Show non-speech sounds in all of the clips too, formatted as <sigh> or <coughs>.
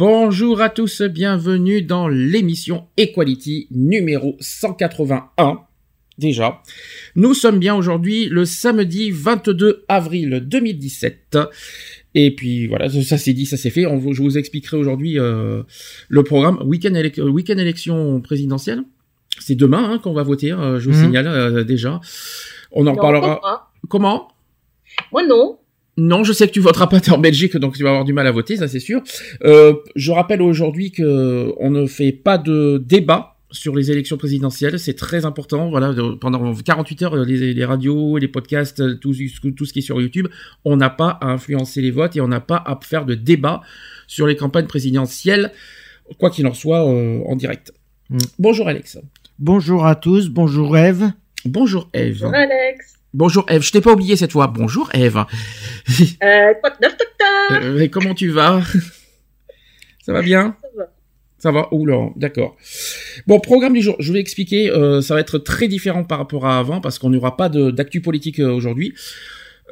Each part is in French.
Bonjour à tous, bienvenue dans l'émission Equality numéro 181. Déjà, nous sommes bien aujourd'hui le samedi 22 avril 2017. Et puis voilà, ça c'est dit, ça c'est fait. On, je vous expliquerai aujourd'hui euh, le programme week-end week élection présidentielle. C'est demain hein, qu'on va voter, euh, je vous mhm. signale euh, déjà. On en parlera. Comment? Moi non. Non, je sais que tu voteras pas, t'es en Belgique, donc tu vas avoir du mal à voter, ça c'est sûr. Euh, je rappelle aujourd'hui que on ne fait pas de débat sur les élections présidentielles, c'est très important. Voilà, pendant 48 heures, les, radios, les podcasts, tout, tout, ce qui est sur YouTube, on n'a pas à influencer les votes et on n'a pas à faire de débat sur les campagnes présidentielles, quoi qu'il en soit, euh, en direct. Mm. Bonjour Alex. Bonjour à tous, bonjour Eve. Bonjour Eve. Bonjour Alex. Bonjour Eve, je t'ai pas oublié cette fois. Bonjour Eve. Euh, euh, Comment tu vas? Ça va bien? Ça va. Ça va Oula, d'accord. Bon, programme du jour, je vais expliquer, euh, ça va être très différent par rapport à avant parce qu'on n'aura pas d'actu politique euh, aujourd'hui.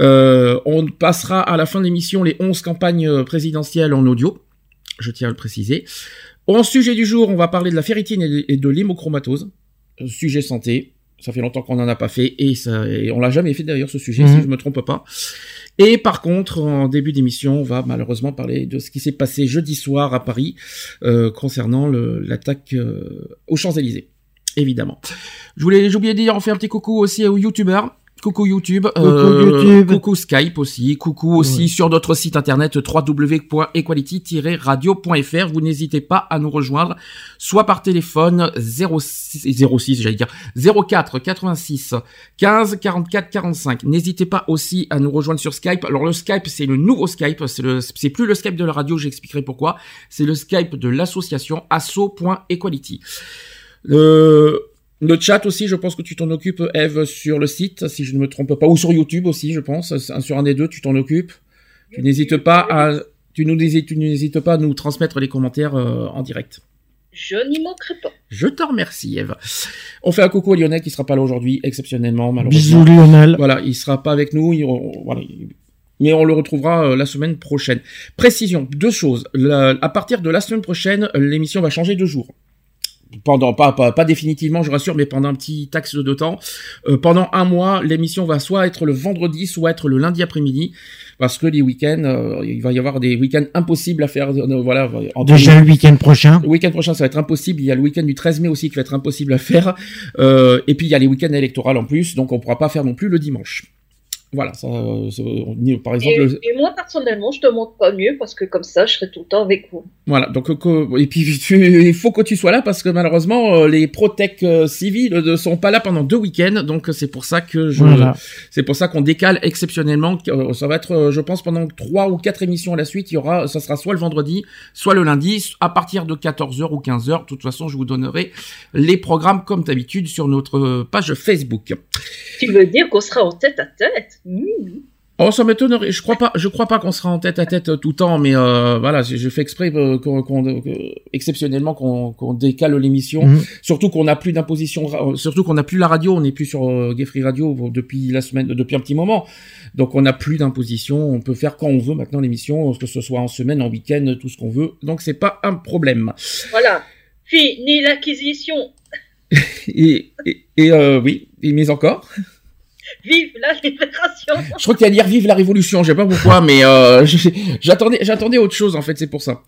Euh, on passera à la fin de l'émission les 11 campagnes présidentielles en audio, je tiens à le préciser. En sujet du jour, on va parler de la ferritine et de l'hémochromatose, sujet santé. Ça fait longtemps qu'on n'en a pas fait et, ça, et on l'a jamais fait d'ailleurs ce sujet, si mhm. je me trompe pas. Et par contre, en début d'émission, on va malheureusement parler de ce qui s'est passé jeudi soir à Paris euh, concernant l'attaque euh, aux Champs-Élysées, évidemment. Je voulais, j'ai oublié de dire, on fait un petit coucou aussi aux youtubeurs Coucou YouTube, coucou, euh, YouTube. coucou Skype aussi, coucou aussi sur notre site internet www.equality-radio.fr. Vous n'hésitez pas à nous rejoindre, soit par téléphone 06, 06 j'allais dire 04 86 15 44 45. N'hésitez pas aussi à nous rejoindre sur Skype. Alors le Skype c'est le nouveau Skype, c'est le c'est plus le Skype de la radio, j'expliquerai pourquoi. C'est le Skype de l'association asso.equality. Euh, le chat aussi, je pense que tu t'en occupes, Eve, sur le site, si je ne me trompe pas, ou sur YouTube aussi, je pense. Sur un des deux, tu t'en occupes. Tu n'hésites pas à, tu nous tu n'hésites pas à nous transmettre les commentaires euh, en direct. Je n'y manquerai pas. Je te remercie, Eve. On fait un coucou à Lionel qui sera pas là aujourd'hui, exceptionnellement, malheureusement. Bisous, Lionel. Voilà, il sera pas avec nous. voilà, mais on le retrouvera euh, la semaine prochaine. Précision, deux choses. à partir de la semaine prochaine, l'émission va changer de jour pendant pas, pas, pas définitivement je rassure mais pendant un petit axe de temps. Euh, pendant un mois l'émission va soit être le vendredi soit être le lundi après-midi parce que les week-ends euh, il va y avoir des week-ends impossibles à faire euh, voilà déjà le week-end prochain? Le week-end prochain ça va être impossible. Il y a le week-end du 13 mai aussi qui va être impossible à faire. Et puis il y a les week-ends électoraux en plus donc on pourra pas faire non plus le dimanche voilà, ça, par exemple. Et, moi personnellement, je te montre pas mieux parce que comme ça, je serai tout le temps avec vous. Voilà, donc et puis <laughs> il faut que tu sois là parce que malheureusement euh, les protec euh, civils ne sont pas là pendant deux week-ends, donc c'est pour ça que je, c'est pour ça qu'on décale exceptionnellement. Euh, ça va être, je pense, pendant trois ou quatre émissions à la suite, il y aura, ça sera soit le vendredi, soit le lundi, à partir de 14h ou 15h. De toute façon, je vous donnerai les programmes comme d'habitude sur notre page Facebook. Tu veux dire qu'on sera en tête à tête? Mmh. Oh, ça m'étonnerait. Je crois pas. Je crois pas qu'on sera en tête à tête tout le temps, mais euh, voilà, je fais exprès euh, qu'on, exceptionnellement qu'on, décale l'émission. Mmh. Surtout qu'on n'a plus d'imposition. Surtout qu'on n'a plus la radio. On n'est plus sur euh, Radio depuis la semaine, depuis un petit moment. Donc on n'a plus d'imposition. On peut faire quand on veut maintenant l'émission, que ce soit en semaine, en week-end, tout ce qu'on veut. Donc c'est pas un problème. Voilà. Fini l'acquisition. <laughs> et, et, et euh, oui, mais encore. <laughs> Vive la libération Je crois qu'il y a dire vive la révolution, je sais pas pourquoi, <laughs> mais euh, j'attendais, j'attendais autre chose en fait, c'est pour ça.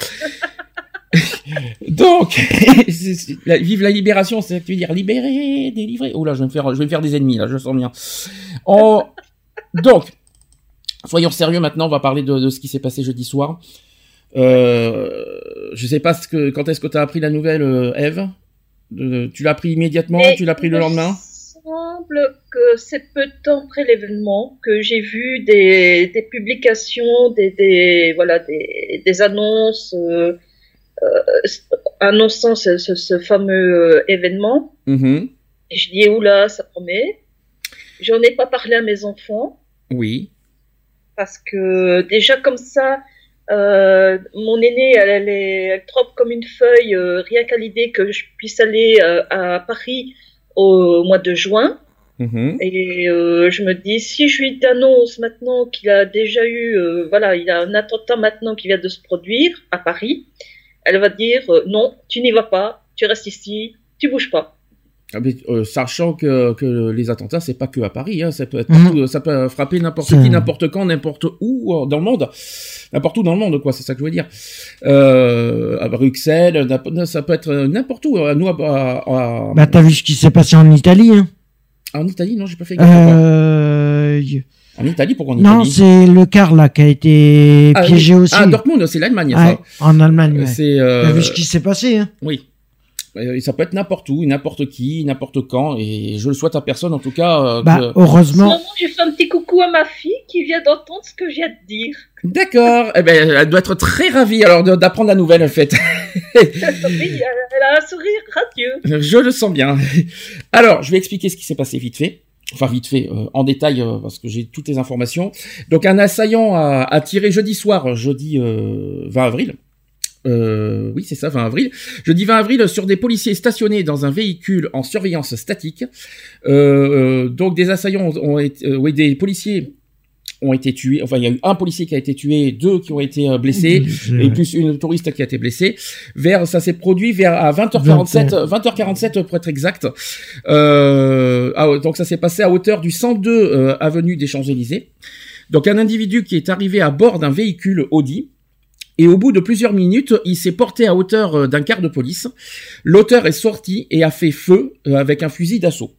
<laughs> Donc, vive la libération, c'est tu veux dire libérer, délivrer. Oh là, je vais me faire, je vais me faire des ennemis là, je sens bien. Donc, soyons sérieux maintenant, on va parler de, ce qui s'est passé jeudi soir. Euh, je sais pas ce que, quand est-ce que tu as appris la nouvelle, euh, Eve? Tu l'as appris immédiatement Tu l'as appris le lendemain? Semble que c'est peu de temps après l'événement que j'ai vu des, des publications, des, des voilà, des, des annonces euh, annonçant ce, ce- ce fameux euh, événement. Mhm. Et je dis, oula, ça promet. J'en ai pas parlé à mes enfants Oui. parce que déjà comme ça, euh, mon aînée, elle, elle, est, elle trempe comme une feuille, euh, rien qu'à l'idée que je puisse aller euh, à Paris au mois de juin. Mhm. Et euh, je me dis, si je lui annonce maintenant qu'il a déjà eu, euh, voilà, il a un attentat maintenant qui vient de se produire à Paris, elle va dire, euh, non, tu n'y vas pas, tu restes ici, tu bouges pas. Ah, mais, euh, sachant que, que les attentats, c'est pas que à Paris, hein, ça peut être Mhm. ça peut frapper n'importe qui, n'importe quand, n'importe où dans le monde, n'importe où dans le monde, quoi. C'est ça que je veux dire. Euh, à Bruxelles, ça peut être n'importe où. À Nous, à, à- à- Bah, t'as vu ce qui s'est passé en Italie, hein en Italie, non, j'ai pas fait gaffe. euh... En Italie, pourquoi en Non, Italie c'est le car, là, qui a été Ah, piégé oui. aussi. Ah, Dortmund, c'est l'Allemagne, Ouais, en Allemagne, ouais. C'est. euh, T'as vu ce qui s'est passé, hein? Oui. Euh, Ça peut être n'importe où, n'importe qui, n'importe quand, et je le souhaite à personne en tout cas. euh, Bah, que- heureusement. J'ai fait un petit coucou à ma fille qui vient d'entendre ce que j'ai à te dire. D'accord. Eh ben, elle doit être très ravie alors d'apprendre la nouvelle en fait. oui, elle, elle a un sourire radieux. je le sens bien. Alors, je vais expliquer ce qui s'est passé vite fait. Enfin, vite fait, euh, en détail, euh, parce que j'ai toutes les informations. Donc, un assaillant a, a tiré jeudi soir, jeudi euh, 20 avril. Euh, oui, c'est ça, 20 avril. Jeudi 20 avril, sur des policiers stationnés dans un véhicule en surveillance statique. Euh, euh, donc, des assaillants ont, ont été, euh, oui, des policiers ont été tués. Enfin, il y a eu un policier qui a été tué, deux qui ont été euh, blessés. et plus une touriste qui a été blessée. Vers, ça s'est produit vers à 20h47, 20h47 pour être exact. Euh, ah, donc ça s'est passé à hauteur du 102 euh, avenue des Champs-Élysées. Donc un individu qui est arrivé à bord d'un véhicule Audi. Et au bout de plusieurs minutes, il s'est porté à hauteur euh, d'un quart de police. L'auteur est sorti et a fait feu euh, avec un fusil d'assaut.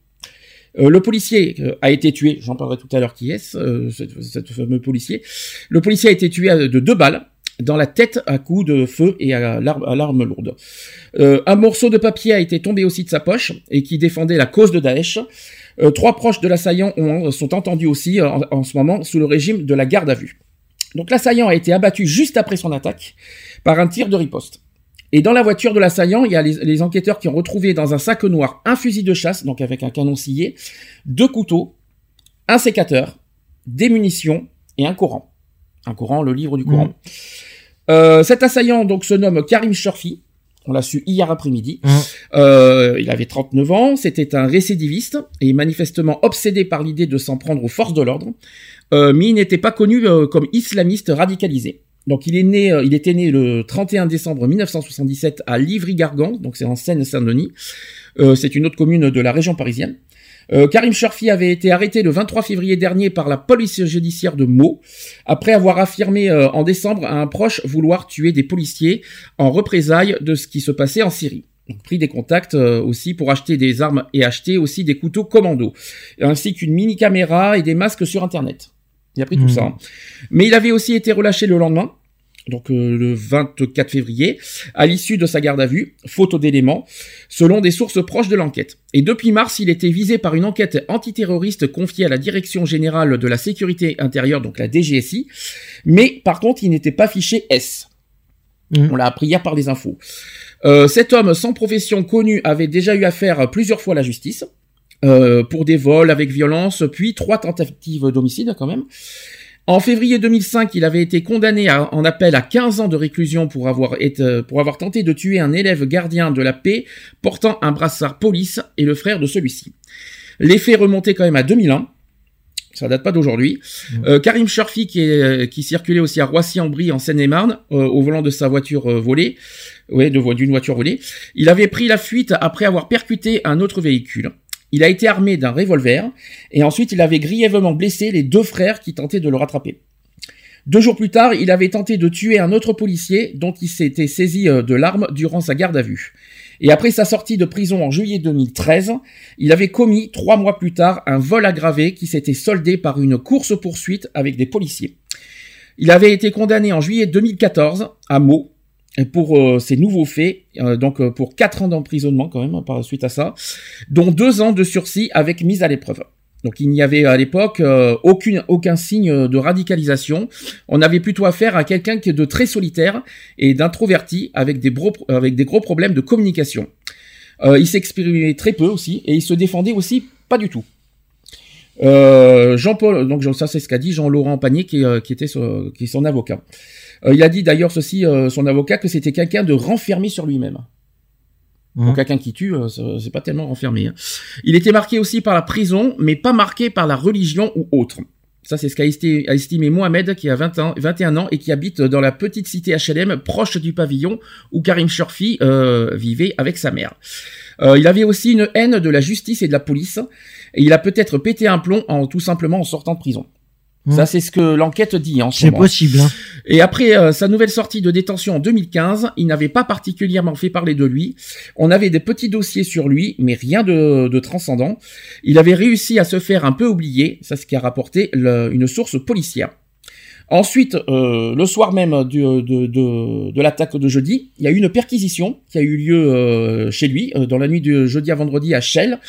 Euh, le policier a été tué, j'en parlerai tout à l'heure qui est-ce, fameux policier. Le policier a été tué de deux balles dans la tête à coups de feu et à l'arme, lourde. Un morceau de papier a été tombé aussi de sa poche et qui défendait la cause de Daesh. Trois proches de l'assaillant ont- sont entendus aussi en ce moment sous le régime de la garde à vue. Donc l'assaillant a été abattu juste après son attaque par un tir de riposte. Et dans la voiture de l'assaillant, il y a les, les enquêteurs qui ont retrouvé dans un sac noir un fusil de chasse, donc avec un canon scié, deux couteaux, un sécateur, des munitions et un Coran. Un Coran, le livre du Coran. Mhm. Euh, cet assaillant donc se nomme Karim Shorfi. On l'a su hier après-midi. Mhm. Euh, il avait 39 ans, c'était un récidiviste et manifestement obsédé par l'idée de s'en prendre aux forces de l'ordre, Euh, mais il n'était pas connu euh, comme islamiste radicalisé. Donc il est né, euh, il était né le 31 décembre 1977 à Livry-Gargan, donc c'est en Seine-Saint-Denis. Euh, c'est une autre commune de la région parisienne. Karim Shorfi avait été arrêté le 23 février dernier par la police judiciaire de Meaux, après avoir affirmé en décembre à un proche vouloir tuer des policiers en représailles de ce qui se passait en Syrie. Pris des contacts aussi pour acheter des armes et acheter aussi des couteaux commando, ainsi qu'une mini caméra et des masques sur Internet. Il a pris tout Mhm. ça. hein. Mais il avait aussi été relâché le lendemain, donc euh, le 24 février, à l'issue de sa garde à vue, faute d'éléments, selon des sources proches de l'enquête. Et depuis mars, il était visé par une enquête antiterroriste confiée à la Direction générale de la sécurité intérieure, donc la DGSI, mais par contre, il n'était pas fiché S. Mhm. On l'a appris hier par les infos. Euh, cet homme sans profession connue avait déjà eu affaire plusieurs fois à la justice. Euh, pour des vols avec violence, puis trois tentatives d'homicide quand même. En février 2005, il avait été condamné à- en appel à 15 ans de réclusion pour avoir, été, pour avoir tenté de tuer un élève gardien de la paix portant un brassard police et le frère de celui-ci. Les faits remontaient quand même à 2001. Ça date pas d'aujourd'hui. Euh, Karim Sharfi, qui, est, qui circulait aussi à Roissy-en-Brie, en Seine-et-Marne, euh, au volant de sa voiture euh, volée, ouais, d'une voiture volée, il avait pris la fuite après avoir percuté un autre véhicule. Il a été armé d'un revolver et ensuite il avait grièvement blessé les deux frères qui tentaient de le rattraper. Deux jours plus tard, il avait tenté de tuer un autre policier dont il s'était saisi euh, de l'arme durant sa garde à vue. Et après sa sortie de prison en juillet 2013, il avait commis trois mois plus tard un vol aggravé qui s'était soldé par une course-poursuite avec des policiers. Il avait été condamné en juillet 2014 à Meaux pour euh, ces nouveaux faits, euh, donc euh, pour quatre ans d'emprisonnement quand même par suite à ça, dont deux ans de sursis avec mise à l'épreuve. Donc il n'y avait à l'époque euh, aucune, aucun signe de radicalisation. On avait plutôt affaire à quelqu'un qui est de très solitaire et d'introverti avec des, bro- avec des gros problèmes de communication. Euh, il s'exprimait très peu aussi et il se défendait aussi pas du tout. Euh, Jean-Paul, donc ça c'est ce qu'a dit Jean-Laurent Panier qui, euh, qui était qui est son avocat. Euh, il a dit d'ailleurs ceci, euh, son avocat, que c'était quelqu'un de renfermé sur lui-même. Pour quelqu'un qui tue, euh, c'est pas tellement renfermé. hein. Il était marqué aussi par la prison, mais pas marqué par la religion ou autre. Ça, c'est ce qu'a esti- a estimé Mohamed, qui a 20 ans, 21 ans et qui habite dans la petite cité HLM proche du pavillon où Karim Shorfi euh, vivait avec sa mère. Euh, il avait aussi une haine de la justice et de la police, et il a peut-être pété un plomb en tout simplement en sortant de prison. Mhm. Ça, c'est ce que l'enquête dit en ce C'est moment. possible. Hein. Et après euh, sa nouvelle sortie de détention en 2015, il n'avait pas particulièrement fait parler de lui. On avait des petits dossiers sur lui, mais rien de, de transcendant. Il avait réussi à se faire un peu oublier, ça c'est ce qui a rapporté le- une source policière. Ensuite, euh, le soir même du- de, de, de l'attaque de jeudi, il y a eu une perquisition qui a eu lieu euh, chez lui, euh, dans la nuit de jeudi à vendredi à Chelles,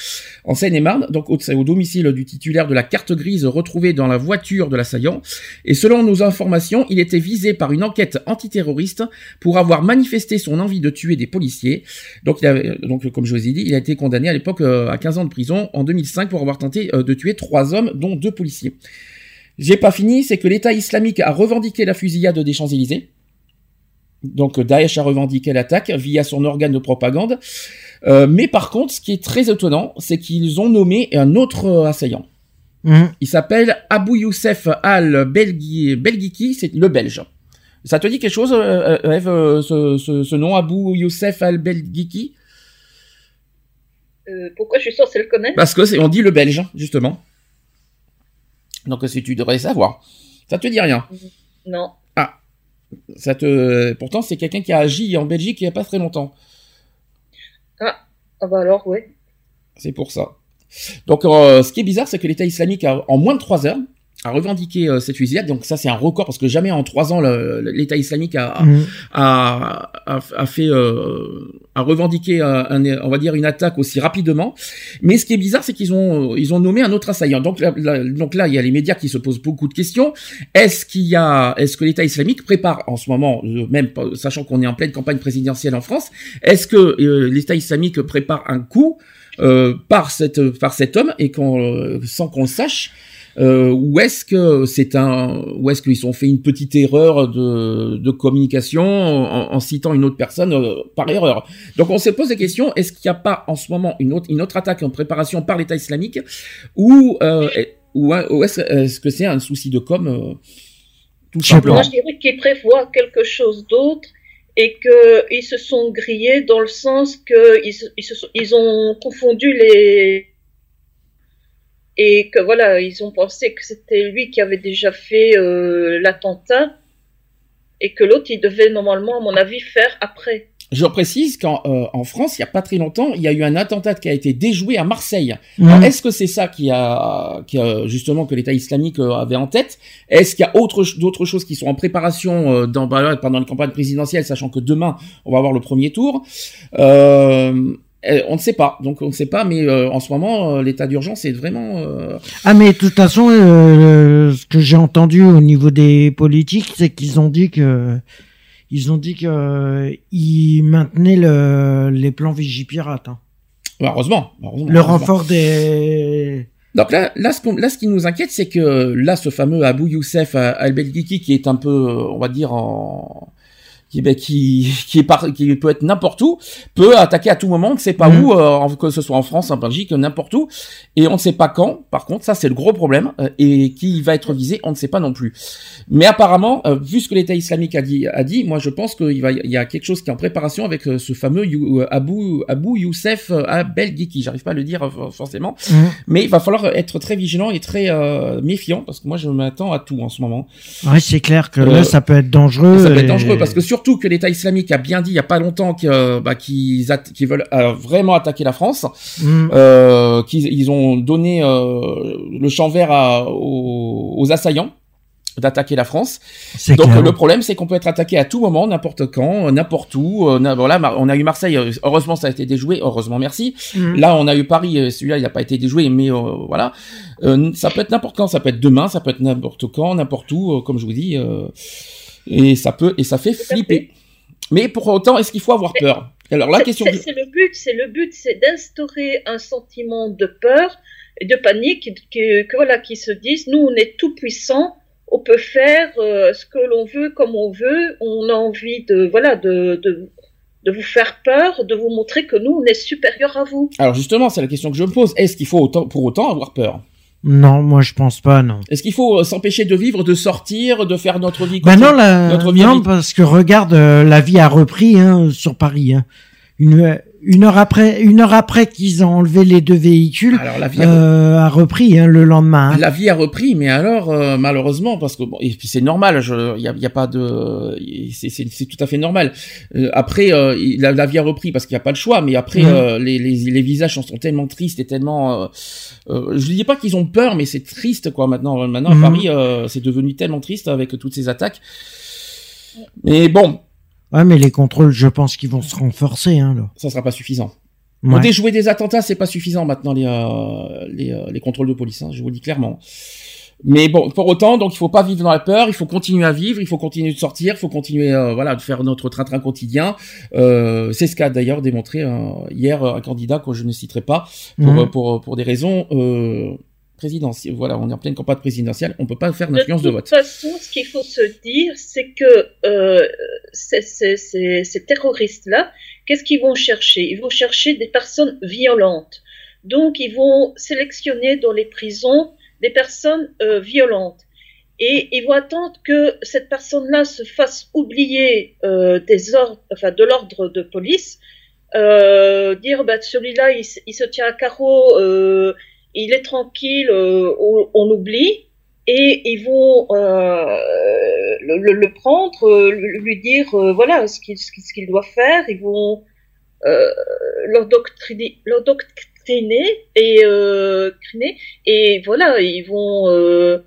en Seine-et-Marne, donc au, au domicile du titulaire de la carte grise retrouvée dans la voiture de l'assaillant. Et selon nos informations, il était visé par une enquête antiterroriste pour avoir manifesté son envie de tuer des policiers. Donc, donc comme je vous ai dit, il a été condamné à l'époque euh, à 15 ans de prison en 2005 pour avoir tenté euh, de tuer trois hommes, dont deux policiers. J'ai pas fini, c'est que l'État islamique a revendiqué la fusillade des Champs-Élysées. Donc Daesh a revendiqué l'attaque via son organe de propagande. Euh, mais par contre, ce qui est très étonnant, c'est qu'ils ont nommé un autre euh, assaillant. Mhm. Il s'appelle Abu Youssef al-Belghi, Belghiki, c'est le Belge. Ça te dit quelque chose, euh, euh, Eve, euh, ce, ce, ce nom, Abu Youssef al-Belghiki Euh, pourquoi je suis censé le connaître? Parce que c'est, on dit le Belge, justement. Donc si tu devrais savoir? Ça te dit rien? Non. Ça te, pourtant c'est quelqu'un qui a agi en Belgique il y a pas très longtemps. Ah bah alors, ouais. C'est pour ça. Donc, euh, ce qui est bizarre, c'est que l'État islamique, a, en moins de trois heures, a revendiqué euh, cette fusillade. Donc, ça, c'est un record parce que jamais en trois ans, l'État islamique a, a, a, a fait, euh, a revendiqué, euh, un, on va dire, une attaque aussi rapidement. Mais ce qui est bizarre, c'est qu'ils ont, ils ont nommé un autre assaillant. Donc là, donc là, il y a les médias qui se posent beaucoup de questions. Est-ce qu'il y a, est-ce que l'État islamique prépare en ce moment, euh, même sachant qu'on est en pleine campagne présidentielle en France, est-ce que euh, l'État islamique prépare un coup euh, par cette par cet homme et qu'on euh, sans qu'on le sache euh, ou est-ce que c'est un ou est-ce qu'ils ont fait une petite erreur de, de communication en, en citant une autre personne euh, par erreur? Donc on se pose des questions. Est-ce qu'il n'y a pas en ce moment une autre une autre attaque en préparation par l'État islamique? Ou euh, ou, ou est-ce que c'est un souci de com euh, tout simplement? Moi, je dirais qu'ils prévoient quelque chose d'autre et qu'ils se sont grillés dans le sens qu'ils se- ils, se sont- ils ont confondu les. Et que voilà, ils ont pensé que c'était lui qui avait déjà fait euh, l'attentat et que l'autre, il devait normalement, à mon avis, faire après. Je précise qu'en euh, en France, il y a pas très longtemps, il y a eu un attentat qui a été déjoué à Marseille. Alors, Est-ce que c'est ça qui a, qui a justement que l'État islamique euh, avait en tête? Est-ce qu'il y a autre, d'autres choses qui sont en préparation euh, dans, bah, pendant les campagnes présidentielles, sachant que demain on va avoir le premier tour? Euh, eh, On ne sait pas, donc on ne sait pas, mais euh, en ce moment, euh, l'état d'urgence est vraiment. euh, Ah mais de toute façon, euh, ce que j'ai entendu au niveau des politiques, c'est qu'ils ont dit que ils ont dit que euh, ils maintenaient le, les plans Vigipirate. Hein. bah, heureusement, heureusement, Le heureusement. renfort des Donc là, là, ce, là, ce qui nous inquiète, c'est que là, ce fameux Abu Youssef al-Belghiki, qui est un peu, euh, on va dire, en qui, ben, qui, qui, est par, qui peut être n'importe où, peut attaquer à tout moment, on ne sait pas Mhm. où, euh, que ce soit en France, en Belgique, n'importe où, et on ne sait pas quand. Par contre, ça c'est le gros problème, euh, et qui va être visé, on ne sait pas non plus. Mais apparemment, euh, vu ce que l'État islamique a dit, a dit, moi je pense qu'il va, il y a quelque chose qui est en préparation avec euh, ce fameux You- euh, Abu, Abu Youssef euh, al-Belghiki. J'arrive pas à le dire euh, forcément. Mhm. Mais il va falloir être très vigilant et très euh, méfiant parce que moi je m'attends à tout en ce moment. Ouais, c'est clair que Euh, là, ça peut être dangereux. Ça peut être et- dangereux parce que surtout que l'État islamique a bien dit il y a pas longtemps euh, bah, qu'ils veulent euh, vraiment attaquer la France, Mhm. euh, qu'ils ils ont donné le champ vert à- aux, aux assaillants. d'attaquer la France. Donc clair. le problème, c'est qu'on peut être attaqué à tout moment, n'importe quand, n'importe où. Voilà, on a eu Marseille. heureusement, ça a été déjoué. Heureusement, merci. Mhm. Là, on a eu Paris. Celui-là, il n'a pas été déjoué, mais euh, voilà. Euh, ça peut être n'importe quand. Ça peut être demain. Ça peut être n'importe quand, n'importe où. euh, comme je vous dis. Et ça peut et ça fait flipper. Mais pour autant, est-ce qu'il faut avoir peur? Alors la question. C'est c'est le but, c'est le but, c'est d'instaurer un sentiment de peur et de panique, que, que voilà, qui se disent, nous, on est tout puissant, on peut faire euh, ce que l'on veut, comme on veut, on a envie de, voilà, de, de, de vous faire peur, de vous montrer que nous, on est supérieur à vous. Alors justement, c'est la question que je me pose. Est-ce qu'il faut autant, pour autant avoir peur? Non, moi je pense pas, non. Est-ce qu'il faut euh, s'empêcher de vivre, de sortir, de faire notre vie comme non, ça la... notre vie non habite- parce que regarde, euh, la vie a repris hein, sur Paris. Hein. Une, une heure après, une heure après qu'ils ont enlevé les deux véhicules, Alors la vie, a, euh, a repris hein, le lendemain. hein. la vie a repris, mais alors euh, malheureusement, parce que bon, et puis c'est normal. Il y a, y a pas de, c'est- tout à fait normal. Euh, après, euh, la, la vie a repris parce qu'il n'y a pas le choix, mais après Mhm. euh, les, les, les visages sont, sont tellement tristes et tellement. Je dis pas qu'ils ont peur, mais c'est triste quoi. Maintenant, maintenant à Paris, euh, c'est devenu tellement triste avec toutes ces attaques. Mais bon, Ouais, mais les contrôles, je pense qu'ils vont se renforcer. Hein, là. ça sera pas suffisant. Ouais. déjouer des attentats, c'est pas suffisant maintenant les euh, les, euh, les contrôles de police. Hein, je vous le dis clairement. Mais bon, pour autant, donc il faut pas vivre dans la peur. Il faut continuer à vivre. Il faut continuer de sortir. Il faut continuer, euh, voilà, de faire notre train-train quotidien. Euh, c'est ce qu'a d'ailleurs démontré euh, hier un candidat que je ne citerai pas pour Mhm. pour pour des raisons présidentielles. Voilà, on est en pleine campagne présidentielle. On peut pas faire d'influence de, toute vote. façon, ce qu'il faut se dire, c'est que euh, ces, ces- ces- ces terroristes-là, qu'est-ce qu'ils vont chercher? Ils vont chercher des personnes violentes. Donc, ils vont sélectionner dans les prisons des personnes euh, violentes. Et ils vont attendre que cette personne-là se fasse oublier euh, des ordres, enfin, de l'ordre de police, euh, dire bah, celui-là, il, se tient à carreau, euh, il est tranquille, euh, on, on l'oublie et ils vont euh, le, le- le prendre, euh, lui dire euh, voilà ce qu'il ce doit faire. Ils vont euh, l'endoctriner l'endoctriner et euh, criner, et voilà ils vont euh,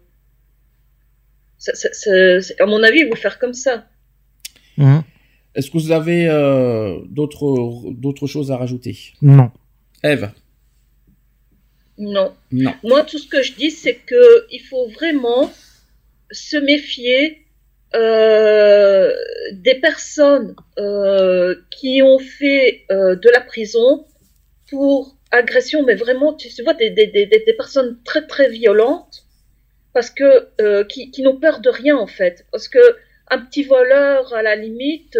ça- ça- ça- c'est- à mon avis ils vont faire comme ça. Mhm. Est-ce que vous avez euh, d'autres d'autres choses à rajouter, Non. Eve Non. Non. Moi, tout ce que je dis, c'est que il faut vraiment se méfier euh, des personnes euh, qui ont fait euh, de la prison pour agression, mais vraiment, tu vois, des, des, des, des personnes très très violentes, parce que qui, qui n'ont peur de rien en fait, parce que un petit voleur, à la limite,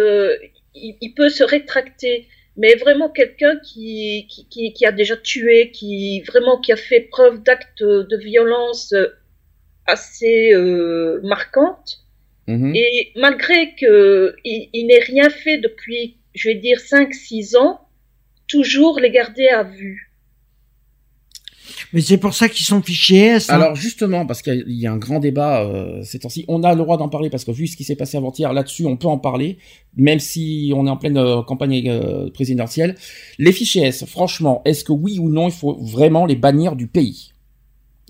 il, il peut se rétracter mais vraiment quelqu'un qui, qui, qui, qui a déjà tué, qui vraiment qui a fait preuve d'actes de violence euh, assez euh, marquantes, Mhm. et malgré que il, il n'ait rien fait depuis, je vais dire, 5-6 ans, toujours les garder à vue. Mais c'est pour ça qu'ils sont fichés S. hein. Alors justement, parce qu'il y a un grand débat euh, ces temps-ci, on a le droit d'en parler parce que vu ce qui s'est passé avant-hier là-dessus, on peut en parler, même si on est en pleine euh, campagne euh, présidentielle. Les fichiers S, franchement, est-ce que oui ou non, il faut vraiment les bannir du pays?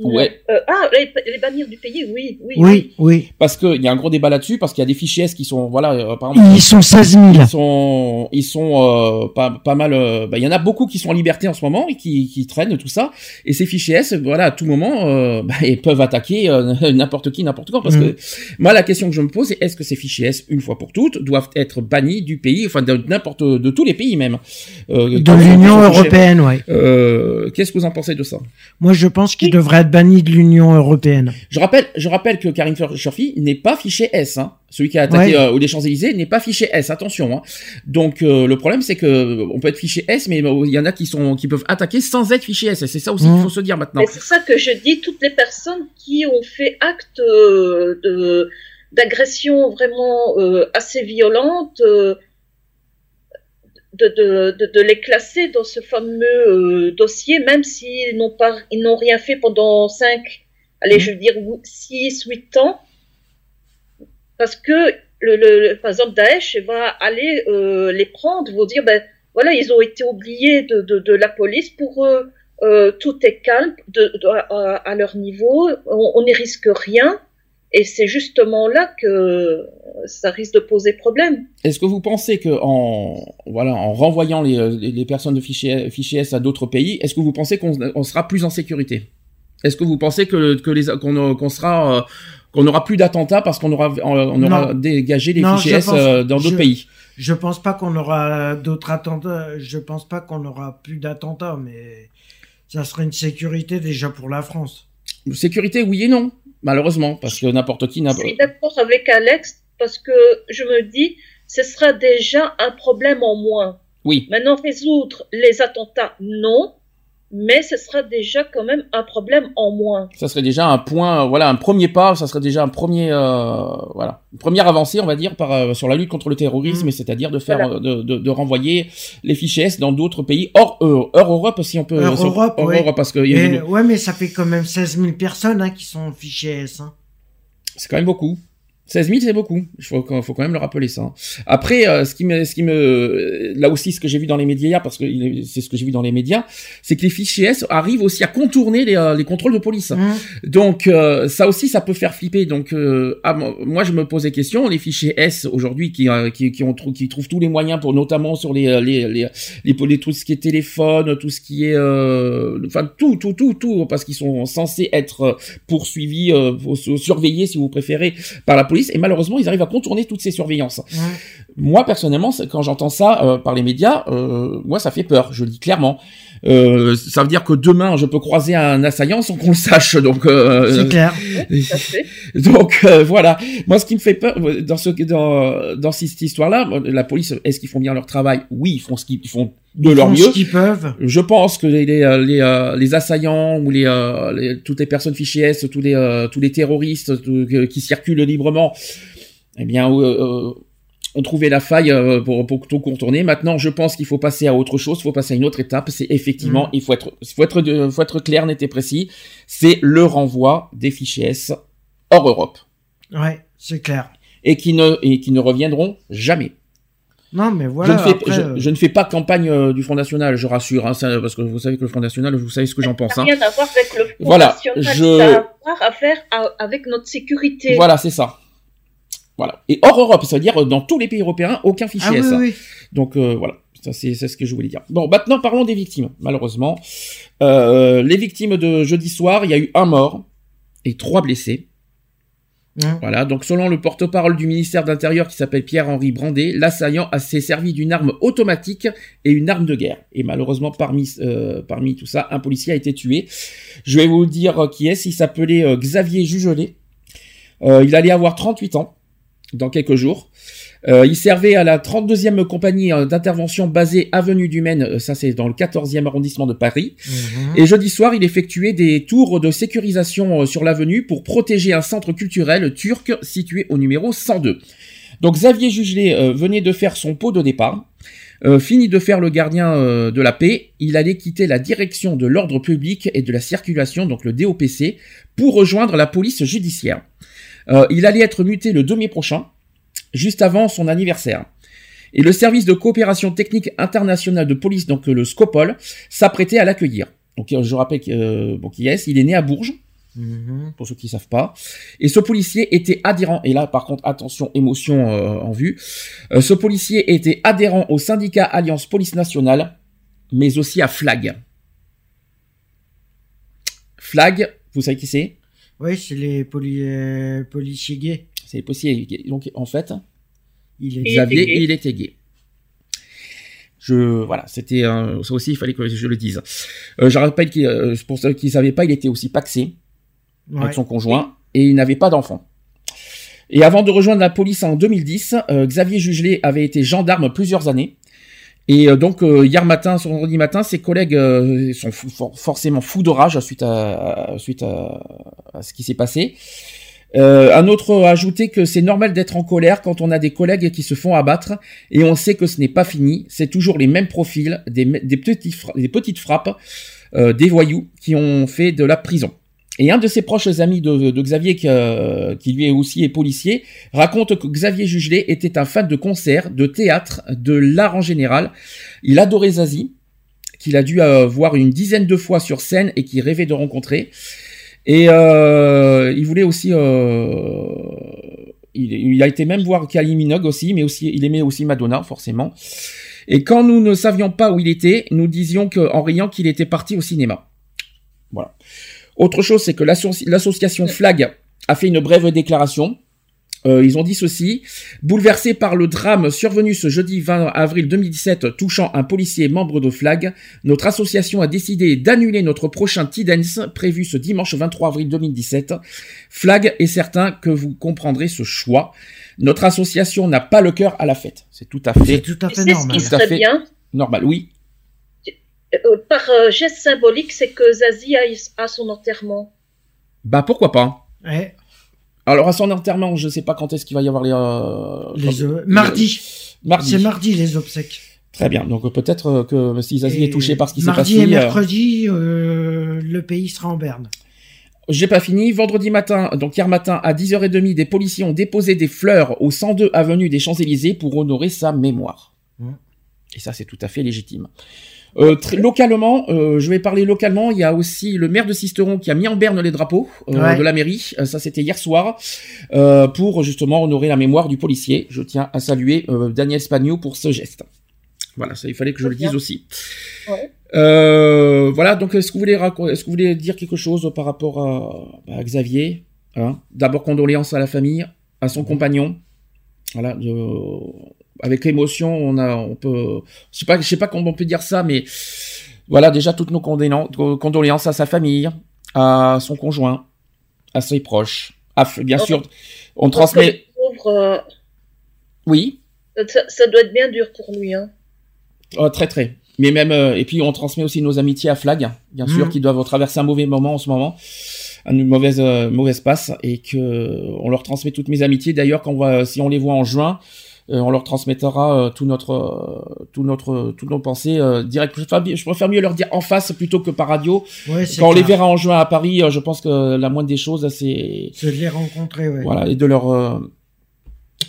Ouais. Euh, ah, les, les bannir du pays, oui, oui. oui, oui. Parce qu'il y a un gros débat là-dessus, parce qu'il y a des fichiers S qui sont, voilà, euh, par exemple, Ils sont 16 000. ils sont, ils sont euh, pas, pas mal. euh, bah, Il y en a beaucoup qui sont en liberté en ce moment et qui, qui traînent tout ça. Et ces fichiers S, voilà, à tout moment, euh, <laughs> bah, ils peuvent attaquer euh, <laughs> n'importe qui, n'importe quand. Parce Mhm. que moi, la question que je me pose, c'est est-ce que ces fichiers S, une fois pour toutes, doivent être bannis du pays, enfin de n'importe, de tous les pays même, euh, De l'Union européenne, ouais. Euh, Qu'est-ce que vous en pensez de ça? Moi, je pense qu'ils devraient être bannis de l'Union européenne. Je rappelle, je rappelle que Karim Shorfi n'est pas fiché S. Hein. Celui qui a attaqué Ouais. euh, ou les Champs Élysées n'est pas fiché S. Attention. Hein. Donc euh, le problème c'est que euh, on peut être fiché S, mais euh, il y en a qui sont qui peuvent attaquer sans être fiché S. C'est ça aussi qu'il faut se dire maintenant. C'est ça que je dis, toutes les personnes qui ont fait acte euh, de d'agression vraiment euh, assez violente, euh, de, de, de, de les classer dans ce fameux euh, dossier, même s'ils n'ont pas, ils n'ont rien fait pendant 5, allez, Mhm. je veux dire 6, 8 ans, parce que le, le, par exemple Daesh va aller euh, les prendre, vont dire ben voilà ils ont été oubliés de, de, de la police pour eux euh, tout est calme de, de- à, à leur niveau on, on n'y risque rien Et c'est justement là que ça risque de poser problème. Est-ce que vous pensez que en voilà en renvoyant les, les personnes de fichiers, fichiers S à d'autres pays, est-ce que vous pensez qu'on on sera plus en sécurité? Est-ce que vous pensez que, que les qu'on qu'on sera euh, qu'on n'aura plus d'attentats parce qu'on aura on aura Non. dégagé les Non, fichiers S pense- euh, dans d'autres pays? Je pense pas qu'on aura d'autres attentats. Je pense pas qu'on aura plus d'attentats, mais ça serait une sécurité déjà pour la France. Sécurité, oui et non, malheureusement, parce que n'importe qui n'a Je suis d'accord avec Alex parce que je me dis, ce sera déjà un problème en moins. Oui, Maintenant, résoudre les attentats, non, mais ce sera déjà quand même un problème en moins. ça serait déjà un point, euh, voilà, un premier pas, ça serait déjà un premier, euh, voilà, une première avancée, on va dire, par, euh, sur la lutte contre le terrorisme, Mm. et c'est-à-dire de faire, Voilà. euh, de, de, de renvoyer les fichiers S dans d'autres pays hors, euh, hors Europe, si on peut, Hors Europe, hors ouais. Europe, parce que il y a Et, une- ouais, mais ça fait quand même 16 000 personnes hein, qui sont fichées S. Hein. c'est quand même beaucoup. 16 000, c'est beaucoup. Il faut, quand- faut quand même le rappeler ça. Après, euh, ce qui me, ce qui me, là aussi, ce que j'ai vu dans les médias hier, parce que c'est ce que j'ai vu dans les médias, c'est que les fichiers S arrivent aussi à contourner les, euh, les contrôles de police. Hum. Donc euh, ça aussi, ça peut faire flipper. Donc euh, ah, moi- je me posais question. Les fichiers S aujourd'hui qui, euh, qui qui ont qui trouvent tous les moyens pour notamment sur les euh, les les, les, les- tout ce qui est téléphone, tout ce qui est euh, enfin tout tout tout tout parce qu'ils sont censés être euh, poursuivis, euh, surveillés si vous préférez par la police et malheureusement ils arrivent à contourner toutes ces surveillances. Moi personnellement, quand j'entends ça euh, par les médias, euh, moi ça fait peur. Je le dis clairement. Euh, ça veut dire que demain je peux croiser un assaillant sans qu'on le sache. Donc euh, C'est clair. À fait. <laughs> donc euh, voilà, moi ce qui me fait peur euh, dans ce dans dans cette histoire-là, la police est-ce qu'ils font bien leur travail? Oui, ils font ce qu'ils ils font de Ils leur font mieux. ce qu'ils peuvent. Je pense que les les les, euh, les assaillants ou les, euh, les- toutes les personnes fichées S, tous les euh, tous les terroristes tout- qui circulent librement, eh bien euh, euh, ont trouvé la faille euh, pour pour tout contourner. Maintenant, je pense qu'il faut passer à autre chose, il faut passer à une autre étape. C'est effectivement, Mm. il faut être il faut être de- faut être clair, net et précis. C'est le renvoi des fichiers S hors Europe Ouais, c'est clair. et qui ne et qui ne reviendront jamais. Non, mais voilà. je, ne fais, après, je, euh, je ne fais pas campagne euh, du Front National, je rassure, hein, ça, parce que vous savez que le Front National, vous savez ce que j'en pense. Ça Hein. n'a rien à voir avec le Front Voilà, National, je- ça a à voir à faire à- avec notre sécurité. Voilà, c'est ça. Voilà. Et hors Europe, ça veut dire euh, dans tous les pays européens, aucun fichier Ah oui. Donc euh, voilà, ça c'est ce que je voulais dire. Bon, maintenant parlons des victimes. Malheureusement, euh, les victimes de jeudi soir, il y a eu un mort et trois blessés. Voilà, donc selon le porte-parole du ministère de l'Intérieur qui s'appelle Pierre-Henri Brandet, l'assaillant a- s'est servi d'une arme automatique et une arme de guerre. Et malheureusement, parmi, euh, parmi tout ça, un policier a été tué. Je vais vous dire euh, qui est. Il s'appelait euh, Xavier Jugelet. Euh, il allait avoir 38 ans dans quelques jours. Euh, il servait à la 32e compagnie euh, d'intervention basée avenue du Maine, euh, ça c'est dans le 14e arrondissement de Paris. Mhm. Et jeudi soir, il effectuait des tours de sécurisation sur l'avenue pour protéger un centre culturel turc situé au numéro 102. Donc Xavier Jugelet euh, venait de faire son pot de départ. Euh, fini de faire le gardien euh, de la paix, il allait quitter la direction de l'ordre public et de la circulation, donc le DOPC, pour rejoindre la police judiciaire. Euh, il allait être muté le 2 mai prochain, juste avant son anniversaire. Et le service de coopération technique internationale de police, donc euh, le SCOPOL, s'apprêtait à l'accueillir. Donc euh, je rappelle que, euh, bon, Il est né à Bourges, Mhm. pour ceux qui savent pas. Et ce policier était adhérent, et là par contre attention, émotion euh, en vue, Euh, ce policier était adhérent au syndicat Alliance Police Nationale, mais aussi à FLAG. FLAG, vous savez qui c'est? Oui, c'est les poli- euh, policiers gays. C'est les policiers gays. Donc en fait, Il est... Et- Xavier, était gay. il était gay. Je voilà, c'était un- ça aussi, il fallait que je le dise. Euh, je rappelle qu'il, euh, pour ceux qui ne savaient pas, il était aussi paxé. Ouais. avec son conjoint et il n'avait pas d'enfant. Et avant de rejoindre la police en 2010, euh, Xavier Jugelet avait été gendarme plusieurs années. Et euh, donc euh, hier matin, ce vendredi matin, ses collègues euh, sont forcément fous de rage suite à, suite à, ce qui s'est passé. Un autre a ajouté que c'est normal d'être en colère quand on a des collègues qui se font abattre et on sait que ce n'est pas fini. C'est toujours les mêmes profils, des, petites frappes, des voyous qui ont fait de la prison. Et un de ses proches amis de, de Xavier, qui, euh, qui lui est aussi est policier, raconte que Xavier Jugelet était un fan de concerts, de théâtre, de l'art en général. Il adorait Zazie, qu'il a dû euh, voir une dizaine de fois sur scène et qu'il rêvait de rencontrer. Et euh, il voulait aussi, euh, il, il a été même voir Kylie Minogue aussi, mais aussi il aimait aussi Madonna forcément. Et quand nous ne savions pas où il était, nous disions que, en riant qu'il était parti au cinéma. Voilà. Autre chose, c'est que l'asso- l'association Flag a fait une brève déclaration. Euh, ils ont dit ceci. Bouleversé par le drame survenu ce jeudi 20 avril 2017 touchant un policier membre de Flag, notre association a décidé d'annuler notre prochain T-Dance prévu ce dimanche 23 avril 2017. Flag est certain que vous comprendrez ce choix. Notre association n'a pas le cœur à la fête. C'est tout à C'est fait tout à fait sais ce normal. qui Tout à serait fait. bien normal. Oui. Euh, Par euh, geste symbolique, c'est que Zazie a, a son enterrement. Bah pourquoi pas? Ouais, Alors à son enterrement, je sais pas quand est-ce qu'il va y avoir les. euh, les, euh, mardi. Mardi. C'est mardi les obsèques. Très bien. Donc peut-être euh, que si Zazie Et est touché par ce qui s'est Mardi passé. et euh, mercredi, euh, le pays sera en berne. J'ai pas fini. Vendredi matin, donc hier matin, à 10h30, des policiers ont déposé des fleurs au 102 avenue des Champs-Élysées pour honorer sa mémoire. Mmh. Et ça, c'est tout à fait légitime. Euh, très- localement, euh, je vais parler localement. Il y a aussi le maire de Sisteron qui a mis en berne les drapeaux euh, Ouais. de la mairie. Euh, ça, c'était hier soir euh, pour justement honorer la mémoire du policier. Je tiens à saluer euh, Daniel Spagno pour ce geste. Voilà, ça, il fallait que je le dise aussi. Ouais. Euh, voilà, donc est-ce que vous voulez est-ce que vous voulez dire quelque chose par rapport à, à Xavier hein? D'abord condoléances à la famille, à son compagnon. Voilà, de- avec l'émotion, on a, on peut, je sais pas, je sais pas comment on peut dire ça, mais voilà, déjà toutes nos condoléances à sa famille, à son conjoint, à ses proches. À, f- bien sûr, on transmet. le pauvre, euh, Oui, ça, ça doit être bien dur pour lui. Hein. Oh, très très. Mais même euh, et puis on transmet aussi nos amitiés à Flag, bien sûr, Mhm. qui doivent traverser un mauvais moment en ce moment, une mauvaise euh, mauvaise passe, et que euh, on leur transmet toutes mes amitiés. D'ailleurs, quand on va, si on les voit en juin, euh, on leur transmettra euh, tout notre euh, tout notre toutes nos pensées euh, direct. Je préfère, je préfère mieux leur dire en face plutôt que par radio. Ouais, Quand on les verra en juin à Paris, euh, je pense que la moindre des choses, c'est C'est de les rencontrer, ouais. voilà et de leur euh,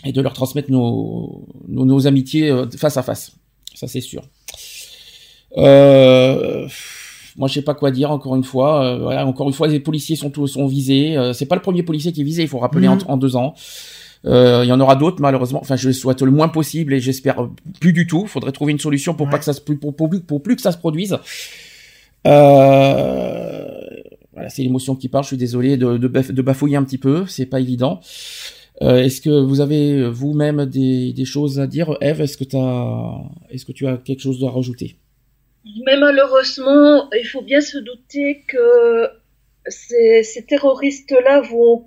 et de leur transmettre nos nos, nos amitiés euh, face à face. Ça c'est sûr. Euh, moi je sais pas quoi dire encore une fois. Euh, voilà, encore une fois les policiers sont tous sont visés. Euh, c'est pas le premier policier qui est visé. Il faut rappeler Mhm. en, en deux ans. Euh, Il y en aura d'autres malheureusement. Enfin je le souhaite le moins possible et j'espère plus du tout. Faudrait trouver une solution pour pas que ça se pour, pour, plus- pour plus que ça se produise. Euh, voilà, c'est l'émotion qui parle. Je suis désolé de, de, baf- de bafouiller un petit peu. C'est pas évident. Euh, est-ce que vous avez vous-même des, des choses à dire, Eve? Est-ce que t'as, est-ce que tu as quelque chose à rajouter? Mais malheureusement, il faut bien se douter que ces, ces terroristes-là vont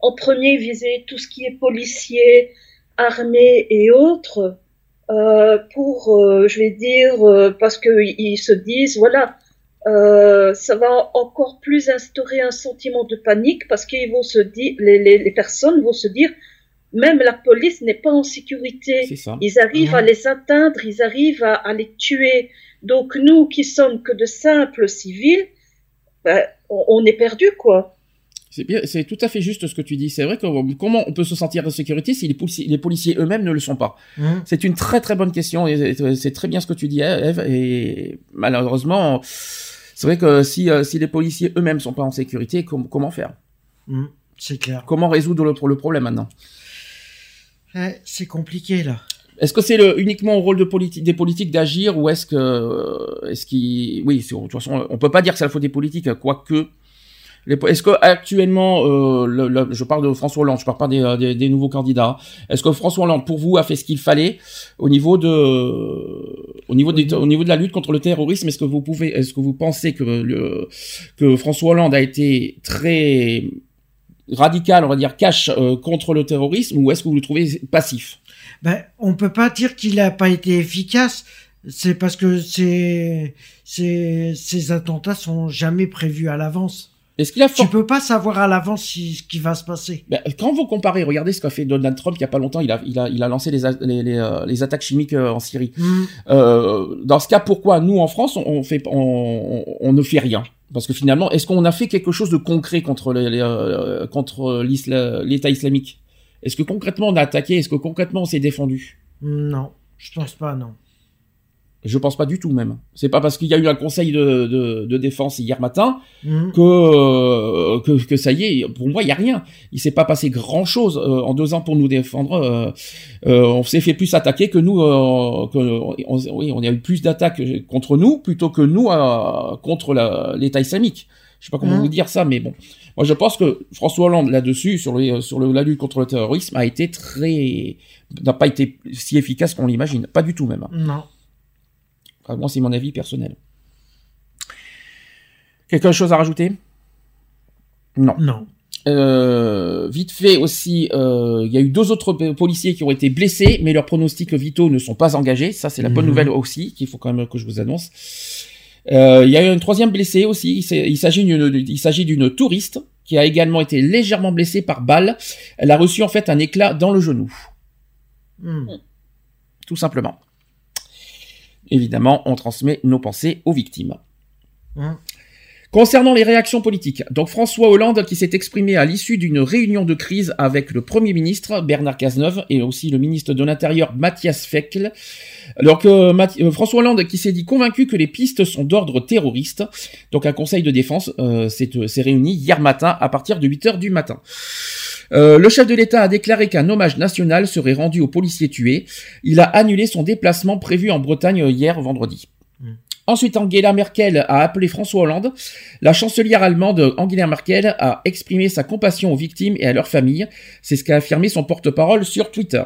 en premier viser tout ce qui est policier, armée et autres, euh, pour, euh, je vais dire, euh, parce qu'ils ils se disent, voilà, euh, ça va encore plus instaurer un sentiment de panique parce qu'ils vont se dire, les, les, les personnes vont se dire, même la police n'est pas en sécurité. Ils arrivent à les atteindre, ils arrivent à, à les tuer. Donc nous qui sommes que de simples civils, ben, on, on est perdu quoi. C'est bien, c'est tout à fait juste ce que tu dis. C'est vrai que euh, comment on peut se sentir en sécurité si les policiers, les policiers eux-mêmes ne le sont pas? Hum. C'est une très très bonne question et c'est- c'est très bien ce que tu dis, Eve. Et malheureusement, c'est vrai que si euh, si les policiers eux-mêmes sont pas en sécurité, com- comment faire? Hum. C'est clair. Comment résoudre le, le problème maintenant? Ouais, c'est compliqué, là. Est-ce que c'est uniquement au rôle de politi- des politiques d'agir ou est-ce que euh, est-ce qu'ils oui de toute façon on peut pas dire que c'est la faute des politiques quoique est-ce que actuellement euh, je parle de François Hollande je parle pas des, euh, des, nouveaux candidats est-ce que François Hollande pour vous a fait ce qu'il fallait au niveau de au niveau des, au niveau de la lutte contre le terrorisme? Est-ce que vous pouvez est-ce que vous pensez que François Hollande a été très radical on va dire cash euh, contre le terrorisme ou est-ce que vous le trouvez passif? Ben, on peut pas dire qu'il a pas été efficace. C'est parce que ces, ces, ces attentats sont jamais prévus à l'avance. Est-ce qu'il a Tu peux pas savoir à l'avance si, ce qui va se passer. Ben, quand vous comparez, regardez ce qu'a fait Donald Trump il y a pas longtemps, il a, il a, il a lancé les, les, les, euh, les attaques chimiques euh, en Syrie. Hum. Euh, dans ce cas, pourquoi nous en France on, on fait, on, on- ne fait rien? Parce que finalement, est-ce qu'on a fait quelque chose de concret contre euh, contre l'État islamique? Est-ce que concrètement on a attaqué? Est-ce que concrètement on s'est défendu? Non, je pense pas, non. Je pense pas du tout même. C'est pas parce qu'il y a eu un conseil de, de, de défense hier matin que, euh, que que ça y est. Pour moi, il y a rien. Il s'est pas passé grand chose en deux ans pour nous défendre. euh, euh, on s'est fait plus attaquer que nous. euh, que, on, oui, on a eu plus d'attaques contre nous plutôt que nous euh, contre l'État islamique. Je sais pas comment Mhm. vous dire ça, mais bon. Moi, je pense que François Hollande là-dessus, sur sur le, la lutte contre le terrorisme, a été très n'a pas été si efficace qu'on l'imagine. Pas du tout même. Non. Enfin, moi, c'est mon avis personnel. Quelque chose à rajouter? Non. Non. Euh, vite fait aussi, euh, il y a eu deux autres policiers qui ont été blessés, mais leurs pronostics vitaux ne sont pas engagés. Ça, c'est la bonne Mhm. nouvelle aussi, qu'il faut quand même que je vous annonce. Euh, il y a eu un troisième blessé aussi. Il s'agit d'une, touriste qui a également été légèrement blessée par balle. Elle a reçu en fait un éclat dans le genou, Mhm. tout simplement. Évidemment, on transmet nos pensées aux victimes. Mhm. Concernant les réactions politiques, donc François Hollande qui s'est exprimé à l'issue d'une réunion de crise avec le Premier ministre Bernard Cazeneuve et aussi le ministre de l'Intérieur Mathias Fekl, alors que François Hollande qui s'est dit convaincu que les pistes sont d'ordre terroriste, donc un conseil de défense euh, s'est euh, s'est réuni hier matin à partir de 8 heures du matin. Euh, le chef de l'État a déclaré qu'un hommage national serait rendu aux policiers tués. Il a annulé son déplacement prévu en Bretagne hier vendredi. Ensuite, Angela Merkel a appelé François Hollande. La chancelière allemande Angela Merkel a exprimé sa compassion aux victimes et à leurs familles. C'est ce qu'a affirmé son porte-parole sur Twitter.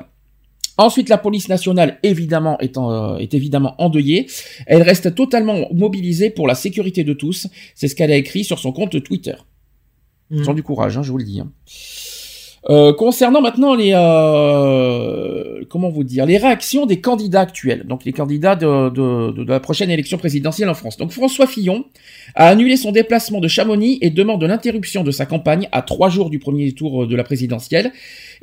Ensuite, la police nationale, évidemment, est, en- euh, est évidemment endeuillée. Elle reste totalement mobilisée pour la sécurité de tous. C'est ce qu'elle a écrit sur son compte Twitter. Ils ont du courage, hein, je vous le dis. hein. Euh, concernant maintenant les euh, comment vous dire les réactions des candidats actuels, donc les candidats de, de, de la prochaine élection présidentielle en France. Donc François Fillon a annulé son déplacement de Chamonix et demande l'interruption de sa campagne à trois jours du premier tour de la présidentielle.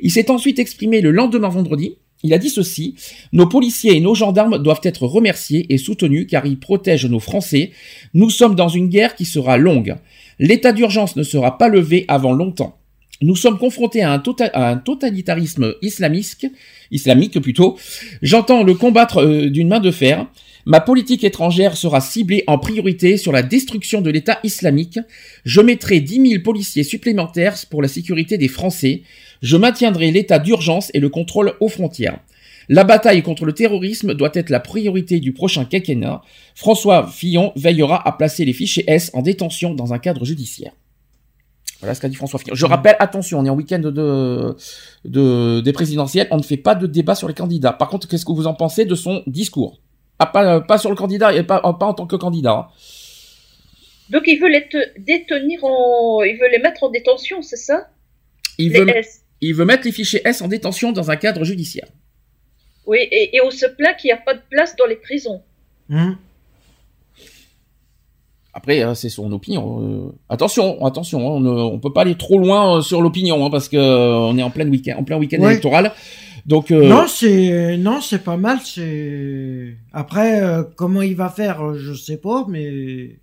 Il s'est ensuite exprimé le lendemain vendredi. Il a dit ceci Nos policiers et nos gendarmes doivent être remerciés et soutenus car ils protègent nos Français. Nous sommes dans une guerre qui sera longue. L'état d'urgence ne sera pas levé avant longtemps. Nous sommes confrontés à un, tota- totalitarisme islamique, islamique plutôt. J'entends le combattre euh, d'une main de fer. Ma politique étrangère sera ciblée en priorité sur la destruction de l'État islamique. Je mettrai 10 000 policiers supplémentaires pour la sécurité des Français. Je maintiendrai l'état d'urgence et le contrôle aux frontières. La bataille contre le terrorisme doit être la priorité du prochain quinquennat. François Fillon veillera à placer les fichiers S en détention dans un cadre judiciaire. Voilà ce qu'a dit François Fillon. Je rappelle, attention, on est en week-end de, de, des présidentielles, on ne fait pas de débat sur les candidats. Par contre, qu'est-ce que vous en pensez de son discours? Ah, pas, pas sur le candidat et pas, pas en tant que candidat. hein. Donc il veut les te- détenir en, il veut les mettre en détention, c'est ça? Il Les veut, S. il veut mettre les fichiers S en détention dans un cadre judiciaire. Oui, et, et on se plaint qu'il n'y a pas de place dans les prisons. Mhm. Après, euh, c'est son opinion. euh, attention, attention, hein, on ne on peut pas aller trop loin euh, sur l'opinion hein, parce que euh, on est en plein week-end, en plein week-end Ouais. électoral. Donc, euh, Non, c'est non, c'est pas mal. C'est après euh, comment il va faire, je sais pas, mais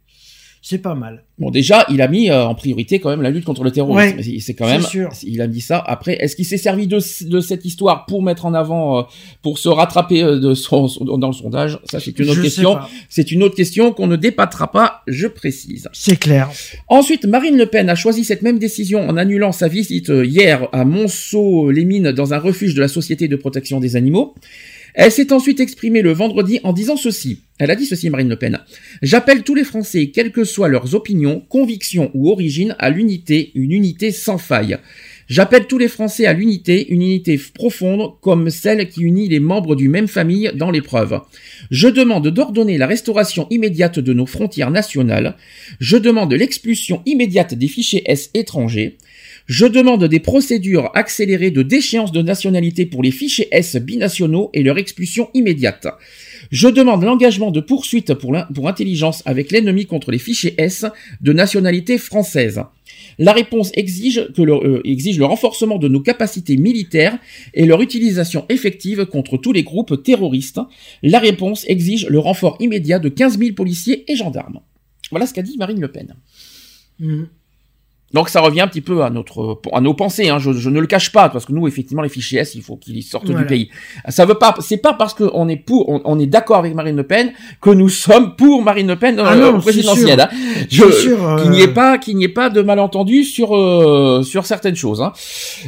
c'est pas mal. bon, déjà, il a mis euh, en priorité quand même la lutte contre le terrorisme. Ouais, C'est- quand même, sûr. il a dit ça. Après, est-ce qu'il s'est servi de, de cette histoire pour mettre en avant, euh, pour se rattraper euh, de son, dans le sondage? Ça, c'est une autre Je question. C'est une autre question qu'on ne débattra pas, je précise. C'est clair. Ensuite, Marine Le Pen a choisi cette même décision en annulant sa visite euh, hier à Monceau-les-Mines dans un refuge de la Société de protection des animaux. Elle s'est ensuite exprimée le vendredi en disant ceci. Elle a dit ceci, Marine Le Pen. J'appelle tous les Français, quelles que soient leurs opinions, convictions ou origines, à l'unité, une unité sans faille. J'appelle tous les Français à l'unité, une unité profonde comme celle qui unit les membres d'une même famille dans l'épreuve. Je demande d'ordonner la restauration immédiate de nos frontières nationales. Je demande l'expulsion immédiate des fichiers S étrangers. Je demande des procédures accélérées de déchéance de nationalité pour les fichiers S binationaux et leur expulsion immédiate. Je demande l'engagement de poursuites pour, intelligence avec l'ennemi contre les fichiers S de nationalité française. La réponse exige, que le, euh, exige le renforcement de nos capacités militaires et leur utilisation effective contre tous les groupes terroristes. La réponse exige le renfort immédiat de 15 000 policiers et gendarmes. Voilà ce qu'a dit Marine Le Pen. Mhm. Donc ça revient un petit peu à notre à nos pensées. Hein. Je, je, ne le cache pas parce que nous effectivement les fichiers S, il faut qu'ils sortent du pays. Ça veut pas, c'est pas parce qu'on est pour, on, est d'accord avec Marine Le Pen que nous sommes pour Marine Le Pen dans ah la présidentielle. Hein. Je, qu'il n'y ait pas, qu'il n'y ait pas de malentendu sur sur certaines choses. Hein.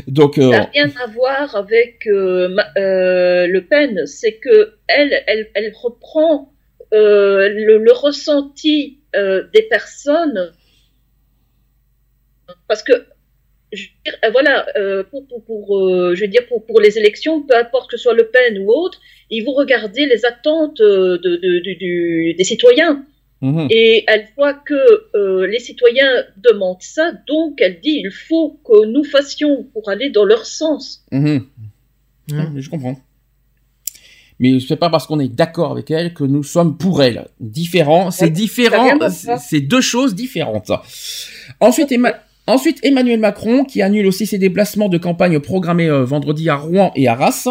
Donc ça n'a rien à voir avec Le Pen, c'est que elle, elle, elle reprend le, le, ressenti des personnes parce que je veux dire, euh, voilà, euh, pour, pour, pour euh, je veux dire pour, pour les élections, peu importe que ce soit Le Pen ou autre, ils vont regarder les attentes de, de, du, des citoyens. Mhm. Et elle voit que les citoyens demandent ça, donc elle dit il faut que nous fassions pour aller dans leur sens. Mhm. Je comprends. Mais c'est pas parce qu'on est d'accord avec elle que nous sommes pour elle. Différent, c'est différent, c'est deux choses différentes. Ensuite, Emma, Ensuite, Emmanuel Macron, qui annule aussi ses déplacements de campagne programmés euh, vendredi à Rouen et à Arras.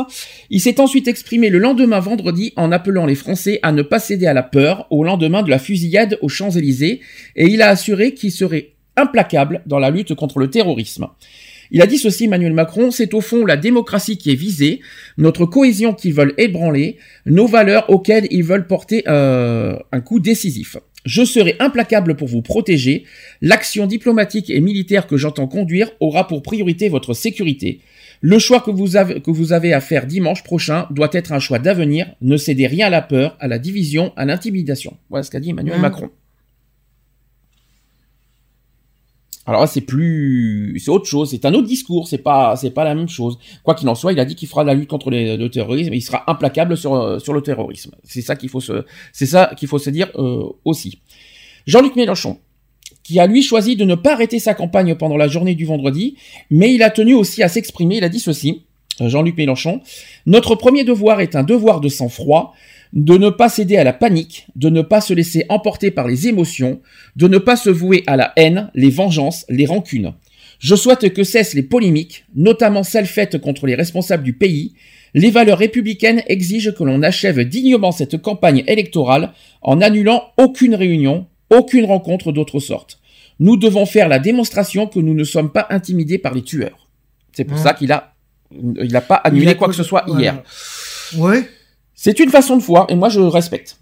Il s'est ensuite exprimé le lendemain vendredi en appelant les Français à ne pas céder à la peur au lendemain de la fusillade aux Champs-Élysées, et il a assuré qu'il serait implacable dans la lutte contre le terrorisme. Il a dit ceci, Emmanuel Macron, c'est au fond la démocratie qui est visée, notre cohésion qu'ils veulent ébranler, nos valeurs auxquelles ils veulent porter euh, un coup décisif. Je serai implacable pour vous protéger. L'action diplomatique et militaire que j'entends conduire aura pour priorité votre sécurité. Le choix que vous, avez, que vous avez à faire dimanche prochain doit être un choix d'avenir. Ne cédez rien à la peur, à la division, à l'intimidation. Voilà ce qu'a dit Emmanuel mmh. Macron. Alors là, c'est plus, c'est autre chose, c'est un autre discours, c'est pas, c'est pas la même chose. Quoi qu'il en soit, il a dit qu'il fera la lutte contre le terrorisme, et il sera implacable sur euh, sur le terrorisme. C'est ça qu'il faut se, c'est ça qu'il faut se dire euh, aussi. Jean-Luc Mélenchon, qui a lui choisi de ne pas arrêter sa campagne pendant la journée du vendredi, mais il a tenu aussi à s'exprimer. Il a dit ceci. Euh, Jean-Luc Mélenchon, notre premier devoir est un devoir de sang-froid de ne pas céder à la panique, de ne pas se laisser emporter par les émotions, de ne pas se vouer à la haine, les vengeances, les rancunes. Je souhaite que cessent les polémiques, notamment celles faites contre les responsables du pays. Les valeurs républicaines exigent que l'on achève dignement cette campagne électorale en annulant aucune réunion, aucune rencontre d'autre sorte. Nous devons faire la démonstration que nous ne sommes pas intimidés par les tueurs. C'est pour ça qu'il a, il n'a pas annulé quoi que ce soit hier. Ouais. C'est une façon de voir et moi je respecte.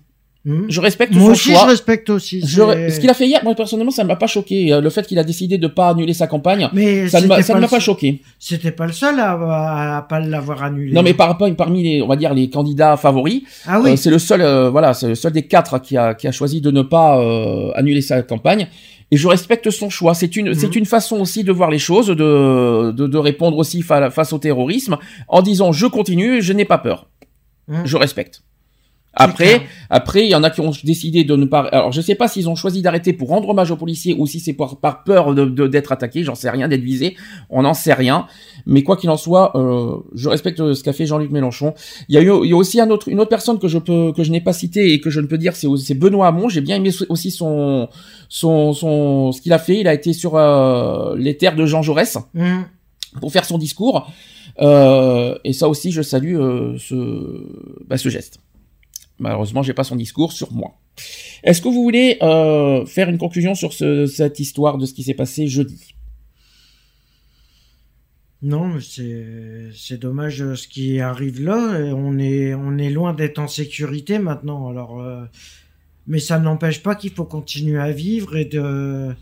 Hmm. Je respecte moi aussi, je respecte aussi. Ce qu'il a fait hier, moi personnellement, ça ne m'a pas choqué. Euh, le fait qu'il a décidé de pas annuler sa campagne, Mais ça ne m'a pas, choqué. C'était pas le seul à, à pas l'avoir annulé. Non, mais par, parmi les, on va dire les candidats favoris, ah oui. Euh, c'est le seul, euh, voilà, c'est le seul des quatre qui a, qui a choisi de ne pas annuler sa campagne. Et je respecte son choix. C'est une, c'est hmm. une façon aussi de voir les choses, de, de, de répondre aussi face au terrorisme, en disant je continue, je n'ai pas peur. Mmh. Je respecte. Après, après, il y en a qui ont décidé de ne pas. Alors, je sais pas s'ils ont choisi d'arrêter pour rendre hommage aux policiers ou si c'est par, par peur de d'être attaqué. J'en sais rien, d'être visé. On n'en sait rien. Mais quoi qu'il en soit, euh, je respecte ce qu'a fait Jean-Luc Mélenchon. Il y a eu, il y a aussi un autre, une autre personne que je peux, que je n'ai pas cité et que je ne peux dire, c'est c'est Benoît Hamon. J'ai bien aimé aussi son, son, son, ce qu'il a fait. Il a été sur euh, les terres de Jean Jaurès mmh. pour faire son discours. Euh, et ça aussi, je salue euh, ce, bah, ce geste. Malheureusement, j'ai pas son discours sur moi. Est-ce que vous voulez euh, faire une conclusion sur ce, cette histoire de ce qui s'est passé jeudi? Non, c'est dommage ce qui arrive là. On est loin d'être en sécurité maintenant. Alors, mais ça n'empêche pas qu'il faut continuer à vivre et de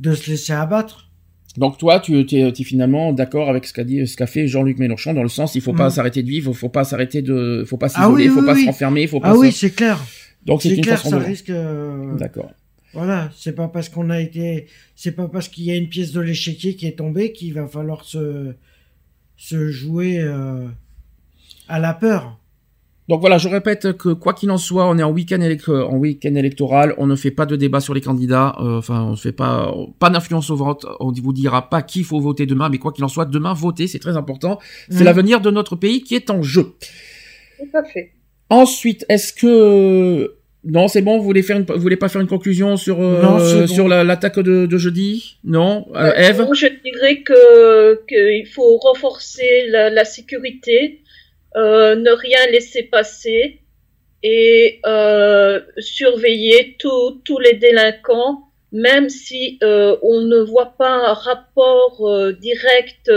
se laisser abattre. Donc toi, tu es, finalement d'accord avec ce qu'a dit, ce qu'a fait Jean-Luc Mélenchon dans le sens, il faut pas mm. s'arrêter de vivre, il faut pas s'arrêter de, faut pas ah s'isoler, il faut pas se renfermer, il faut pas. Ah oui, c'est clair. Donc c'est une clair, ça risque. Euh, d'accord. Voilà, c'est pas parce qu'on a été, c'est pas parce qu'il y a une pièce de l'échiquier qui est tombée qu'il va falloir se se jouer euh, à la peur. Donc voilà, je répète que quoi qu'il en soit, on est en week-end en week-end électoral, on ne fait pas de débat sur les candidats, euh, enfin on ne fait pas pas d'influence au vote, on vous dira pas qui faut voter demain, mais quoi qu'il en soit, demain voter, c'est très important, c'est mmh. l'avenir de notre pays qui est en jeu. Tout à fait. Ensuite, est-ce que non, c'est bon. Vous voulez faire, vous voulez pas faire une conclusion sur euh, sur l'attaque de, jeudi? Non, euh, Eve? je dirais que qu'il faut renforcer la sécurité euh, ne rien laisser passer et euh, surveiller tous les délinquants même si euh, on ne voit pas un rapport euh, direct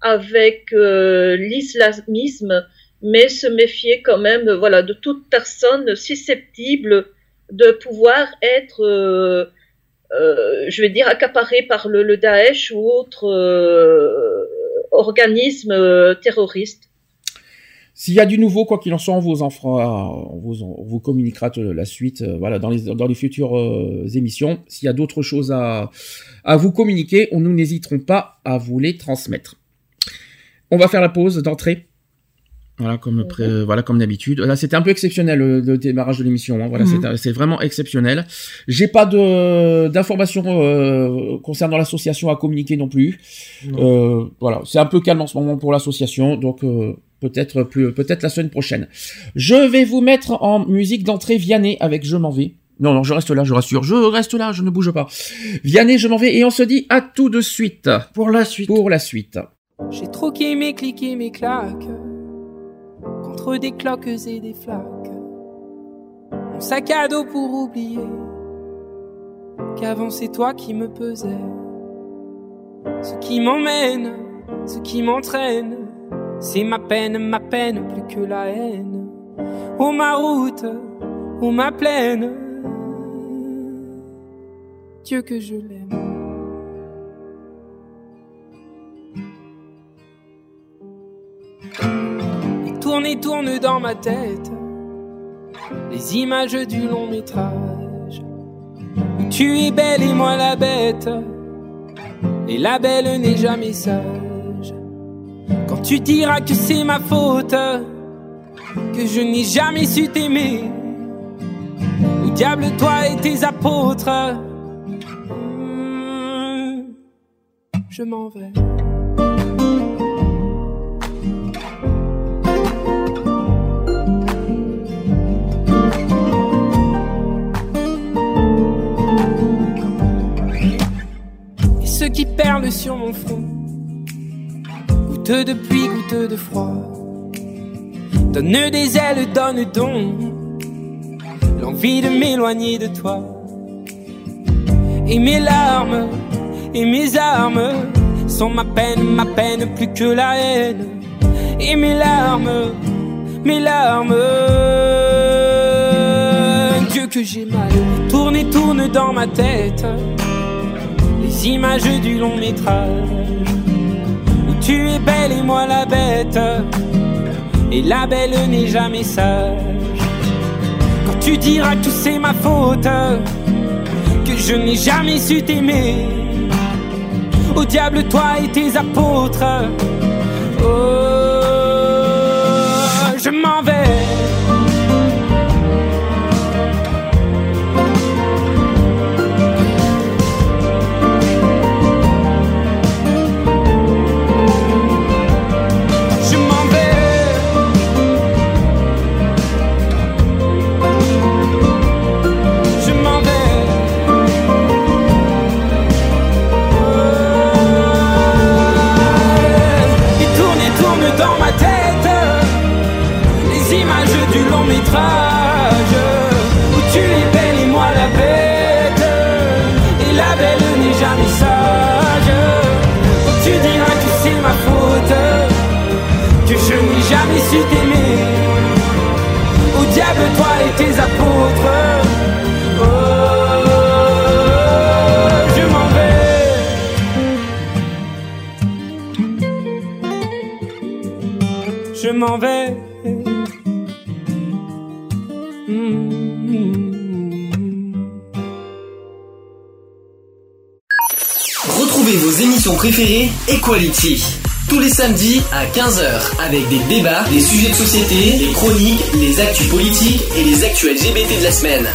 avec euh, l'islamisme, mais se méfier quand même, voilà, de toute personne susceptible de pouvoir être, euh, euh, je vais dire, accaparée par le, le Daesh ou autre euh, organisme euh, terroriste. S'il y a du nouveau, quoi qu'il en soit, on vous en fera, on vous, en- on vous communiquera euh, la suite, euh, voilà, dans les dans les futures euh, émissions. S'il y a d'autres choses à à vous communiquer, on nous n'hésiterons pas à vous les transmettre. On va faire la pause d'entrée. Voilà comme pré- voilà comme d'habitude. Là, c'était un peu exceptionnel le, le démarrage de l'émission. hein. Voilà, Mhm. c'est- c'est vraiment exceptionnel. J'ai pas de d'informations euh, concernant l'association à communiquer non plus. Euh, voilà, c'est un peu calme en ce moment pour l'association, donc euh, peut-être plus, peut-être la semaine prochaine. Je vais vous mettre en musique d'entrée Vianney avec Je m'en vais. Non, non, je reste là, je rassure. Je reste là, je ne bouge pas. Vianney, je m'en vais et on se dit à tout de suite Pour la suite. pour la suite. J'ai troqué mes clics et mes claques contre des cloques et des flaques. Mon sac à dos pour oublier qu'avant c'est toi qui me pesais. Ce qui m'emmène, ce qui m'entraîne, c'est ma peine, ma peine plus que la haine. Oh ma route, oh ma plaine, Dieu que je l'aime. Tourne et tourne dans ma tête les images du long métrage. Tu es belle et moi la bête. Et la belle n'est jamais sage. Tu diras que c'est ma faute, que je n'ai jamais su t'aimer. Diable, toi et tes apôtres. Hmm, Je m'en vais. Et ceux qui perlent sur mon front, de pluie, goutteux de froid, donne des ailes, donne donc l'envie de m'éloigner de toi. Et mes larmes et mes armes sont ma peine, ma peine plus que la haine. Et mes larmes, mes larmes, Dieu que j'ai mal, tourne et tourne dans ma tête les images du long métrage tu es belle et moi la bête. Et la belle n'est jamais sage. Quand tu diras que c'est ma faute que je n'ai jamais su t'aimer. Au diable toi et tes apôtres. Oh je m'en vais vos émissions préférées Equality. Tous les samedis à 15h avec des débats, des sujets de société, des chroniques, les actus politiques et les actus LGBT de la semaine.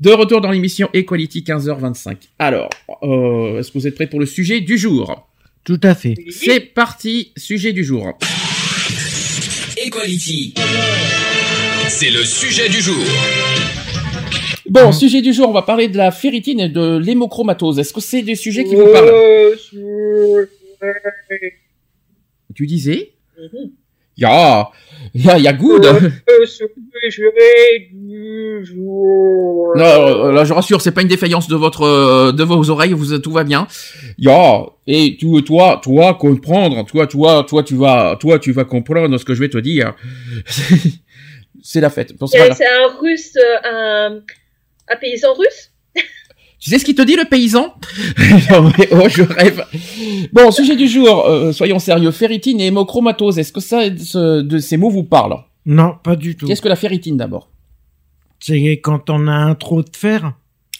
De retour dans l'émission Equality 15h25. Alors, euh, est-ce que vous êtes prêts pour le sujet du jour? Tout à fait. C'est parti, sujet du jour. Equality. C'est le sujet du jour. Bon, sujet du jour, on va parler de la ferritine et de l'hémochromatose. Est-ce que c'est des sujets qui vous parlent Euh, Tu disais mhm. Ya, ya, ya good. <laughs> Euh. Non, euh, là, je rassure, c'est pas une défaillance de votre, euh, de vos oreilles, vous, tout va bien. Ya, et tu, toi, toi, comprendre, toi, toi, toi, tu vas, toi, tu vas comprendre ce que je vais te dire. <laughs> c'est la fête. C'est un russe, euh, un, un paysan russe? Tu sais ce qu'il te dit, le paysan? <laughs> Non, mais, Oh, je rêve. Bon, sujet du jour, euh, soyons sérieux. Ferritine et hémochromatose, est-ce que ça, ce- de ces mots vous parlent? Non, pas du tout. Qu'est-ce que la ferritine d'abord? C'est quand on a un trop de fer?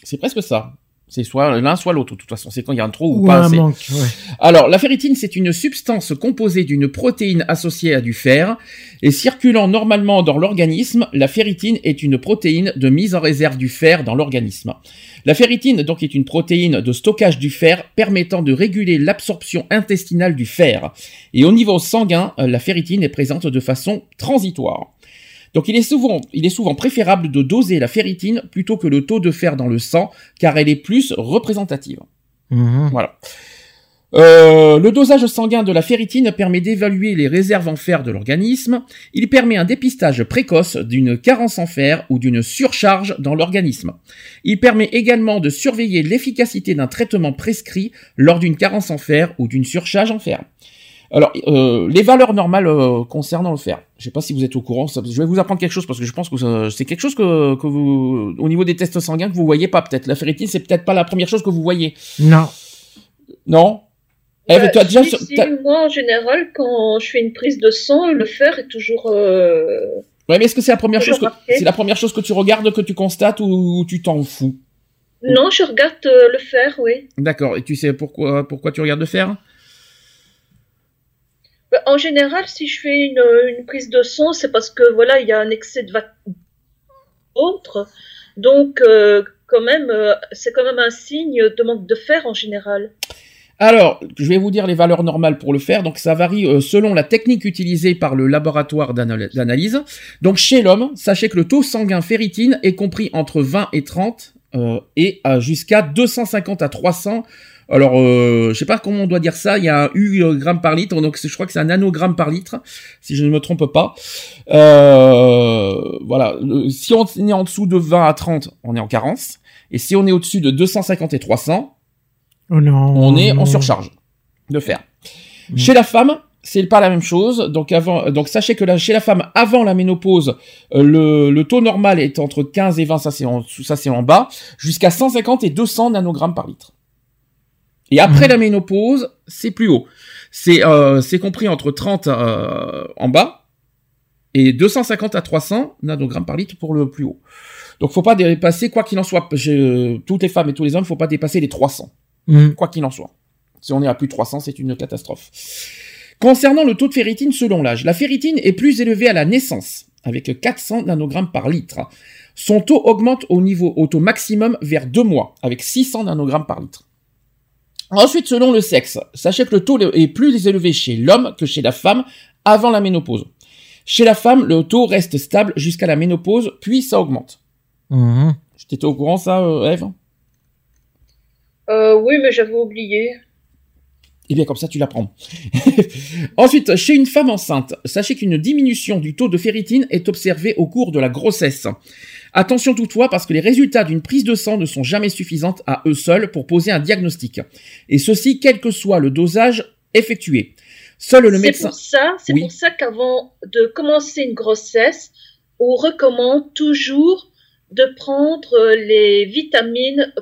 C'est presque ça. C'est soit l'un, soit l'autre, de toute façon. C'est quand il y a un trop ou, ou pas un assez. manque. Ouais. Alors, la ferritine, c'est une substance composée d'une protéine associée à du fer et circulant normalement dans l'organisme. La ferritine est une protéine de mise en réserve du fer dans l'organisme. La ferritine, donc, est une protéine de stockage du fer permettant de réguler l'absorption intestinale du fer. Et au niveau sanguin, euh, la ferritine est présente de façon transitoire. Donc il est souvent, il est souvent préférable de doser la ferritine plutôt que le taux de fer dans le sang, car elle est plus représentative. Mhm. Voilà. Euh, le dosage sanguin de la ferritine permet d'évaluer les réserves en fer de l'organisme. Il permet un dépistage précoce d'une carence en fer ou d'une surcharge dans l'organisme. Il permet également de surveiller l'efficacité d'un traitement prescrit lors d'une carence en fer ou d'une surcharge en fer. Alors, euh, les valeurs normales euh, concernant le fer. Je sais pas si vous êtes au courant. ça- je vais vous apprendre quelque chose parce que je pense que c'est quelque chose que, que vous, au niveau des tests sanguins, que vous voyez pas peut-être. La ferritine, c'est peut-être pas la première chose que vous voyez. Non. Non? Eve, Bah, toi, déjà, si, moi, en général, quand je fais une prise de sang, le fer est toujours... euh, Ouais, mais est-ce que c'est la première chose que c'est la première chose que tu regardes, que tu constates ou tu t'en fous? Non, je regarde euh, le fer, oui. D'accord. Et tu sais pourquoi pourquoi tu regardes le fer? Bah, en général, si je fais une, prise de sang, c'est parce que voilà, il y a un excès de autre. Donc, euh, quand même, euh, c'est quand même un signe de manque de fer en général. Alors, je vais vous dire les valeurs normales pour le fer. Donc, ça varie euh, selon la technique utilisée par le laboratoire d'anal- d'analyse. Donc, chez l'homme, sachez que le taux sanguin ferritine est compris entre 20 et 30 euh, et jusqu'à 250 à 300. Alors, euh, je sais pas comment on doit dire ça. Il y a un U gramme par litre, donc je crois que c'est un nanogramme par litre, si je ne me trompe pas. Euh, voilà. Si on est en dessous de 20 à 30, on est en carence. Et si on est au-dessus de 250 et 300, Oh non. on est non. en surcharge de fer. Mm. Chez la femme, c'est pas la même chose. Donc avant, donc sachez que là, chez la femme, avant la ménopause, euh, le, le taux normal est entre 15 et 20, ça c'est en ça c'est en bas, jusqu'à 150 et 200 nanogrammes par litre. Et après Mhm. la ménopause, c'est plus haut. C'est euh, compris entre 30 euh, en bas et 250 à 300 nanogrammes par litre pour le plus haut. Donc faut pas dépasser quoi qu'il en soit. Je- toutes les femmes et tous les hommes, faut pas dépasser les 300 Mhm. quoi qu'il en soit. Si on est à plus de 300, c'est une catastrophe. Concernant le taux de ferritine selon l'âge, la ferritine est plus élevée à la naissance, avec 400 nanogrammes par litre. Son taux augmente au niveau au taux maximum vers deux mois, avec 600 nanogrammes par litre. Ensuite, selon le sexe, sachez que le taux est plus élevé chez l'homme que chez la femme avant la ménopause. Chez la femme, le taux reste stable jusqu'à la ménopause, puis ça augmente. Mhm. T'étais au courant ça, euh, Eve Euh, oui, mais j'avais oublié. Eh bien, comme ça, tu l'apprends. <laughs> Ensuite, chez une femme enceinte, sachez qu'une diminution du taux de ferritine est observée au cours de la grossesse. Attention toutefois, parce que les résultats d'une prise de sang ne sont jamais suffisants à eux seuls pour poser un diagnostic. Et ceci, quel que soit le dosage effectué. Seul le C'est médecin... pour ça, c'est Oui. pour ça qu'avant de commencer une grossesse, on recommande toujours de prendre les vitamines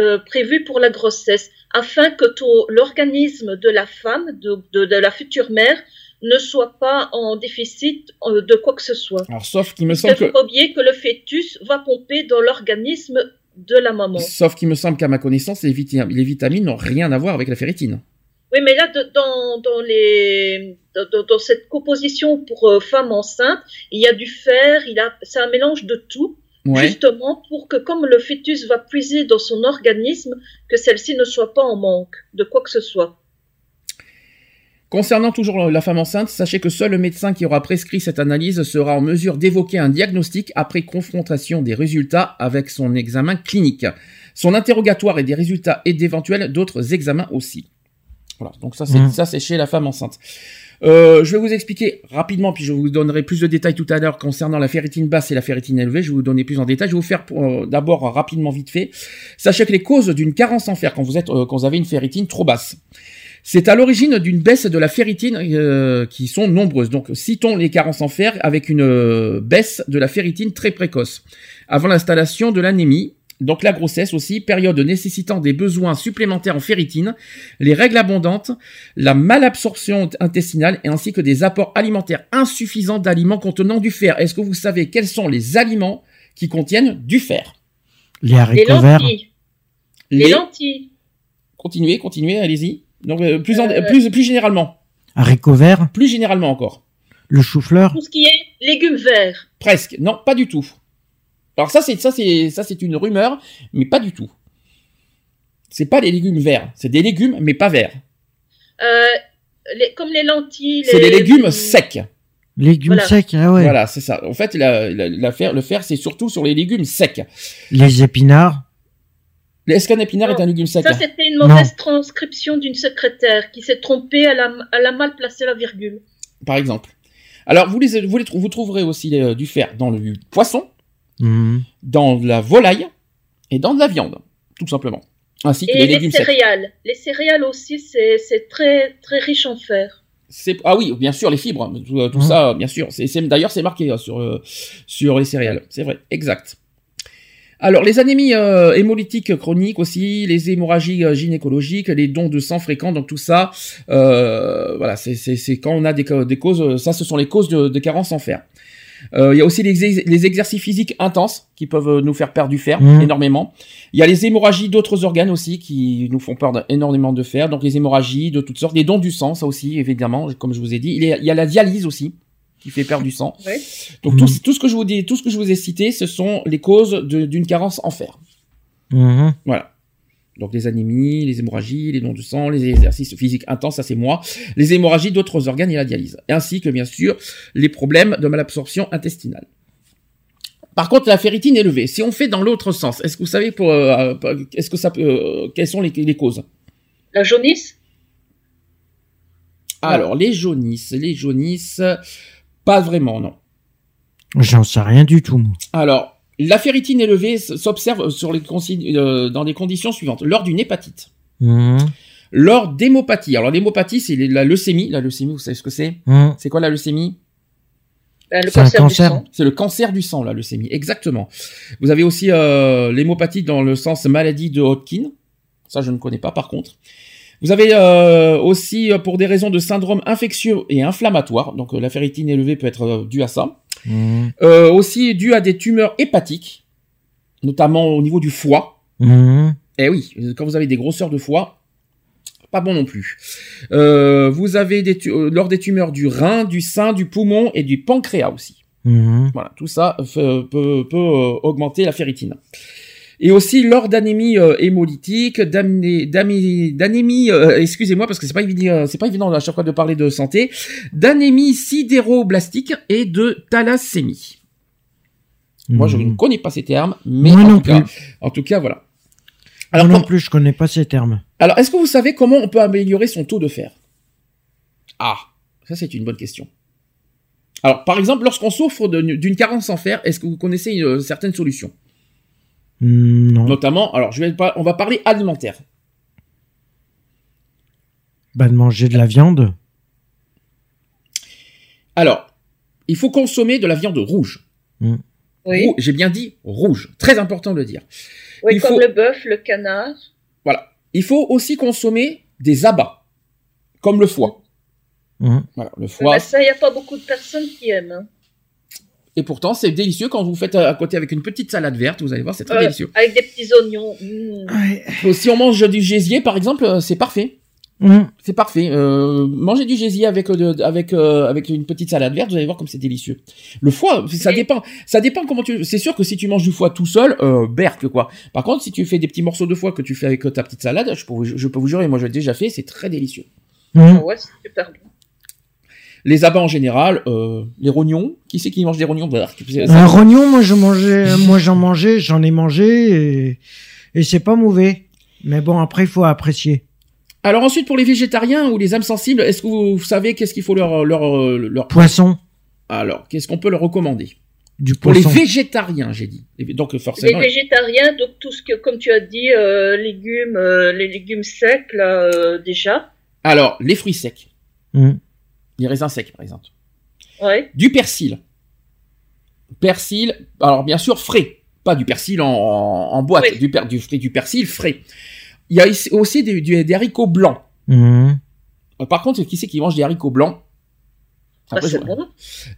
euh, prévues pour la grossesse, afin que l'organisme de la femme, de, de- de la future mère, ne soit pas en déficit euh, de quoi que ce soit. Alors, sauf qu'il me semble faut que... pas oublier que le fœtus va pomper dans l'organisme de la maman. Sauf qu'il me semble qu'à ma connaissance, les, vita- les vitamines n'ont rien à voir avec la ferritine. Oui, mais là, de- dans, dans, les, dans, dans- dans cette composition pour euh, femmes enceintes, il y a du fer, il a, c'est un mélange de tout, Ouais. justement pour que comme le fœtus va puiser dans son organisme, que celle-ci ne soit pas en manque de quoi que ce soit. Concernant toujours la femme enceinte, sachez que seul le médecin qui aura prescrit cette analyse sera en mesure d'évoquer un diagnostic après confrontation des résultats avec son examen clinique, son interrogatoire et des résultats et d'éventuels d'autres examens aussi. Voilà, donc ça c'est ça c'est chez la femme enceinte. Euh, je vais vous expliquer rapidement, puis je vous donnerai plus de détails tout à l'heure concernant la ferritine basse et la ferritine élevée. Je vais vous donner plus en détail. Je vais vous faire euh, d'abord rapidement vite fait. Sachez que les causes d'une carence en fer quand vous êtes euh, quand vous avez une ferritine trop basse. C'est à l'origine d'une baisse de la ferritine euh, qui sont nombreuses. Donc citons les carences en fer avec une baisse de la ferritine très précoce. Avant l'installation de l'anémie, donc la grossesse aussi, période nécessitant des besoins supplémentaires en ferritine, les règles abondantes, la malabsorption intestinale et ainsi que des apports alimentaires insuffisants d'aliments contenant du fer. Est-ce que vous savez quels sont les aliments qui contiennent du fer? Les Les haricots verts. lentilles. Les lentilles. Continuez, continuez, allez-y. Donc euh, plus, en- Euh, plus plus généralement, Haricots verts. plus généralement encore. Le chou-fleur. Tout ce qui est légumes verts. Presque. Non, pas du tout. Alors ça c'est ça c'est ça c'est une rumeur, mais pas du tout. C'est pas des légumes verts, c'est des légumes mais pas verts. Euh, les- comme les lentilles. C'est des les- légumes secs. Légumes Voilà. secs. Ah ouais. Voilà, c'est ça. En fait, la, la- la fer, le fer, c'est surtout sur les légumes secs. Les épinards. Est-ce qu'un épinard Non. est un légume sec Ça, c'était une mauvaise transcription d'une secrétaire qui s'est trompée, elle a, elle a mal placé la virgule. Par exemple. Alors, vous les, vous les vous trouverez aussi euh, du fer dans le poisson, Mhm. dans la volaille et dans de la viande, tout simplement. Ainsi que Et les les, légumes secs. céréales. Les céréales aussi, c'est très, très riche en fer. Ah oui, bien sûr les fibres, tout, tout Mhm. ça, bien sûr. D'ailleurs c'est marqué euh, sur euh, sur les céréales, c'est vrai, exact. Alors les anémies euh, hémolytiques chroniques aussi, les hémorragies euh, gynécologiques, les dons de sang fréquents, donc tout ça, euh, voilà, c'est quand on a des, ca- des causes, euh, ça ce sont les causes de, de carence en fer. Euh, Il y a aussi les, ex- les exercices physiques intenses qui peuvent euh, nous faire perdre du fer Mhm. énormément. Il y a les hémorragies d'autres organes aussi qui nous font perdre énormément de fer. Donc les hémorragies de toutes sortes, les dons du sang, ça aussi évidemment, comme je vous ai dit. Il y a, il y a la dialyse aussi qui fait perdre du sang. Ouais. Donc Mhm. tout, tout ce que je vous dis, tout ce que je vous ai cité, ce sont les causes d'une carence en fer. Mhm. Voilà. Donc les anémies, les hémorragies, les dons de sang, les exercices physiques intenses, ça c'est moi. Les hémorragies d'autres organes et la dialyse. Ainsi que bien sûr les problèmes de malabsorption intestinale. Par contre, la ferritine élevée, si on fait dans l'autre sens, est-ce que vous savez pour, euh, euh, est-ce que ça, peut- euh, quelles sont les, les causes? La jaunisse? Alors les jaunisses, les jaunisses, pas vraiment non. J'en sais rien du tout. moi. Alors la ferritine élevée s'observe sur les consi- euh, dans les conditions suivantes lors d'une hépatite. Mhm. Lors d'hémopathie. Alors l'hémopathie, c'est la leucémie. La leucémie, vous savez ce que c'est? Mhm. C'est quoi la leucémie? Ben, Le cancer, cancer. du sang. C'est le cancer du sang, la leucémie. Exactement. Vous avez aussi euh, l'hémopathie dans le sens maladie de Hodgkin. Ça, je ne connais pas par contre. Vous avez euh, aussi, euh, pour des raisons de syndrome infectieux et inflammatoire, donc euh, la ferritine élevée peut être euh, due à ça. Mhm. Euh, aussi due à des tumeurs hépatiques, notamment au niveau du foie. Mhm. Eh oui, quand vous avez des grosseurs de foie, pas bon non plus. Euh, vous avez des euh, lors des tumeurs du rein, du sein, du poumon et du pancréas aussi. Mhm. Voilà, tout ça peut, peut, augmenter la ferritine. Et aussi lors d'anémie euh, hémolytique, d'anémie, euh, excusez-moi parce que c'est pas évident, c'est pas évident à chaque fois de parler de santé, d'anémie sidéroblastique et de thalassémie. Moi, je ne connais pas ces termes, mais Moi en, non tout cas, plus. en tout cas, voilà. Moi Alors, non com- plus, je connais pas ces termes. alors, est-ce que vous savez comment on peut améliorer son taux de fer? Ah, ça c'est une bonne question. Alors, par exemple, lorsqu'on souffre d'une carence en fer, est-ce que vous connaissez une, certaine solution Non. Notamment, alors, je vais pas, on va parler alimentaire. Bah, de manger de la viande. Alors, il faut consommer de la viande rouge. Oui, Rou- J'ai bien dit rouge. Très important de le dire. oui il comme faut- le bœuf, le canard. Voilà. Il faut aussi consommer des abats, comme le foie. Mhm. Voilà, le Mais foie. ça, il n'y a pas beaucoup de personnes qui aiment. hein. Et pourtant, c'est délicieux quand vous faites à côté avec une petite salade verte. Vous allez voir, c'est très Euh, délicieux. Avec des petits oignons. mm. Euh, Si on mange du gésier, par exemple, euh, c'est parfait. Mhm. C'est parfait. Euh, manger du gésier avec euh, de- avec euh, avec une petite salade verte, vous allez voir comme c'est délicieux. Le foie, ça Oui. dépend. Ça dépend comment tu. C'est sûr que si tu manges du foie tout seul, euh, berque quoi. Par contre, si tu fais des petits morceaux de foie que tu fais avec ta petite salade, je peux vous, je peux vous jurer, moi je l'ai déjà fait, c'est très délicieux. Ah ouais, c'est super bon. Les abats en général, euh, les rognons. Qui c'est qui mange des rognons? C'est- Un rognon, moi, je mangeais, <laughs> moi, j'en mangeais, j'en ai mangé et, et c'est pas mauvais. Mais bon, après, il faut apprécier. Alors ensuite, pour les végétariens ou les âmes sensibles, est-ce que vous savez qu'est-ce qu'il faut leur, leur, euh, leur... Poisson. Alors, qu'est-ce qu'on peut leur recommander? Du Pour les végétariens, j'ai dit. Donc Les forcément. végétariens, donc tout ce que, comme tu as dit, euh, légumes, euh, les légumes secs, là, euh, déjà. Alors, les fruits secs, Hmm. Les raisins secs, par exemple. Ouais. Du persil. Persil, alors bien sûr frais, pas du persil en, en, en boîte, Oui. du, per, du, du persil frais. Il y a aussi des, haricots blancs. Hmm. Euh, Par contre, qui c'est qui mange des haricots blancs Ah, Après, c'est je- bon.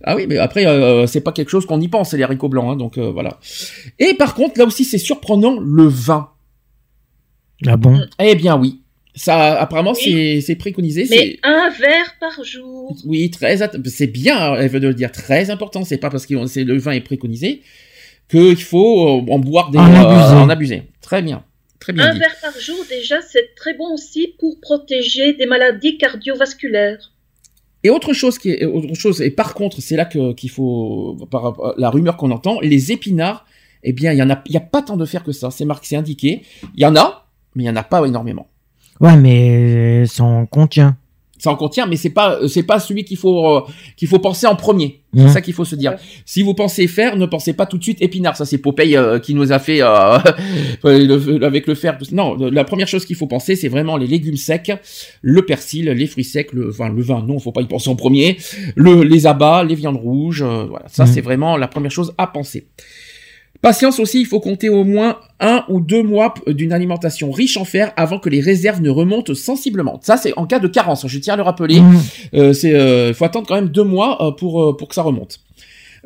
Ah oui, mais après, euh, c'est pas quelque chose qu'on y pense, les haricots blancs, hein, donc euh, voilà. Et par contre, là aussi, c'est surprenant, le vin. Ah bon? Eh bien oui, ça, apparemment, Oui. c'est préconisé. Mais c'est un verre par jour. Oui, très, c'est bien, elle veut de le dire, très important. C'est pas parce que c'est le vin est préconisé qu'il faut euh, en boire des, En abuser. en abuser. Très bien, très bien Un dit. verre par jour, déjà, c'est très bon aussi pour protéger des maladies cardiovasculaires. Et autre chose qui est autre chose, et par contre, c'est là que qu'il faut par rapport à la rumeur qu'on entend, les épinards, eh bien, il y en a, il y a pas tant de fer que ça. C'est marqué, c'est indiqué. Il y en a, mais il y en a pas énormément. Ouais, mais ça en contient. Ça en contient, mais c'est pas, c'est pas celui qu'il faut, euh, qu'il faut penser en premier. C'est ça qu'il faut se dire. Ouais. Si vous pensez fer, ne pensez pas tout de suite épinard. Ça, c'est Popeye euh, qui nous a fait euh, <laughs> le- avec le fer. Non, la première chose qu'il faut penser, c'est vraiment les légumes secs, le persil, les fruits secs, le vin. Le vin, non, faut pas y penser en premier. Le, les abats, les viandes rouges. euh, voilà, ça, Mhm. c'est vraiment la première chose à penser. Patience aussi, il faut compter au moins un ou deux mois d'une alimentation riche en fer avant que les réserves ne remontent sensiblement. Ça, c'est en cas de carence. Je tiens à le rappeler. Hmm. Euh, c'est, euh, faut attendre quand même deux mois euh, pour euh, pour que ça remonte.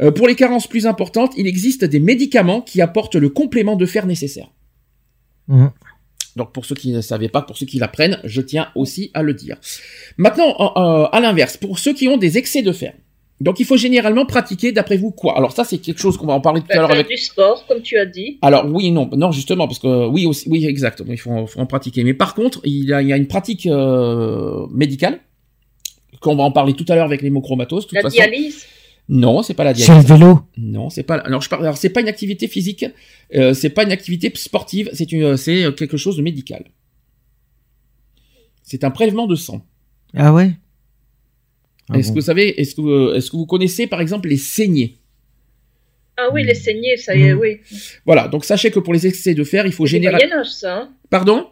Euh, pour les carences plus importantes, il existe des médicaments qui apportent le complément de fer nécessaire. Hmm. Donc pour ceux qui ne savaient pas, pour ceux qui l'apprennent, je tiens aussi à le dire. Maintenant, à l'inverse, pour ceux qui ont des excès de fer. Donc il faut généralement pratiquer, d'après vous, quoi? Alors ça, c'est quelque chose qu'on va en parler tout à l'heure Faire avec du sport, comme tu as dit. alors oui non, non justement parce que oui aussi, oui exact, il faut, faut en pratiquer. Mais par contre, il y a, il y a une pratique euh, médicale qu'on va en parler tout à l'heure avec l'hémochromatose. La façon, dialyse? non, c'est pas la C'est dialyse. le vélo? Non, c'est pas. Alors je parle. Alors c'est pas une activité physique, euh, c'est pas une activité sportive, c'est une, c'est quelque chose de médical. C'est un prélèvement de sang. Ah ouais? Ah est-ce bon. que vous savez, est-ce que vous- est-ce que vous connaissez par exemple les saignées? Ah oui, les saignées, ça y est, Mm. oui. Voilà. Donc sachez que pour les excès de fer, il faut généralement. Moyen-Âge, ça. hein. Pardon?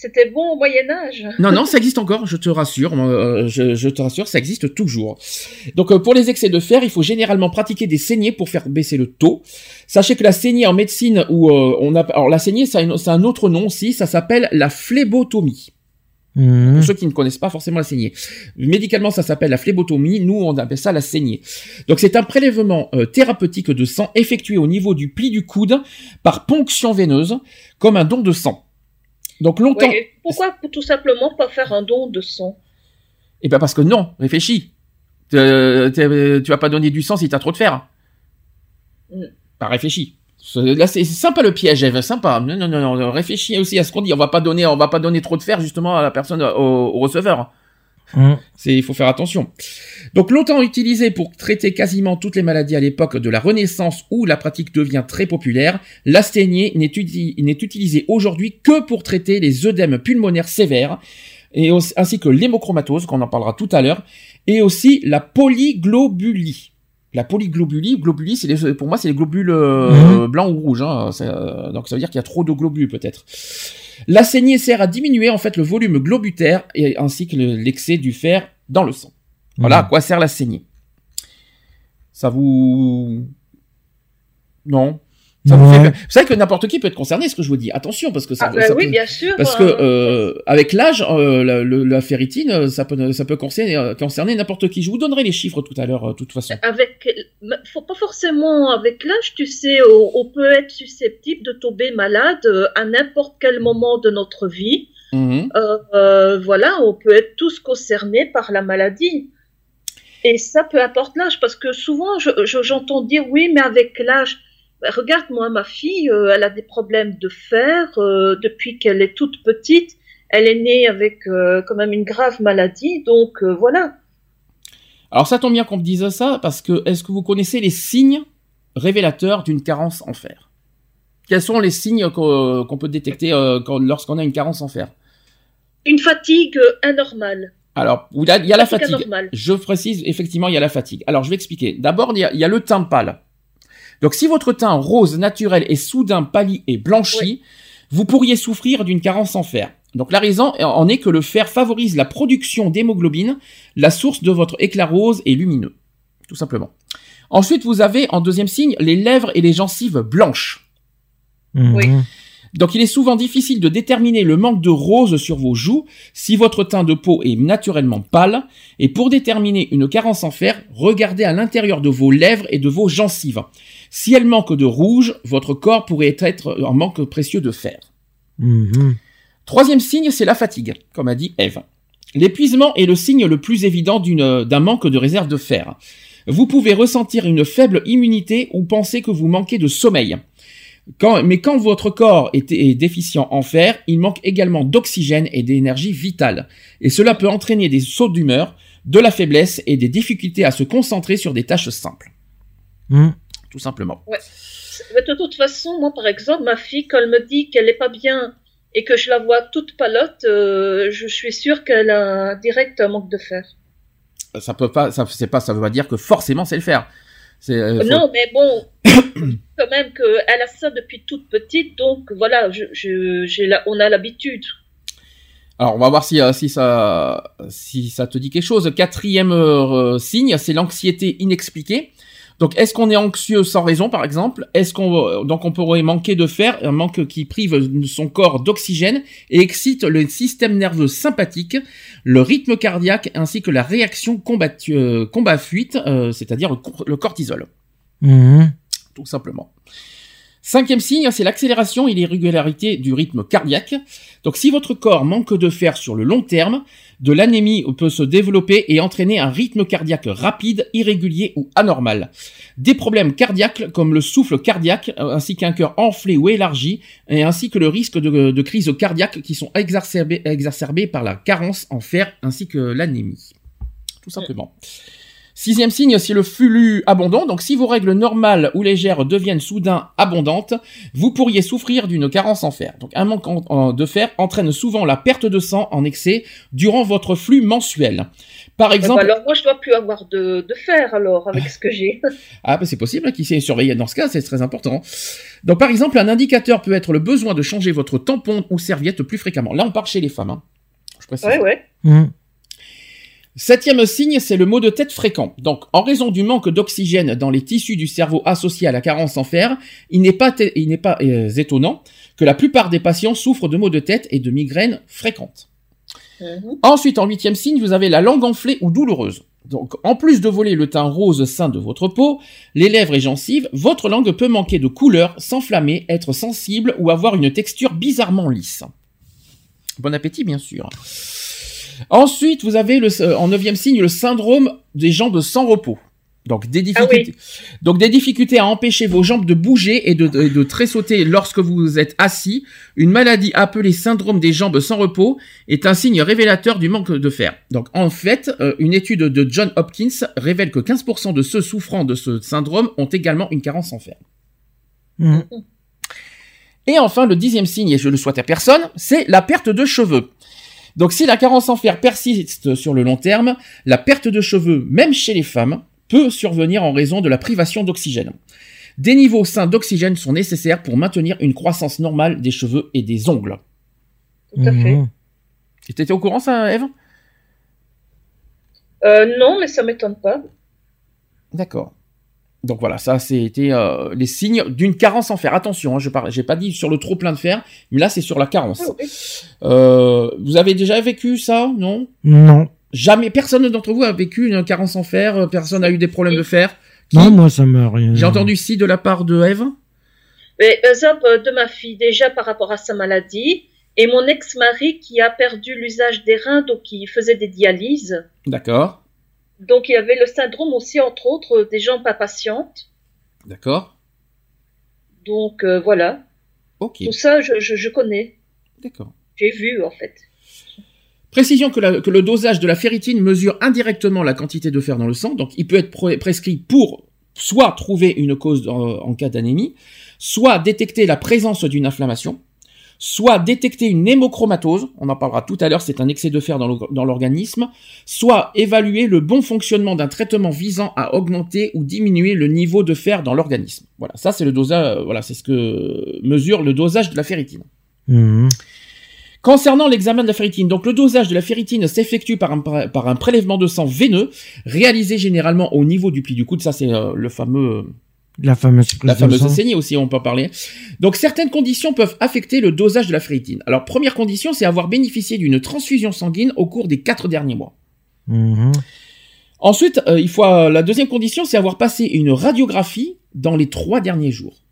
C'était bon au Moyen-Âge. Non, non, ça existe encore, je te rassure, euh, je, je te rassure, ça existe toujours. Donc euh, pour les excès de fer, il faut généralement pratiquer des saignées pour faire baisser le taux. Sachez que la saignée en médecine, où euh, on a, alors la saignée, ça a une- c'est un autre nom aussi, ça s'appelle la phlébotomie. Pour ceux qui ne connaissent pas forcément la saignée. Médicalement, ça s'appelle la phlébotomie. Nous, on appelle ça la saignée. Donc, c'est un prélèvement euh, thérapeutique de sang effectué au niveau du pli du coude par ponction veineuse, comme un don de sang. Donc, longtemps. Pourquoi pour tout simplement pas faire un don de sang? Eh ben parce que non, réfléchis. Euh, t'es- tu vas pas donner du sang si t'as trop de fer. Mm. Bah réfléchis. C'est- Là c'est c'est sympa le piège, Eve, sympa. Non non non, non, réfléchis aussi à ce qu'on dit. On va pas donner, on va pas donner trop de fer justement à la personne, au, au receveur. Hmm. C'est, il faut faire attention. Donc longtemps utilisé pour traiter quasiment toutes les maladies à l'époque de la Renaissance où la pratique devient très populaire, l'asthénie n'est, uti- n'est utilisé aujourd'hui que pour traiter les œdèmes pulmonaires sévères et aussi- ainsi que l'hémochromatose, qu'on en parlera tout à l'heure, et aussi la polyglobulie. La polyglobulie, globulie, c'est les, pour moi, c'est les globules euh, blancs ou rouges. Hein, euh, donc ça veut dire qu'il y a trop de globules peut-être. La saignée sert à diminuer en fait le volume globutaire et ainsi que le- l'excès du fer dans le sang. Voilà à Hmm. quoi sert la saignée. Ça vous non ça vous Ouais. fait... Vous savez que n'importe qui peut être concerné, ce que je vous dis. Attention, parce que ça, Ah, bah ça oui, peut- bien sûr. parce que hein. euh, avec l'âge, euh, la, la ferritine, euh, ça peut, ça peut concerner, concerner n'importe qui. Je vous donnerai les chiffres tout à l'heure, euh, de toute façon. Avec, faut pas forcément avec l'âge, tu sais, on, on peut être susceptible de tomber malade à n'importe quel moment de notre vie. Euh, euh, voilà, on peut être tous concernés par la maladie. Et ça, peu importe l'âge, parce que souvent, je- je- j'entends dire oui, mais avec l'âge, ben, regarde, moi, ma fille, euh, elle a des problèmes de fer euh, depuis qu'elle est toute petite. Elle est née avec euh, quand même une grave maladie, donc voilà. Alors ça tombe bien qu'on me dise ça, parce que est-ce que vous connaissez les signes révélateurs d'une carence en fer? Quels sont les signes qu'on peut détecter lorsqu'on a une carence en fer? Une fatigue anormale. Alors, il y a, la Fatigue anormale. Je précise, effectivement, il y a la fatigue. Alors, je vais expliquer. D'abord, il y a, il y a le teint pâle. Donc, si votre teint rose naturel est soudain pâli et blanchi, vous pourriez souffrir d'une carence en fer. Donc, la raison en est que le fer favorise la production d'hémoglobine, la source de votre éclat rose et lumineux. Tout simplement. Ensuite, vous avez, en deuxième signe, les lèvres et les gencives blanches. Oui. Mhm. Donc il est souvent difficile de déterminer le manque de rose sur vos joues si votre teint de peau est naturellement pâle. Et pour déterminer une carence en fer, regardez à l'intérieur de vos lèvres et de vos gencives. Si elles manquent de rouge, votre corps pourrait être en manque précieux de fer. Mhm. Troisième signe, c'est la fatigue, comme a dit Eve. L'épuisement est le signe le plus évident d'un manque de réserve de fer. Vous pouvez ressentir une faible immunité ou penser que vous manquez de sommeil. Quand- mais quand votre corps est, est déficient en fer, il manque également d'oxygène et d'énergie vitale. Et cela peut entraîner des sauts d'humeur, de la faiblesse et des difficultés à se concentrer sur des tâches simples. Mhm. Tout simplement. Mais de toute façon, moi, par exemple, ma fille, quand elle me dit qu'elle n'est pas bien et que je la vois toute palote, euh, je suis sûre qu'elle a un direct manque de fer. Ça peut pas, ça, c'est pas, ça veut pas dire que forcément c'est le fer. Euh, faut- Non, mais bon, <coughs> quand même qu'elle a ça depuis toute petite, donc voilà, je, je, j'ai la- on a l'habitude. Alors, on va voir si, euh, si, ça, si ça te dit quelque chose. Quatrième euh, signe, c'est l'anxiété inexpliquée. Donc, est-ce qu'on est anxieux sans raison, par exemple? Est-ce qu'on donc on pourrait manquer de fer, un manque qui prive son corps d'oxygène et excite le système nerveux sympathique, le rythme cardiaque ainsi que la réaction combat- euh, combat-fuite, euh, c'est-à-dire le, cor- le cortisol Mhm. tout simplement. Cinquième signe, c'est l'accélération et l'irrégularité du rythme cardiaque. Donc si votre corps manque de fer sur le long terme, de l'anémie peut se développer et entraîner un rythme cardiaque rapide, irrégulier ou anormal. Des problèmes cardiaques comme le souffle cardiaque, euh, ainsi qu'un cœur enflé ou élargi, et ainsi que le risque de, de crise cardiaque qui sont exacerbés, exacerbés par la carence en fer ainsi que l'anémie. Tout simplement. Sixième signe, c'est le flux abondant. Donc, si vos règles normales ou légères deviennent soudain abondantes, vous pourriez souffrir d'une carence en fer. Donc, un manque en- en- de fer entraîne souvent la perte de sang en excès durant votre flux mensuel. Par Eh ben, exemple, alors moi, je dois plus avoir de, de fer alors avec ce que j'ai. <laughs> ah, bah, c'est possible qu'il s'est surveillé dans ce cas, c'est très important. Donc, par exemple, un indicateur peut être le besoin de changer votre tampon ou serviette plus fréquemment. Là, on part chez les femmes. hein. Je précise. ouais, ouais. Mhm. Septième signe, c'est le mot de tête fréquent. Donc, en raison du manque d'oxygène dans les tissus du cerveau associé à la carence en fer, il n'est pas, té- il n'est pas euh, étonnant que la plupart des patients souffrent de maux de tête et de migraines fréquentes. Mhm. Ensuite, en huitième signe, vous avez la langue enflée ou douloureuse. Donc, en plus de voler le teint rose sain de votre peau, les lèvres et gencives, votre langue peut manquer de couleur, s'enflammer, être sensible ou avoir une texture bizarrement lisse. Bon appétit, bien sûr. Ensuite, vous avez le, euh, en neuvième signe le syndrome des jambes sans repos. Donc des Ah difficultés, donc des difficultés à empêcher vos jambes de bouger et de, de, de tressauter lorsque vous êtes assis. Une maladie appelée syndrome des jambes sans repos est un signe révélateur du manque de fer. Donc en fait, euh, une étude de John Hopkins révèle que 15% de ceux souffrant de ce syndrome ont également une carence en fer. Mhm. Et enfin, le dixième signe, et je le souhaite à personne, c'est la perte de cheveux. Donc si la carence en fer persiste sur le long terme, la perte de cheveux, même chez les femmes, peut survenir en raison de la privation d'oxygène. Des niveaux sains d'oxygène sont nécessaires pour maintenir une croissance normale des cheveux et des ongles. Tout à fait. Et T'étais au courant ça, Eve? Euh, non, mais ça m'étonne pas. D'accord. Donc voilà, ça c'était euh, les signes d'une carence en fer. Attention, hein, je j'ai pas dit sur le trop plein de fer, mais là c'est sur la carence. Ah oui. Euh, vous avez déjà vécu ça, non? Non. Jamais, personne d'entre vous a vécu une carence en fer, euh, personne n'a eu des problèmes de fer? Qui Non, moi, ça me rien. J'ai entendu si de la part de Eve? Mais par exemple, de ma fille, déjà par rapport à sa maladie, et mon ex-mari qui a perdu l'usage des reins, donc qui faisait des dialyses. D'accord, Donc il y avait le syndrome aussi, entre autres, euh, des jambes pas patientes. d'accord, Donc euh, voilà, ok, tout ça, je, je, je connais. d'accord. J'ai vu, en fait. Précision que, la- que le dosage de la ferritine mesure indirectement la quantité de fer dans le sang, donc il peut être pre- prescrit pour soit trouver une cause en, en cas d'anémie, soit détecter la présence d'une inflammation, soit détecter une hémochromatose, on en parlera tout à l'heure, c'est un excès de fer dans l'organisme, soit évaluer le bon fonctionnement d'un traitement visant à augmenter ou diminuer le niveau de fer dans l'organisme. Voilà, ça c'est le dosage, voilà, c'est ce que mesure le dosage de la ferritine. Mhm. Concernant l'examen de la ferritine, donc le dosage de la ferritine s'effectue par un, par un prélèvement de sang veineux, réalisé généralement au niveau du pli du coude, ça c'est euh, le fameux La fameuse prise la fameuse saignée aussi, on peut en parler. Donc certaines conditions peuvent affecter le dosage de la ferritine. Alors première condition, c'est avoir bénéficié d'une transfusion sanguine au cours des quatre derniers mois. Mhm. Ensuite, euh, il faut euh, la deuxième condition, c'est avoir passé une radiographie dans les trois derniers jours.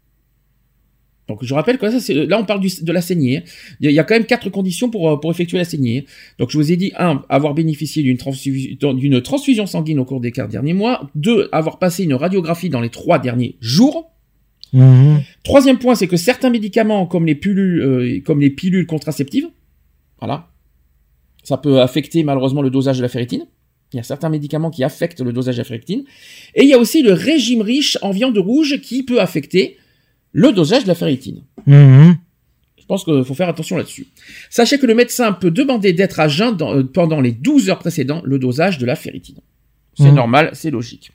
Donc je rappelle que ça, c'est- là on parle du- de la saignée. Il y a- quand même quatre conditions pour, euh, pour effectuer la saignée. Donc je vous ai dit un, avoir bénéficié d'une transfusion, d'une transfusion sanguine au cours des quatre derniers mois. Deux, avoir passé une radiographie dans les trois derniers jours. Mhm. Troisième point, c'est que certains médicaments, comme les pilules, euh, comme les pilules contraceptives, voilà, ça peut affecter malheureusement le dosage de la ferritine. Il y a certains médicaments qui affectent le dosage de la ferritine. Et il y a aussi le régime riche en viande rouge qui peut affecter le dosage de la ferritine. Mhm. Je pense qu'il faut faire attention là-dessus. Sachez que le médecin peut demander d'être à jeun dans- euh, pendant les 12 heures précédentes le dosage de la ferritine. C'est Mhm. normal, c'est logique.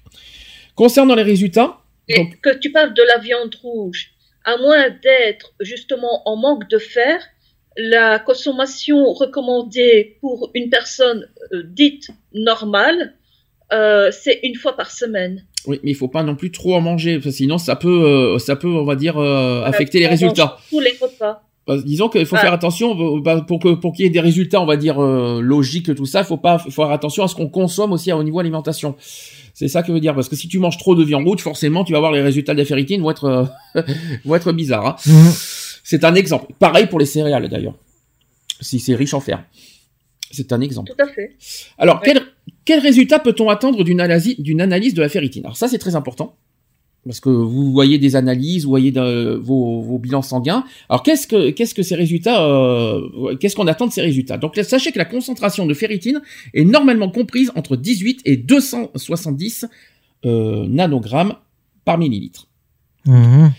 Concernant les résultats, Et Donc- que tu parles de la viande rouge, à moins d'être justement en manque de fer, la consommation recommandée pour une personne euh, dite normale, euh, c'est une fois par semaine. Oui, mais il faut pas non plus trop en manger, parce que sinon ça peut, euh, ça peut, on va dire, euh, affecter les résultats. Tous les repas. Parce- Disons qu'il faut Ah. faire attention euh, bah, pour que pour qu'il y ait des résultats, on va dire euh, logiques, tout ça. Il faut pas, faut faire attention à ce qu'on consomme aussi au niveau alimentation. C'est ça que veut dire, parce que si tu manges trop de viande rouge, forcément, tu vas voir les résultats de la ferritine vont être euh, <laughs> vont être bizarres. hein. Mhm. C'est un exemple. Pareil pour les céréales d'ailleurs, si c'est riche en fer. C'est un exemple. Tout à fait. Alors, Ouais. quel, quel résultat peut-on attendre d'une analyse, de la ferritine? Alors ça, c'est très important. Parce que vous voyez des analyses, vous voyez de- vos, vos bilans sanguins. Alors qu'est-ce que qu'est-ce que ces résultats euh, Qu'est-ce qu'on attend de ces résultats? Donc là, sachez que la concentration de ferritine est normalement comprise entre 18 et 270 euh, nanogrammes par millilitre. Mhm.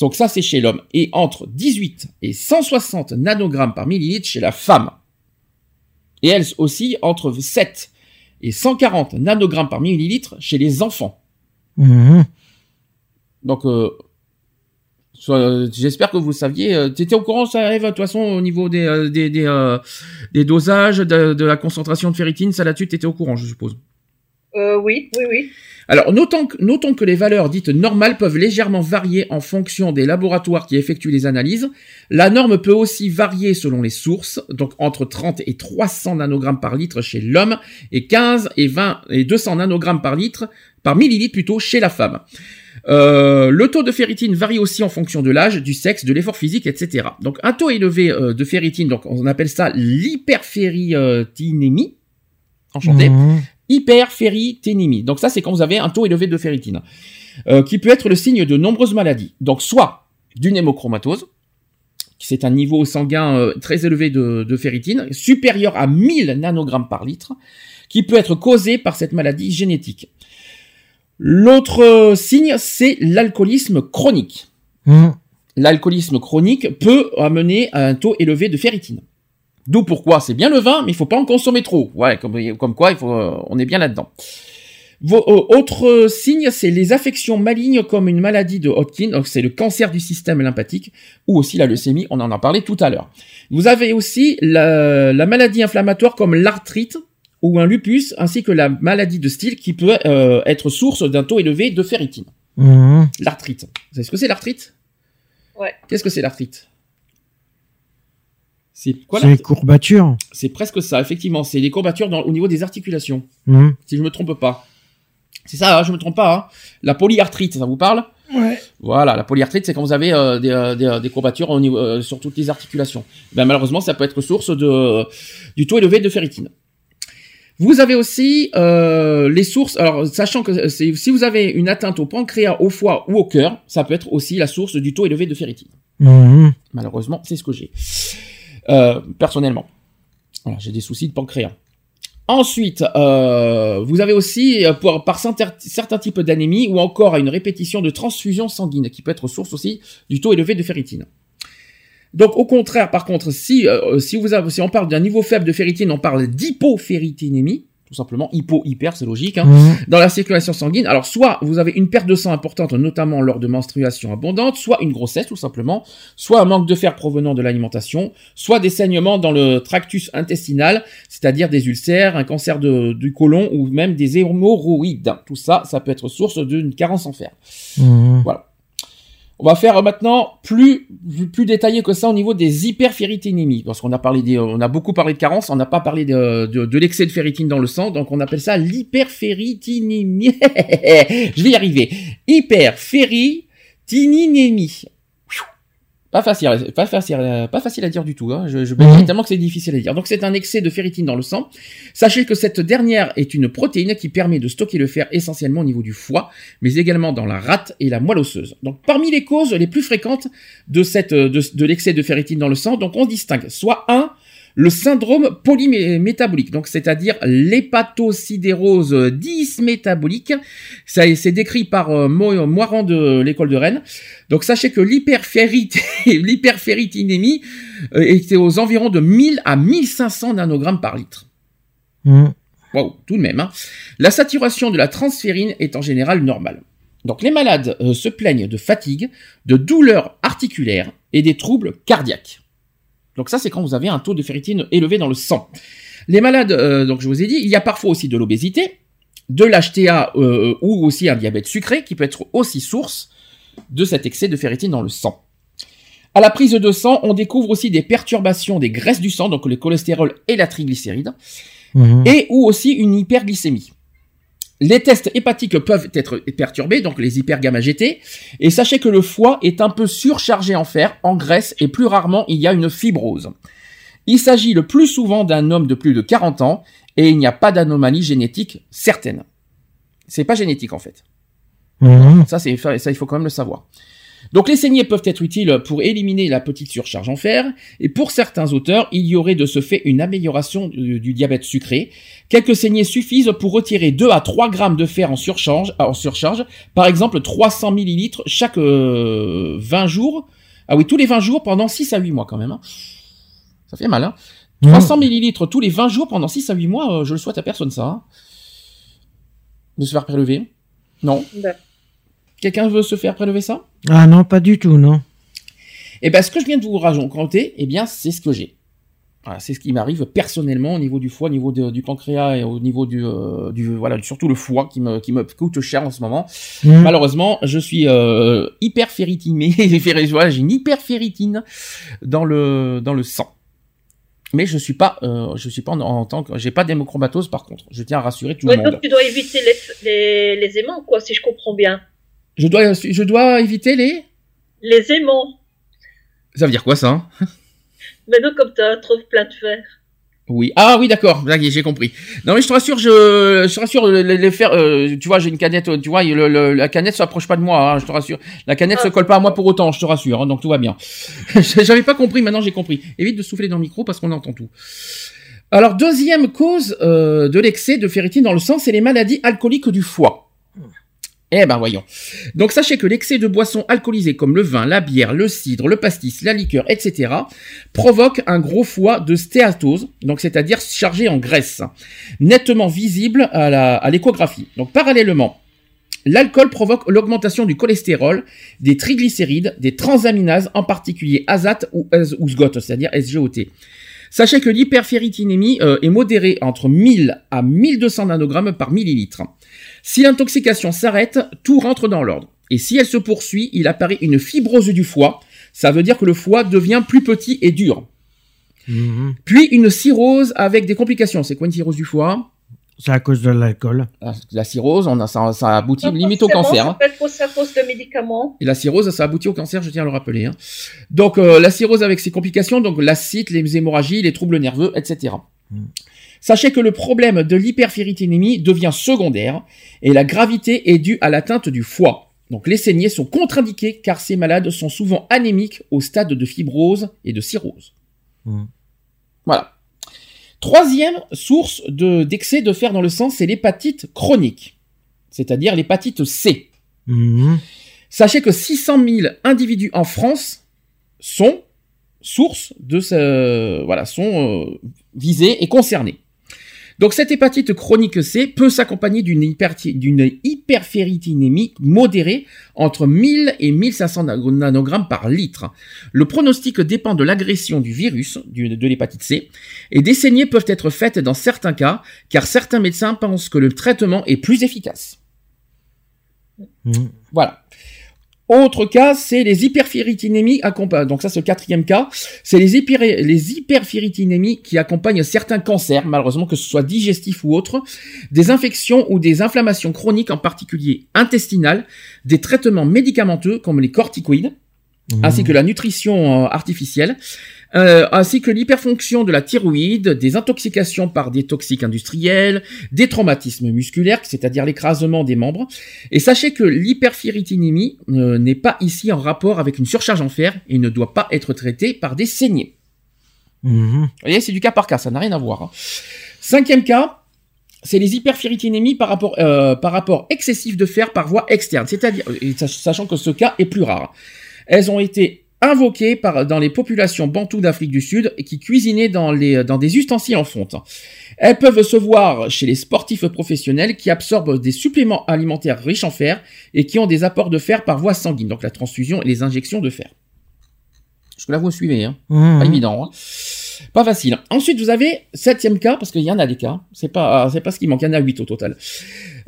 Donc ça, c'est chez l'homme. Et entre 18 et 160 nanogrammes par millilitre chez la femme. Et elle aussi entre 7 et 140 nanogrammes par millilitre chez les enfants. Mhm. Donc, euh, j'espère que vous saviez. Euh, T'étais au courant, ça Eve, de toute façon, au niveau des, euh, des, des, euh, des dosages, de, de la concentration de ferritine, ça là-dessus, t'étais au courant, je suppose. Euh, oui, oui, oui. Alors, notons que, notons que les valeurs dites normales peuvent légèrement varier en fonction des laboratoires qui effectuent les analyses. La norme peut aussi varier selon les sources, donc entre 30 et 300 nanogrammes par litre chez l'homme et 15 et 20 et 200 nanogrammes par litre, par millilitre plutôt, chez la femme. Euh, le taux de ferritine varie aussi en fonction de l'âge, du sexe, de l'effort physique, etc. Donc un taux élevé euh, de ferritine, donc on appelle ça l'hyperferritinémie. Enchanté Mhm. Hyperferriténémie. Donc ça, c'est quand vous avez un taux élevé de ferritine, euh, qui peut être le signe de nombreuses maladies. Donc soit d'une hémochromatose, qui c'est un niveau sanguin euh, très élevé de, de ferritine, supérieur à 1000 nanogrammes par litre, qui peut être causé par cette maladie génétique. L'autre euh, signe, c'est l'alcoolisme chronique. Mhm. L'alcoolisme chronique peut amener à un taux élevé de ferritine. D'où pourquoi c'est bien le vin, mais il faut pas en consommer trop. Ouais, comme, comme quoi, il faut, euh, on est bien là-dedans. Vos, euh, autre euh, signe, c'est les affections malignes comme une maladie de Hodgkin, donc c'est le cancer du système lymphatique, ou aussi la leucémie, on en a parlé tout à l'heure. Vous avez aussi la, la maladie inflammatoire comme l'arthrite ou un lupus, ainsi que la maladie de style qui peut euh, être source d'un taux élevé de ferritine. Mhm. L'arthrite. Vous savez ce que c'est l'arthrite? Ouais. Qu'est-ce que c'est l'arthrite? C'est quoi C'est les courbatures. C'est presque ça, effectivement. C'est les courbatures dans- au niveau des articulations, Mhm. si je me trompe pas. C'est ça, hein, je me trompe pas. hein. La polyarthrite, ça vous parle? Ouais. Voilà, la polyarthrite, c'est quand vous avez euh, des, euh, des, euh, des courbatures au niveau, euh, sur toutes les articulations. Ben, malheureusement, ça peut être source de, du taux élevé de ferritine. Vous avez aussi euh, les sources. Alors, sachant que si vous avez une atteinte au pancréas, au foie ou au cœur, ça peut être aussi la source du taux élevé de ferritine. Mhm. Malheureusement, c'est ce que j'ai. Euh, personnellement. J'ai des soucis de pancréas. Ensuite, euh, vous avez aussi, euh, pour, par certains types d'anémie ou encore à une répétition de transfusion sanguine, qui peut être source aussi du taux élevé de ferritine. Donc au contraire, par contre, si si vous si on parle d'un niveau faible de ferritine, on parle d'hypoféritinémie, tout simplement hypo hyper, c'est logique. Hein, Mhm. dans la circulation sanguine. Alors, soit vous avez une perte de sang importante, notamment lors de menstruations abondantes, soit une grossesse, tout simplement, soit un manque de fer provenant de l'alimentation, soit des saignements dans le tractus intestinal, c'est-à-dire des ulcères, un cancer de- du côlon ou même des hémorroïdes. Tout ça, ça peut être source d'une carence en fer. Mhm. On va faire euh, maintenant plus plus détaillé que ça au niveau des hyperféritinémies, parce qu'on a parlé des, on a beaucoup parlé de carence, on n'a pas parlé de, de, l'excès de ferritine dans le sang, donc on appelle ça l'hyperféritinémie. <laughs> Je vais y arriver. Hyperféritinémie. Pas facile, pas facile, pas facile à dire du tout. Hein. Je, je Mhm. tellement que c'est difficile à dire. Donc c'est un excès de ferritine dans le sang. Sachez que cette dernière est une protéine qui permet de stocker le fer essentiellement au niveau du foie, mais également dans la rate et la moelle osseuse. Donc parmi les causes les plus fréquentes de cette de, de l'excès de ferritine dans le sang, donc on distingue soit un le syndrome polymétabolique, donc c'est-à-dire l'hépatosidérose dysmétabolique. Ça c'est décrit par euh, Mo- Moiran de l'école de Rennes. Donc sachez que l'hyperférite- <laughs> l'hyperféritinémie euh, était aux environs de 1000 à 1500 nanogrammes par litre. Mhm. Waouh, tout de même. Hein. La saturation de la transférine est en général normale. Donc les malades euh, se plaignent de fatigue, de douleurs articulaires et des troubles cardiaques. Donc ça c'est quand vous avez un taux de ferritine élevé dans le sang. Les malades, euh, donc je vous ai dit, il y a parfois aussi de l'obésité, de l'HTA euh, ou aussi un diabète sucré qui peut être aussi source de cet excès de ferritine dans le sang. À la prise de sang, on découvre aussi des perturbations des graisses du sang, donc le cholestérol et la triglycéride Mhm. et ou aussi une hyperglycémie. Les tests hépatiques peuvent être perturbés, donc les hypergamma GT, et sachez que le foie est un peu surchargé en fer, en graisse, et plus rarement il y a une fibrose. Il s'agit le plus souvent d'un homme de plus de 40 ans, et il n'y a pas d'anomalie génétique certaine. C'est pas génétique en fait. Mhm. Ça, c'est, ça, il faut quand même le savoir. Donc, les saignées peuvent être utiles pour éliminer la petite surcharge en fer, et pour certains auteurs, il y aurait de ce fait une amélioration du, du diabète sucré. Quelques saignées suffisent pour retirer 2 à 3 grammes de fer en surcharge, en surcharge, par exemple 300 millilitres chaque euh, 20 jours. Ah oui, tous les 20 jours pendant 6 à 8 mois quand même. hein. Ça fait mal, hein. Mhm. 300 millilitres tous les 20 jours pendant 6 à 8 mois, euh, je le souhaite à personne ça. hein. De se faire prélever Non Ben, Quelqu'un veut se faire prélever ça? Ah non, pas du tout, non. Eh ben, ce que je viens de vous raconter, eh bien, c'est ce que j'ai. Voilà, c'est ce qui m'arrive personnellement au niveau du foie, au niveau de- du pancréas et au niveau du, euh, du voilà, surtout le foie qui me, qui me coûte cher en ce moment. Mhm. Malheureusement, je suis euh, hyper <laughs> voilà, j'ai une hyperférritine dans le dans le sang. Mais je suis pas, euh, je suis pas en, en tant que, j'ai pas d'hémochromatose par contre. Je tiens à rassurer tout ouais, le monde. donc tu dois éviter les, les, les aimants, quoi, si je comprends bien. Je dois, je dois éviter les? Les aimants. Ça veut dire quoi ça hein? Maintenant, comme tu trop plein de fer. Oui. Ah oui, d'accord. J'ai compris. Non, mais je te rassure, je, je te rassure, les, les euh, tu vois, j'ai une canette, tu vois, le, le- la canette s'approche pas de moi, hein, je te rassure. La canette Ah, se colle pas à moi pour autant, je te rassure, hein, donc tout va bien. <laughs> J'avais pas compris, maintenant j'ai compris. Évite de souffler dans le micro parce qu'on entend tout. Alors, deuxième cause euh, de l'excès de ferritine dans le sang, c'est les maladies alcooliques du foie. Eh ben voyons. Donc sachez que l'excès de boissons alcoolisées comme le vin, la bière, le cidre, le pastis, la liqueur, etc. provoque un gros foie de stéatose, donc c'est-à-dire chargé en graisse, nettement visible à l'échographie. Donc parallèlement, l'alcool provoque l'augmentation du cholestérol, des triglycérides, des transaminases, en particulier azate ou, ou SGOT, c'est-à-dire SGOT. Sachez que l'hyperféritinémie euh, est modérée entre 1000 à 1200 nanogrammes par millilitre. Si l'intoxication s'arrête, tout rentre dans l'ordre. Et si elle se poursuit, il apparaît une fibrose du foie. Ça veut dire que le foie devient plus petit et dur. Mhm. Puis une cirrhose avec des complications. C'est quoi une cirrhose du foie? C'est à cause de l'alcool. La cirrhose, on a, ça, ça aboutit Pas limite au cancer. Ça hein. peut être pour sa cause de médicaments. Et la cirrhose, ça aboutit au cancer, je tiens à le rappeler. hein. Donc euh, la cirrhose avec ses complications, donc l'acide, les hémorragies, les troubles nerveux, etc. Mm. Sachez que le problème de l'hyperféritinémie devient secondaire et la gravité est due à l'atteinte du foie. Donc les saignées sont contre-indiquées car ces malades sont souvent anémiques au stade de fibrose et de cirrhose. Mm. Voilà. Troisième source de d'excès de fer dans le sang, c'est l'hépatite chronique, c'est-à-dire l'hépatite C. Mhm. Sachez que 600 000 individus en France sont sources de ce, voilà, sont euh, visées et concernées. Donc cette hépatite chronique C peut s'accompagner d'une hyperféritinémie modérée entre 1000 et 1500 nanogrammes par litre. Le pronostic dépend de l'agression du virus de l'hépatite C et des saignées peuvent être faites dans certains cas car certains médecins pensent que le traitement est plus efficace. Mmh. Voilà. Autre cas, c'est les hyperféritinémies accompagnent. Donc ça, c'est le quatrième cas. C'est les, les hyperféritinémies qui accompagnent certains cancers, malheureusement que ce soit digestif ou autre, des infections ou des inflammations chroniques, en particulier intestinales, des traitements médicamenteux comme les corticoïdes, mmh. ainsi que la nutrition euh, artificielle, euh, ainsi que l'hyperfonction de la thyroïde, des intoxications par des toxiques industriels, des traumatismes musculaires, c'est-à-dire l'écrasement des membres. Et sachez que l'hyperféritinémie euh, n'est pas ici en rapport avec une surcharge en fer et ne doit pas être traitée par des saignées. Mhm. Vous voyez, c'est du cas par cas, ça n'a rien à voir. Hein. Cinquième cas, c'est les hyperféritinémies par rapport, euh, par rapport excessif de fer par voie externe, c'est-à-dire, sachant que ce cas est plus rare. Elles ont été invoquées par, dans les populations bantoues d'Afrique du Sud et qui cuisinaient dans, les, dans des ustensiles en fonte. Elles peuvent se voir chez les sportifs professionnels qui absorbent des suppléments alimentaires riches en fer et qui ont des apports de fer par voie sanguine, donc la transfusion et les injections de fer. Je là vous suivez, hein. Mmh. Pas évident. Hein. Pas facile. Ensuite, vous avez septième cas, parce qu'il y en a des cas. C'est pas, c'est pas ce qui manque. Il y en a huit au total.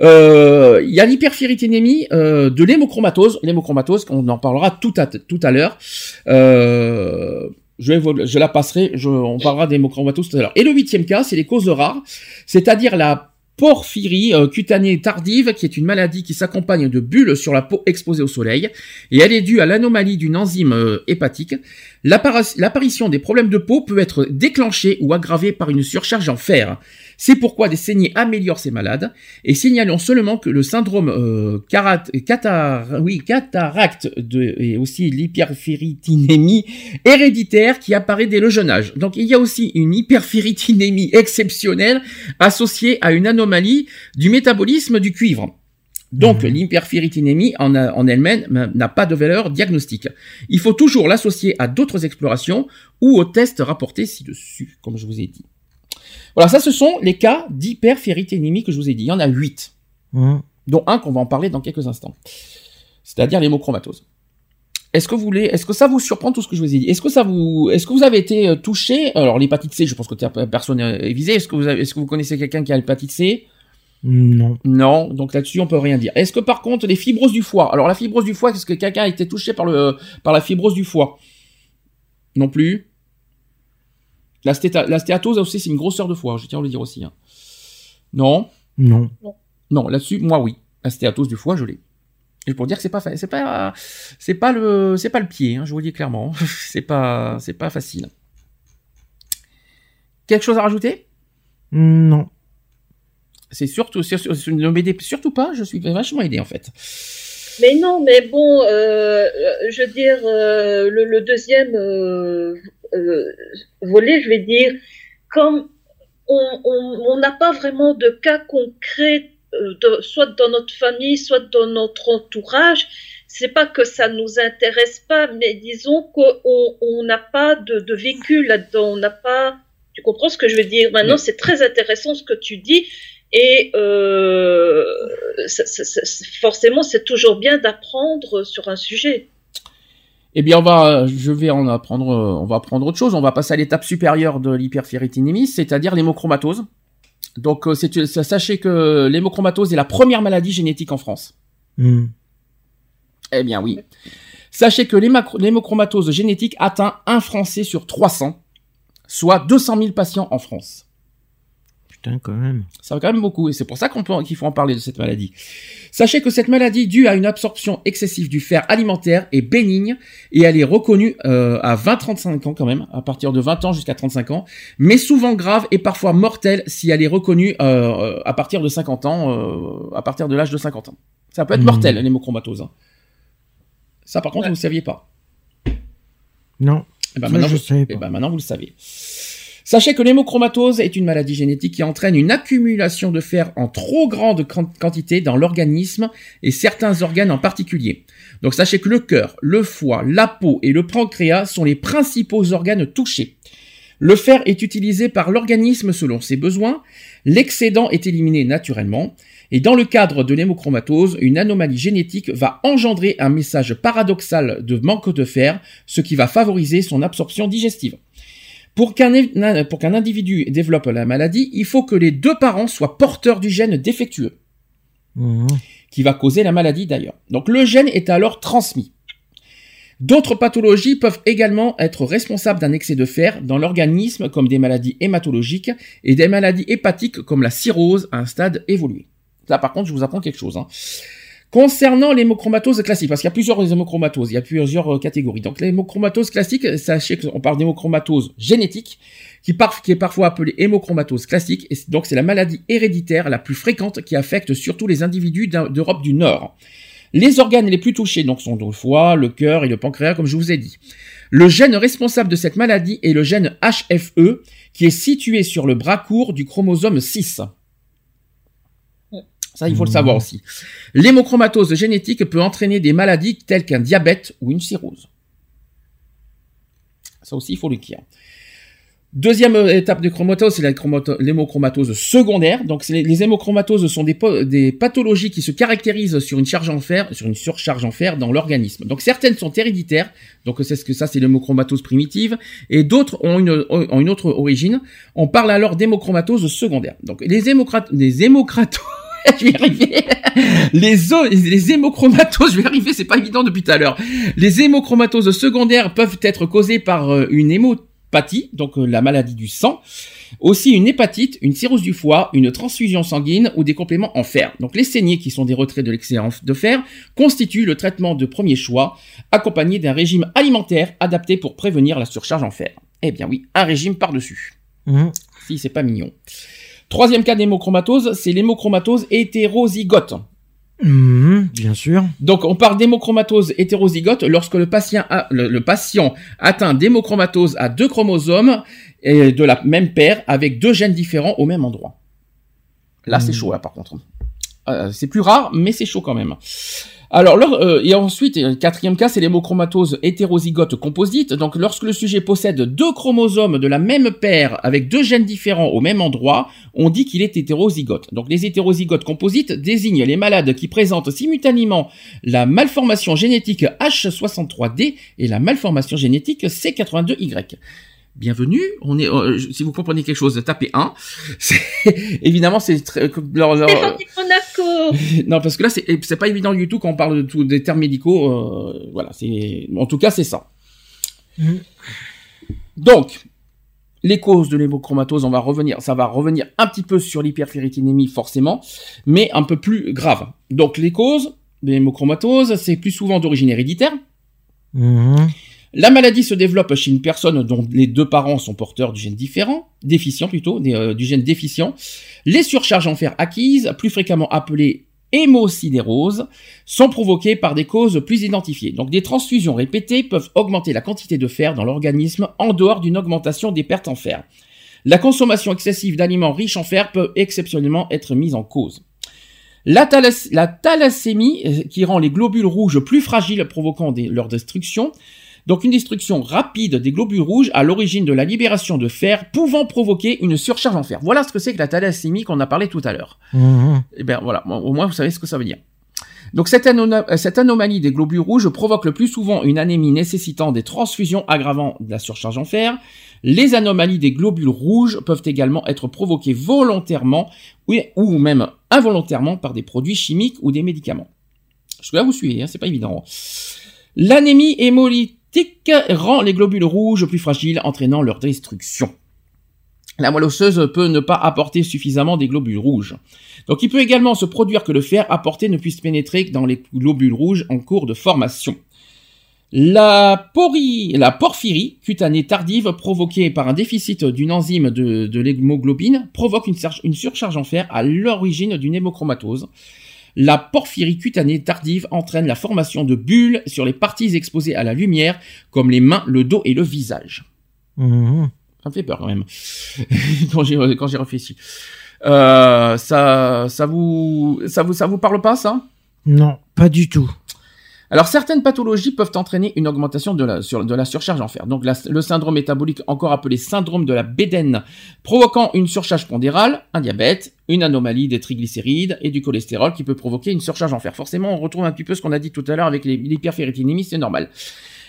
Euh, il y a l'hyperféritinémie euh, de l'hémochromatose. L'hémochromatose, on en parlera tout à, tout à l'heure. Euh, je, je la passerai, je, on parlera d'hémochromatose tout à l'heure. Et le huitième cas, c'est les causes rares, c'est-à-dire la porphyrie euh, cutanée tardive, qui est une maladie qui s'accompagne de bulles sur la peau exposée au soleil, et elle est due à l'anomalie d'une enzyme hépatique. L'apparition des problèmes de peau peut être déclenchée ou aggravée par une surcharge en fer. C'est pourquoi des saignées améliorent ces malades, et signalons seulement que le syndrome euh, oui, cataracte de, et aussi l'hyperféritinémie héréditaire qui apparaît dès le jeune âge. Donc il y a aussi une hyperféritinémie exceptionnelle associée à une anomalie du métabolisme du cuivre. Donc mmh. l'hyperféritinémie en, en elle-même n'a pas de valeur diagnostique. Il faut toujours l'associer à d'autres explorations ou aux tests rapportés ci-dessus, comme je vous ai dit. Voilà, ça ce sont les cas d'hyperféritinémie que je vous ai dit. Il y en a 8. Mmh. Dont un qu'on va en parler dans quelques instants. C'est-à-dire l'hémochromatose. Est-ce que vous voulez, est-ce que ça vous surprend tout ce que je vous ai dit? Est-ce que ça vous, est-ce que vous avez été euh, touché? Alors l'hépatite C, je pense que personne est visé. Est-ce que vous est-ce que vous connaissez quelqu'un qui a l'hépatite C? Non. Non, donc là-dessus on peut rien dire. Est-ce que par contre les fibroses du foie Alors la fibrose du foie, est-ce que quelqu'un a été touché par le par la fibrose du foie Non plus. La, stéatose aussi, c'est une grosseur de foie, je tiens à le dire aussi. Hein. Non Non. Non, là-dessus, moi oui. La stéatose du foie, je l'ai. Et pour dire que c'est pas c'est pas c'est pas le c'est pas le pied, hein, je vous le dis clairement. <laughs> c'est pas c'est pas facile. Quelque chose à rajouter? Non. C'est surtout ne m'aidez surtout pas, je suis vachement aidé en fait. Mais non, mais bon, euh, je veux dire, euh, le, deuxième euh, volet, je vais dire, comme on n'a pas vraiment de cas concrets, soit dans notre famille, soit dans notre entourage, c'est pas que ça nous intéresse pas, mais disons qu'on n'a pas de, de vécu là-dedans, on n'a pas. Tu comprends ce que je veux dire? Maintenant, c'est très intéressant ce que tu dis et euh, forcément, c'est toujours bien d'apprendre sur un sujet. Eh bien, on va, je vais en apprendre, on va apprendre autre chose. On va passer à l'étape supérieure de l'hyperféritinémie, c'est-à-dire l'hémochromatose. Donc, euh, sachez que l'hémochromatose est la première maladie génétique en France. Hmm. Eh bien, oui. Sachez que l'hémochromatose génétique atteint un Français sur 300, soit 200 000 patients en France quand même. Ça va quand même beaucoup, et c'est pour ça qu'on peut, qu'il faut en parler de cette maladie. Sachez que cette maladie, due à une absorption excessive du fer alimentaire, est bénigne, et elle est reconnue euh, à 20-35 ans quand même, à partir de 20 ans jusqu'à 35 ans, mais souvent grave et parfois mortelle si elle est reconnue euh, à partir de 50 ans, euh, à partir de l'âge de 50 ans. Ça peut être mmh. mortel, l'hémochromatose. Hein. Ça, par contre, vous ne saviez pas. Non. Et eh ben, maintenant, je vous, et eh ben, maintenant, vous le savez. Sachez que l'hémochromatose est une maladie génétique qui entraîne une accumulation de fer en trop grande quantité dans l'organisme et certains organes en particulier. Donc sachez que le cœur, le foie, la peau et le pancréas sont les principaux organes touchés. Le fer est utilisé par l'organisme selon ses besoins, l'excédent est éliminé naturellement, et dans le cadre de l'hémochromatose, une anomalie génétique va engendrer un message paradoxal de manque de fer, ce qui va favoriser son absorption digestive. Pour qu'un individu développe la maladie, il faut que les deux parents soient porteurs du gène défectueux, mmh. qui va causer la maladie d'ailleurs. Donc le gène est alors transmis. D'autres pathologies peuvent également être responsables d'un excès de fer dans l'organisme, comme des maladies hématologiques et des maladies hépatiques comme la cirrhose à un stade évolué. Là, par contre, je vous apprends quelque chose. Hein. Concernant l'hémochromatose classique, parce qu'il y a plusieurs hémochromatoses, il y a plusieurs euh, catégories. Donc l'hémochromatose classique, sachez qu'on parle d'hémochromatose génétique, qui, qui, est parfois appelée hémochromatose classique, et donc c'est la maladie héréditaire la plus fréquente qui affecte surtout les individus d'Europe du Nord. Les organes les plus touchés donc sont le foie, le cœur et le pancréas, comme je vous ai dit. Le gène responsable de cette maladie est le gène HFE, qui est situé sur le bras court du chromosome 6. Ça, il faut le savoir aussi. L'hémochromatose génétique peut entraîner des maladies telles qu'un diabète ou une cirrhose. Ça aussi, il faut le dire. Deuxième euh, étape de chromatose, c'est l'hémochromatose secondaire. Donc, les, hémochromatoses sont des, pathologies qui se caractérisent sur une charge en fer, sur une surcharge en fer dans l'organisme. Donc, certaines sont héréditaires. Donc, c'est ce que ça, c'est l'hémochromatose primitive, et d'autres ont une, autre origine. On parle alors d'hémochromatose secondaire. Donc, les hémocrates, les hémocratoses <laughs> je vais arriver. Les, les hémochromatoses, <laughs> je vais arriver, c'est pas évident depuis tout à l'heure. Les hémochromatoses secondaires peuvent être causées par euh, une hémopathie, donc euh, la maladie du sang. Aussi une hépatite, une cirrhose du foie, une transfusion sanguine ou des compléments en fer. Donc les saignées qui sont des retraits de l'excédent de fer constituent le traitement de premier choix, accompagné d'un régime alimentaire adapté pour prévenir la surcharge en fer. Eh bien oui, un régime par-dessus. Mmh. Si c'est pas mignon. Troisième cas d'hémochromatose, c'est l'hémochromatose hétérozygote. Mhm, bien sûr. Donc on parle d'hémochromatose hétérozygote lorsque le patient, le, patient atteint d'hémochromatose à deux chromosomes et de la même paire avec deux gènes différents au même endroit. Là c'est mhm. chaud là par contre. Euh, c'est plus rare mais c'est chaud quand même. Alors, euh, et ensuite, quatrième cas, c'est l'hémochromatose hétérozygote composite. Donc, lorsque le sujet possède deux chromosomes de la même paire avec deux gènes différents au même endroit, on dit qu'il est hétérozygote. Donc, les hétérozygotes composites désignent les malades qui présentent simultanément la malformation génétique H63D et la malformation génétique C82Y bienvenue. On est, euh, si vous comprenez quelque chose, tapez 1. <laughs> Évidemment, c'est très. Leur, <laughs> non, parce que là, c'est pas évident du tout quand on parle de tout, des termes médicaux. Euh, voilà, c'est. En tout cas, c'est ça. Mm. Donc, les causes de l'hémochromatose, on va revenir, ça va revenir un petit peu sur l'hyperféritinémie forcément, mais un peu plus grave. Donc, les causes de l'hémochromatose, c'est plus souvent d'origine héréditaire. Mm. La maladie se développe chez une personne dont les deux parents sont porteurs du gène différent, déficient plutôt, euh, du gène déficient. Les surcharges en fer acquises, plus fréquemment appelées hémosidérose, sont provoquées par des causes plus identifiées. Donc des transfusions répétées peuvent augmenter la quantité de fer dans l'organisme en dehors d'une augmentation des pertes en fer. La consommation excessive d'aliments riches en fer peut exceptionnellement être mise en cause. La, thalassémie, euh, qui rend les globules rouges plus fragiles provoquant leur destruction, donc une destruction rapide des globules rouges à l'origine de la libération de fer pouvant provoquer une surcharge en fer. Voilà ce que c'est que la thalassémie qu'on a parlé tout à l'heure. Mmh. Et eh bien voilà, au moins vous savez ce que ça veut dire. Donc cette, cette, anomalie des globules rouges provoque le plus souvent une anémie nécessitant des transfusions aggravant de la surcharge en fer. Les anomalies des globules rouges peuvent également être provoquées volontairement ou même involontairement par des produits chimiques ou des médicaments. Je là vous suivez, hein, c'est pas évident. L'anémie hémolytique rend les globules rouges plus fragiles, entraînant leur destruction. La moelle osseuse peut ne pas apporter suffisamment des globules rouges. Donc il peut également se produire que le fer apporté ne puisse pénétrer dans les globules rouges en cours de formation. La, porphyrie cutanée tardive provoquée par un déficit d'une enzyme de, l'hémoglobine provoque une, surcharge en fer à l'origine d'une hémochromatose. La porphyrie cutanée tardive entraîne la formation de bulles sur les parties exposées à la lumière, comme les mains, le dos et le visage. Mmh. Ça me fait peur quand même <laughs> quand j'y réfléchis. Euh, ça, ça vous, ça vous, ça vous parle pas ça? Non, pas du tout. Alors certaines pathologies peuvent entraîner une augmentation de la, surcharge en fer. Donc le syndrome métabolique, encore appelé syndrome de la bédaine, provoquant une surcharge pondérale, un diabète, une anomalie des triglycérides et du cholestérol qui peut provoquer une surcharge en fer. Forcément, on retrouve un petit peu ce qu'on a dit tout à l'heure avec les- l'hyperféritinémie, c'est normal.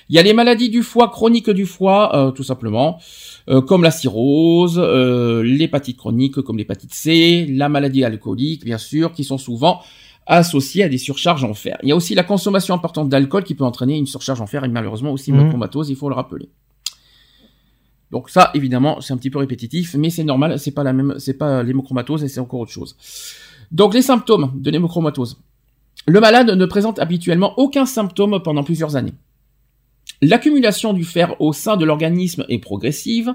Il y a les maladies du foie, chroniques du foie, euh, tout simplement, euh, comme la cirrhose, euh, l'hépatite chronique, comme l'hépatite C, la maladie alcoolique, bien sûr, qui sont souvent associées à des surcharges en fer. Il y a aussi la consommation importante d'alcool qui peut entraîner une surcharge en fer et malheureusement aussi une Mhm. chromatose, il faut le rappeler. Donc ça, évidemment, c'est un petit peu répétitif, mais c'est normal, c'est pas la même, c'est pas l'hémochromatose et c'est encore autre chose. Donc les symptômes de l'hémochromatose. Le malade ne présente habituellement aucun symptôme pendant plusieurs années. L'accumulation du fer au sein de l'organisme est progressive.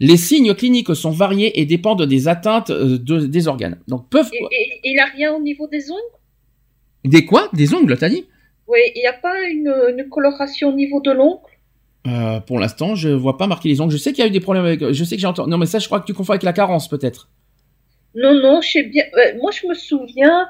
Les signes cliniques sont variés et dépendent des atteintes euh, de- des organes. Donc peuvent Et, et- il a rien au niveau des ongles? Des quoi? Des ongles, t'as dit? Oui, il n'y a pas une, une coloration au niveau de l'ongle? Euh, Pour l'instant, je vois pas marquer les ongles. Je sais qu'il y a eu des problèmes avec. Je sais que j'ai entendu. Non, mais ça, je crois que tu confonds avec la carence, peut-être. Non, non, je sais bien. euh, moi, je me souviens,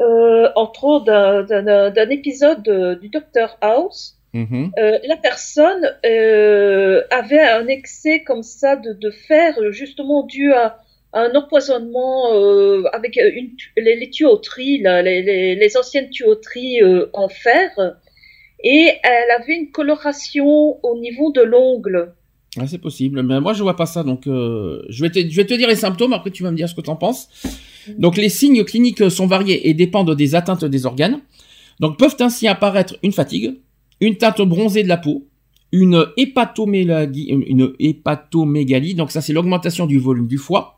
euh, entre autres, d'un- épisode du Docteur House. Mhm. Euh, la personne euh, avait un excès comme ça de, de fer, justement dû à un empoisonnement euh, avec une, les, les tuyauteries, là, les, les, les anciennes tuyauteries euh, en fer. Et elle avait une coloration au niveau de l'ongle. Ah, c'est possible. Mais moi, je vois pas ça. Donc, euh, je, vais te, je vais te dire les symptômes. Après, tu vas me dire ce que tu en penses. Donc, les signes cliniques sont variés et dépendent des atteintes des organes. Donc, peuvent ainsi apparaître une fatigue, une teinte bronzée de la peau, une hépatomégalie. Donc, ça, c'est l'augmentation du volume du foie,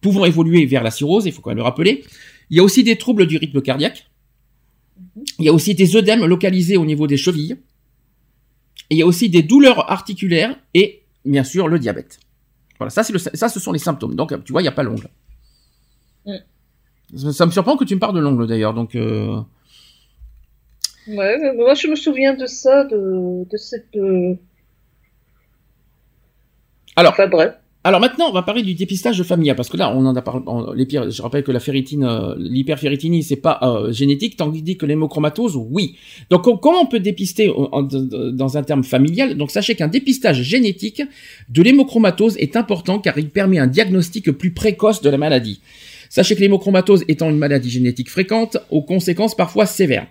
pouvant évoluer vers la cirrhose. Il faut quand même le rappeler. Il y a aussi des troubles du rythme cardiaque. Il y a aussi des œdèmes localisés au niveau des chevilles. Et il y a aussi des douleurs articulaires et bien sûr le diabète. Voilà, ça c'est le ça ce sont les symptômes. Donc tu vois, il n'y a pas l'ongle. Mm. Ça, ça me surprend que tu me parles de l'ongle d'ailleurs. Donc euh, Ouais, mais moi je me souviens de ça, de, de cette. euh, alors Enfin bref. Alors maintenant on va parler du dépistage familial parce que là on en a parlé. les pires, je rappelle que la ferritine, euh, c'est pas euh, génétique, tandis que l'hémochromatose oui. Donc com- comment on peut dépister dans un terme familial? Donc sachez qu'un dépistage génétique de l'hémochromatose est important car il permet un diagnostic plus précoce de la maladie. Sachez que l'hémochromatose étant une maladie génétique fréquente, aux conséquences parfois sévères.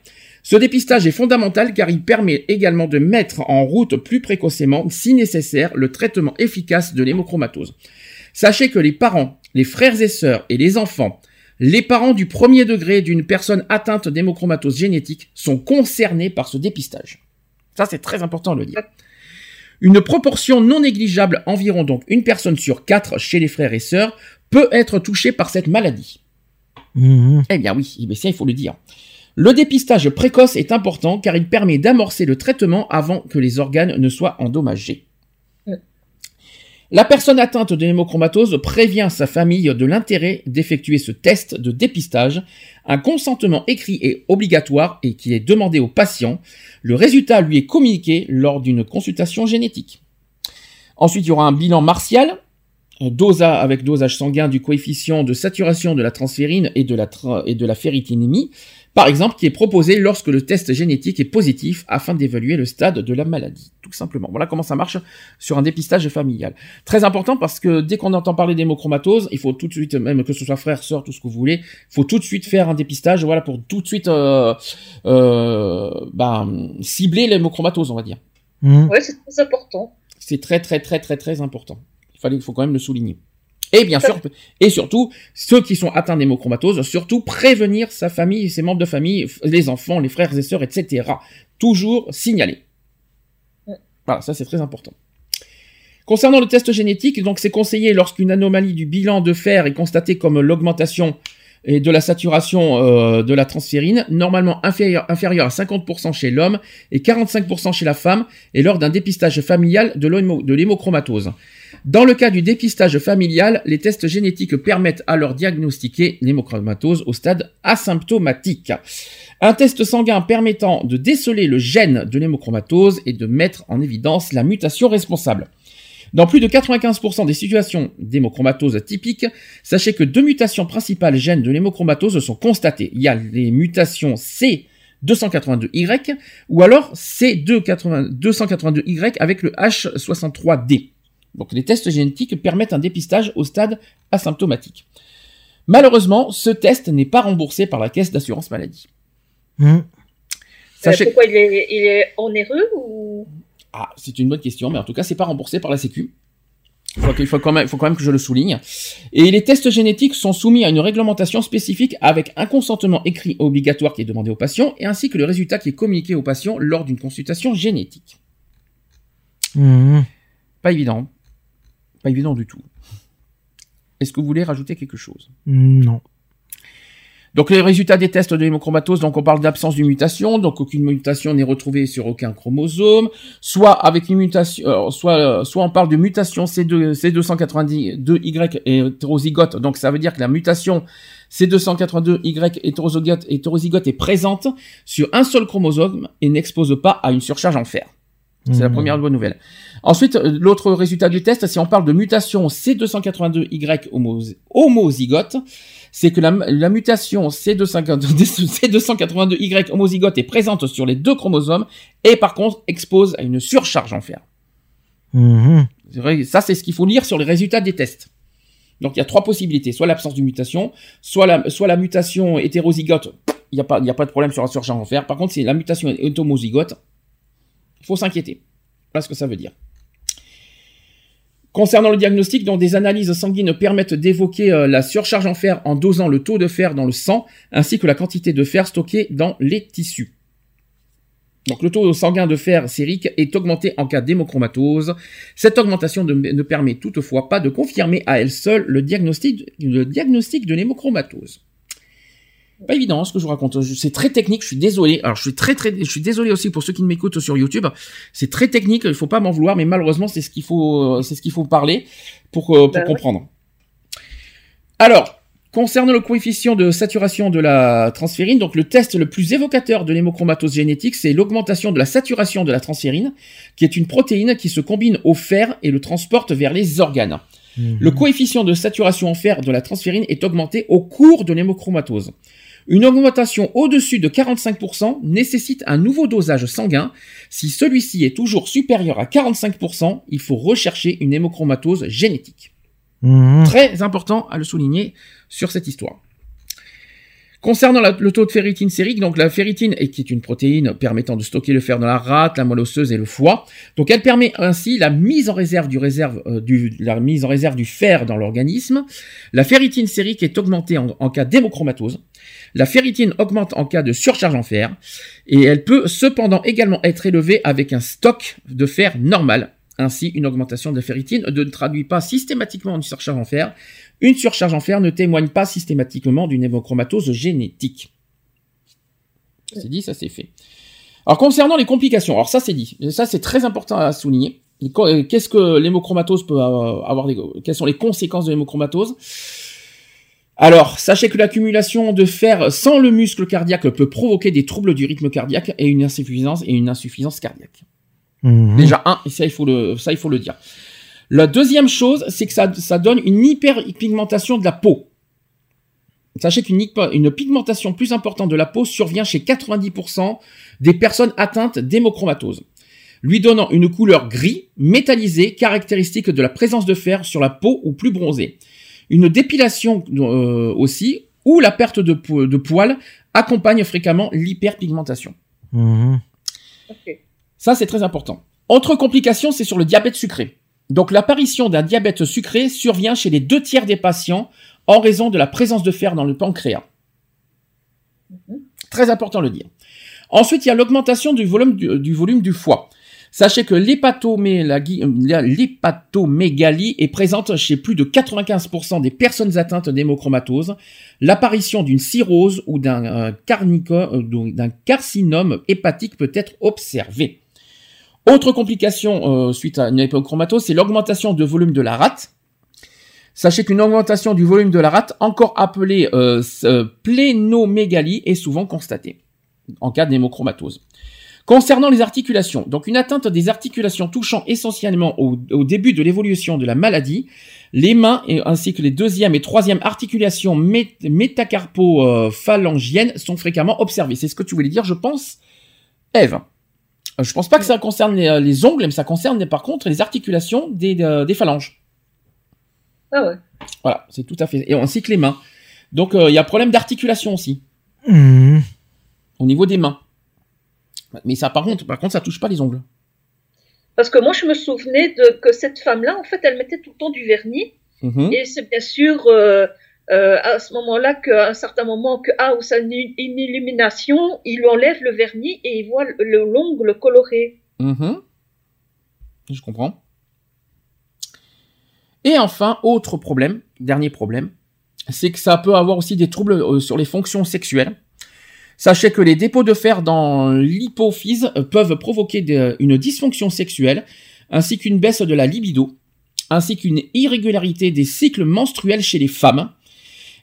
Ce dépistage est fondamental car il permet également de mettre en route plus précocement, si nécessaire, le traitement efficace de l'hémochromatose. Sachez que les parents, les frères et sœurs et les enfants, les parents du premier degré d'une personne atteinte d'hémochromatose génétique sont concernés par ce dépistage. Ça, c'est très important de le dire. Une proportion non négligeable, environ donc une personne sur quatre chez les frères et sœurs, peut être touchée par cette maladie. Mhm. Eh bien oui, mais ça il faut le dire. Le dépistage précoce est important car il permet d'amorcer le traitement avant que les organes ne soient endommagés. Mm. La personne atteinte de l'hémochromatose prévient sa famille de l'intérêt d'effectuer ce test de dépistage. Un consentement écrit est obligatoire et qui est demandé au patient. Le résultat lui est communiqué lors d'une consultation génétique. Ensuite, il y aura un bilan martial dosa avec dosage sanguin du coefficient de saturation de la transférine et de la, et de la ferritinémie, par exemple, qui est proposé lorsque le test génétique est positif afin d'évaluer le stade de la maladie, tout simplement. Voilà comment ça marche sur un dépistage familial. Très important parce que dès qu'on entend parler d'hémochromatose, il faut tout de suite, même que ce soit frère, sœur, tout ce que vous voulez, il faut tout de suite faire un dépistage, voilà, pour tout de suite euh, euh, ben, cibler l'hémochromatose, on va dire. Mhm. Ouais, c'est très important. C'est très très très très très important. Il fallait, il faut quand même le souligner. Et bien sûr, et surtout, ceux qui sont atteints d'hémochromatose, surtout prévenir sa famille, ses membres de famille, les enfants, les frères et sœurs, etc. Toujours signaler. Voilà, ça c'est très important. Concernant le test génétique, donc c'est conseillé lorsqu'une anomalie du bilan de fer est constatée comme l'augmentation et de la saturation euh, de la transférine, normalement inférieure, à 50% chez l'homme et 45% chez la femme, et lors d'un dépistage familial de l'hémochromatose. Dans le cas du dépistage familial, les tests génétiques permettent alors diagnostiquer l'hémochromatose au stade asymptomatique. Un test sanguin permettant de déceler le gène de l'hémochromatose et de mettre en évidence la mutation responsable. Dans plus de 95% des situations d'hémochromatose typiques, sachez que deux mutations principales gènes de l'hémochromatose sont constatées. Il y a les mutations C282Y ou alors C282Y avec le H63D. Donc les tests génétiques permettent un dépistage au stade asymptomatique. Malheureusement, ce test n'est pas remboursé par la caisse d'assurance maladie. Sachez- Euh, pourquoi il est, il est onéreux ou Ah, c'est une bonne question, mais en tout cas, c'est pas remboursé par la Sécu. Il faut, quand même, faut quand même que je le souligne. Et les tests génétiques sont soumis à une réglementation spécifique avec un consentement écrit obligatoire qui est demandé aux patients et ainsi que le résultat qui est communiqué aux patients lors d'une consultation génétique. Hum. Pas évident. Pas évident du tout. Est-ce que vous voulez rajouter quelque chose? Non. Donc les résultats des tests de l'hémochromatose, donc on parle d'absence d'une mutation, donc aucune mutation n'est retrouvée sur aucun chromosome, soit avec une mutation, euh, soit euh, soit on parle de mutation C2 C282Y hétérozygote, donc ça veut dire que la mutation C282Y hétérozygote, hétérozygote est présente sur un seul chromosome et n'expose pas à une surcharge en fer. C'est la Hum. première bonne nouvelle. Ensuite, euh, l'autre résultat du test, si on parle de mutation C282Y homo- homozygote, c'est que la, la mutation C282Y <laughs> homozygote est présente sur les deux chromosomes et par contre expose à une surcharge en fer. Vrai, ça c'est ce qu'il faut lire sur les résultats des tests. Donc il y a trois possibilités, soit l'absence de mutation, soit la, soit la mutation hétérozygote, il n'y a, pas- y a pas de problème sur la surcharge en fer. Par contre, si la mutation est homozygote, il faut s'inquiéter. Voilà ce que ça veut dire. Concernant le diagnostic, donc des analyses sanguines permettent d'évoquer euh, la surcharge en fer en dosant le taux de fer dans le sang ainsi que la quantité de fer stocké dans les tissus. Donc le taux sanguin de fer sérique est augmenté en cas d'hémochromatose. Cette augmentation ne, permet toutefois pas de confirmer à elle seule le diagnostic de l'hémochromatose. Pas évident hein, ce que je vous raconte. C'est très technique. Je suis désolé. Alors je suis très très, je suis désolé aussi pour ceux qui m'écoutent sur YouTube. C'est très technique. Il faut pas m'en vouloir, mais malheureusement c'est ce qu'il faut, euh, c'est ce qu'il faut parler pour euh, pour Bah ouais. comprendre. Alors, concernant le coefficient de saturation de la transférine, donc le test le plus évocateur de l'hémochromatose génétique, c'est l'augmentation de la saturation de la transférine, qui est une protéine qui se combine au fer et le transporte vers les organes. Hum. Le coefficient de saturation en fer de la transférine est augmenté au cours de l'hémochromatose. Une augmentation au-dessus de 45% nécessite un nouveau dosage sanguin. Si celui-ci est toujours supérieur à 45%, il faut rechercher une hémochromatose génétique. Hum. Très important à le souligner sur cette histoire. Concernant la- le taux de ferritine sérique, donc la ferritine est, qui est une protéine permettant de stocker le fer dans la rate, la moelle osseuse et le foie. Donc elle permet ainsi la mise en réserve du réserve euh, du la mise en réserve du fer dans l'organisme. La ferritine sérique est augmentée en, en cas d'hémochromatose. La ferritine augmente en cas de surcharge en fer et elle peut cependant également être élevée avec un stock de fer normal. Ainsi, une augmentation de la ferritine ne traduit pas systématiquement une surcharge en fer. Une surcharge en fer ne témoigne pas systématiquement d'une hémochromatose génétique. C'est dit, ça c'est fait. Alors concernant les complications, alors ça c'est dit, ça c'est très important à souligner. Qu'est-ce que l'hémochromatose peut avoir des, Quelles sont les conséquences de l'hémochromatose Alors, sachez que l'accumulation de fer sans le muscle cardiaque peut provoquer des troubles du rythme cardiaque et une insuffisance et une insuffisance cardiaque. Hum. Déjà un, ça il faut le, ça il faut le dire. La deuxième chose, c'est que ça, ça donne une hyperpigmentation de la peau. Sachez qu'une une pigmentation plus importante de la peau survient chez 90% des personnes atteintes d'hémochromatose, lui donnant une couleur gris métallisée caractéristique de la présence de fer sur la peau ou plus bronzée. Une dépilation euh, aussi ou la perte de, po- de poils accompagne fréquemment l'hyperpigmentation. Ok. Ça, c'est très important. Autre complication, c'est sur le diabète sucré. Donc, l'apparition d'un diabète sucré survient chez les deux tiers des patients en raison de la présence de fer dans le pancréas. Mhm. Très important de le dire. Ensuite, il y a l'augmentation du volume du, du volume du foie. Sachez que la- l'hépatomégalie est présente chez plus de 95% des personnes atteintes d'hémochromatose. L'apparition d'une cirrhose ou d'un euh, euh, d'un carcinome hépatique peut être observée. Autre complication euh, suite à une hémochromatose, c'est l'augmentation de volume de la rate. Sachez qu'une augmentation du volume de la rate, encore appelée euh, euh, plénomégalie, est souvent constatée en cas d'hémochromatose. Concernant les articulations, donc une atteinte des articulations touchant essentiellement au, au début de l'évolution de la maladie, les mains et, ainsi que les deuxième et troisième articulations mé métacarpo-phalangiennes sont fréquemment observées. C'est ce que tu voulais dire, je pense, Eve. Je pense pas que ça concerne les, euh, les ongles, mais ça concerne par contre les articulations des, euh, des phalanges. Ah ouais. Voilà, c'est tout à fait. Et ainsi que les mains. Donc euh, il y a problème d'articulation aussi Mhm. au niveau des mains. Mais ça, par contre, par contre, ça touche pas les ongles. Parce que moi, je me souvenais de, que cette femme-là, en fait, elle mettait tout le temps du vernis. Mhm. Et c'est bien sûr euh, euh, à ce moment-là qu'à un certain moment, que ah, ou ça une, une illumination, il enlève le vernis et il voit le- le- l'ongle coloré. Mhm. Je comprends. Et enfin, autre problème, dernier problème, c'est que ça peut avoir aussi des troubles euh, sur les fonctions sexuelles. Sachez que les dépôts de fer dans l'hypophyse euh, peuvent provoquer de- une dysfonction sexuelle, ainsi qu'une baisse de la libido, ainsi qu'une irrégularité des cycles menstruels chez les femmes.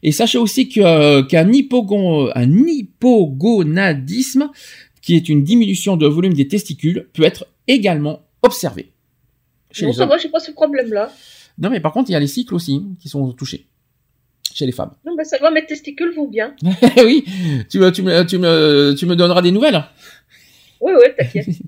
Et sachez aussi euh, qu'un hypogon- un hypogonadisme, qui est une diminution de volume des testicules, peut être également observé. Chez Non, les hommes. j'ai pas ce problème-là. Non, mais par contre, il y a les cycles aussi qui sont touchés chez les femmes. Non, ça va, mes testicules vont bien. <laughs> oui, tu me, tu, me, tu, me, tu me donneras des nouvelles. Oui, oui, t'inquiète. <laughs>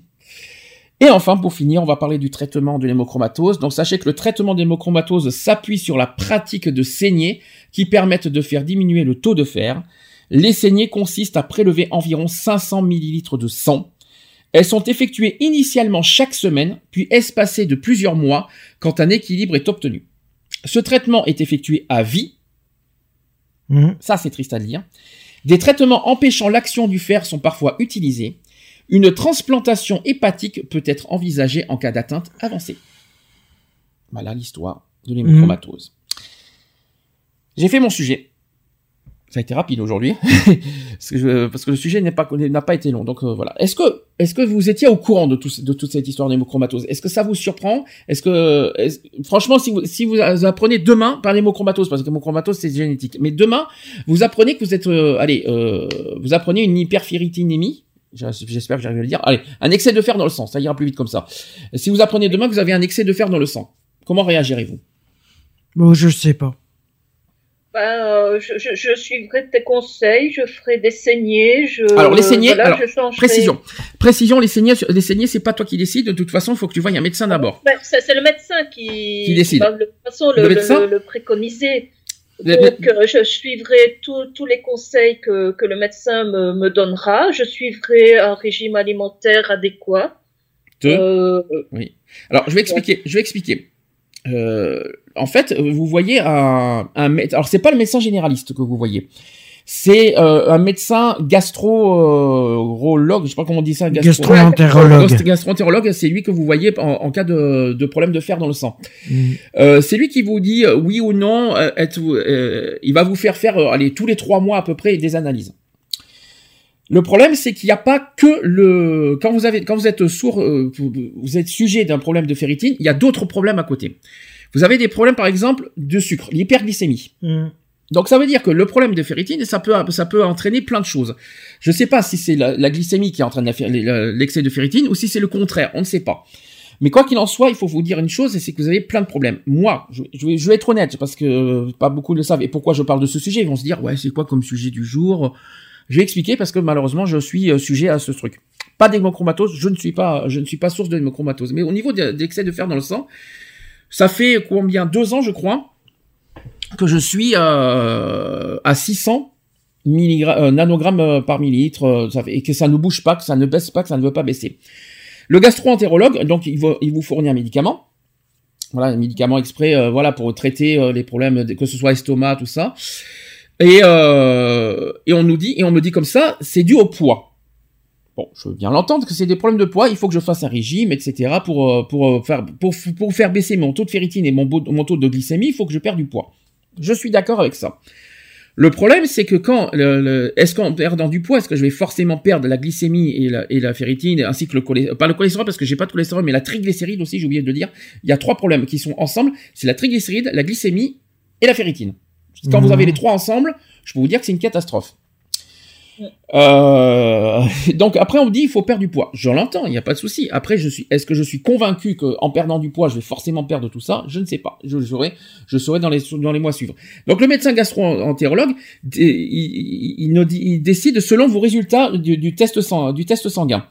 Et enfin, pour finir, on va parler du traitement de l'hémochromatose. Donc, sachez que le traitement de l'hémochromatose s'appuie sur la pratique de saignées qui permettent de faire diminuer le taux de fer. Les saignées consistent à prélever environ 500 millilitres de sang. Elles sont effectuées initialement chaque semaine, puis espacées de plusieurs mois quand un équilibre est obtenu. Ce traitement est effectué à vie Mhm. ça c'est triste à dire. Des traitements empêchant l'action du fer sont parfois utilisés. Une transplantation hépatique peut être envisagée en cas d'atteinte avancée. Voilà l'histoire de l'hémochromatose. J'ai fait mon sujet. Ça a été rapide aujourd'hui, <laughs> parce, que je- parce que le sujet n'est pas n'a pas été long. Donc euh, voilà. Est-ce que est-ce que vous étiez au courant de tout, de toute cette histoire d'hémochromatose Est-ce que ça vous surprend? Est-ce que franchement, si vous si vous apprenez demain par l'hémochromatose, parce que l'hémochromatose c'est génétique, mais demain vous apprenez que vous êtes, euh, allez, euh, vous apprenez une hyperferritinémie. J'espère que j'arrive à le dire. Allez, un excès de fer dans le sang, ça ira plus vite comme ça. Si vous apprenez demain que vous avez un excès de fer dans le sang, comment réagirez-vous? Bon, je sais pas. Ben, euh, je, je, je suivrai tes conseils, je ferai des saignées, je. Alors, les saignées, voilà, alors, je Précision, précision, les saignées, les saignées, c'est pas toi qui décides. De toute façon, il faut que tu voies un médecin d'abord. Ben, c'est le médecin qui, Qui décide. de toute façon Le le, le, médecin le- préconiser. Donc, euh, je suivrai tous les conseils que, que le médecin me, me donnera. Je suivrai un régime alimentaire adéquat. De- Euh, Alors, je vais expliquer. Je vais expliquer. Euh, en fait, vous voyez un, un mé- alors c'est pas le médecin généraliste que vous voyez. C'est euh, un médecin gastro-urologue, je sais pas comment on dit ça. gastro- Gastro-entérologue. Gastro- Gastro-entérologue, c'est lui que vous voyez en, en cas de, de problème de fer dans le sang. Mhm. Euh, c'est lui qui vous dit euh, oui ou non. euh, euh, il va vous faire faire, euh, allez, tous les trois mois à peu près des analyses. Le problème, c'est qu'il n'y a pas que le quand vous avez quand vous êtes sourd, euh, vous, êtes sujet d'un problème de ferritine, il y a d'autres problèmes à côté. Vous avez des problèmes, par exemple, de sucre, l'hyperglycémie. Mhm. Donc ça veut dire que le problème de ferritine, ça peut ça peut entraîner plein de choses. Je sais pas si c'est la, la glycémie qui entraîne l'excès de ferritine ou si c'est le contraire, on ne sait pas. Mais quoi qu'il en soit, il faut vous dire une chose, et c'est que vous avez plein de problèmes. Moi, je, je vais, je vais être honnête, parce que euh, pas beaucoup le savent. Et pourquoi je parle de ce sujet? Ils vont se dire, ouais, c'est quoi comme sujet du jour? Je vais expliquer parce que malheureusement, je suis euh, sujet à ce truc. Pas d'hémochromatose, je ne suis pas, je ne suis pas source d'hémochromatose. Mais au niveau de- d'excès de fer dans le sang, ça fait combien? Deux ans, je crois, que je suis euh, à 600 milligrammes, euh, nanogrammes euh, par millilitre, et que ça ne bouge pas, que ça ne baisse pas, que ça ne veut pas baisser. Le gastro-entérologue, donc il, vous fournit un médicament, voilà, un médicament exprès, voilà, pour traiter les problèmes, de- que ce soit estomac, tout ça. Et, euh, et on nous dit, et on me dit comme ça, c'est dû au poids. Bon, je veux bien l'entendre que c'est des problèmes de poids, il faut que je fasse un régime, etc. pour euh, pour euh, faire pour pour faire baisser mon taux de ferritine et mon, taux de glycémie, il faut que je perde du poids. Je suis d'accord avec ça. Le problème, c'est que quand le, le- est-ce qu'en perdant du poids, est-ce que je vais forcément perdre la glycémie et la, et la ferritine, ainsi que le cholestérol, pas le cholestérol parce que j'ai pas de cholestérol, mais la triglycéride aussi, j'ai oublié de le dire. Il y a trois problèmes qui sont ensemble, c'est la triglycéride, la glycémie et la ferritine. Quand vous Mhm. avez les trois ensemble, je peux vous dire que c'est une catastrophe. Euh, <laughs> donc après on me dit il faut perdre du poids. Je l'entends, il n'y a pas de souci. Après je suis, est-ce que je suis convaincu qu'en perdant du poids je vais forcément perdre tout ça? Je ne sais pas. Je le saurai, je saurai dans les dans les mois suivants. Donc le médecin gastro-entérologue, il, il, il, il, décide selon vos résultats du, du test sang, du test sanguin.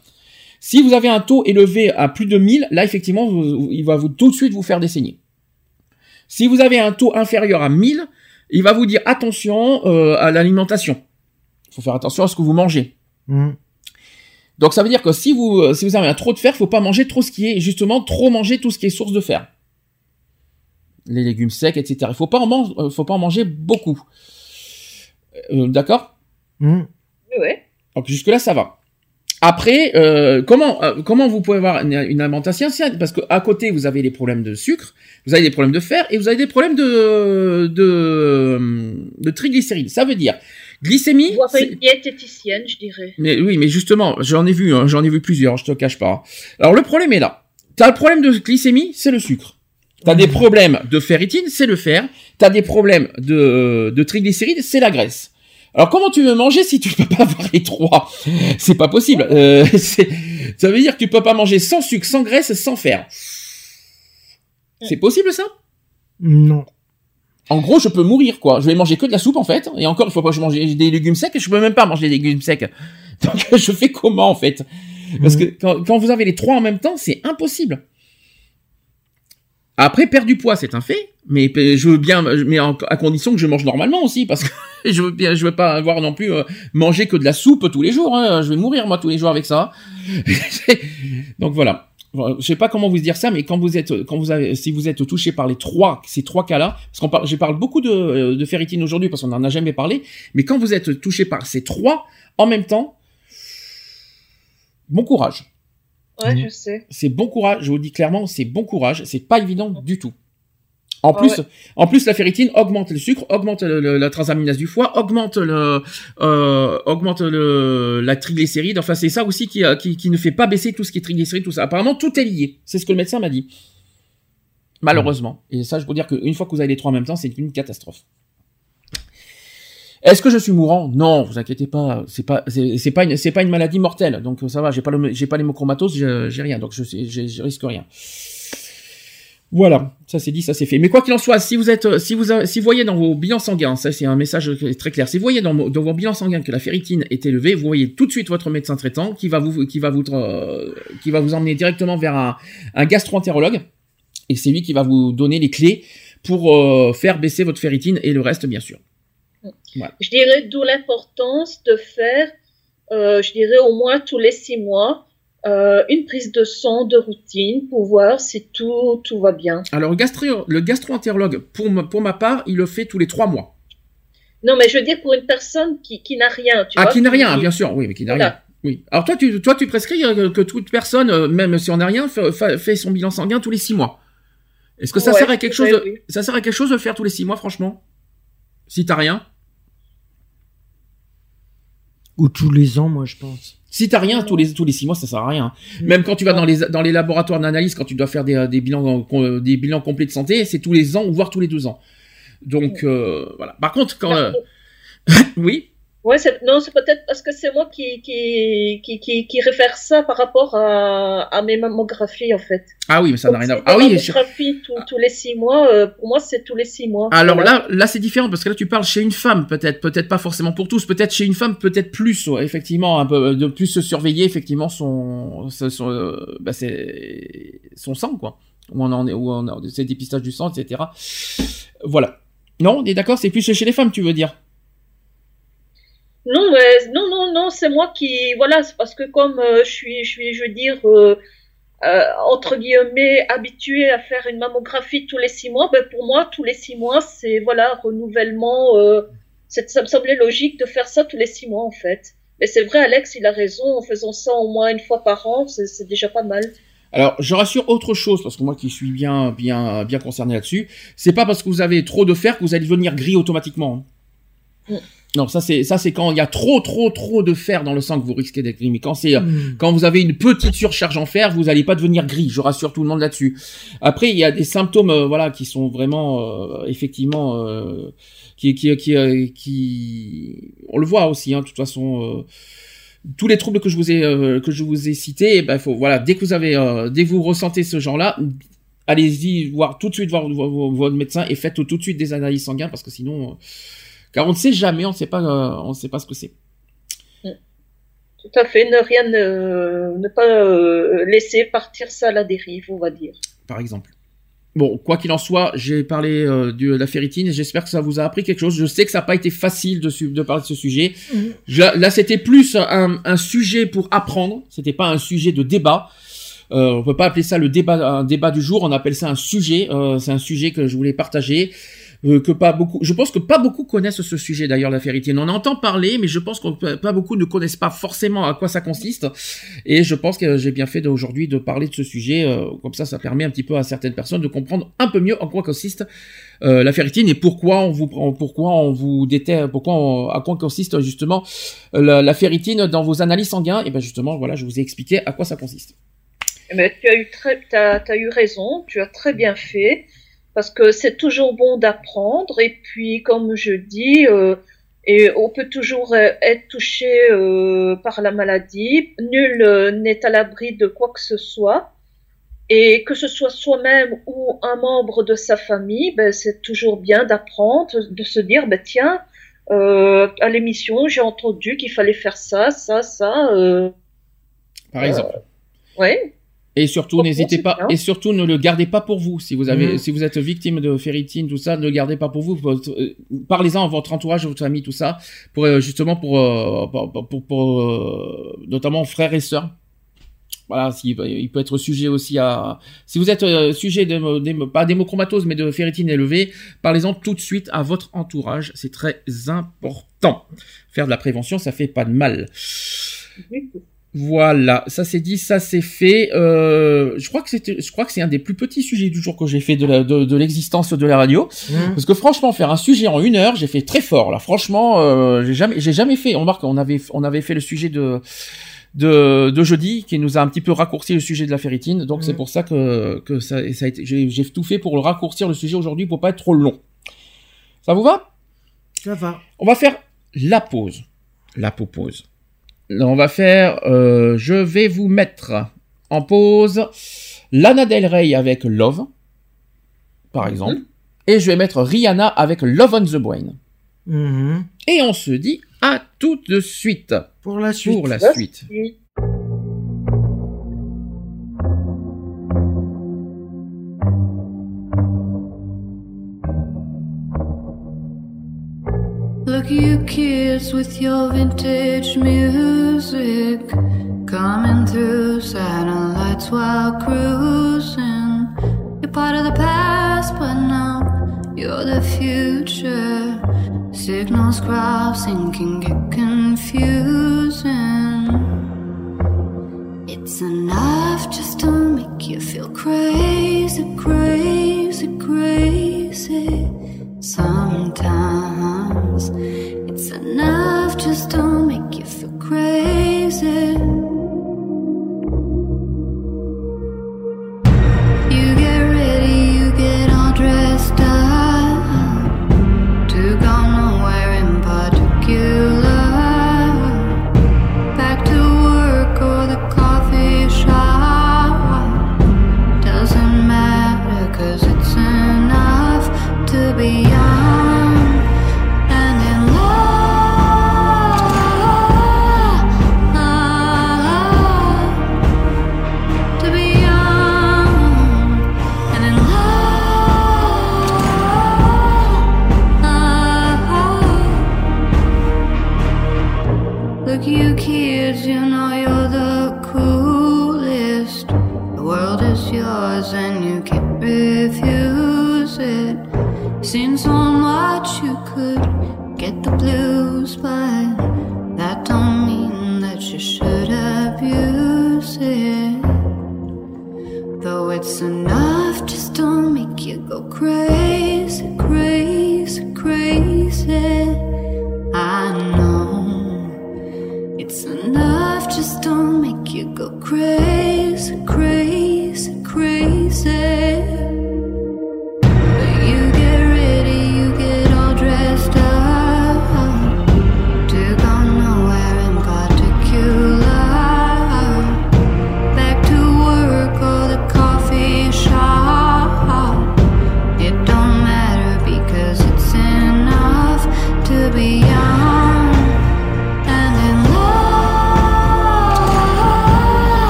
Si vous avez un taux élevé à plus de 1000, là effectivement vous, il va vous tout de suite vous faire des saignées. Si vous avez un taux inférieur à 1000, il va vous dire attention euh, à l'alimentation. Il faut faire attention à ce que vous mangez. Mm. Donc ça veut dire que si vous euh, si vous avez un trop de fer, faut pas manger trop ce qui est justement trop manger tout ce qui est source de fer. Les légumes secs, etc. Il faut pas en manger, faut pas en manger beaucoup. Euh, D'accord? Mm. Ouais. Donc jusque là ça va. Après, euh, comment euh, comment vous pouvez avoir une, une alimentation saine Parce que à côté vous avez les problèmes de sucre, vous avez des problèmes de fer et vous avez des problèmes de de, de triglycérides. Ça veut dire glycémie. Voir c'est- une diététicienne, je dirais. Mais oui, mais justement, j'en ai vu, hein, j'en ai vu plusieurs, je te cache pas. Alors le problème est là. T'as le problème de glycémie, c'est le sucre. T'as des problèmes de ferritine, c'est le fer. T'as des problèmes de, de triglycérides, c'est la graisse. Alors comment tu veux manger si tu peux pas avoir les trois? C'est pas possible. Euh, <laughs> c'est- ça veut dire que tu peux pas manger sans sucre, sans graisse, sans fer. C'est possible ça? Non. En gros, je peux mourir quoi. Je vais manger que de la soupe en fait. Et encore, il faut pas que je mange des légumes secs. Je peux même pas manger des légumes secs. <laughs> Donc je fais comment en fait? Parce que quand, quand vous avez les trois en même temps, c'est impossible. Après, perdre du poids, c'est un fait, mais je veux bien, mais à condition que je mange normalement aussi, parce que <laughs> je veux bien, je veux pas avoir non plus euh, manger que de la soupe tous les jours. hein. Je vais mourir moi tous les jours avec ça. <laughs> Donc voilà. Je sais pas comment vous dire ça, mais quand vous êtes, quand vous avez, si vous êtes touché par les trois, ces trois cas-là, parce qu'on parle, je parle beaucoup de, euh, de ferritine aujourd'hui parce qu'on en a jamais parlé, mais quand vous êtes touché par ces trois en même temps, bon courage. Ouais, Mhm. je sais. C'est bon courage, je vous le dis clairement, c'est bon courage, c'est pas évident du tout. En Ah plus, ouais. en plus, la ferritine augmente le sucre, augmente le- le- la transaminase du foie, augmente le, euh, augmente le, la triglycéride. Enfin, c'est ça aussi qui, euh, qui, qui ne fait pas baisser tout ce qui est triglycéride, tout ça. Apparemment, tout est lié. C'est ce que le médecin m'a dit. Malheureusement. Et ça, je peux dire qu'une fois que vous avez les trois en même temps, c'est une catastrophe. Est-ce que je suis mourant? Non, vous inquiétez pas. C'est pas, c'est pas une, c'est pas une maladie mortelle. Donc ça va. J'ai pas le, j'ai pas l'hémochromatose, j'ai rien. Donc je, je risque rien. Voilà, ça c'est dit, ça c'est fait. Mais quoi qu'il en soit, si vous êtes, si vous, si vous voyez dans vos bilans sanguins, ça c'est un message très clair. Si vous voyez dans, vos- bilans sanguins que la ferritine est élevée, vous voyez tout de suite votre médecin traitant qui va vous, qui va vous, euh, qui va vous emmener directement vers un, gastro-entérologue. Et c'est lui qui va vous donner les clés pour euh, faire baisser votre ferritine et le reste, bien sûr. Je dirais d'où l'importance de faire, euh, je dirais au moins tous les six mois, euh, une prise de sang de routine pour voir si tout, tout va bien. Alors le gastro, le gastro-entérologue, pour ma, pour ma part, il le fait tous les trois mois. Non, mais je veux dire pour une personne qui, qui n'a rien, tu Ah, vois. qui n'a rien, bien sûr, oui, mais qui n'a Voilà. rien. Oui. Alors toi, tu, toi, tu prescris euh, que toute personne, même si on n'a rien, fait, son bilan sanguin tous les six mois. Est-ce que ça Ouais, sert à quelque chose ouais, de, oui. ça sert à quelque chose de faire tous les six mois, franchement? Si t'as rien, Ou tous les ans, moi, je pense. si t'as rien tous les tous les six mois, ça sert à rien. Même quand tu vas dans les dans les laboratoires d'analyse, quand tu dois faire des, des bilans des bilans complets de santé, c'est tous les ans ou voire tous les deux ans. Donc euh, voilà. Par contre, quand euh, <laughs> oui? Ouais, c'est, non, c'est peut-être parce que c'est moi qui, qui, qui, qui, qui réfère ça par rapport à, à mes mammographies, en fait. Ah oui, mais ça n'a rien à voir. Ah oui, je- mammographies tous, tous les six mois, euh, pour moi, c'est tous les six mois. Alors Voilà. là, là c'est différent parce que là tu parles chez une femme peut-être, peut-être pas forcément pour tous, peut-être chez une femme peut-être plus, ouais, effectivement, un peu de plus se surveiller effectivement son, son, son, euh, bah, son sang quoi, où on en est, où on a, c'est dépistage du sang, etc. Voilà. Non, on est d'accord, c'est plus chez les femmes, tu veux dire? Non, mais non, non, non, c'est moi qui, voilà, c'est parce que comme euh, je suis, je suis, je veux dire, euh, euh, entre guillemets, habituée à faire une mammographie tous les six mois, ben pour moi, tous les six mois, c'est voilà, renouvellement. Euh, ça me semblait logique de faire ça tous les six mois en fait. Mais c'est vrai, Alex, il a raison. En faisant ça au moins une fois par an, c'est déjà pas mal. Alors, je rassure autre chose, parce que moi qui suis bien, bien, bien concerné là-dessus, c'est pas parce que vous avez trop de fer que vous allez devenir gris automatiquement. hein. Non, ça c'est ça c'est quand il y a trop trop trop de fer dans le sang que vous risquez d'être gris. Mais quand c'est euh, Hmm. quand vous avez une petite surcharge en fer, vous n'allez pas devenir gris. Je rassure tout le monde là-dessus. Après, il y a des symptômes euh, voilà qui sont vraiment euh, effectivement euh, qui qui qui, qui on le voit aussi hein, de toute façon tous les troubles que je vous ai que je vous ai cités, eh ben faut voilà dès que vous avez dès que vous ressentez ce genre-là, allez-y voir tout de suite voir, voir- voir votre médecin et faites tout de suite des analyses sanguines parce que sinon car on ne sait jamais, on ne sait pas euh, on ne sait pas ce que c'est. Tout à fait, ne rien ne, ne pas euh, laisser partir ça à la dérive, on va dire. par exemple. Bon, quoi qu'il en soit, j'ai parlé euh, de la ferritine et j'espère que ça vous a appris quelque chose. Je sais que ça n'a pas été facile de, parler de ce sujet. Je- là, c'était plus un, un sujet pour apprendre. C'était pas un sujet de débat. Euh, on peut pas appeler ça le débat, un débat du jour. On appelle ça un sujet. Euh, c'est un sujet que je voulais partager. Euh, que pas beaucoup, je pense que pas beaucoup connaissent ce sujet d'ailleurs la ferritine. On en entend parler, mais je pense que pas beaucoup ne connaissent pas forcément à quoi ça consiste. Et je pense que j'ai bien fait d'aujourd'hui de parler de ce sujet. euh, comme ça, ça permet un petit peu à certaines personnes de comprendre un peu mieux en quoi consiste euh, la ferritine et pourquoi on vous pourquoi on vous pourquoi à quoi consiste justement la, la ferritine dans vos analyses sanguines. Et ben justement, voilà, je vous ai expliqué à quoi ça consiste. Mais tu as eu très, t'as, t'as eu raison, tu as très bien fait, parce que c'est toujours bon d'apprendre. Et puis, comme je dis, euh, et on peut toujours euh, être touché euh, par la maladie. Nul n'est à l'abri de quoi que ce soit. Et que ce soit soi-même ou un membre de sa famille, ben, c'est toujours bien d'apprendre, de se dire, ben, tiens, euh, à l'émission, j'ai entendu qu'il fallait faire ça, ça, ça. Par exemple. ouais, Et surtout, n'hésitez pas, bien. et surtout, ne le gardez pas pour vous. Si vous avez, Mhm. si vous êtes victime de ferritine, tout ça, ne le gardez pas pour vous. Euh, Parlez-en à votre entourage, à votre famille, tout ça, pour euh, justement pour, euh, pour, pour, pour- notamment frères et sœurs. Voilà, il peut être sujet aussi à. Si vous êtes sujet de, de- pas d'hémochromatose, mais de ferritine élevée, parlez-en tout de suite à votre entourage. C'est très important. Faire de la prévention, ça fait pas de mal. Voilà, ça c'est dit, ça c'est fait. Euh, je crois que c'était, je crois que c'est un des plus petits sujets du jour que j'ai fait de, la- de, de l'existence de la radio. Mmh. Parce que franchement, faire un sujet en une heure, j'ai fait très fort là. Franchement, euh, j'ai jamais, j'ai jamais fait. On remarque, on avait, on avait fait le sujet de de, de jeudi qui nous a un petit peu raccourci le sujet de la ferritine. Donc c'est pour ça que que ça, ça a été, j'ai, j'ai tout fait pour le raccourcir le sujet aujourd'hui pour pas être trop long. Ça vous va? Ça va. On va faire la pause. La pause. On va faire. euh, je vais vous mettre en pause Lana Del Rey avec Love, par exemple. Et je vais mettre Rihanna avec Love on the Brain. Mhm. Et on se dit à tout de suite Pour la suite. pour la suite. You kids with your vintage music coming through satellites while cruising. You're part of the past, but now you're the future. Signals crossing can get confusing. It's enough just to make you feel crazy, crazy, crazy. Sometimes it's enough just to make you feel crazy.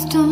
lost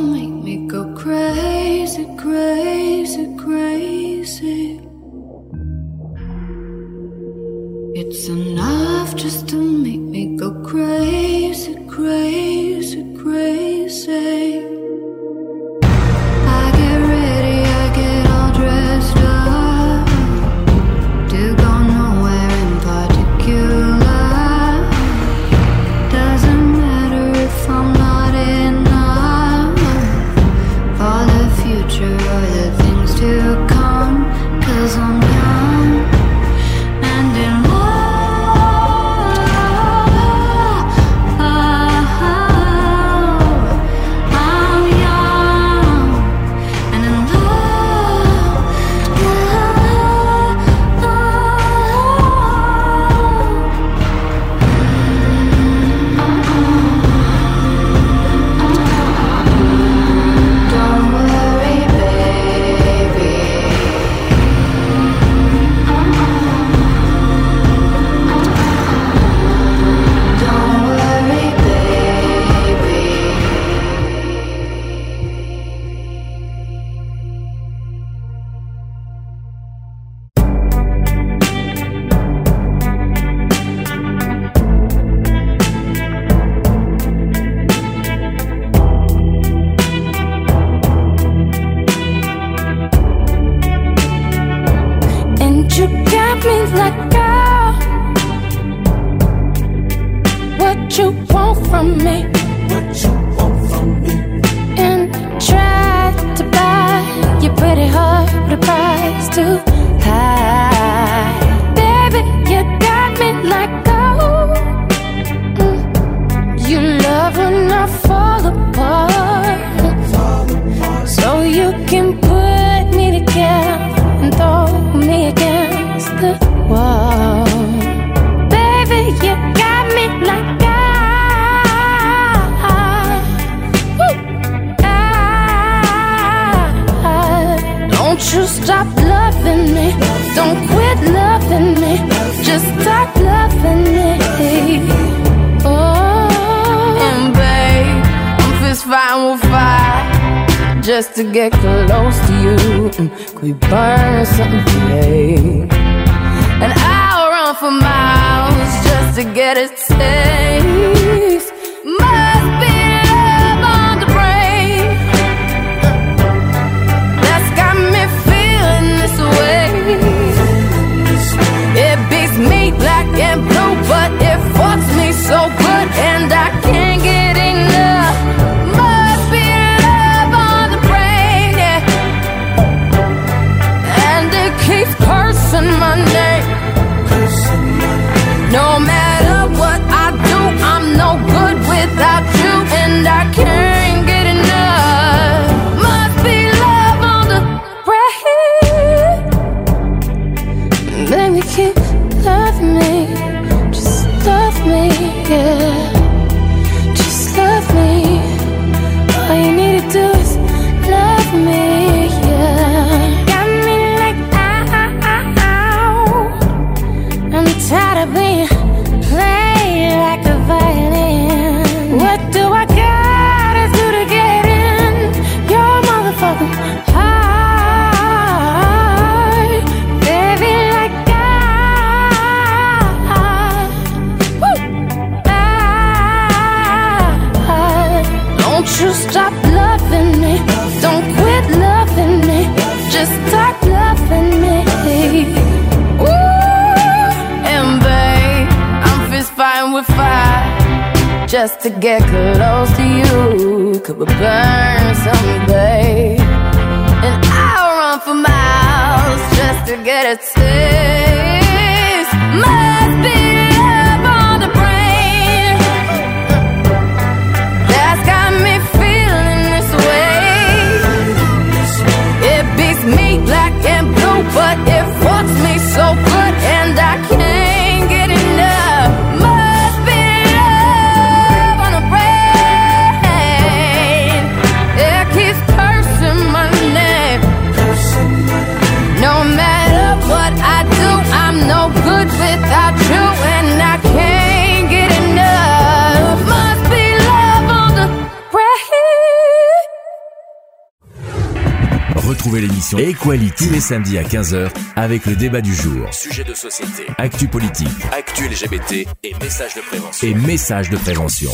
samedis à 15h avec le débat du jour. Sujet de société, actu politique, actu LGBT et messages de prévention. Et messages de prévention.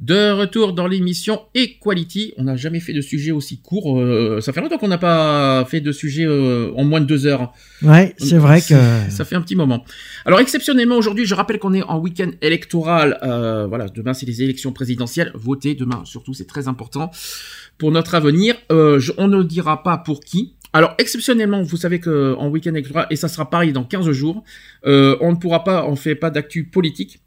De retour dans l'émission Equality, on n'a jamais fait de sujet aussi court. euh, ça fait longtemps qu'on n'a pas fait de sujet euh, en moins de deux heures. Ouais, c'est vrai que. Ça fait un petit moment. Alors exceptionnellement aujourd'hui, je rappelle qu'on est en week-end électoral. euh, voilà, demain c'est les élections présidentielles. Votez demain, surtout c'est très important pour notre avenir. Euh, je- on ne dira pas pour qui. Alors exceptionnellement, vous savez que en week-end électoral et ça sera pareil dans 15 jours, euh, on ne pourra pas, on fait pas d'actu politique.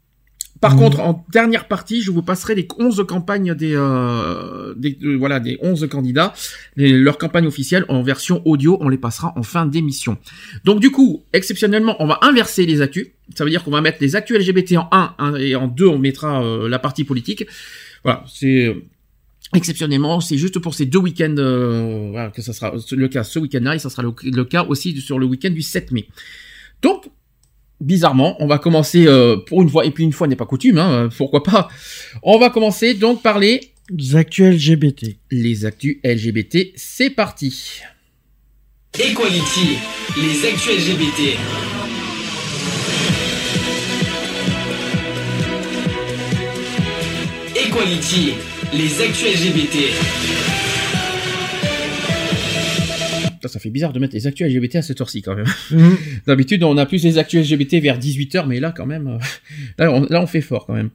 Par Mhm. contre, en dernière partie, je vous passerai les 11 campagnes des, euh, des euh, voilà des 11 candidats, les- leurs campagnes officielles en version audio, on les passera en fin d'émission. Donc du coup, exceptionnellement, on va inverser les actus. Ça veut dire qu'on va mettre les actus LGBT en 1 hein, et en 2 on mettra euh, la partie politique. Voilà, c'est exceptionnellement, c'est juste pour ces deux week-ends euh, voilà, que ça sera le cas ce week-end-là et ça sera le, le cas aussi sur le week-end du 7 mai. Donc bizarrement, on va commencer euh, pour une fois et puis une fois n'est pas coutume, hein, euh, pourquoi pas. On va commencer donc par les Les actus LGBT. les actus LGBT. C'est parti. Equality, les actus LGBT. Equality, les actus LGBT. Putain, Ça fait bizarre de mettre les actus LGBT à cette heure-ci quand même. Mhm. <laughs> D'habitude, on a plus les actus LGBT vers 18h, mais là, quand même, euh, là, on, là, on fait fort quand même.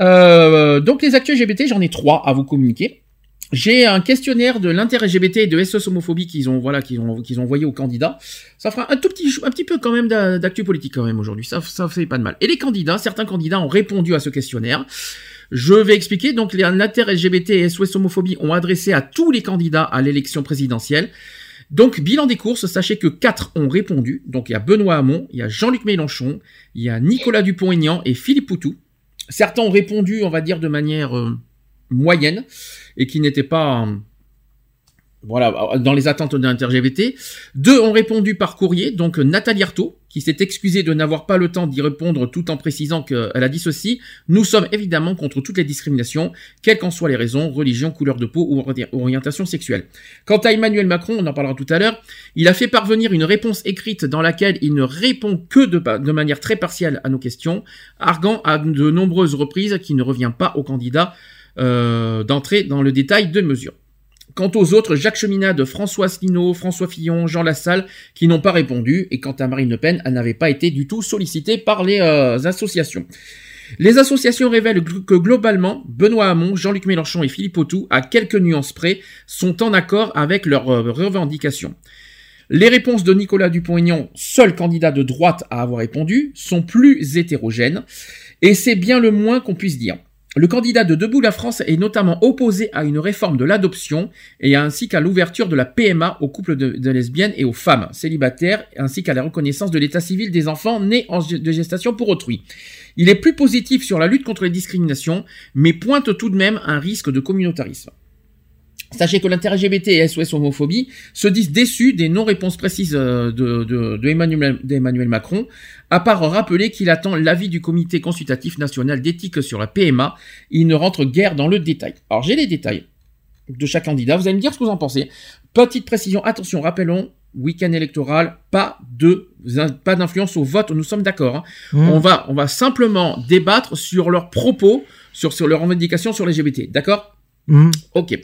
Euh, donc, les actus LGBT, j'en ai trois à vous communiquer. J'ai un questionnaire de l'inter-LGBT et de SOS homophobie qu'ils ont, voilà, qu'ils ont, qu'ils ont envoyé aux candidats. Ça fera un tout petit, un petit peu quand même d'a- d'actu politique quand même aujourd'hui. Ça, ça fait pas de mal. Et les candidats, certains candidats ont répondu à ce questionnaire. Je vais expliquer. Donc, les inter-LGBT et SOS homophobie ont adressé à tous les candidats à l'élection présidentielle. Donc, bilan des courses, sachez que quatre ont répondu. Donc, il y a Benoît Hamon, il y a Jean-Luc Mélenchon, il y a Nicolas Dupont-Aignan et Philippe Poutou. Certains ont répondu, on va dire, de manière euh, moyenne et qui n'étaient pas, euh, voilà, dans les attentes de l'inter-LGBT. Deux ont répondu par courrier, donc euh, Nathalie Arthaud, qui s'est excusée de n'avoir pas le temps d'y répondre tout en précisant qu'elle a dit ceci. Nous sommes évidemment contre toutes les discriminations, quelles qu'en soient les raisons, religion, couleur de peau ou ori- orientation sexuelle. Quant à Emmanuel Macron, on en parlera tout à l'heure, il a fait parvenir une réponse écrite dans laquelle il ne répond que de manière très partielle à nos questions, arguant à de nombreuses reprises qu'il ne revient pas au candidat euh, d'entrer dans le détail de mesures. Quant aux autres, Jacques Cheminade, François Asselineau, François Fillon, Jean Lassalle, qui n'ont pas répondu, et quant à Marine Le Pen, elle n'avait pas été du tout sollicitée par les euh, associations. Les associations révèlent que globalement, Benoît Hamon, Jean-Luc Mélenchon et Philippe Autou, à quelques nuances près, sont en accord avec leurs euh, revendications. Les réponses de Nicolas Dupont-Aignan, seul candidat de droite à avoir répondu, sont plus hétérogènes, et c'est bien le moins qu'on puisse dire. Le candidat de Debout la France est notamment opposé à une réforme de l'adoption et ainsi qu'à l'ouverture de la PMA aux couples de, lesbiennes et aux femmes célibataires, ainsi qu'à la reconnaissance de l'état civil des enfants nés en gestation pour autrui. Il est plus positif sur la lutte contre les discriminations, mais pointe tout de même un risque de communautarisme. Sachez que l'inter-LGBT et SOS homophobie se disent déçus des non-réponses précises euh, de, de, de Emmanuel, d'Emmanuel Macron, à part rappeler qu'il attend l'avis du comité consultatif national d'éthique sur la PMA, il ne rentre guère dans le détail. Alors j'ai les détails de chaque candidat, vous allez me dire ce que vous en pensez. Petite précision, attention, rappelons, week-end électoral, pas de pas d'influence au vote, nous sommes d'accord. hein. Mhm. On va on va simplement débattre sur leurs propos, sur sur leurs revendications sur les LGBT, d'accord? Mhm. Ok.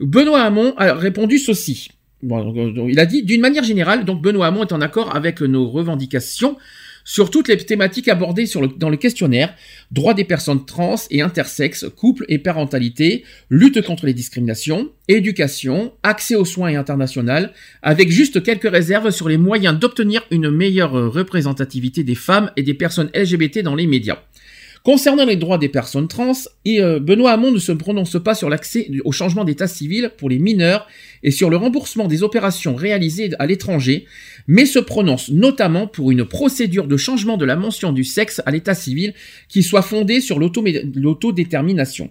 Benoît Hamon a répondu ceci. Donc, il a dit d'une manière générale, donc Benoît Hamon est en accord avec nos revendications. sur toutes les thématiques abordées dans le questionnaire, droits des personnes trans et intersexes, couple et parentalité, lutte contre les discriminations, éducation, accès aux soins et international, avec juste quelques réserves sur les moyens d'obtenir une meilleure euh, représentativité des femmes et des personnes LGBT dans les médias. Concernant les droits des personnes trans, euh, Benoît Hamon ne se prononce pas sur l'accès au changement d'état civil pour les mineurs et sur le remboursement des opérations réalisées à l'étranger, mais se prononce notamment pour une procédure de changement de la mention du sexe à l'état civil qui soit fondée sur l'autodétermination.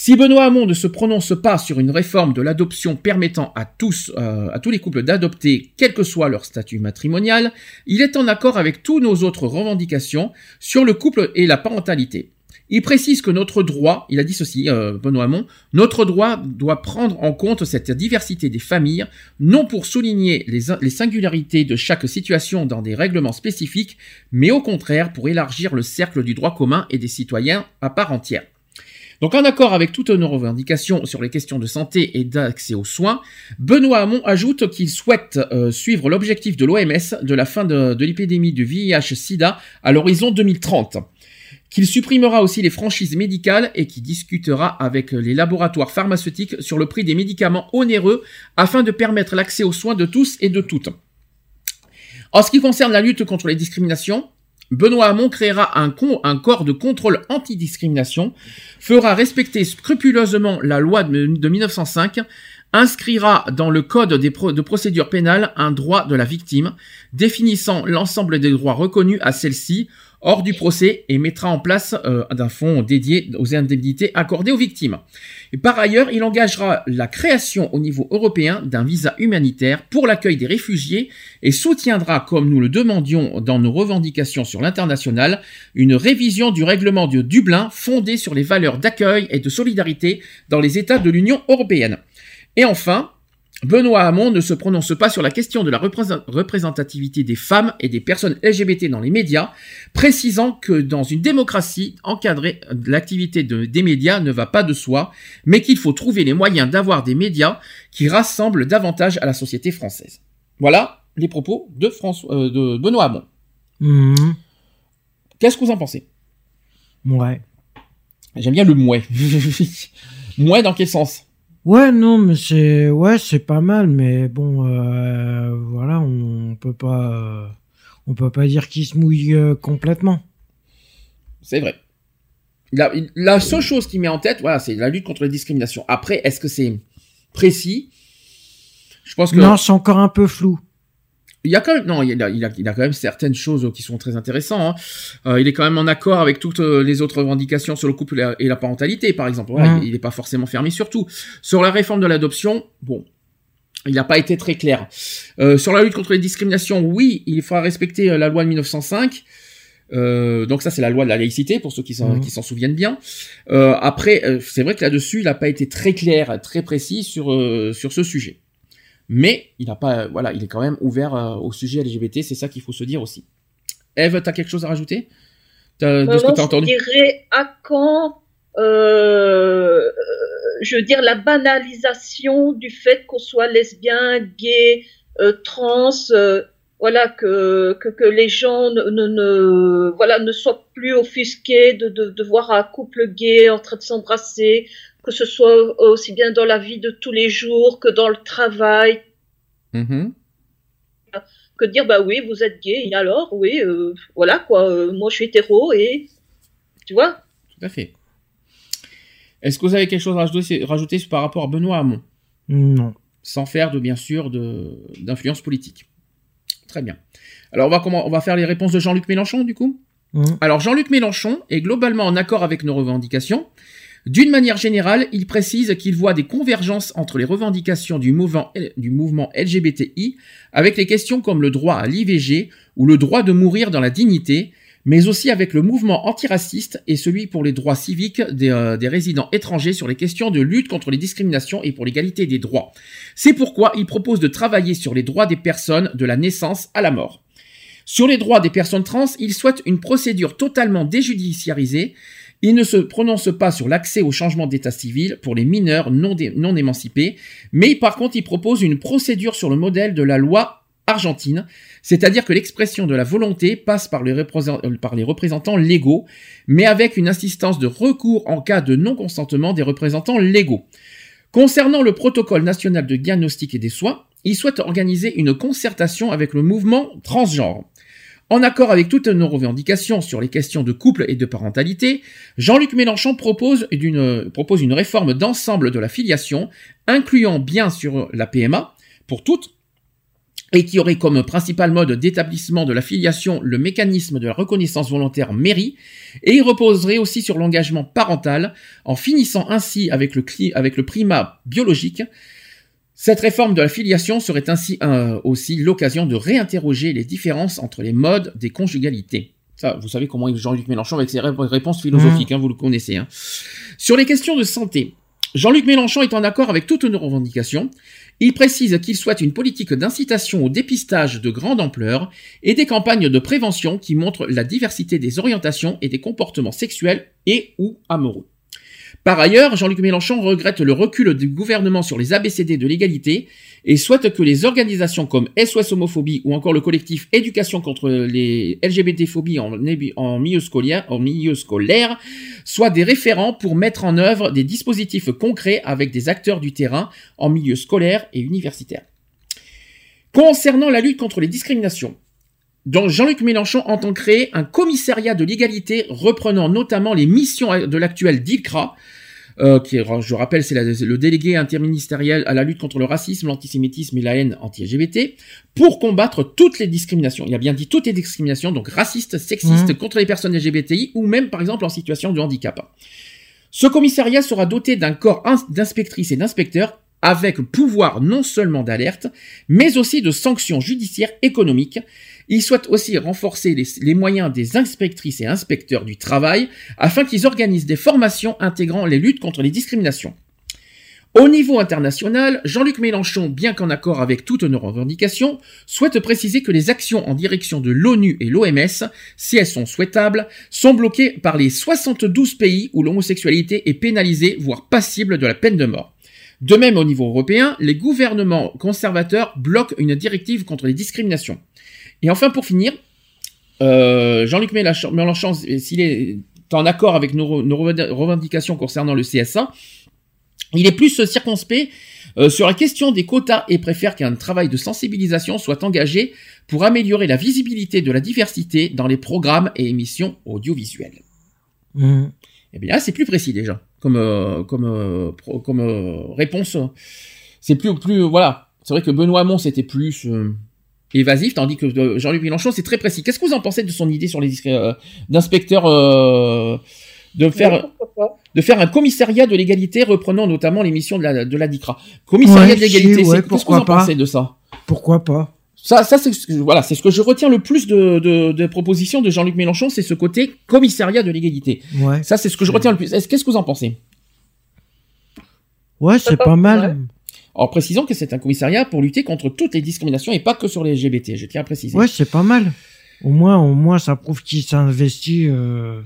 Si Benoît Hamon ne se prononce pas sur une réforme de l'adoption permettant à tous, euh, à tous les couples d'adopter, quel que soit leur statut matrimonial, il est en accord avec tous nos autres revendications sur le couple et la parentalité. Il précise que notre droit, il a dit ceci, euh, Benoît Hamon, notre droit doit prendre en compte cette diversité des familles, non pour souligner les, les singularités de chaque situation dans des règlements spécifiques, mais au contraire pour élargir le cercle du droit commun et des citoyens à part entière. Donc en accord avec toutes nos revendications sur les questions de santé et d'accès aux soins, Benoît Hamon ajoute qu'il souhaite euh, suivre l'objectif de l'OMS de la fin de, l'épidémie du VIH-Sida à l'horizon 2030 qu'il supprimera aussi les franchises médicales et qui discutera avec les laboratoires pharmaceutiques sur le prix des médicaments onéreux afin de permettre l'accès aux soins de tous et de toutes. En ce qui concerne la lutte contre les discriminations, Benoît Hamon créera un, corps de contrôle anti-discrimination, fera respecter scrupuleusement la loi de, de 1905, inscrira dans le code de procédure pénale un droit de la victime, définissant l'ensemble des droits reconnus à celle-ci hors du procès et mettra en place euh, un fonds dédié aux indemnités accordées aux victimes. Et par ailleurs, il engagera la création au niveau européen d'un visa humanitaire pour l'accueil des réfugiés et soutiendra, comme nous le demandions dans nos revendications sur l'international, une révision du règlement de Dublin fondé sur les valeurs d'accueil et de solidarité dans les États de l'Union européenne. Et enfin, Benoît Hamon ne se prononce pas sur la question de la représent- représentativité des femmes et des personnes LGBT dans les médias, précisant que dans une démocratie, encadrer l'activité de- des médias ne va pas de soi, mais qu'il faut trouver les moyens d'avoir des médias qui rassemblent davantage à la société française. Voilà les propos de, François, euh, de Benoît Hamon. Mhm. Qu'est-ce que vous en pensez? Ouais. J'aime bien le mouais. <laughs> mouais dans quel sens? Ouais, non, mais c'est ouais, c'est pas mal, mais bon, euh, voilà, on peut pas, euh, on peut pas dire qu'il se mouille euh, complètement. C'est vrai. La, la seule chose qui met en tête, voilà, c'est la lutte contre les discriminations. Après, est-ce que c'est précis? Je pense que Non, c'est encore un peu flou. Il y a quand même, non, il a, il a, il a quand même certaines choses qui sont très intéressantes. hein. Euh, il est quand même en accord avec toutes euh, les autres revendications sur le couple et la, et la parentalité, par exemple. Mhm. Il n'est pas forcément fermé sur tout. Sur la réforme de l'adoption, bon. Il n'a pas été très clair. Euh, sur la lutte contre les discriminations, oui, il faudra respecter euh, la loi de 1905. Euh, donc ça c'est la loi de la laïcité pour ceux qui s'en Mhm. qui s'en souviennent bien. Euh, après euh, c'est vrai que là-dessus il n'a pas été très clair, très précis sur euh, sur ce sujet. Mais il n'a pas euh, voilà il est quand même ouvert euh, au sujet LGBT, c'est ça qu'il faut se dire aussi. Eve, t'as quelque chose à rajouter? De ce que Moi, t'as entendu? Je dirais à quand, euh, euh, je veux dire, la banalisation du fait qu'on soit lesbien, gay, euh, trans, euh, voilà, que, que, que les gens ne, ne, ne- voilà, ne soient plus offusqués de, de, de voir un couple gay en train de s'embrasser, que ce soit aussi bien dans la vie de tous les jours que dans le travail, Mhm. que dire bah oui vous êtes gay et alors oui euh, voilà quoi euh, moi je suis hétéro et tu vois Tout à fait. Est-ce que vous avez quelque chose à rajouter, rajouter par rapport à Benoît Hamon? Non. sans faire de bien sûr de d'influence politique. Très bien. Alors on va comment on va faire les réponses de Jean-Luc Mélenchon du coup? Mhm. Alors Jean-Luc Mélenchon est globalement en accord avec nos revendications. D'une manière générale, il précise qu'il voit des convergences entre les revendications du mouvement, LGBTI avec les questions comme le droit à l'IVG ou le droit de mourir dans la dignité, mais aussi avec le mouvement antiraciste et celui pour les droits civiques euh, des résidents étrangers sur les questions de lutte contre les discriminations et pour l'égalité des droits. C'est pourquoi il propose de travailler sur les droits des personnes de la naissance à la mort. Sur les droits des personnes trans, il souhaite une procédure totalement déjudiciarisée. Il ne se prononce pas sur l'accès au changement d'état civil pour les mineurs non, émancipés, mais par contre il propose une procédure sur le modèle de la loi argentine, c'est-à-dire que l'expression de la volonté passe par les, euh, par les représentants légaux, mais avec une insistance de recours en cas de non-consentement des représentants légaux. Concernant le protocole national de diagnostic et des soins, il souhaite organiser une concertation avec le mouvement transgenre. En accord avec toutes nos revendications sur les questions de couple et de parentalité, Jean-Luc Mélenchon propose, une réforme d'ensemble de la filiation, incluant bien sûr la PMA, pour toutes, et qui aurait comme principal mode d'établissement de la filiation le mécanisme de la reconnaissance volontaire mairie, et il reposerait aussi sur l'engagement parental, en finissant ainsi avec le, avec le primat biologique. Cette réforme de la filiation serait ainsi euh, aussi l'occasion de réinterroger les différences entre les modes des conjugalités. Ça, vous savez comment est Jean-Luc Mélenchon avec ses ré- réponses philosophiques, hein, vous le connaissez. hein. Sur les questions de santé, Jean-Luc Mélenchon est en accord avec toutes nos revendications. Il précise qu'il souhaite une politique d'incitation au dépistage de grande ampleur et des campagnes de prévention qui montrent la diversité des orientations et des comportements sexuels et ou amoureux. Par ailleurs, Jean-Luc Mélenchon regrette le recul du gouvernement sur les ABCD de l'égalité et souhaite que les organisations comme SOS Homophobie ou encore le collectif Éducation contre les LGBT-phobies en, en milieu scolaire soient des référents pour mettre en œuvre des dispositifs concrets avec des acteurs du terrain en milieu scolaire et universitaire. Concernant la lutte contre les discriminations, donc Jean-Luc Mélenchon entend créer un commissariat de l'égalité reprenant notamment les missions de l'actuel DILCRA, euh, qui est, je rappelle, c'est le délégué interministériel à la lutte contre le racisme, l'antisémitisme et la haine anti-LGBT, pour combattre toutes les discriminations. Il a bien dit toutes les discriminations, donc racistes, sexistes, Mhm. contre les personnes LGBTI ou même par exemple en situation de handicap. Ce commissariat sera doté d'un corps ins- d'inspectrices et d'inspecteurs avec pouvoir non seulement d'alerte, mais aussi de sanctions judiciaires économiques. Il souhaite aussi renforcer les, moyens des inspectrices et inspecteurs du travail afin qu'ils organisent des formations intégrant les luttes contre les discriminations. Au niveau international, Jean-Luc Mélenchon, bien qu'en accord avec toutes nos revendications, souhaite préciser que les actions en direction de l'ONU et l'OMS, si elles sont souhaitables, sont bloquées par les 72 pays où l'homosexualité est pénalisée, voire passible de la peine de mort. De même, au niveau européen, les gouvernements conservateurs bloquent une directive contre les discriminations. Et enfin, pour finir, euh, Jean-Luc Mélenchon, s'il est en accord avec nos, nos revendications concernant le CSA, il est plus circonspect euh, sur la question des quotas et préfère qu'un travail de sensibilisation soit engagé pour améliorer la visibilité de la diversité dans les programmes et émissions audiovisuelles. Mhm. Eh bien là, c'est plus précis déjà, comme euh, comme euh, pro- comme euh, réponse. C'est plus plus voilà. C'est vrai que Benoît Hamon c'était plus euh, évasif, tandis que euh, Jean-Luc Mélenchon c'est très précis. Qu'est-ce que vous en pensez de son idée sur les euh, d'inspecteur euh, de faire Ouais, de faire un commissariat de l'égalité reprenant notamment les missions de la de la DICRA? Commissariat Ouais, de l'égalité, ouais, c'est- qu'est-ce que vous en pas. pensez de ça? Pourquoi pas ça, ça c'est ce que- voilà, c'est ce que je retiens le plus de, de, de propositions de Jean-Luc Mélenchon, c'est ce côté commissariat de l'égalité. Ouais. Ça, c'est ce que je retiens le plus. Est-ce qu'est-ce que vous en pensez? Ouais, c'est pas mal. En précisant que c'est un commissariat pour lutter contre toutes les discriminations et pas que sur les LGBT. Je tiens à préciser. Ouais, c'est pas mal. Au moins, au moins, ça prouve qu'il s'investit euh,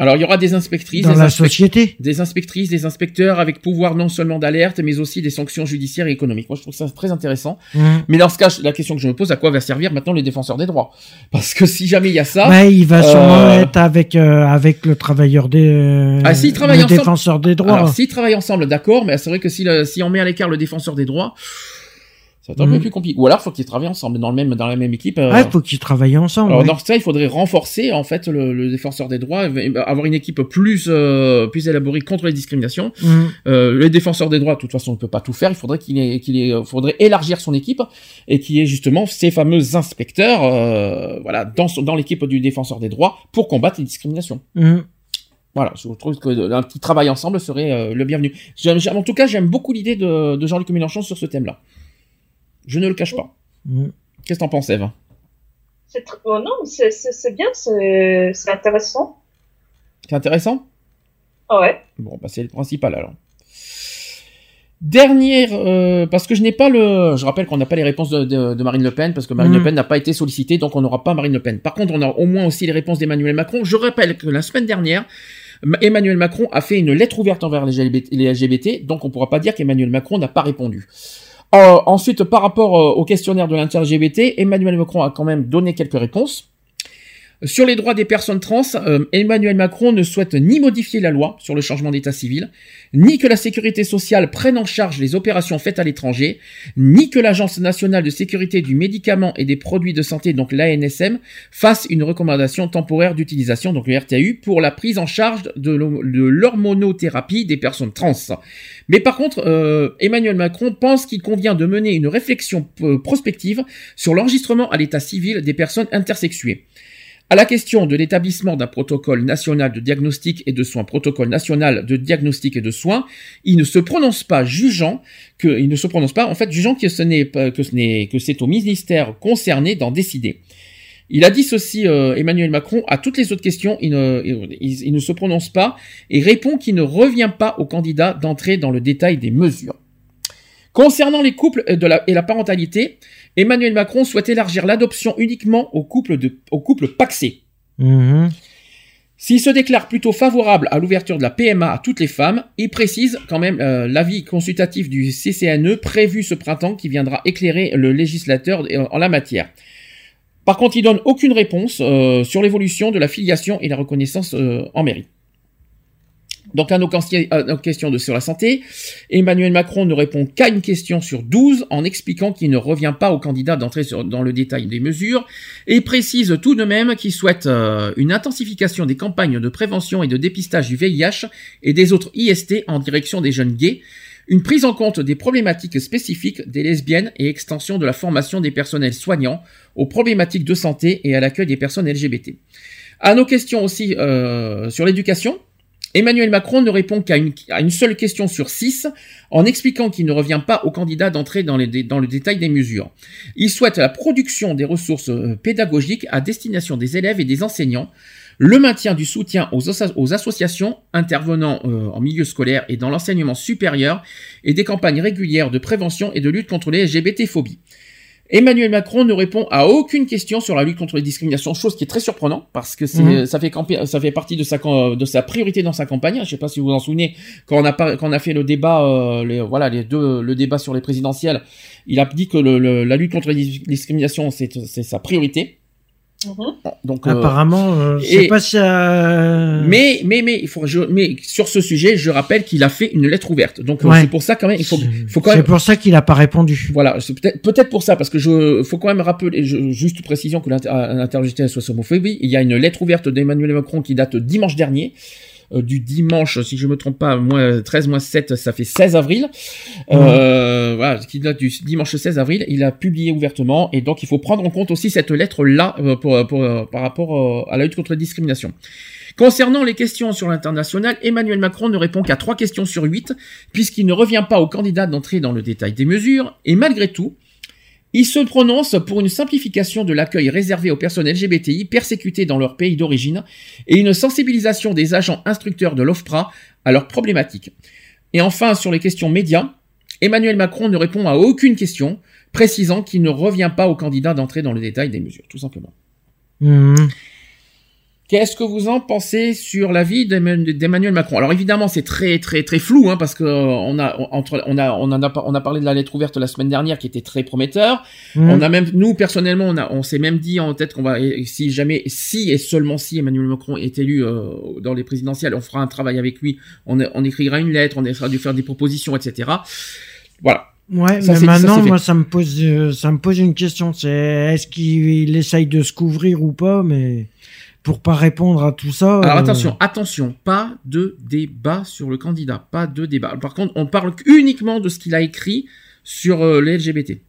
Alors, il y aura des inspectrices, dans des, la inspec- société. des inspectrices, des inspecteurs avec pouvoir non seulement d'alerte, mais aussi des sanctions judiciaires et économiques. Moi, je trouve ça très intéressant. Mhm. Mais dans ce cas, la question que je me pose, à quoi va servir maintenant les défenseurs des droits? Parce que si jamais il y a ça, Ouais, il va sûrement euh, être avec euh, avec le travailleur des euh, Ah, s'ils travaillent le ensemble- défenseur des droits. Alors, s'ils travaillent ensemble, d'accord, mais c'est vrai que si, le- si on met à l'écart le défenseur des droits, ça va être un Mhm. peu plus compliqué. Ou alors, faut qu'ils travaillent ensemble dans le même dans la même équipe. euh. Ouais, faut qu'ils travaillent ensemble. alors ouais. dans ce cas, il faudrait renforcer en fait le, le défenseur des droits, avoir une équipe plus euh, plus élaborée contre les discriminations. Mhm. Euh, le défenseur des droits, de toute façon, ne peut pas tout faire. Il faudrait qu'il ait, qu'il ait, faudrait élargir son équipe et qu'il y ait justement ces fameux inspecteurs, euh, voilà, dans dans l'équipe du défenseur des droits pour combattre les discriminations. Mhm. Voilà, je trouve que un petit travail ensemble serait euh, le bienvenu. J'aime- j'aime- en tout cas, j'aime beaucoup l'idée de, de Jean-Luc Mélenchon sur ce thème-là. Je ne le cache pas. Mhm. Qu'est-ce que t'en penses, Eve? C'est tr- oh non, c'est c'est- c'est bien, c'est c'est intéressant. C'est intéressant? Ah ouais. Bon, bah c'est le principal alors. Dernière, euh, parce que je n'ai pas le, je rappelle qu'on n'a pas les réponses de, de- de Marine Le Pen parce que Marine Mhm. Le Pen n'a pas été sollicitée, donc on n'aura pas Marine Le Pen. Par contre, on a au moins aussi les réponses d'Emmanuel Macron. Je rappelle que la semaine dernière, Ma- Emmanuel Macron a fait une lettre ouverte envers les LGBT, les LGBT, donc on pourra pas dire qu'Emmanuel Macron n'a pas répondu. Euh, ensuite, par rapport euh, au questionnaire de l'inter-LGBT, Emmanuel Macron a quand même donné quelques réponses. Sur les droits des personnes trans, euh, Emmanuel Macron ne souhaite ni modifier la loi sur le changement d'état civil, ni que la sécurité sociale prenne en charge les opérations faites à l'étranger, ni que l'Agence nationale de sécurité du médicament et des produits de santé, donc l'ANSM, fasse une recommandation temporaire d'utilisation, donc le RTU, pour la prise en charge de l'hormonothérapie des personnes trans. Mais par contre, euh, Emmanuel Macron pense qu'il convient de mener une réflexion euh, prospective sur l'enregistrement à l'état civil des personnes intersexuées. À la question de l'établissement d'un protocole national de diagnostic et de soins, protocole national de diagnostic et de soins, il ne se prononce pas jugeant que, il ne se prononce pas, en fait, jugeant que ce n'est que ce n'est, que c'est au ministère concerné d'en décider. Il a dit ceci, euh, Emmanuel Macron, à toutes les autres questions, il ne, il- ne se prononce pas et répond qu'il ne revient pas au candidat d'entrer dans le détail des mesures. Concernant les couples la- et la parentalité, Emmanuel Macron souhaite élargir l'adoption uniquement aux couples, de, aux couples paxés. Mhm. S'il se déclare plutôt favorable à l'ouverture de la PMA à toutes les femmes, il précise quand même euh, l'avis consultatif du CCNE prévu ce printemps qui viendra éclairer le législateur en la matière. Par contre, il donne aucune réponse euh, sur l'évolution de la filiation et la reconnaissance euh, en mairie. Donc à nos, questions de sur la santé, Emmanuel Macron ne répond qu'à une question sur 12 en expliquant qu'il ne revient pas au candidat d'entrer dans le détail des mesures et précise tout de même qu'il souhaite euh, une intensification des campagnes de prévention et de dépistage du VIH et des autres IST en direction des jeunes gays, une prise en compte des problématiques spécifiques des lesbiennes et extension de la formation des personnels soignants aux problématiques de santé et à l'accueil des personnes LGBT. À nos questions aussi euh, sur l'éducation, Emmanuel Macron ne répond qu'à une, seule question sur six, en expliquant qu'il ne revient pas au candidat d'entrer dans, le détail des mesures. Il souhaite la production des ressources euh, pédagogiques à destination des élèves et des enseignants, le maintien du soutien aux associations intervenant euh, en milieu scolaire et dans l'enseignement supérieur, et des campagnes régulières de prévention et de lutte contre les LGBT-phobies. Emmanuel Macron ne répond à aucune question sur la lutte contre les discriminations, chose qui est très surprenante parce que Mhm. ça fait campi- ça fait partie de sa cam- de sa priorité dans sa campagne. Je sais pas si vous vous en souvenez quand on a par- quand on a fait le débat, euh, les, voilà les deux le débat sur les présidentielles, il a dit que le, le- la lutte contre les dis- discriminations c'est sa priorité. Mhm. Donc euh, Apparemment, euh, je et- sais pas si. euh, mais mais mais il faut je, mais sur ce sujet, je rappelle qu'il a fait une lettre ouverte. Donc euh, Ouais. c'est pour ça quand même il faut il faut quand C'est pour ça qu'il a pas répondu. voilà, c'est peut-être peut-être pour ça, parce que je faut quand même rappeler, je- juste précision que l'inter- à l'interrogé soit homophobie. Il y a une lettre ouverte d'Emmanuel Macron qui date dimanche dernier. Euh, du dimanche, si je me trompe pas, moins 13 moins 7, ça fait 16 avril. Euh, voilà, qui date du dimanche 16 avril. Il a publié ouvertement et donc il faut prendre en compte aussi cette lettre-là euh, pour, pour, euh, par rapport à la lutte contre la discrimination. Concernant les questions sur l'international, Emmanuel Macron ne répond qu'à trois questions sur huit, puisqu'il ne revient pas au candidat d'entrer dans le détail des mesures, et malgré tout, il se prononce pour une simplification de l'accueil réservé aux personnes LGBTI persécutées dans leur pays d'origine et une sensibilisation des agents instructeurs de l'OFPRA à leurs problématiques. Et enfin, sur les questions médias, Emmanuel Macron ne répond à aucune question, précisant qu'il ne revient pas au candidat d'entrer dans le détail des mesures, tout simplement. Mhm. Qu'est-ce que vous en pensez sur l'avis d'Emmanuel d'Emmanuel Macron? Alors évidemment, c'est très très très flou, hein, parce que euh, on a entre on a on en a on a parlé de la lettre ouverte la semaine dernière qui était très prometteur. Mhm. On a même nous personnellement, on a on s'est même dit en tête qu'on va si jamais si et seulement si Emmanuel Macron est élu euh, dans les présidentielles, on fera un travail avec lui, on, on écrira une lettre, on essaiera de faire des propositions, etc. Voilà. Ouais, Ça, mais maintenant, moi, ça me pose, euh, ça me pose une question. C'est est-ce qu'il essaye de se couvrir ou pas, mais pour pas répondre à tout ça. Alors euh, attention, attention, pas de débat sur le candidat, pas de débat. Par contre, on parle uniquement de ce qu'il a écrit sur euh, les LGBT.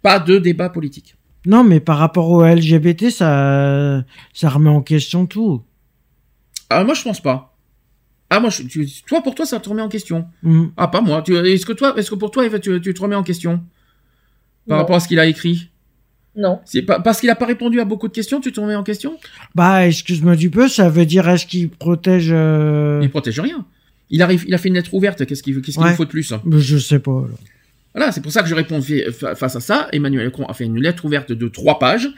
Pas de débat politique. Non, mais par rapport au LGBT, ça, ça remet en question tout. Ah moi je pense pas. Ah moi je, tu- toi pour toi ça te remet en question. Mhm. Ah pas moi. Tu- Est-ce que toi, est-ce que pour toi tu, tu te remets en question par Non. rapport à ce qu'il a écrit? Non. C'est pas parce qu'il a pas répondu à beaucoup de questions, tu te remets en question? Bah, excuse-moi du peu, ça veut dire est-ce qu'il protège euh, Il protège rien. Il arrive, il a fait une lettre ouverte. Qu'est-ce qu'il qu'est-ce qu'il Ouais. faut de plus bah, Je sais pas. alors. Voilà, c'est pour ça que je réponds fa- fa- face à ça. Emmanuel Macron a fait une lettre ouverte de trois pages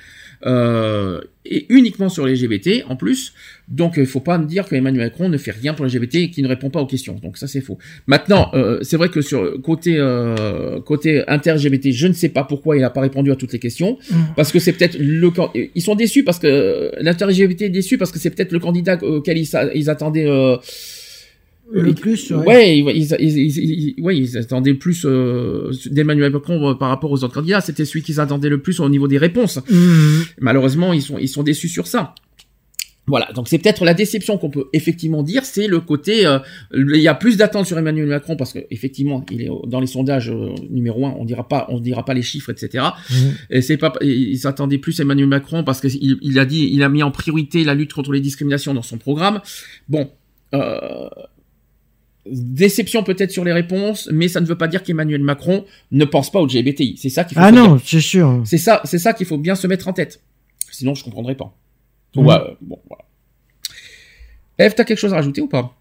euh, et uniquement sur les LGBT en plus. Donc il faut pas me dire que Emmanuel Macron ne fait rien pour les LGBT et qu'il ne répond pas aux questions. Donc ça c'est faux. Maintenant, euh, c'est vrai que sur côté euh, côté inter-LGBT, je ne sais pas pourquoi il n'a pas répondu à toutes les questions, Mm. parce que c'est peut-être le can- ils sont déçus parce que l'inter-LGBT est déçu parce que c'est peut-être le candidat auquel ils, ils attendaient. Le plus, ouais. ouais, ils, ils, ils- ouais, ils attendaient plus euh, d'Emmanuel Macron euh, par rapport aux autres candidats. C'était celui qu'ils attendaient le plus au niveau des réponses. Mhm. Malheureusement, ils sont, ils sont déçus sur ça. Voilà, donc c'est peut-être la déception qu'on peut effectivement dire, c'est le côté, euh, il y a plus d'attente sur Emmanuel Macron parce que effectivement, il est dans les sondages euh, numéro un, on dira pas, on dira pas les chiffres, etc. Mhm. Et c'est pas, ils s'attendaient plus à Emmanuel Macron parce qu'il il a dit, il a mis en priorité la lutte contre les discriminations dans son programme. Bon, euh, déception peut-être sur les réponses, mais ça ne veut pas dire qu'Emmanuel Macron ne pense pas au LGBTI. C'est ça qu'il faut Ah non, c'est sûr. C'est ça, c'est ça qu'il faut bien se mettre en tête. Sinon, je comprendrais pas. Donc, Mhm. ouais, bon, voilà. Eve, t'as quelque chose à rajouter ou pas?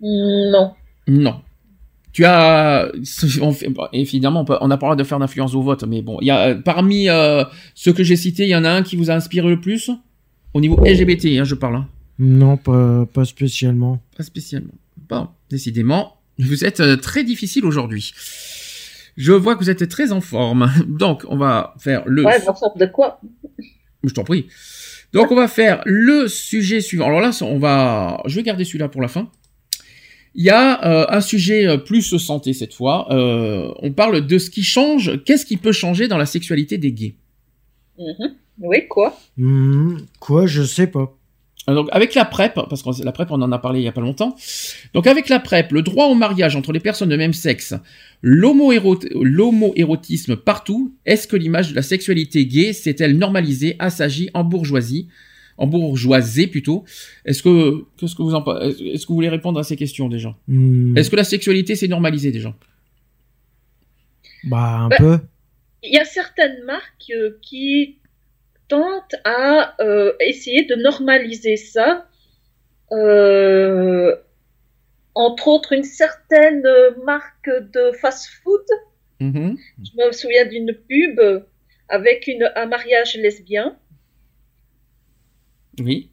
Non. Non. Tu as, <laughs> on fait- bon, évidemment, on, peut- on a pas le droit de faire d'influence au vote, mais bon, il y a parmi euh, ceux que j'ai cités, il y en a un qui vous a inspiré le plus? Au niveau LGBT, hein, je parle. hein. Non, pas, pas spécialement. Pas spécialement. Bon, décidément, vous êtes euh, très difficile aujourd'hui. Je vois que vous êtes très en forme. <laughs> Donc, on va faire le. Ouais, en sorte de quoi? Je t'en prie. Donc on va faire le sujet suivant. Alors là, on va, je vais garder celui-là pour la fin. Il y a euh, un sujet euh, plus santé cette fois. Euh, on parle de ce qui change. Qu'est-ce qui peut changer dans la sexualité des gays? Mhm. Oui, quoi? Mhm. Quoi, je sais pas. Donc avec la PrEP, parce que la PrEP on en a parlé il y a pas longtemps. Donc avec la PrEP, le droit au mariage entre les personnes de même sexe, l'homo-érot- l'homo-érotisme partout, est-ce que l'image de la sexualité gay s'est-elle normalisée, assagie, en bourgeoisie, en bourgeoisée plutôt? Est-ce que qu'est-ce que vous en est-ce que vous voulez répondre à ces questions déjà? Mhm. Est-ce que la sexualité s'est normalisée déjà? Bah, un Bah, peu. Il y a certaines marques euh, qui à euh, essayer de normaliser ça. Euh, entre autres, une certaine marque de fast-food. Mhm. Je me souviens d'une pub avec une, un mariage lesbien. Oui.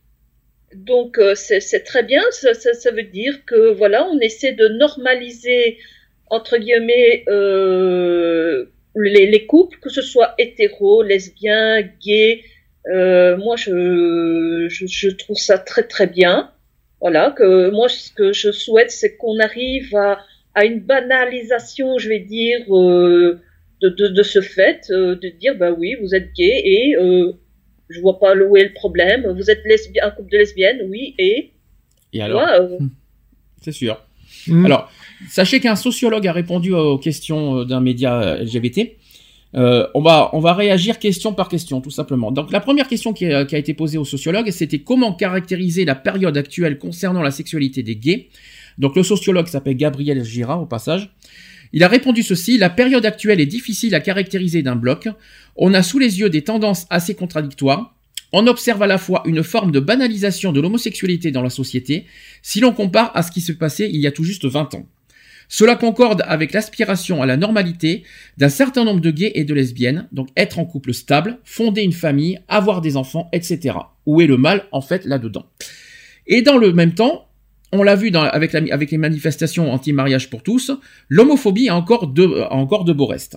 Donc euh, c'est c'est très bien, ça, ça, ça veut dire que voilà, on essaie de normaliser entre guillemets euh, les, les couples, que ce soit hétéro, lesbien, gay. Euh, moi, je, je, je trouve ça très très bien. Voilà, que moi ce que je souhaite, c'est qu'on arrive à, à une banalisation, je vais dire, euh, de, de, de ce fait, euh, de dire bah oui, vous êtes gay et euh, je vois pas où est le problème. Vous êtes lesbien, un couple de lesbiennes, oui, et Et alors Ouais, euh, C'est sûr. Mhm. Alors, sachez qu'un sociologue a répondu aux questions euh, d'un média euh, LGBT. Euh, on va on va réagir question par question tout simplement. Donc la première question qui a, été posée au sociologue, c'était comment caractériser la période actuelle concernant la sexualité des gays. Donc le sociologue s'appelle Gabriel Gira au passage. Il a répondu ceci la période actuelle est difficile à caractériser d'un bloc. On a sous les yeux des tendances assez contradictoires. On observe à la fois une forme de banalisation de l'homosexualité dans la société, si l'on compare à ce qui se passait il y a tout juste 20 ans. Cela concorde avec l'aspiration à la normalité d'un certain nombre de gays et de lesbiennes, donc être en couple stable, fonder une famille, avoir des enfants, etc. Où est le mal, en fait, là-dedans? Et dans le même temps, on l'a vu avec, les manifestations anti-mariage pour tous, l'homophobie a encore de, beaux restes.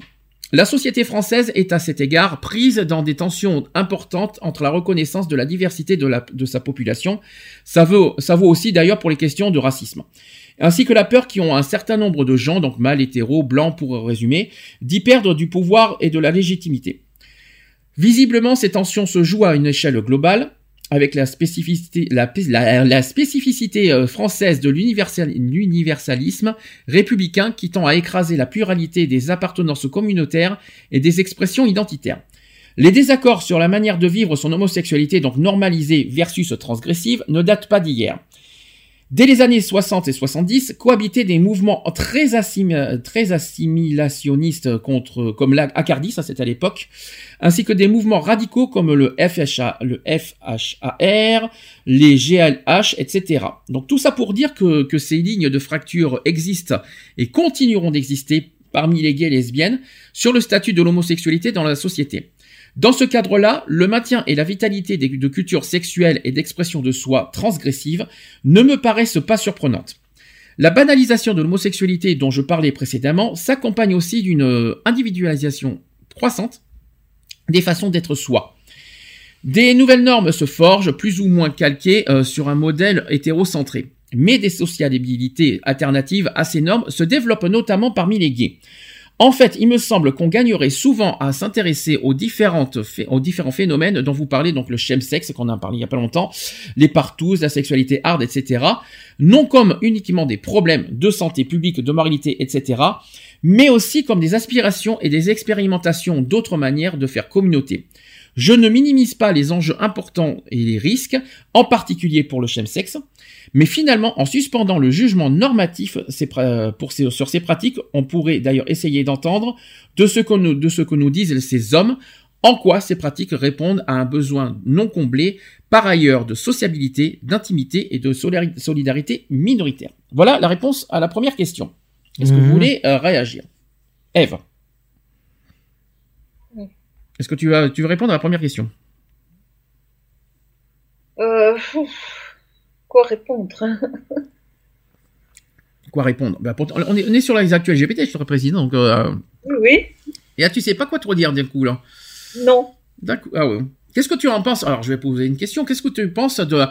La société française est à cet égard prise dans des tensions importantes entre la reconnaissance de la diversité de, sa population, ça vaut aussi d'ailleurs pour les questions de racisme, ainsi que la peur qui ont un certain nombre de gens, donc mâles, hétéros, blancs pour résumer, d'y perdre du pouvoir et de la légitimité. Visiblement, ces tensions se jouent à une échelle globale, avec la spécificité, la, spécificité euh, française de l'universal- l'universalisme républicain qui tend à écraser la pluralité des appartenances communautaires et des expressions identitaires. Les désaccords sur la manière de vivre son homosexualité, donc normalisée versus transgressive, ne datent pas d'hier. Dès les années 60 et 70, cohabitaient des mouvements très, assim- très assimilationnistes contre, comme l'Acardi, ça c'était à l'époque, ainsi que des mouvements radicaux comme le FHA, le FHAR, les GLH, etc. Donc tout ça pour dire que, que ces lignes de fracture existent et continueront d'exister parmi les gays et lesbiennes sur le statut de l'homosexualité dans la société. Dans ce cadre-là, le maintien et la vitalité de cultures sexuelles et d'expression de soi transgressives ne me paraissent pas surprenantes. La banalisation de l'homosexualité dont je parlais précédemment s'accompagne aussi d'une euh, individualisation croissante des façons d'être soi. Des nouvelles normes se forgent, plus ou moins calquées euh, sur un modèle hétérocentré. Mais des sociabilités alternatives à ces normes se développent notamment parmi les gays. En fait, il me semble qu'on gagnerait souvent à s'intéresser aux, aux différents phénomènes dont vous parlez, donc le chemsex, qu'on a parlé il y a pas longtemps, les partous, la sexualité hard, etc. Non comme uniquement des problèmes de santé publique, de moralité, etc. Mais aussi comme des aspirations et des expérimentations d'autres manières de faire communauté. Je ne minimise pas les enjeux importants et les risques, en particulier pour le chemsex, mais finalement, en suspendant le jugement normatif pour ces- sur ces pratiques, on pourrait d'ailleurs essayer d'entendre de ce que nous, de ce que nous disent ces hommes, en quoi ces pratiques répondent à un besoin non comblé, par ailleurs de sociabilité, d'intimité et de solidarité minoritaire. Voilà la réponse à la première question. Est-ce que vous Mhm. voulez euh, réagir? Eve. Est-ce que tu, vas, tu veux répondre à la première question? Euh, quoi répondre hein? Quoi répondre? Pour- on, est, on est sur les actuels GPT, je te précise, donc... euh, Oui, oui. et là, tu sais pas quoi trop dire d'un coup, là? Non. D'accord. Ah ouais. Qu'est-ce que tu en penses? Alors, je vais poser une question. Qu'est-ce que tu penses de,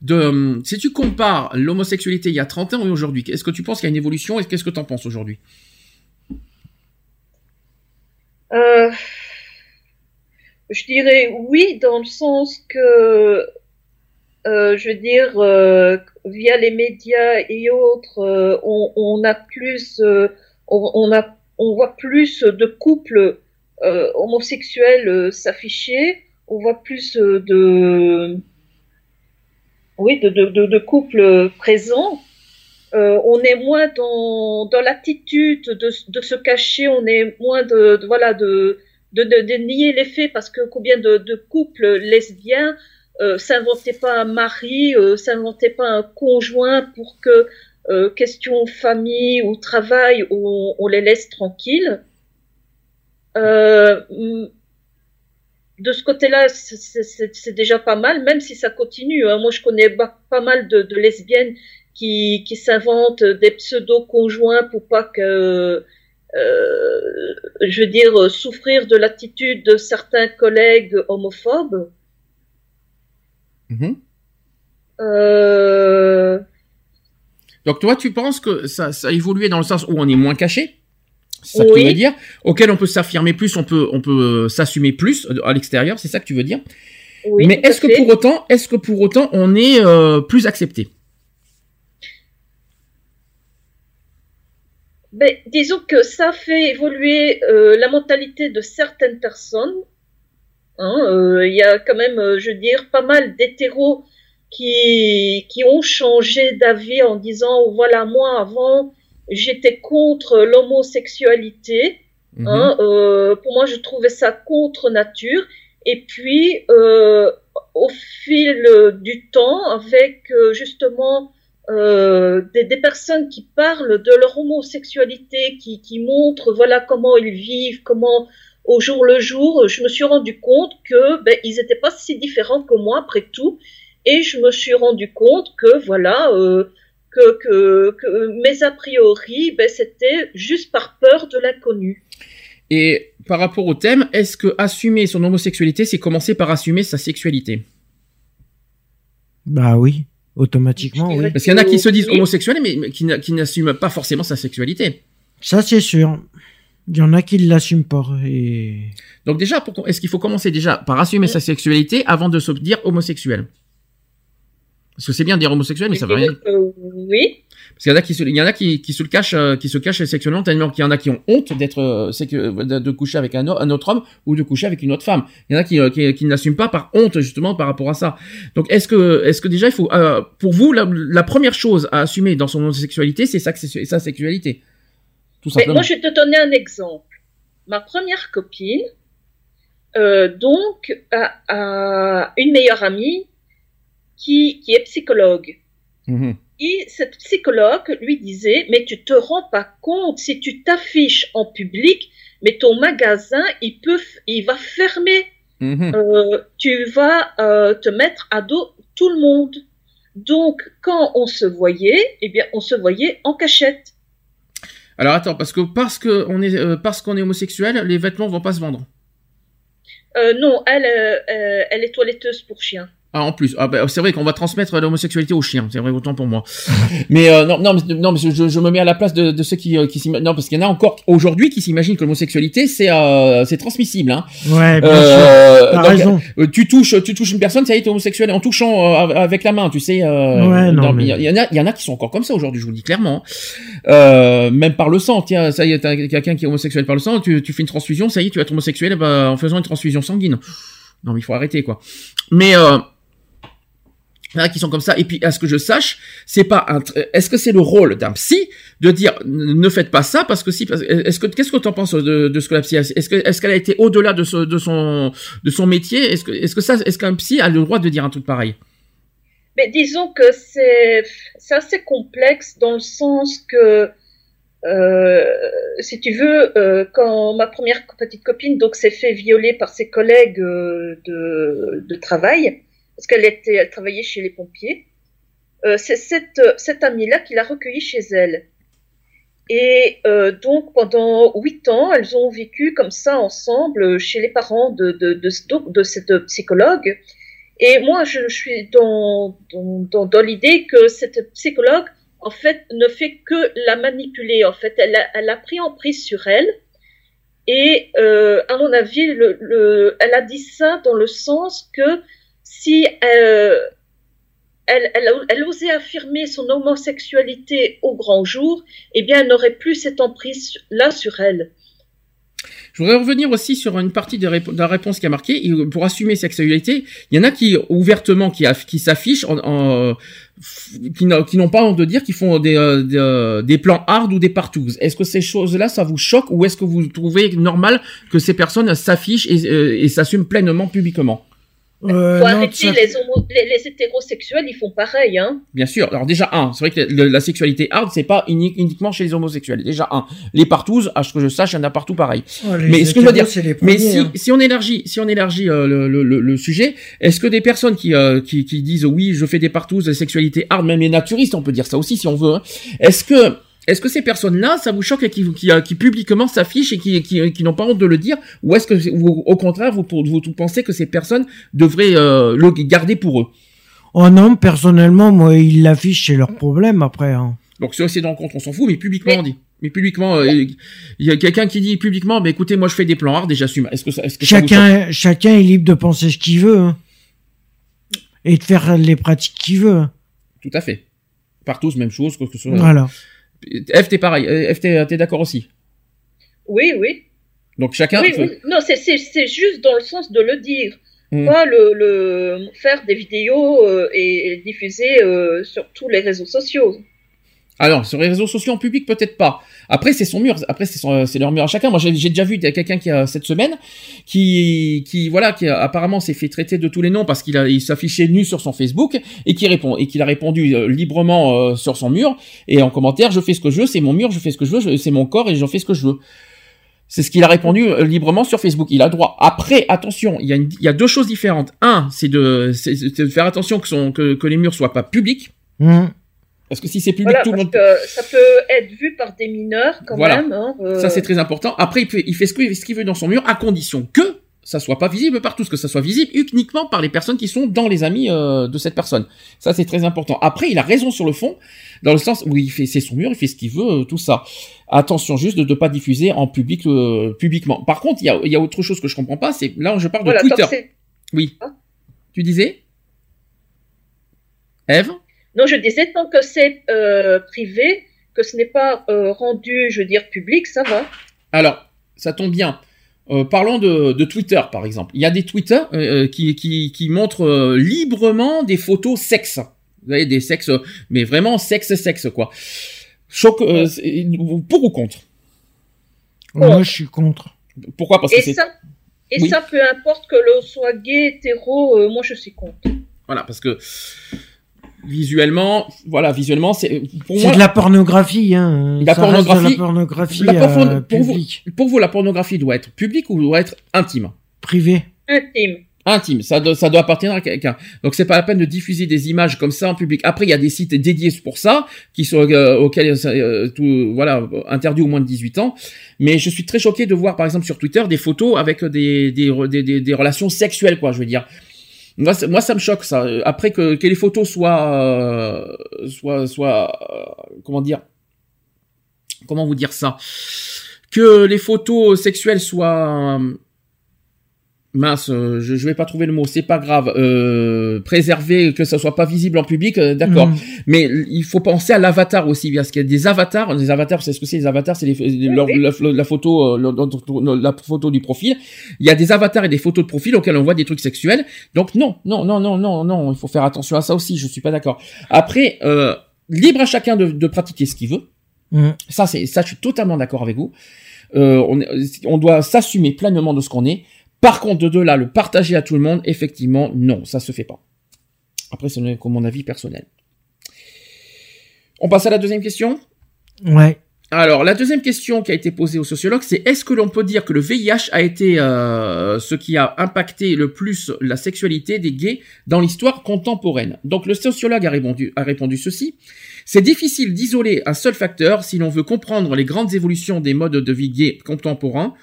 de si tu compares l'homosexualité il y a 30 ans et aujourd'hui Est-ce que tu penses qu'il y a une évolution et qu'est-ce que tu en penses aujourd'hui? Euh, je dirais oui, dans le sens que, euh, je veux dire, euh, via les médias et autres, euh, on, on a plus, euh, on, on a, on voit plus de couples euh, homosexuels euh, s'afficher, on voit plus de, oui, de, de, de, couples présents. Euh, on est moins dans, dans l'attitude de, de se cacher, on est moins de- voilà de, de, de, de nier les faits parce que combien de, de couples lesbiens euh, s'inventaient pas un mari, euh, s'inventaient pas un conjoint pour que euh, question famille ou travail on, on les laisse tranquilles. Euh, mm, de ce côté-là, c'est- déjà pas mal, même si ça continue. hein. Moi, je connais pas mal de, de lesbiennes qui, qui s'inventent des pseudo-conjoints pour pas que, euh, je veux dire, euh, souffrir de l'attitude de certains collègues homophobes. Mhm. Euh, Donc, toi, tu penses que ça, ça a évolué dans le sens où on est moins caché? C'est ça que tu veux dire. Auquel on peut s'affirmer plus, on peut, on peut s'assumer plus à l'extérieur, c'est ça que tu veux dire? Oui, Mais est-ce que pour autant, est-ce que pour autant, on est euh, plus accepté? Ben, disons que ça fait évoluer euh, la mentalité de certaines personnes. Hein, euh, Il y a quand même, euh, je veux dire, pas mal d'hétéros qui, qui ont changé d'avis en disant, voilà, moi avant, j'étais contre l'homosexualité. Mhm. Hein, euh, pour moi, je trouvais ça contre nature. Et puis, euh, au fil euh, du temps, avec euh, justement euh, des, des personnes qui parlent de leur homosexualité, qui, qui montrent voilà comment ils vivent, comment au jour le jour, je me suis rendu compte que ben, ils n'étaient pas si différents que moi après tout, et je me suis rendu compte que voilà euh, que, que, que mes a priori, ben, c'était juste par peur de l'inconnu. Et par rapport au thème, est-ce que assumer son homosexualité, c'est commencer par assumer sa sexualité? Bah oui, automatiquement, oui. Parce qu'il y en a qui se disent homosexuels, mais qui n'a- qui n'assument pas forcément sa sexualité. Ça, c'est sûr. Il y en a qui l'assument pas. Et... Donc déjà, est-ce qu'il faut commencer déjà par assumer sa sexualité avant de se dire homosexuel? Parce que c'est bien de dire homosexuel, mais ça veut rien. dire. Euh, oui. Parce qu'il y en a qui se, il y en a qui, qui se le cachent, euh, qui se cachent sexuellement tellement qu'il y en a qui ont honte d'être, euh, sécu- de, coucher avec un, autre homme ou de coucher avec une autre femme. Il y en a qui, euh, qui, qui ne l'assument pas par honte justement par rapport à ça. Donc est-ce que, est-ce que déjà il faut, euh, pour vous, la, la première chose à assumer dans son homosexualité, c'est sa, sa sexualité, tout Mais simplement. moi, je vais te donner un exemple. Ma première copine, euh, donc, a, a une meilleure amie qui, qui est psychologue. Mhm. Et cette psychologue lui disait, mais tu te rends pas compte, si tu t'affiches en public, mais ton magasin, il peut, il va fermer. Mhm. euh, tu vas euh, te mettre à dos tout le monde. Donc, quand on se voyait, eh bien, on se voyait en cachette. Alors attends, parce que parce que on est euh, parce qu'on est homosexuel, les vêtements vont pas se vendre. Non, elle, elle est toiletteuse pour chiens. Ah en plus, ah, bah, c'est vrai qu'on va transmettre l'homosexualité aux chiens, c'est vrai autant pour moi. <laughs> mais euh, non, non, mais, non, mais je, je me mets à la place de, de ceux qui, euh, qui s'imaginent. Non, parce qu'il y en a encore aujourd'hui qui s'imaginent que l'homosexualité c'est euh, c'est transmissible. Hein. Ouais, bien Euh, sûr. T'as donc, raison. euh, tu touches, tu touches une personne, ça y est, t'es homosexuel en touchant euh, avec la main, tu sais. Euh, Ouais, non, mais mais- il y, en a, il y en a qui sont encore comme ça aujourd'hui, je vous le dis clairement. Euh, même par le sang, tiens, ça y est, t'as quelqu'un qui est homosexuel par le sang, tu, tu fais une transfusion, ça y est, tu vas être homosexuel bah, en faisant une transfusion sanguine. Non, mais il faut arrêter quoi. Mais euh, a qui sont comme ça. Et puis, à ce que je sache, c'est pas un. tr- Est-ce que c'est le rôle d'un psy de dire ne faites pas ça parce que si. parce- Est-ce que qu'est-ce que tu en penses de, de ce que la psy a Est-ce que est-ce qu'elle a été au-delà de, de son de son métier? Est-ce que est-ce que ça est-ce qu'un psy a le droit de dire un truc pareil? Mais disons que c'est c'est assez complexe dans le sens que, euh, si tu veux, euh, quand ma première petite copine donc s'est fait violer par ses collègues euh, de, de travail, parce qu'elle travaillait chez les pompiers, euh, c'est cette, cette amie-là qui l'a recueillie chez elle. Et euh, donc pendant huit ans, elles ont vécu comme ça ensemble chez les parents de, cette psychologue. Et moi, je, suis dans, l'idée que cette psychologue, en fait, ne fait que la manipuler. En fait, elle a, pris en prise sur elle. Et euh, à mon avis, le, le, elle a dit ça dans le sens que si euh, elle, osait affirmer son homosexualité au grand jour, eh bien, elle n'aurait plus cette emprise là sur elle. Je voudrais revenir aussi sur une partie de, la réponse qui a marqué. Pour assumer sa sexualité, il y en a qui ouvertement qui, aff- qui s'affichent, qui n'ont pas honte de dire qu'ils font des, euh, euh, plans hard ou des partous. Est-ce que ces choses-là, ça vous choque ou est-ce que vous trouvez normal que ces personnes s'affichent et s'assument pleinement publiquement? Euh, Faut non, arrêter, les, homo- les, les hétérosexuels, ils font pareil, hein. Bien sûr. Alors déjà un, c'est vrai que le- la sexualité hard, c'est pas uni- uniquement chez les homosexuels. Déjà un, les partous, à ce que je sache, il y en a partout pareil. Oh, Mais ce que je veux dire, Mais si, hein. si on élargit, si on élargit euh, le, le, le, le sujet, est-ce que des personnes qui, euh, qui, qui disent oui, je fais des partous, de sexualité hard, même les naturistes, on peut dire ça aussi si on veut, hein, est-ce que est-ce que ces personnes-là, ça vous choque et qui, qui, qui publiquement s'affichent et qui, qui, qui n'ont pas honte de le dire, ou est-ce que vous, au contraire vous, vous, vous pensez que ces personnes devraient euh, le garder pour eux? Oh non, personnellement, moi, ils l'affichent, c'est leur problème après. Hein. Donc si c'est dans le compte, on s'en fout, mais publiquement on dit. Mais publiquement, euh, il y a quelqu'un qui dit publiquement, mais écoutez, moi je fais des plans hard et j'assume. Est-ce que ça, est-ce que ça vous choque? Chacun, chacun est libre de penser ce qu'il veut. hein. Et de faire les pratiques qu'il veut. Tout à fait. Partous, même chose. Que ce soit... Voilà. F, t'es pareil. Euh, F, t'es, t'es d'accord aussi. Oui, oui. Donc chacun. Oui. Non, c'est- juste dans le sens de le dire. Hmm. Pas le, le faire des vidéos euh, et, et diffuser euh, sur tous les réseaux sociaux. Alors sur les réseaux sociaux en public peut-être pas. Après c'est son mur. Après c'est c'est leur mur à chacun. Moi j'ai, déjà vu quelqu'un qui a cette semaine qui qui voilà qui a- apparemment s'est fait traiter de tous les noms parce qu'il il s'affichait nu sur son Facebook et qui répond et qu'il a répondu euh, librement euh, sur son mur et en commentaire je fais ce que je veux c'est mon mur je fais ce que je veux c'est mon corps et j'en fais ce que je veux. C'est ce qu'il a répondu euh, librement sur Facebook. Il a droit. Après, attention, il y a, il y a deux choses différentes. Un, c'est de, de faire attention que, son, que, que les murs soient pas publics. Hum. Parce que si c'est public, Voilà, tout le monde. que ça peut être vu par des mineurs quand Voilà. même. hein, euh, Ça, c'est très important. Après, il fait, il fait ce qu'il veut dans son mur, à condition que ça soit pas visible par tous, que ça soit visible uniquement par les personnes qui sont dans les amis euh, de cette personne. Ça, c'est très important. Après, il a raison sur le fond, dans le sens où il fait, c'est son mur, il fait ce qu'il veut, euh, tout ça. Attention juste de ne pas diffuser en public, euh, publiquement. Par contre, il y a, y a autre chose que je comprends pas, c'est là, je parle de voilà, Twitter. Oui. Hein Tu disais? Eve? Non, je disais, tant que c'est euh, privé, que ce n'est pas euh, rendu, je veux dire, public, ça va. Alors, ça tombe bien. Euh, parlons de, de Twitter, par exemple. Il y a des Twitter qui, qui, qui montrent euh, librement des photos sexe. Vous voyez, des sexes, mais vraiment sexe, sexe, quoi. Choc, euh, pour ou contre? Moi, je suis contre. Pourquoi? Parce que Et c'est... ça, et Oui. ça, peu importe que l'on soit gay, hétéro, euh, moi je suis contre. Voilà, parce que visuellement, voilà, visuellement, c'est... Pour C'est moi, de la pornographie, hein. La Ça reste pornographie- de la pornographie la porno- euh, pour vous- publique, pour vous, la pornographie doit être publique ou doit être intime? Privée. Intime. Intime, ça doit, ça doit appartenir à quelqu'un. Donc c'est pas la peine de diffuser des images comme ça en public. Après, il y a des sites dédiés pour ça, qui sont euh, auxquels euh, tout, voilà interdits au moins de 18 ans. Mais je suis très choqué de voir, par exemple, sur Twitter, des photos avec des des, des, des, des relations sexuelles, quoi. Je veux dire. Moi, ça- me choque ça. Après que, que les photos soient, euh, soient, soient, euh, comment dire, comment vous dire ça, que les photos sexuelles soient euh, mince, euh, je, je vais pas trouver le mot, c'est pas grave, euh, préserver, que ça soit pas visible en public, euh, d'accord. Mm. Mais il faut penser à l'avatar aussi, parce qu'il y a des avatars. Les avatars, c'est ce que c'est les avatars, c'est la, la photo, euh, la, photo du profil. Il y a des avatars et des photos de profil auxquels on voit des trucs sexuels. Donc non, non, non, non, non, non, il faut faire attention à ça aussi. Je suis pas d'accord. Après, euh, libre à chacun de, de pratiquer ce qu'il veut. Mm. Ça, c'est ça, je suis totalement d'accord avec vous. Euh, on, on doit s'assumer pleinement de ce qu'on est. Par contre, de là, le partager à tout le monde, effectivement, non, ça se fait pas. Après, c'est que mon avis personnel. On passe à la deuxième question. Ouais. Alors, la deuxième question qui a été posée au sociologue, c'est est-ce que l'on peut dire que le VIH a été euh, ce qui a impacté le plus la sexualité des gays dans l'histoire contemporaine? Donc, le sociologue a répondu, a répondu ceci. C'est difficile d'isoler un seul facteur si l'on veut comprendre les grandes évolutions des modes de vie gays contemporains.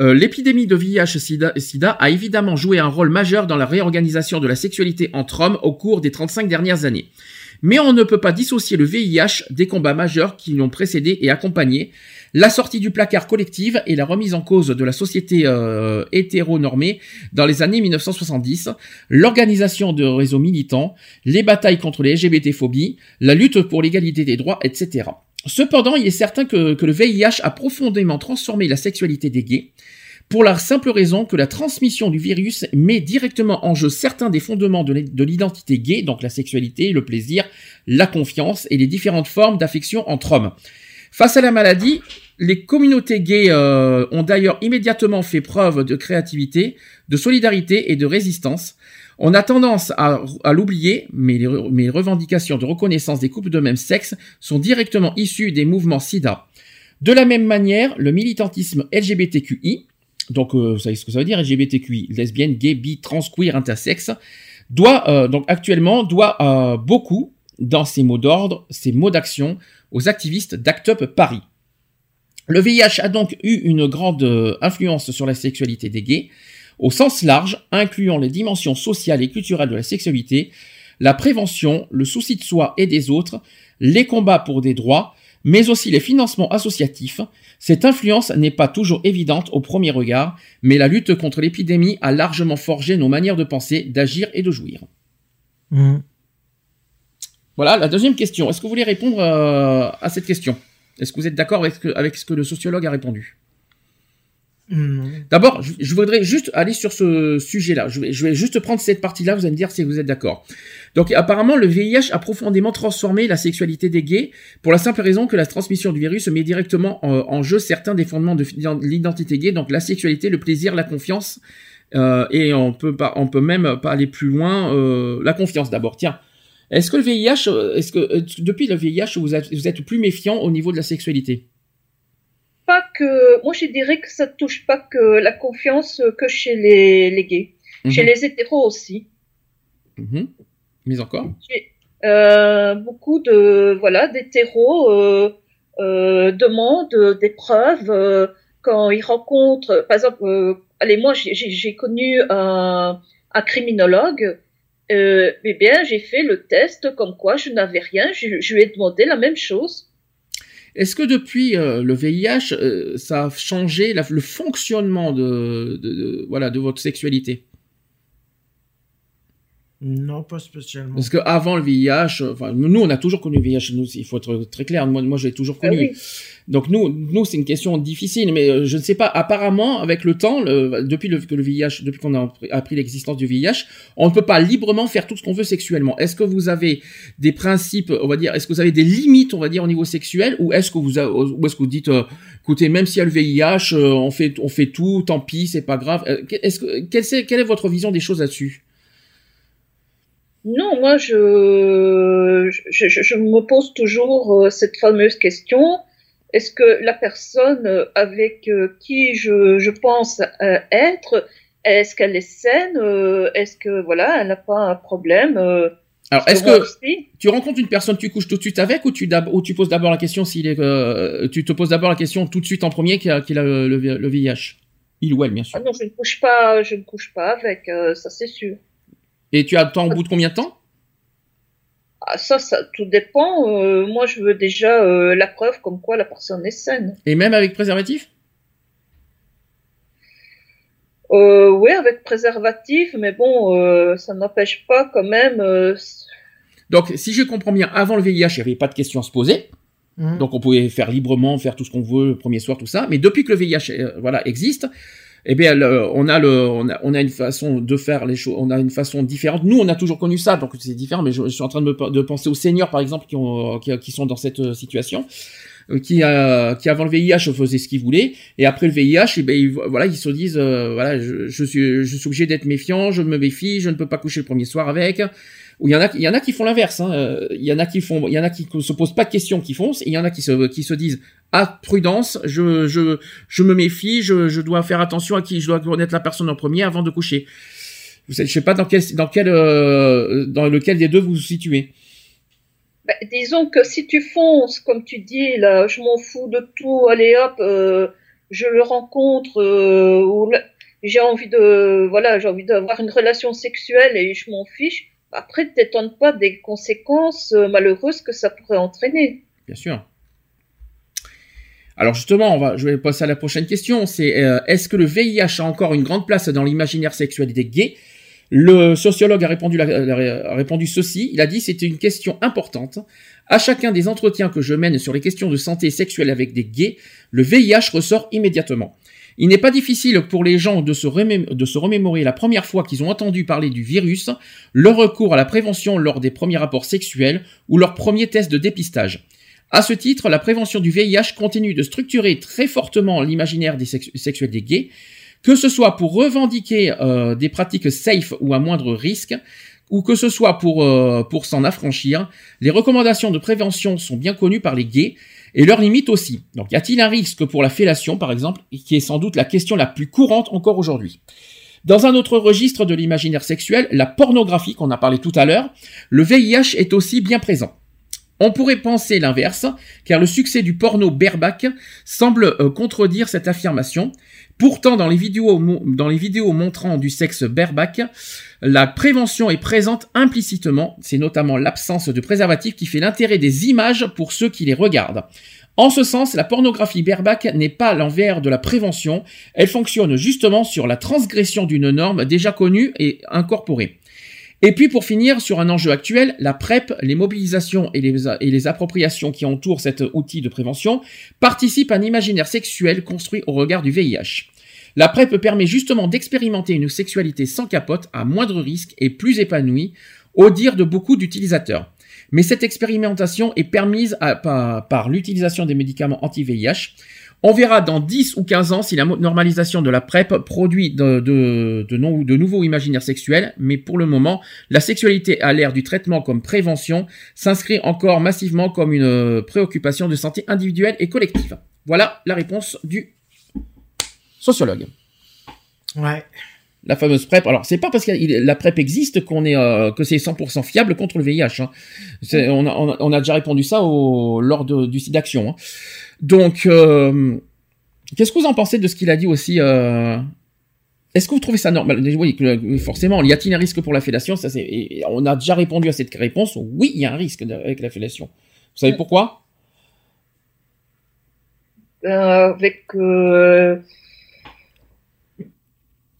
Euh, L'épidémie de VIH-Sida Sida a évidemment joué un rôle majeur dans la réorganisation de la sexualité entre hommes au cours des 35 dernières années. Mais on ne peut pas dissocier le VIH des combats majeurs qui l'ont précédé et accompagné, la sortie du placard collective et la remise en cause de la société euh, hétéronormée dans les années 1970, l'organisation de réseaux militants, les batailles contre les LGBT-phobies, la lutte pour l'égalité des droits, etc. Cependant, il est certain que, le VIH a profondément transformé la sexualité des gays, pour la simple raison que la transmission du virus met directement en jeu certains des fondements de l'identité gay, donc la sexualité, le plaisir, la confiance et les différentes formes d'affection entre hommes. Face à la maladie, les communautés gays euh, ont d'ailleurs immédiatement fait preuve de créativité, de solidarité et de résistance. On a tendance à, l'oublier, mais les, re- mais les revendications de reconnaissance des couples de même sexe sont directement issues des mouvements SIDA. De la même manière, le militantisme LGBTQI, donc euh, vous savez ce que ça veut dire LGBTQI, lesbienne, gay, bi, trans, queer, intersexe, doit euh, donc actuellement doit euh, beaucoup dans ses mots d'ordre, ses mots d'action aux activistes d'Act Up Paris. Le VIH a donc eu une grande euh, influence sur la sexualité des gays, au sens large, incluant les dimensions sociales et culturelles de la sexualité, la prévention, le souci de soi et des autres, les combats pour des droits, mais aussi les financements associatifs. Cette influence n'est pas toujours évidente au premier regard, mais la lutte contre l'épidémie a largement forgé nos manières de penser, d'agir et de jouir. Mm. Voilà, la deuxième question. Est-ce que vous voulez répondre euh, à cette question? Est-ce que vous êtes d'accord avec ce que le sociologue a répondu? Mm. D'abord, je, voudrais juste aller sur ce sujet-là. Je vais, juste prendre cette partie-là, vous allez me dire si vous êtes d'accord. Donc apparemment, le VIH a profondément transformé la sexualité des gays pour la simple raison que la transmission du virus met directement en, jeu certains des fondements de l'identité gay, donc la sexualité, le plaisir, la confiance, euh, et on peut pas, on peut même pas aller plus loin. euh, la confiance d'abord. Tiens, est-ce que le VIH, euh, est-ce que euh, depuis le VIH, vous êtes plus méfiant au niveau de la sexualité? Pas que, moi je dirais que ça touche pas que la confiance que chez les, les gays, chez Mhm. les hétéros aussi. Mhm. Mais encore euh, beaucoup de voilà d'hétéros euh, euh, demandent des preuves euh, quand ils rencontrent, par exemple, allez moi j'ai- connu un, un criminologue. Eh bien, j'ai fait le test comme quoi je n'avais rien. Je, je lui ai demandé la même chose. Est-ce que depuis euh, le VIH, euh, ça a changé la- le fonctionnement de, de- de- voilà de votre sexualité? Non, pas spécialement. Parce que avant le VIH, euh, enfin nous on a toujours connu le VIH, nous il faut être très clair. Moi, moi j'ai toujours Ah connu. oui. Donc nous, nous c'est une question difficile, mais euh, je ne sais pas. Apparemment, avec le temps, le- depuis le, que le VIH, depuis qu'on a appris- l'existence du VIH, on ne peut pas librement faire tout ce qu'on veut sexuellement. Est-ce que vous avez des principes, on va dire, est-ce que vous avez des limites, on va dire, au niveau sexuel, ou est-ce que vous, a- ou est-ce que vous dites, euh, écoutez, même s'il y a le VIH, euh, on fait, on fait tout, tant pis, c'est pas grave. Euh, Est-ce que, quelle, est votre vision des choses là-dessus? Non, moi, je, je, je, me pose toujours euh, cette fameuse question. Est-ce que la personne euh, avec euh, qui je, je pense euh, être Est-ce qu'elle est saine Est-ce que voilà, elle n'a pas un problème Alors, est-ce que tu rencontres une personne, tu couches tout de suite avec, ou tu, d'ab- ou tu poses d'abord la question s'il est, euh, tu te poses d'abord la question tout de suite en premier qu'il a, le, le- le VIH Il ou elle, bien sûr. ah non, je ne couche pas, je ne couche pas avec, euh, ça c'est sûr. Et tu attends au bout de combien de temps? Ah, ça, ça, tout dépend. euh, moi, je veux déjà euh, la preuve comme quoi la personne est saine. Et même avec préservatif? Euh, oui, avec préservatif, mais bon, euh, ça n'empêche pas quand même. euh, Donc, si je comprends bien, avant le VIH, il n'y avait pas de questions à se poser. Hum. Donc, on pouvait faire librement, faire tout ce qu'on veut le premier soir, tout ça. Mais depuis que le VIH, euh, voilà, existe, eh bien, on a le, on a, on a une façon de faire les choses, on a une façon différente. Nous, on a toujours connu ça, donc c'est différent. Mais je, suis en train de, penser aux seniors, par exemple, qui ont, qui, sont dans cette euh, situation, euh, qui, euh, qui avant le VIH faisaient ce qu'ils voulaient, et après le VIH, eh ben, ils, voilà, ils se disent, euh, voilà, je, je suis, je suis obligé d'être méfiant, je me méfie, je ne peux pas coucher le premier soir avec. Ou il y en a, il y en a qui font l'inverse. Hein. Il y en a qui font, il y en a qui se posent pas de questions, qui foncent. Et il y en a qui se, qui se disent ah prudence, je, je, je me méfie, je, je dois faire attention à qui je dois connaître la personne en premier avant de coucher. Vous savez, je sais pas dans quel, dans quel, euh, dans lequel des deux vous vous situez. ben, disons que si tu fonces, comme tu dis, là, je m'en fous de tout, allez hop, euh, je le rencontre, euh, ou j'ai envie de, voilà, j'ai envie d'avoir une relation sexuelle et je m'en fiche. Après, t'étonnes pas des conséquences euh, malheureuses que ça pourrait entraîner. Bien sûr. Alors justement, on va, je vais passer à la prochaine question. C'est euh, est-ce que le VIH a encore une grande place dans l'imaginaire sexuel des gays? Le sociologue a répondu, a répondu ceci. Il a dit c'était une question importante. À chacun des entretiens que je mène sur les questions de santé sexuelle avec des gays, le VIH ressort immédiatement. Il n'est pas difficile pour les gens de se, remémorer la première fois qu'ils ont entendu parler du virus, leur recours à la prévention lors des premiers rapports sexuels ou leur premier test de dépistage. À ce titre, la prévention du VIH continue de structurer très fortement l'imaginaire des sex- sexuels des gays, que ce soit pour revendiquer euh, des pratiques safe ou à moindre risque, ou que ce soit euh, pour s'en affranchir. Les recommandations de prévention sont bien connues par les gays et leurs limites aussi. Donc, y a-t-il un risque pour la fellation, par exemple, qui est sans doute la question la plus courante encore aujourd'hui? Dans un autre registre de l'imaginaire sexuel, la pornographie qu'on a parlé tout à l'heure, le VIH est aussi bien présent. On pourrait penser l'inverse, car le succès du porno bareback semble euh, contredire cette affirmation. Pourtant, dans les, vidéos, montrant du sexe bareback, la prévention est présente implicitement. C'est notamment l'absence de préservatif qui fait l'intérêt des images pour ceux qui les regardent. En ce sens, la pornographie bareback n'est pas l'envers de la prévention, elle fonctionne justement sur la transgression d'une norme déjà connue et incorporée. Et puis pour finir, sur un enjeu actuel, la PrEP, les mobilisations et les, appropriations qui entourent cet outil de prévention participent à un imaginaire sexuel construit au regard du VIH. La PrEP permet justement d'expérimenter une sexualité sans capote à moindre risque et plus épanouie, au dire de beaucoup d'utilisateurs. Mais cette expérimentation est permise par l'utilisation des médicaments anti-VIH. On verra dans 10 ou 15 ans si la normalisation de la PrEP produit de, de nouveaux imaginaires sexuels, mais pour le moment, la sexualité à l'ère du traitement comme prévention s'inscrit encore massivement comme une euh, préoccupation de santé individuelle et collective. Voilà la réponse du sociologue. Ouais. La fameuse PrEP. Alors, c'est pas parce que il- la PrEP existe qu'on est euh, que c'est 100% fiable contre le VIH. hein. On, a, on, a, déjà répondu ça au, lors de- du site d'action. hein. Donc, euh, qu'est-ce que vous en pensez de ce qu'il a dit aussi euh, Est-ce que vous trouvez ça normal? Oui, forcément. Y a-t-il un risque pour la fellation Ça, c'est. On a déjà répondu à cette réponse. Oui, il y a un risque avec la fellation. Vous savez pourquoi? Euh, avec euh,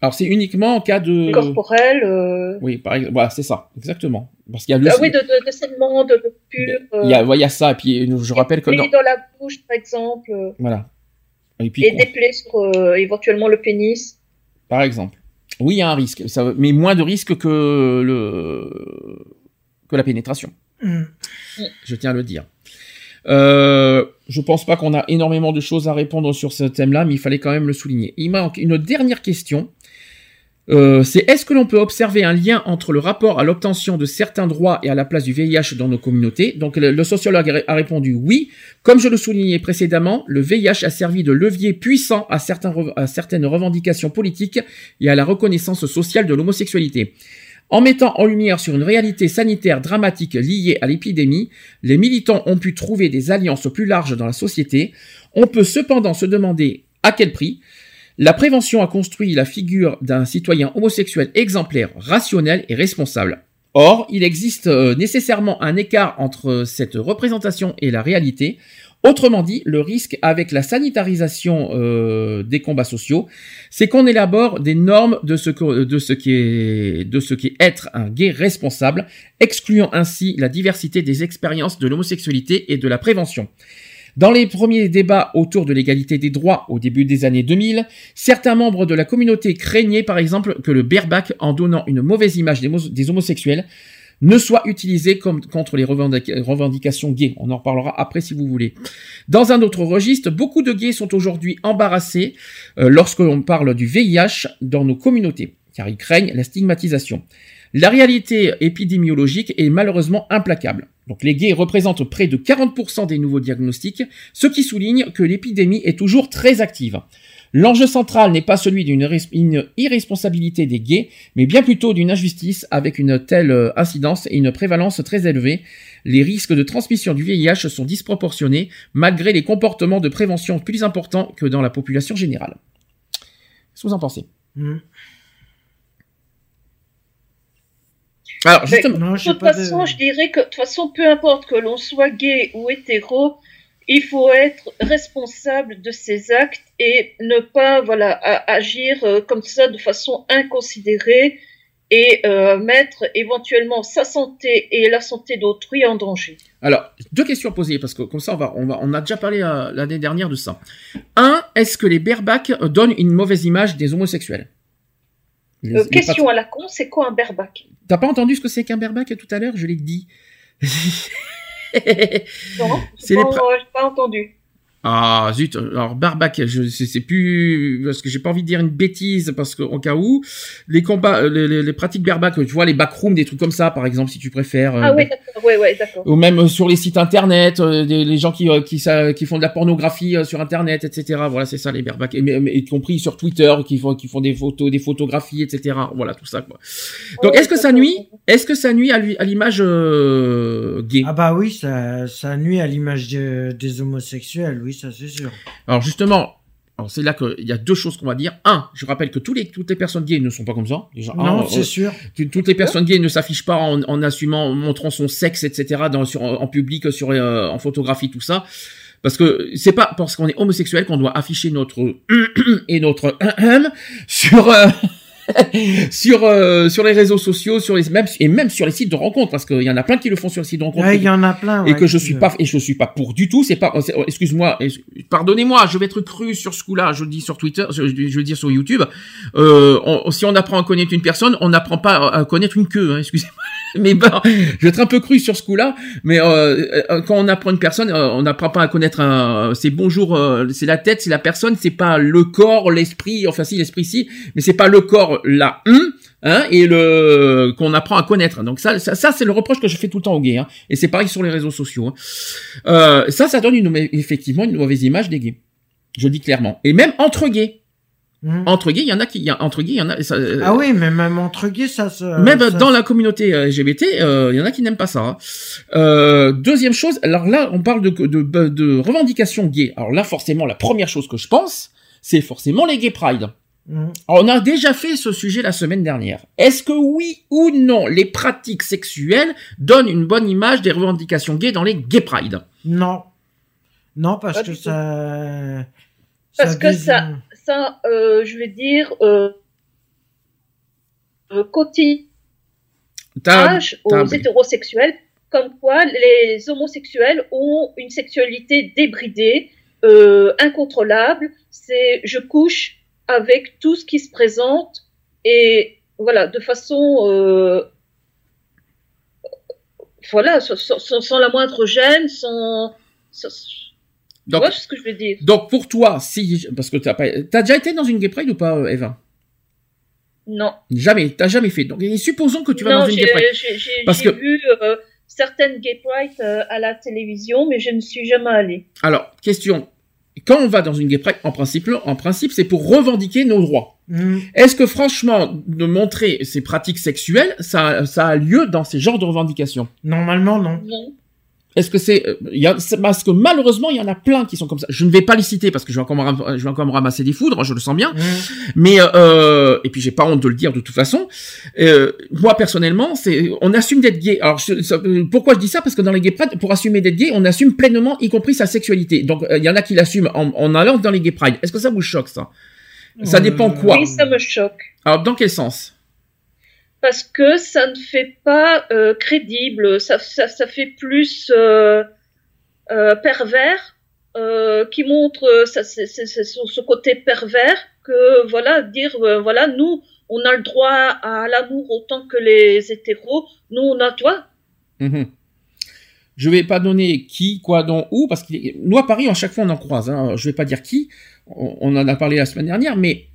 Alors, c'est uniquement en cas de. corporel. euh, Oui, par exemple. Voilà, c'est ça, exactement. Parce qu'il y a le. Ah oui, de, de, de saignement, de, de pur. euh, Il y a, ouais, il y a ça, et puis je rappelle que plaies non. dans la bouche, par exemple. euh, Voilà. Et puis, Et des plaies sur euh, éventuellement le pénis. par exemple. Oui, il y a un risque, ça, mais moins de risque que le que la pénétration. Mm. Je tiens à le dire. Euh, je pense pas qu'on a énormément de choses à répondre sur ce thème-là, mais il fallait quand même le souligner. Il manque une dernière question. Euh, c'est est-ce que l'on peut observer un lien entre le rapport à l'obtention de certains droits et à la place du VIH dans nos communautés? Donc le, sociologue a répondu oui. Comme je le soulignais précédemment, le VIH a servi de levier puissant à certaines revendications politiques et à la reconnaissance sociale de l'homosexualité. En mettant en lumière sur une réalité sanitaire dramatique liée à l'épidémie, les militants ont pu trouver des alliances plus larges dans la société. On peut cependant se demander à quel prix la prévention a construit la figure d'un citoyen homosexuel exemplaire, rationnel et responsable. Or, il existe euh, nécessairement un écart entre cette représentation et la réalité. Autrement dit, le risque avec la sanitarisation euh, des combats sociaux, c'est qu'on élabore des normes de ce, que, être un gay responsable, excluant ainsi la diversité des expériences de l'homosexualité et de la prévention. Dans les premiers débats autour de l'égalité des droits au début des années 2000, certains membres de la communauté craignaient par exemple que le bareback, en donnant une mauvaise image des, homosexuels, ne soit utilisé comme contre les revendications gays. On en reparlera après si vous voulez. Dans un autre registre, beaucoup de gays sont aujourd'hui embarrassés euh, lorsque l'on parle du VIH dans nos communautés, car ils craignent la stigmatisation. La réalité épidémiologique est malheureusement implacable. Donc les gays représentent près de 40% des nouveaux diagnostics, ce qui souligne que l'épidémie est toujours très active. L'enjeu central n'est pas celui d'une irresponsabilité des gays, mais bien plutôt d'une injustice avec une telle euh, incidence et une prévalence très élevée. Les risques de transmission du VIH sont disproportionnés malgré les comportements de prévention plus importants que dans la population générale. Qu'est-ce que vous en pensez? Hmm. Alors, justement, de toute façon, je dirais que de toute façon, peu importe que l'on soit gay ou hétéro, il faut être responsable de ses actes et ne pas voilà a- agir euh, comme ça de façon inconsidérée et euh, mettre éventuellement sa santé et la santé d'autrui en danger. Alors, deux questions à poser, parce que comme ça, on, va, on, va, on a déjà parlé euh, l'année dernière de ça. Un, est-ce que les barebacks euh, donnent une mauvaise image des homosexuels? Les- Euh, les question à la con, c'est quoi un berbac T'as pas entendu ce que c'est qu'un bareback tout à l'heure? Je l'ai dit. <laughs> Non, pas, pra- j'ai pas entendu. Ah zut, alors barbac, je sais c'est plus parce que j'ai pas envie de dire une bêtise parce que au cas où les combats, euh, les, les- les pratiques barbac, tu vois les backrooms, des trucs comme ça par exemple si tu préfères. euh, Ah oui, d'accord, ouais, ouais, d'accord. ou même euh, sur les sites internet, euh, des, les gens qui euh, qui, ça- qui font de la pornographie euh, sur internet, etc. Voilà, c'est ça les berbacs, et, mais- mais- y compris sur Twitter, qui font qui font des photos, des photographies, etc. Voilà tout ça quoi. Donc Ouais, est-ce que ça nuit Est-ce que ça nuit à lui à l'image euh, gay? Ah bah oui, ça, ça nuit à l'image de- des homosexuels, oui, ça c'est sûr. Alors justement, c'est là qu'il y a deux choses qu'on va dire. Un, je rappelle que tous les, toutes les personnes gays ne sont pas comme ça. Déjà, non, c'est euh, sûr. toutes les personnes gays ne s'affichent pas en, en assumant, en montrant son sexe, etc. Dans, sur, en public, sur, euh, en photographie, tout ça. Parce que c'est pas parce qu'on est homosexuel qu'on doit afficher notre <clears throat> et notre <clears throat> sur euh, <laughs> sur euh, sur les réseaux sociaux, sur les même et même sur les sites de rencontres parce qu'il y en a plein qui le font sur les sites de rencontres Ouais, il y en a plein. et ouais, que je suis pas et je suis pas pour du tout c'est pas oh, excuse-moi ex- pardonnez-moi je vais être cru sur ce coup-là je le dis sur Twitter je, je veux dire sur YouTube euh, on- si on apprend à connaître une personne on n'apprend pas à connaître une queue hein, excusez-moi <laughs> mais bon je vais être un peu cru sur ce coup-là mais euh, euh, quand on apprend une personne euh, on n'apprend pas à connaître un c'est bonjour c'est la tête c'est la personne c'est pas le corps l'esprit enfin si l'esprit si mais c'est pas le corps hum, hein, et le qu'on apprend à connaître. Donc ça, ça, c'est le reproche que je fais tout le temps aux gays. Hein. Et c'est pareil sur les réseaux sociaux. hein. Ça, ça donne une, effectivement une mauvaise image des gays. Je dis clairement. Et même entre gays. Hmm. Entre gays, il y en a qui, il y a, entre gays, il y en a. ça, euh, Ah oui, mais même entre gays, ça se. même ça dans la communauté euh, LGBT, euh, il y en a qui n'aiment pas ça. hein. Euh, deuxième chose, alors là, on parle de, de, de, de revendications gays. Alors là, forcément, la première chose que je pense, c'est forcément les gay pride. Hmm. Alors, on a déjà fait ce sujet la semaine dernière. Est-ce que oui ou non, les pratiques sexuelles donnent une bonne image des revendications gays dans les gay pride? Non. Non, parce Pas que ça. Parce que désigne- ça- Ça, euh, je vais dire, euh, euh, T'as- aux hétérosexuels, comme quoi les homosexuels ont une sexualité débridée, euh, incontrôlable. C'est je couche avec tout ce qui se présente et voilà de façon euh, voilà sans, sans- sans la moindre gêne, sans, Donc, vois ce que je veux dire. donc pour toi, si parce que t'as pas, t'as déjà été dans une gay pride ou pas, euh, Eva? Non. Jamais, t'as jamais fait. Donc, et supposons que tu vas non, dans une j'ai gay pride. j'ai- j'ai- Parce j'ai que- vu euh, certaines gay pride euh, à la télévision, mais je ne suis jamais allée. Alors, question. Quand on va dans une gay pride, en principe, en principe, c'est pour revendiquer nos droits. Mm. Est-ce que franchement, de montrer ses pratiques sexuelles, ça, ça a lieu dans ces genres de revendications? Normalement, non. Non. Est-ce que c'est, euh, il y a, c'est- parce que malheureusement, il y en a plein qui sont comme ça. Je ne vais pas les citer parce que je vais encore, me ram- je vais encore me ramasser des foudres, je le sens bien. Mm. Mais euh, et puis j'ai pas honte de le dire de toute façon. Euh, moi personnellement, c'est, on assume d'être gay. Alors je- ça- pourquoi je dis ça? Parce que dans les gay pride, pour assumer d'être gay, on assume pleinement, y compris sa sexualité. Donc euh, il y en a qui l'assument en, en allant dans les gay pride. Est-ce que ça vous choque ça? Ça dépend quoi? Oui, ça me choque. Alors dans quel sens? Parce que ça ne fait pas euh, crédible, ça, fait plus euh, euh, pervers, qui montre ce côté pervers que voilà dire voilà nous on a le droit à l'amour autant que les hétéros, nous on a toi. Mhm. Je vais pas donner qui, quoi, dont, où, parce que nous à Paris, à chaque fois on en croise. Hein. Je vais pas dire qui. On en a parlé la semaine dernière, mais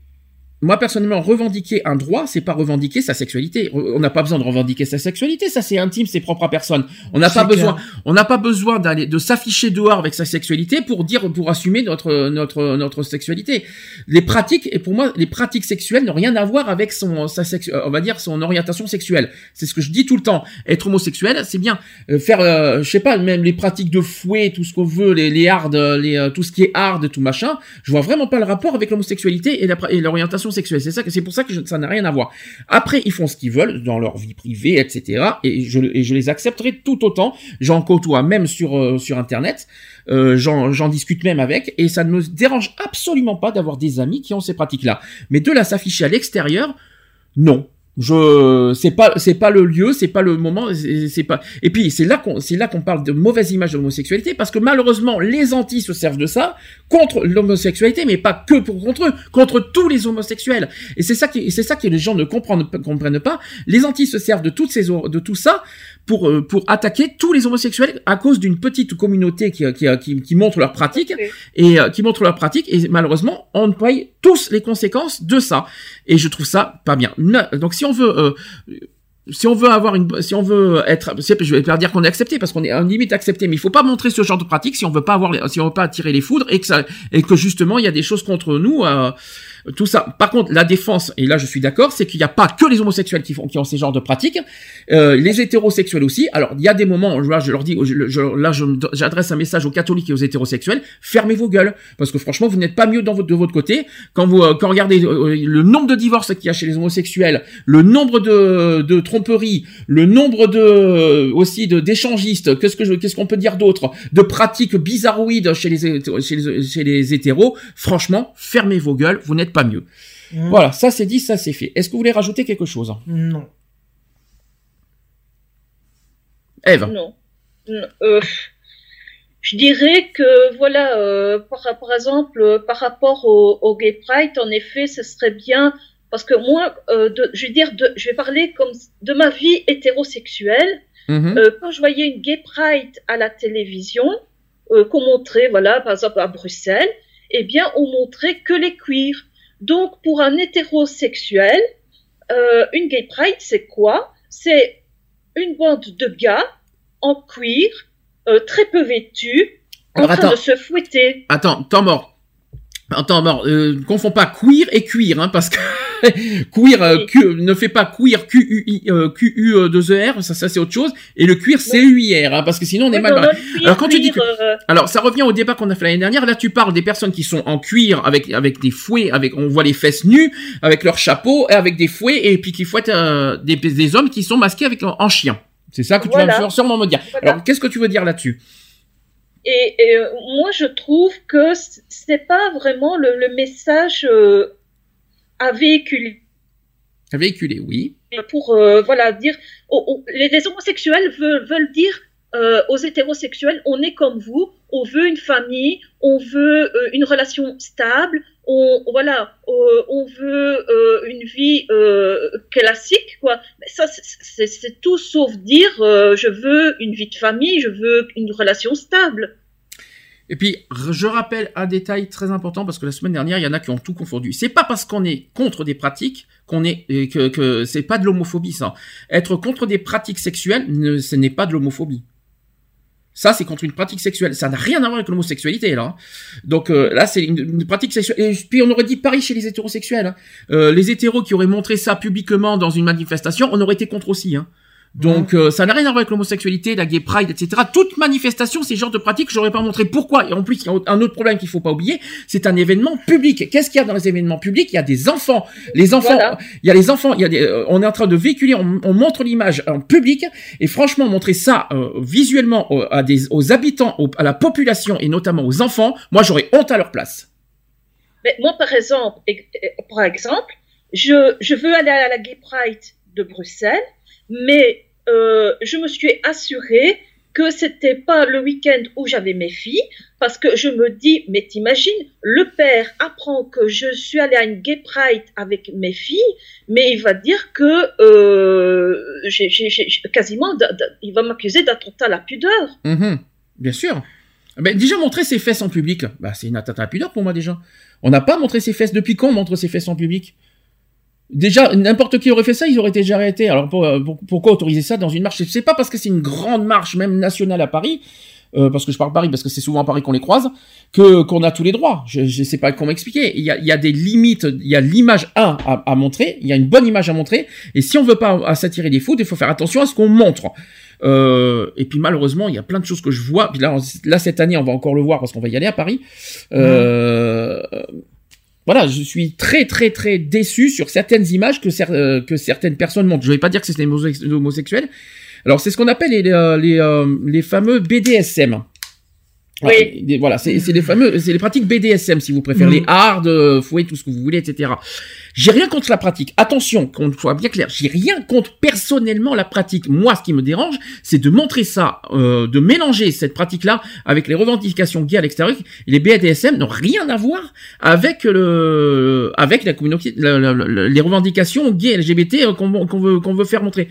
moi personnellement, revendiquer un droit, c'est pas revendiquer sa sexualité. On n'a pas besoin de revendiquer sa sexualité, ça c'est intime, c'est propre à personne. On n'a pas besoin, on n'a pas besoin d'aller de s'afficher dehors avec sa sexualité pour dire, pour assumer notre notre notre sexualité. Les pratiques, et pour moi, les pratiques sexuelles n'ont rien à voir avec son sa sexu- euh, on va dire son orientation sexuelle. C'est ce que je dis tout le temps. Être homosexuel, c'est bien. Euh, faire, euh, je sais pas, même les pratiques de fouet, tout ce qu'on veut, les les hard, les euh, tout ce qui est hard, tout machin. Je vois vraiment pas le rapport avec l'homosexualité et la sexuelle. C'est ça c'est pour ça que ça n'a rien à voir. Après, ils font ce qu'ils veulent dans leur vie privée, etc. Et je les accepterai tout autant. J'en côtoie même sur euh, internet. Euh, j'en j'en discute même avec et ça ne me dérange absolument pas d'avoir des amis qui ont ces pratiques-là. Mais de là s'afficher à l'extérieur, non. Je c'est pas c'est pas le lieu, c'est pas le moment, c'est pas et puis c'est là qu'on c'est là qu'on parle de mauvaise image de l'homosexualité parce que malheureusement les antis se servent de ça contre l'homosexualité mais pas que pour contre eux, contre tous les homosexuels. Et c'est ça qui c'est ça que les gens ne comprennent comprennent pas. Les antis se servent de toutes ces de tout ça pour euh, pour attaquer tous les homosexuels à cause d'une petite communauté qui qui qui, qui montre leurs pratiques et euh, qui montrent leur pratique et malheureusement on paye tous les conséquences de ça. Et je trouve ça pas bien. Donc si on veut euh, si on veut avoir une si on veut être je vais pas dire qu'on est accepté parce qu'on est en limite accepté mais il faut pas montrer ce genre de pratique si on veut pas avoir si on veut pas attirer les foudres et que ça et que justement il y a des choses contre nous euh, tout ça. Par contre, la défense, et là je suis d'accord, c'est qu'il n'y a pas que les homosexuels qui font, qui ont ces genres de pratiques, euh, les hétérosexuels aussi. Alors, il y a des moments, là je leur dis, je- là j'adresse un message aux catholiques et aux hétérosexuels, fermez vos gueules, parce que franchement, vous n'êtes pas mieux dans votre, de votre côté. Quand vous, euh, quand regardez euh, le nombre de divorces qu'il y a chez les homosexuels, le nombre de, de tromperies, le nombre de, aussi de d'échangistes, qu'est-ce que qu'est-ce qu'on peut dire d'autre, de pratiques bizarroïdes chez les, chez les, chez les hétéros, franchement, fermez vos gueules, vous n'êtes pas mieux. Mm. Voilà, ça c'est dit, ça c'est fait. Est-ce que vous voulez rajouter quelque chose? Non. Eve? Non. Non, euh, je dirais que voilà, euh, par, par exemple, euh, par rapport au, au Gay Pride, en effet, ce serait bien parce que moi, euh, de, je vais dire, de, je vais parler comme de ma vie hétérosexuelle. Mhm. Euh, quand je voyais une Gay Pride à la télévision, euh, qu'on montrait, voilà, par exemple à Bruxelles, eh bien, on montrait que les queers. Donc, pour un hétérosexuel, euh, une Gay Pride, c'est quoi? C'est une bande de gars en cuir, euh, très peu vêtus, en train attends. de se fouetter. Attends, temps mort. Attends, mort. Euh, ne confonds pas queer et cuir, hein, parce que <laughs> queer euh, Q- ne fait pas queer Q U I euh, Q U 2 E R, ça, ça c'est autre chose. Et le cuir C U I R, hein, parce que sinon on est Oui, mal. barré. cuir, Alors quand tu dis que, cuir, euh, alors ça revient au débat qu'on a fait l'année dernière. Là tu parles des personnes qui sont en cuir avec avec des fouets, avec on voit les fesses nues, avec leur chapeau, et avec des fouets et puis qui fouettent euh, des des hommes qui sont masqués avec en chien. C'est ça que tu vas sûrement me dire. Voilà. Alors qu'est-ce que tu veux dire là-dessus? Et, et, euh, moi, je trouve que c'est pas vraiment le, le message euh, à véhiculer. Véhiculé, oui. pour euh, voilà dire oh, oh, les, les homosexuels veulent, veulent dire euh, aux hétérosexuels on est comme vous on veut une famille on veut euh, une relation stable on voilà on veut une vie classique quoi. Mais ça c'est- tout sauf dire je veux une vie de famille je veux une relation stable Et puis, je rappelle un détail très important parce que la semaine dernière, il y en a qui ont tout confondu. C'est pas parce qu'on est contre des pratiques qu'on est que, que c'est pas de l'homophobie ça. Être contre des pratiques sexuelles, ce n'est pas de l'homophobie. Ça, c'est contre une pratique sexuelle. Ça n'a rien à voir avec l'homosexualité, là. hein. Donc euh, là, c'est une, une pratique sexuelle. Et puis, on aurait dit pareil chez les hétérosexuels. hein. Euh, les hétéros qui auraient montré ça publiquement dans une manifestation, on aurait été contre aussi. Hein. Donc euh, ça n'a rien à voir avec l'homosexualité, la gay pride, etc. Toute manifestation, ces genres de pratiques, j'aurais pas montré pourquoi. Et en plus, il y a un autre problème qu'il faut pas oublier, c'est un événement public. Qu'est-ce qu'il y a dans les événements publics? Il y a des enfants. Les enfants, Voilà. il y a les enfants. Il y a des, euh, on est en train de véhiculer, on, on montre l'image en public. Et franchement, montrer ça euh, visuellement aux, à des, aux habitants, aux- à la population et notamment aux enfants, moi j'aurais honte à leur place. Mais moi, par exemple, par exemple, je, je veux aller à la Gay Pride de Bruxelles, mais euh, je me suis assurée que c'était pas le week-end où j'avais mes filles, parce que je me dis, mais t'imagines, le père apprend que je suis allée à une Gay Pride avec mes filles, mais il va dire que euh, j'ai, quasiment, il va m'accuser d'attentat à la pudeur. Mhm, bien sûr. Ben, déjà montrer ses fesses en public, bah, c'est une atteinte à la pudeur pour moi déjà. On n'a pas montré ses fesses. Depuis quand on montre ses fesses en public? Déjà, n'importe qui aurait fait ça, ils auraient été déjà arrêtés. Alors euh, pour- pourquoi autoriser ça dans une marche? C'est pas parce que c'est une grande marche, même nationale à Paris, euh, parce que je parle Paris, parce que c'est souvent à Paris qu'on les croise, que qu'on a tous les droits. Je, je sais pas comment expliquer. Il y a, il y a des limites. Il y a l'image 1 à, à montrer. Il y a une bonne image à montrer. Et si on veut pas s'attirer des foudres, il faut faire attention à ce qu'on montre. Euh, et puis malheureusement, il y a plein de choses que je vois. Puis là, là cette année, on va encore le voir parce qu'on va y aller à Paris. Euh, voilà, je suis très très très déçu sur certaines images que, euh, certaines personnes montrent. Je vais pas dire que c'est des homosex- homosexuels. Alors c'est ce qu'on appelle les, les, les, euh, les fameux BDSM. Voilà, Oui. voilà, c'est c'est les fameux, c'est les pratiques BDSM si vous préférez, Mhm. les hard, euh, fouet, tout ce que vous voulez, etc. J'ai rien contre la pratique. Attention, qu'on soit bien clair, j'ai rien contre personnellement la pratique. Moi, ce qui me dérange, c'est de montrer ça, euh, de mélanger cette pratique-là avec les revendications gays à l'extérieur. Les BDSM n'ont rien à voir avec le, avec la communauté, la- la- la- les revendications gays LGBT euh, qu'on qu'on veut, qu'on veut faire montrer.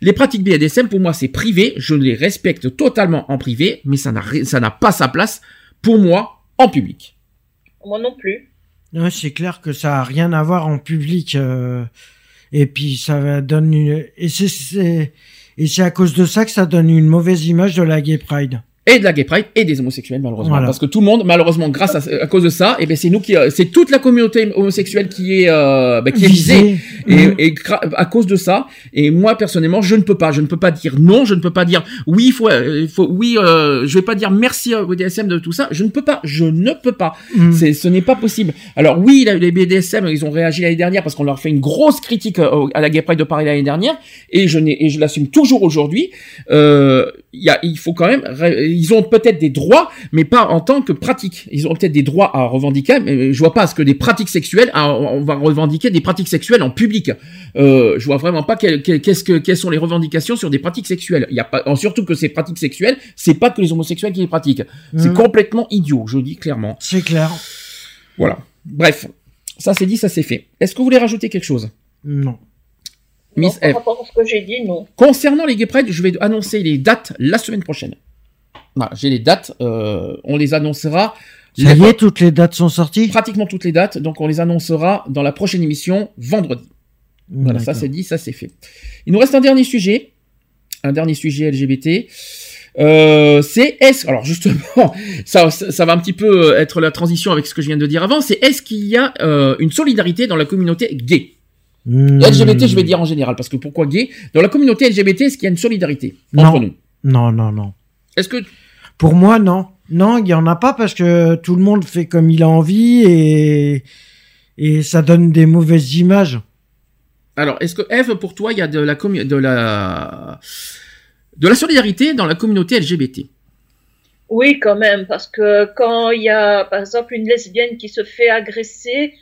Les pratiques BDSM, pour moi, c'est privé. Je les respecte totalement en privé, mais ça n'a, ri- ça n'a pas sa place, pour moi, en public. Moi non plus. Ouais, c'est clair que ça a rien à voir en public. euh, et puis ça va donne une... et c'est et c'est à cause de ça que ça donne une mauvaise image de la Gay Pride. Et de la gay pride et des homosexuels malheureusement. Voilà. parce que tout le monde malheureusement grâce à, à cause de ça et ben c'est nous qui euh, c'est toute la communauté homosexuelle qui est euh, ben, qui est visée. Et, Mhm. et à cause de ça et moi personnellement je ne peux pas je ne peux pas dire non je ne peux pas dire oui il faut euh, il faut oui euh, je vais pas dire merci au BDSM de tout ça. Je ne peux pas je ne peux pas. Mhm. c'est ce n'est pas possible. Alors oui les BDSM ils ont réagi l'année dernière parce qu'on leur fait une grosse critique euh, à la Gay Pride de Paris l'année dernière et je n'ai et je l'assume toujours aujourd'hui. Euh, y a il faut quand même ils ont peut-être des droits mais pas en tant que pratique ils ont peut-être des droits à revendiquer mais je vois pas ce que des pratiques sexuelles à- on va revendiquer des pratiques sexuelles en public. Euh, je vois vraiment pas quel- quel- qu'est-ce que quelles sont les revendications sur des pratiques sexuelles. Il y a pas surtout que ces pratiques sexuelles c'est pas que les homosexuels qui les pratiquent. C'est Mhm. complètement idiot je dis clairement. C'est clair. voilà. Bref. Ça c'est dit ça c'est fait. Est-ce que vous voulez rajouter quelque chose? Non. Non, Miss par F. rapport à ce que j'ai dit, non. Concernant les Gay Pride, je vais annoncer les dates la semaine prochaine. Voilà, j'ai les dates, euh, on les annoncera. Ça les- y est, toutes les dates sont sorties. Pratiquement toutes les dates, donc on les annoncera dans la prochaine émission vendredi. Voilà, ça c'est dit, ça c'est fait. Il nous reste un dernier sujet, un dernier sujet LGBT. Euh, c'est est-ce alors justement <laughs> ça, ça ça va un petit peu être la transition avec ce que je viens de dire avant c'est est-ce qu'il y a euh, une solidarité dans la communauté gay? Hmm. LGBT je vais dire en général parce que pourquoi gay? Dans la communauté LGBT est-ce qu'il y a une solidarité entre Non. nous? Non, non, non. est-ce que Pour moi, non. Non, il y en a pas parce que tout le monde fait comme il a envie et et ça donne des mauvaises images. Alors, est-ce que Eve, pour toi, il y a de la commu- de la de la solidarité dans la communauté LGBT Oui, quand même, parce que quand il y a, par exemple, une lesbienne qui se fait agresser,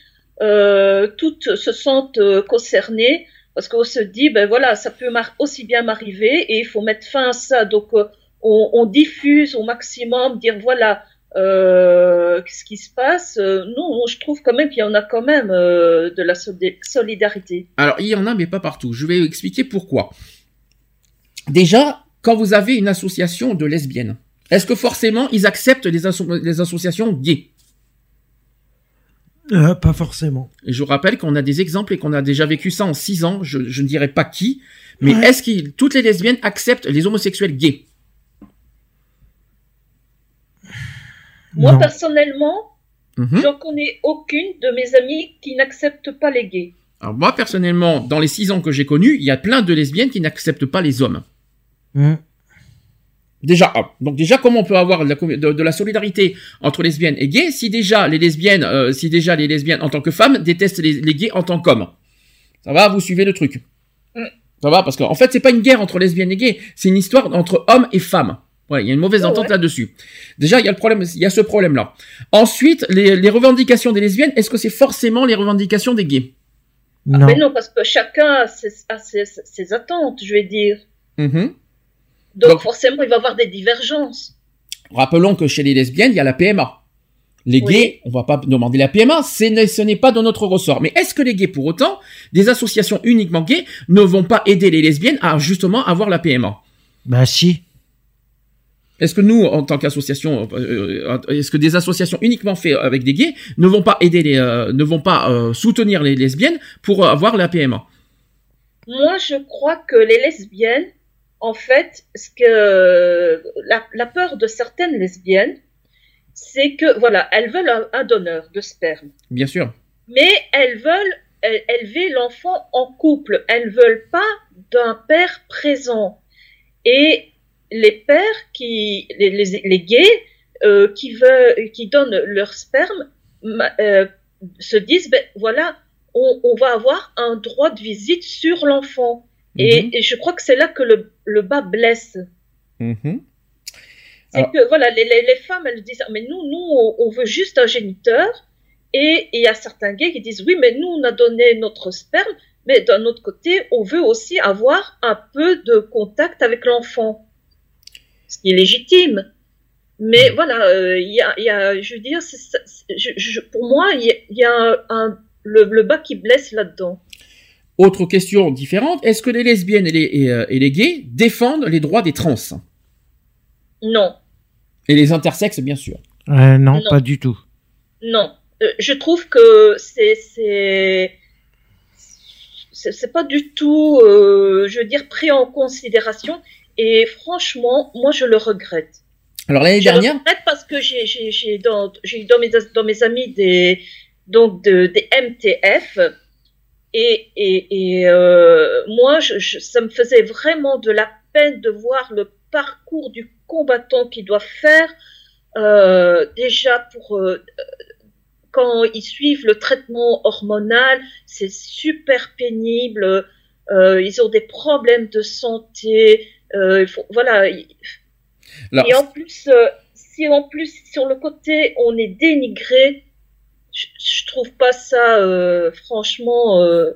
euh, toutes se sentent euh, concernées, parce qu'on se dit, ben voilà, ça peut aussi bien m'arriver, et il faut mettre fin à ça. Donc, euh, on, diffuse au maximum, dire voilà, euh, qu'est-ce qui se passe. Non, je trouve quand même qu'il y en a quand même de la solid- solidarité. Alors, il y en a, mais pas partout. Je vais expliquer pourquoi. Déjà, quand vous avez une association de lesbiennes, Est-ce que forcément ils acceptent les, les associations gays? Euh, pas forcément. Et je vous rappelle qu'on a des exemples et qu'on a déjà vécu ça en six ans. Je, je ne dirais pas qui, mais Ouais. est-ce que toutes les lesbiennes acceptent les homosexuels gays? Moi, Non. personnellement, Mhm. j'en connais aucune de mes amies qui n'acceptent pas les gays. Alors moi personnellement, dans les six ans que j'ai connus, il y a plein de lesbiennes qui n'acceptent pas les hommes. Hum. Déjà, ah, donc déjà, comment on peut avoir de la, commu- de, de la solidarité entre lesbiennes et gays si déjà les lesbiennes, euh, si déjà les lesbiennes en tant que femmes détestent les, les gays en tant qu'hommes? Ça va, vous suivez le truc? Mm. Ça va, parce qu'en fait, c'est pas une guerre entre lesbiennes et gays, c'est une histoire entre hommes et femmes. Ouais, il y a une mauvaise Oh, entente ouais. là-dessus. Déjà, il y a le problème, il y a ce problème-là. Ensuite, les, les revendications des lesbiennes, est-ce que c'est forcément les revendications des gays? Non. Mais non, parce que chacun a ses, a ses- ses attentes, je vais dire. Mhm. Donc, Donc- forcément, il va y avoir des divergences. Rappelons que chez les lesbiennes, il y a la PMA. Les Oui. gays, on va pas demander la PMA, c'est ne- ce n'est pas dans notre ressort. Mais est-ce que les gays, pour autant, des associations uniquement gays, ne vont pas aider les lesbiennes à justement avoir la PMA Bah si. Est-ce que nous, en tant qu'association, euh, euh, est-ce que des associations uniquement faites avec des gays ne vont pas aider les, euh, ne vont pas euh, soutenir les lesbiennes pour avoir la PMA Moi, je crois que les lesbiennes, en fait, ce que la, la peur de certaines lesbiennes, c'est que voilà, elles veulent un, un donneur de sperme, Bien sûr. mais elles veulent euh, élever l'enfant en couple. Elles veulent pas d'un père présent. Et les pères qui, les, les, les gays, euh, qui veulent, qui donnent leur sperme, euh, se disent, ben voilà, on, on va avoir un droit de visite sur l'enfant. Et, Mhm. et je crois que c'est là que le, le bas blesse. Mhm. C'est Alors- que voilà, les, les, les femmes, elles disent, mais nous, nous, on, veut juste un géniteur. Et il y a certains gays qui disent, oui, mais nous, on a donné notre sperme, mais d'un autre côté, on veut aussi avoir un peu de contact avec l'enfant. Ce qui est légitime. Mais voilà, euh, il y, a, il y a, je veux dire, je- je- pour moi, il y a, il y a un, un- le, le bas qui blesse là-dedans. Autre question différente, est-ce que les lesbiennes et les, et, euh, et les gays défendent les droits des trans? Non. Et les intersexes, bien sûr. Euh, non, Non. pas du tout. Non, Euh, je trouve que c'est c'est pas du tout, euh, je veux dire, pris en considération. Et franchement, moi, je le regrette. Alors l'année Je dernière, le regrette parce que j'ai dans j'ai dans mes dans mes amis des donc de, des MTF et et et euh, moi, je, je- ça me faisait vraiment de la peine de voir le parcours du combattant qu'il doit faire euh, déjà pour euh, quand ils suivent le traitement hormonal, c'est super pénible. Euh, ils ont des problèmes de santé. Euh, il faut, voilà. alors, Et en plus, euh, si en plus sur le côté on est dénigré, je, je trouve pas ça euh, franchement. euh,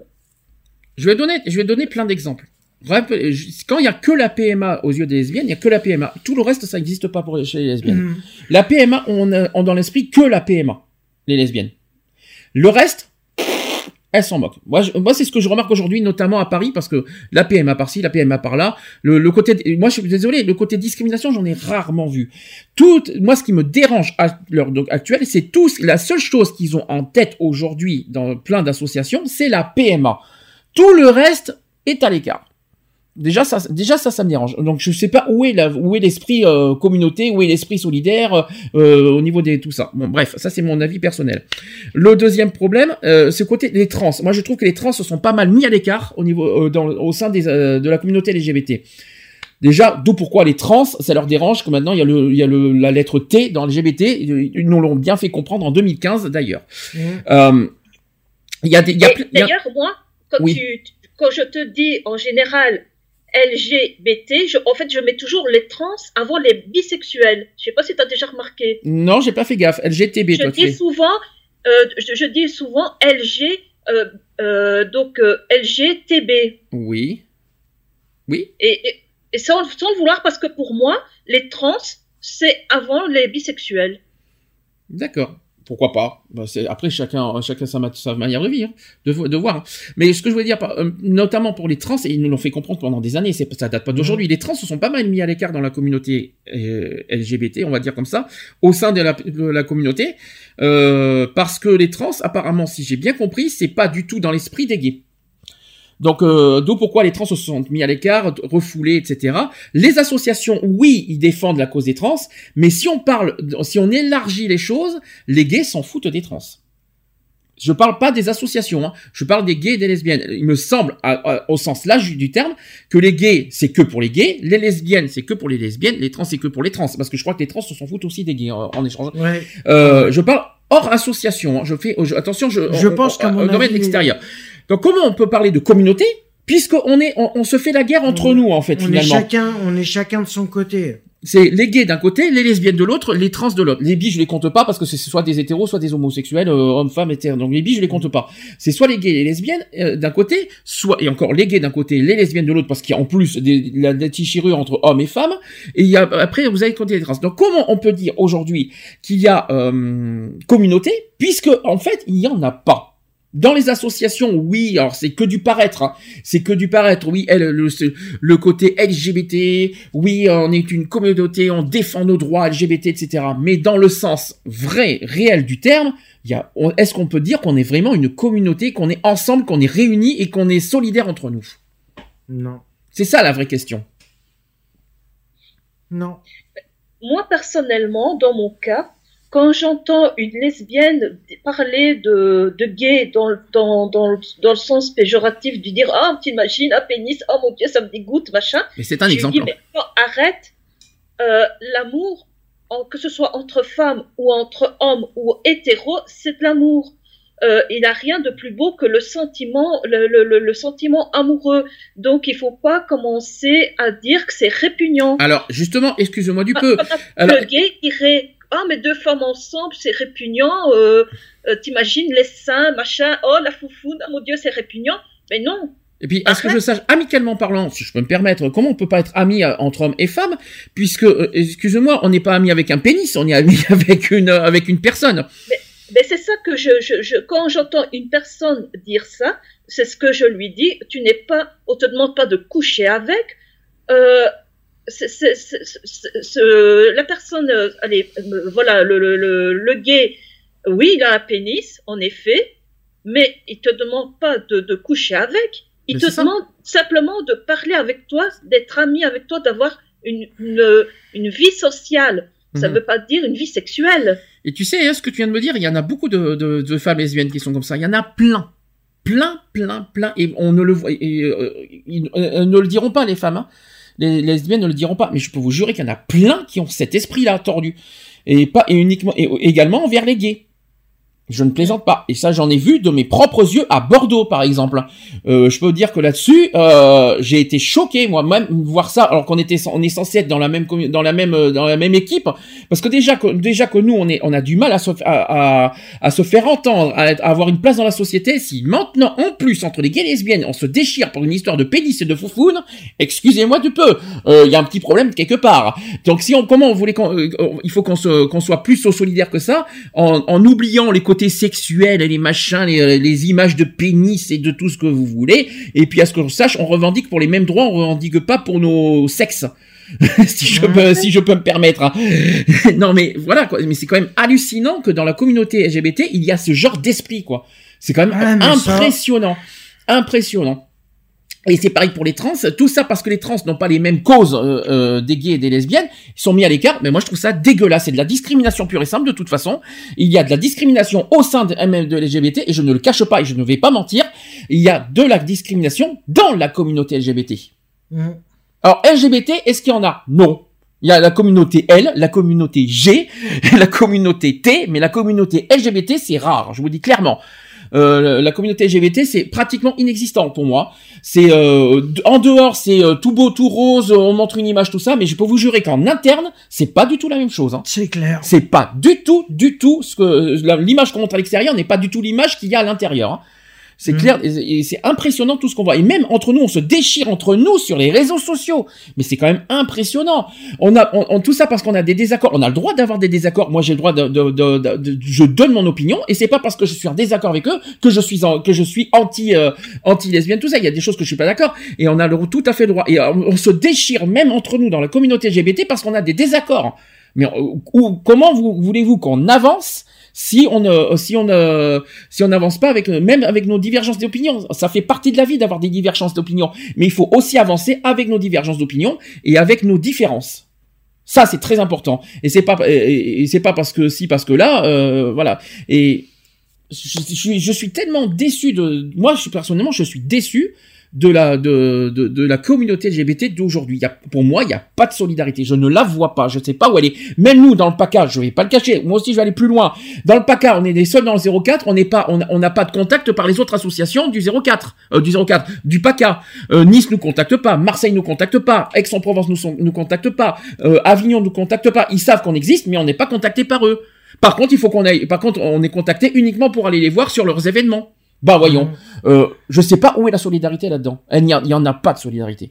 je vais donner, je vais donner plein d'exemples. Quand il y a que la PMA aux yeux des lesbiennes, il y a que la PMA. Tout le reste, ça n'existe pas pour chez les lesbiennes. Mm. La PMA, on a on a dans l'esprit que la PMA, les lesbiennes. Le reste, elles s'en moquent. Moi, c'est ce que je remarque aujourd'hui, notamment à Paris, parce que la PMA par-ci, la PMA par-là, le, côté, moi je suis désolé, le côté discrimination, j'en ai rarement vu. Tout, moi, ce qui me dérange à l'heure actuelle, c'est tous, la seule chose qu'ils ont en tête aujourd'hui dans plein d'associations, c'est la PMA. Tout le reste est à l'écart. Déjà ça, déjà ça, ça me dérange. Donc je sais pas où est la, où est l'esprit euh, communauté, où est l'esprit solidaire euh, au niveau des tout ça. Bon bref, ça c'est mon avis personnel. Le deuxième problème, euh, ce côté des trans. Moi je trouve que les trans se sont pas mal mis à l'écart au niveau, euh, dans, au sein des, euh, de la communauté LGBT. Déjà, d'où pourquoi les trans, ça leur dérange que maintenant il y a le, il y a le, la lettre T dans LGBT. Ils nous l'ont bien fait comprendre en 2015 d'ailleurs. Mm. Euh, il y a des, il y a D'ailleurs, moi, quand Oui. tu- quand je te dis en général LGBT, je, en fait, je mets toujours les trans avant les bisexuels. Je sais pas si tu as déjà remarqué. Non, j'ai pas fait gaffe. LGTB, je toi, dis souvent, euh, je, je dis souvent LG, euh, euh, donc LGTB. Oui. Oui. Et, et, et sans, sans le vouloir, parce que pour moi, les trans, c'est avant les bisexuels. D'accord. Pourquoi pas Bah, Après, chacun, chacun sa, ma- sa manière de vivre, de, vo- de voir. Mais ce que je voulais dire, euh, notamment pour les trans, et ils nous l'ont fait comprendre pendant des années, c'est, ça date pas d'aujourd'hui. Les trans se sont pas mal mis à l'écart dans la communauté euh, LGBT, on va dire comme ça, au sein de la, de la communauté, euh, parce que les trans, apparemment, si j'ai bien compris, c'est pas du tout dans l'esprit des gays. Donc, euh, d'où pourquoi les trans se sont mis à l'écart, refoulés, etc. Les associations, oui, ils défendent la cause des trans, mais si on parle, si on élargit les choses, les gays s'en foutent des trans. Je parle pas des associations, hein. je parle des gays et des lesbiennes. Il me semble, à- à- au sens large du terme, que les gays c'est que pour les gays, les lesbiennes c'est que pour les lesbiennes, les trans c'est que pour les trans, parce que je crois que les trans se s'en foutent aussi des gays en, en échange. Ouais. Euh, je parle hors association. hein. Je fais je- attention. Je, Je on- pense qu'à mon avis- extérieur. Donc comment on peut parler de communauté puisqu'on est on, on se fait la guerre entre On- nous en fait On est chacun, on est chacun de son côté. C'est les gays d'un côté, les lesbiennes de l'autre, les trans de l'autre. Les bi je les compte pas parce que c'est soit des hétéros, soit des homosexuels, euh, hommes, femmes, hétéros. Donc les bi je les compte pas. C'est soit les gays et les lesbiennes euh, d'un côté, soit et encore les gays d'un côté, les lesbiennes de l'autre parce qu'il y a en plus des, la des déchirures entre hommes et femmes. Et il y a après vous avez compté les trans. Donc comment on peut dire aujourd'hui qu'il y a euh, communauté puisque en fait il y en a pas? Dans les associations, oui, alors c'est que du paraître, hein. c'est que du paraître. Oui, elle, le, le côté LGBT, oui, on est une communauté, on défend nos droits LGBT, etc. Mais dans le sens vrai, réel du terme, il y a, on- est-ce qu'on peut dire qu'on est vraiment une communauté, qu'on est ensemble, qu'on est réunis et qu'on est solidaires entre nous? Non. C'est ça la vraie question. Non. Moi, personnellement, dans mon cas, quand j'entends une lesbienne parler de, de gay dans, le- dans, dans, dans le sens péjoratif du dire Ah, t'imagines, un pénis, oh mon dieu, ça me dégoûte, machin. Mais c'est un exemple. dis, mais non, arrête, euh, l'amour, que ce soit entre femmes ou entre hommes ou hétéros, c'est de l'amour. Euh, il n'a rien de plus beau que le sentiment, le, le, le, le sentiment amoureux. Donc, il faut pas commencer à dire que c'est répugnant. Alors, justement, excusez-moi du Ah, peu. ah, ah, Alors- le gay dirait Ah, mais deux femmes ensemble, c'est répugnant. Euh, euh, T'imagines les seins, machin. Oh, la foufoune, oh mon Dieu, c'est répugnant. Mais non. Et puis, à ce que je sache, amicalement parlant, si je peux me permettre, comment on peut pas être amis euh, entre hommes et femmes, puisque, euh, excusez-moi, on n'est pas amis avec un pénis, on est amis <laughs> avec une, avec une personne. Mais c'est ça que je, je, je quand j'entends une personne dire ça, c'est ce que je lui dis. Tu n'es pas, on te demande pas de coucher avec. Euh, c'est- c'est- c'est- c'est- c'est- la personne, euh, allez, euh, voilà, le, le, le, le gay, oui, il a un pénis, en effet, mais il te demande pas de, de coucher avec. Il Mais te ça. demande simplement de parler avec toi, d'être ami avec toi, d'avoir une, une, une vie sociale. Ça Mhm. veut pas dire une vie sexuelle. Et tu sais, hein, ce que tu viens de me dire, il y en a beaucoup de, de, de femmes lesbiennes qui sont comme ça. Il y en a plein. Plein, plein, plein. Et on ne le voit, et, euh, ne le diront pas, les femmes. hein. Les lesbiennes ne le diront pas. Mais je peux vous jurer qu'il y en a plein qui ont cet esprit-là tordu. Et pas, et uniquement, et également envers les gays. Je ne plaisante pas. Et ça, j'en ai vu de mes propres yeux à Bordeaux, par exemple. Euh, je peux dire que là-dessus, euh, j'ai été choqué moi-même voir ça, alors qu'on était, on est censé être dans la même, dans la même, euh, dans la même équipe, parce que déjà que, déjà que nous, on est, on a du mal à se, à, à, à se faire entendre, à, avoir une place dans la société. Si maintenant, en plus, entre les gays et lesbiennes, on se déchire pour une histoire de pénis et de foufoune, excusez-moi du peu, euh, il y a un petit problème quelque part. Donc si on, comment on voulait qu'on, euh, il faut qu'on se, qu'on soit plus solidaire que ça, en, en oubliant les côtés sexuels et les machins, les, les images de pénis et de tout ce que vous voulez. Et puis à ce que je sache, on revendique pour les mêmes droits, on revendique pas pour nos sexes. <laughs> si je peux, si je peux me permettre. hein. <laughs> non mais voilà quoi. Mais c'est quand même hallucinant que dans la communauté LGBT, il y a ce genre d'esprit quoi. C'est quand même ça- impressionnant, impressionnant. Et c'est pareil pour les trans, tout ça parce que les trans n'ont pas les mêmes causes euh, euh, des gays et des lesbiennes, ils sont mis à l'écart, mais moi je trouve ça dégueulasse, c'est de la discrimination pure et simple de toute façon. Il y a de la discrimination au sein de, même de LGBT, et je ne le cache pas et je ne vais pas mentir, il y a de la discrimination dans la communauté LGBT. Mm. Alors LGBT, est-ce qu'il y en a? Non. Il y a la communauté L, la communauté G, <laughs> la communauté T, mais la communauté LGBT c'est rare, je vous dis clairement. Euh, la communauté LGBT c'est pratiquement inexistant pour moi. C'est euh, en dehors c'est euh, tout beau, tout rose, on montre une image tout ça, mais je peux vous jurer qu'en interne c'est pas du tout la même chose. Hein. C'est clair. C'est pas du tout, du tout ce que l'image qu'on montre à l'extérieur n'est pas du tout l'image qu'il y a à l'intérieur. hein. C'est Mhm. clair, et et c'est impressionnant tout ce qu'on voit. Et même entre nous, on se déchire entre nous sur les réseaux sociaux. Mais c'est quand même impressionnant. On a, on, on- tout ça parce qu'on a des désaccords. On a le droit d'avoir des désaccords. Moi, j'ai le droit de, de, de, de- je donne mon opinion. Et c'est pas parce que je suis en désaccord avec eux que je suis en, que je suis anti, euh, anti lesbienne. Tout ça, il y a des choses que je suis pas d'accord. Et on a le, tout à fait le droit. Et euh, on, se déchire même entre nous dans la communauté LGBT parce qu'on a des désaccords. Mais euh, ou- comment vous, voulez-vous qu'on avance si on ne, si on ne, si on n'avance pas avec, même avec nos divergences d'opinion, ça fait partie de la vie d'avoir des divergences d'opinion. Mais il faut aussi avancer avec nos divergences d'opinion et avec nos différences. Ça, c'est très important. Et c'est pas, et, c'est pas parce que si, parce que là, euh, voilà. Et je, suis, je suis tellement déçu de, moi, je personnellement, je suis déçu de la, de, de, de la communauté LGBT d'aujourd'hui. Pour moi, il n'y a pas de solidarité. Je ne la vois pas. Je ne sais pas où elle est. Même nous, dans le PACA, je vais pas le cacher. Moi aussi, je vais aller plus loin. Dans le PACA, on est les seuls dans le 04. On n'est pas, on n'a pas de contact par les autres associations du 04, euh, du 04, du PACA. Euh, nice nous contacte pas. Marseille nous contacte pas. Aix-en-Provence nous, nous contacte pas. Euh, Avignon nous contacte pas. Ils savent qu'on existe, mais on n'est pas contacté par eux. Par contre, il faut qu'on aille. Par contre, on est contacté uniquement pour aller les voir sur leurs événements. Bah voyons. Euh, je sais pas où est la solidarité là-dedans. Il n'y y en a pas de solidarité.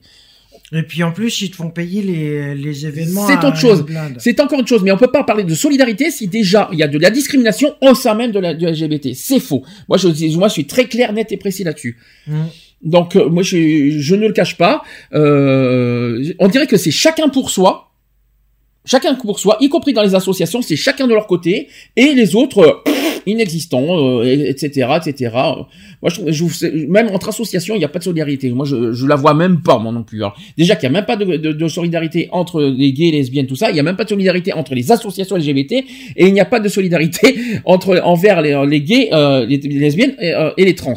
Et puis en plus, ils te font payer les, les événements. C'est autre chose. une. C'est encore autre chose, mais on peut pas parler de solidarité si déjà il y a de la discrimination au sein même de la du LGBT. C'est faux. Moi je, moi, je suis très clair, net et précis là-dessus. Mm. Donc euh, moi je, je ne le cache pas. Euh, on dirait que c'est chacun pour soi. Chacun pour soi, y compris dans les associations, c'est chacun de leur côté, et les autres, euh, inexistants, euh, et- etc., etc. Moi, je je, même entre associations, il n'y a pas de solidarité. Moi, je, je la vois même pas, moi non plus. Déjà qu'il n'y a même pas de, de- de solidarité entre les gays, les lesbiennes, tout ça. Il n'y a même pas de solidarité entre les associations LGBT, et il n'y a pas de solidarité <laughs> entre envers les, gays, euh, les, les lesbiennes euh, et les trans.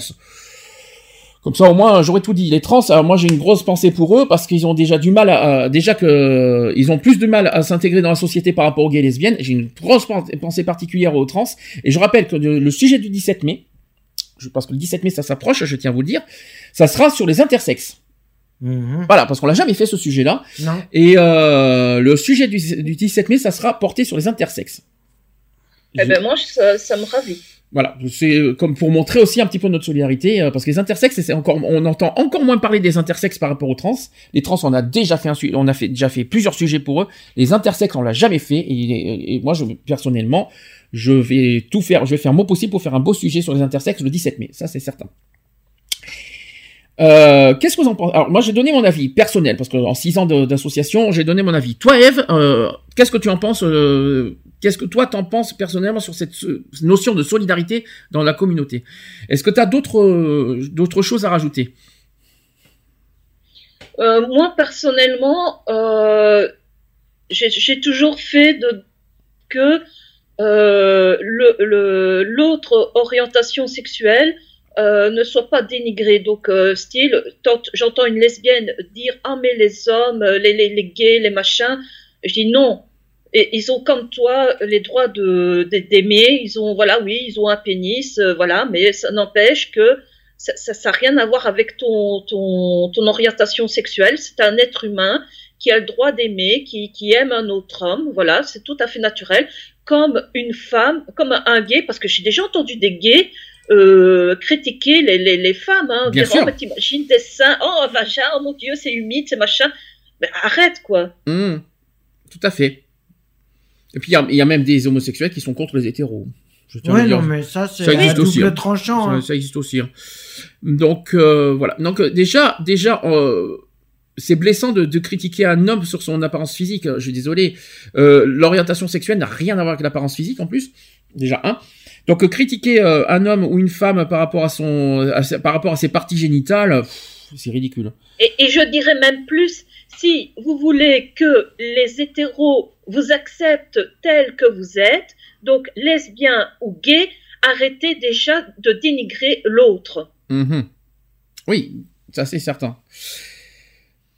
Comme ça, au moins, j'aurais tout dit. Les trans, alors moi, j'ai une grosse pensée pour eux parce qu'ils ont déjà du mal à, à- déjà que ils ont plus de mal à s'intégrer dans la société par rapport aux gays et lesbiennes. J'ai une grosse pen- pensée particulière aux trans. Et je rappelle que le, le sujet du 17 mai, je pense que le 17 mai, ça s'approche, je tiens à vous le dire, ça sera sur les intersexes. Mhm. Voilà, parce qu'on l'a jamais fait ce sujet-là. Non. Et euh, le sujet du, du 17 mai, ça sera porté sur les intersexes. Eh ben moi, ça, ça me ravit. Voilà, c'est euh, comme pour montrer aussi un petit peu notre solidarité, euh, parce que les intersexes, c'est encore, on entend encore moins parler des intersexes par rapport aux trans. Les trans, on a déjà fait un, on a fait déjà fait plusieurs sujets pour eux. Les intersexes, on l'a jamais fait, et moi, je, personnellement, je vais tout faire, je vais faire mon possible pour faire un beau sujet sur les intersexes le 17 mai, ça c'est certain. Euh, Qu'est-ce que vous en pensez? Alors moi j'ai donné mon avis personnel parce que en six ans d'association j'ai donné mon avis. Toi Eve, euh, qu'est-ce que tu en penses euh, Qu'est-ce que toi t'en penses personnellement sur cette notion de solidarité dans la communauté? Est-ce que tu as d'autres euh, d'autres choses à rajouter? Moi, personnellement, j'ai toujours fait de que euh, le- le- l'autre orientation sexuelle euh, ne soit pas dénigrée. Donc, euh, style, j'entends une lesbienne dire ah mais les hommes, les, les, les gays, les machins, je dis non. Et ils ont comme toi les droits de d'aimer. Ils ont voilà oui, ils ont un pénis, euh, voilà, mais ça n'empêche que ça n'a ça, rien à voir avec ton, ton, ton orientation sexuelle. C'est un être humain qui a le droit d'aimer, qui, qui aime un autre homme. Voilà, c'est tout à fait naturel. Comme une femme, comme un gay, parce que j'ai déjà entendu des gays euh, critiquer les, les, les femmes. Hein, Bien dire, sûr. oh, mais t'imagines des seins, oh, vagin, oh mon Dieu, c'est humide, c'est machin. Mais arrête, quoi. Hum, Tout à fait. Et puis il y a- il y, a même des homosexuels qui sont contre les hétéros. Je Ouais, non, mais ça, c'est Ça existe double aussi, hein. tranchant. Ça, hein. ça existe aussi. hein. Donc euh, voilà. Donc euh, déjà, déjà, euh, c'est blessant de, de critiquer un homme sur son apparence physique. Je suis désolé. Euh, L'orientation sexuelle n'a rien à voir avec l'apparence physique en plus. Déjà un. Donc euh, critiquer euh, un homme ou une femme par rapport à son, à sa- par rapport à ses parties génitales, c'est ridicule. Et, et je dirais même plus, si vous voulez que les hétéros vous acceptent tels que vous êtes, donc lesbiens ou gays, arrêtez déjà de dénigrer l'autre. Mhm. Oui, ça c'est certain.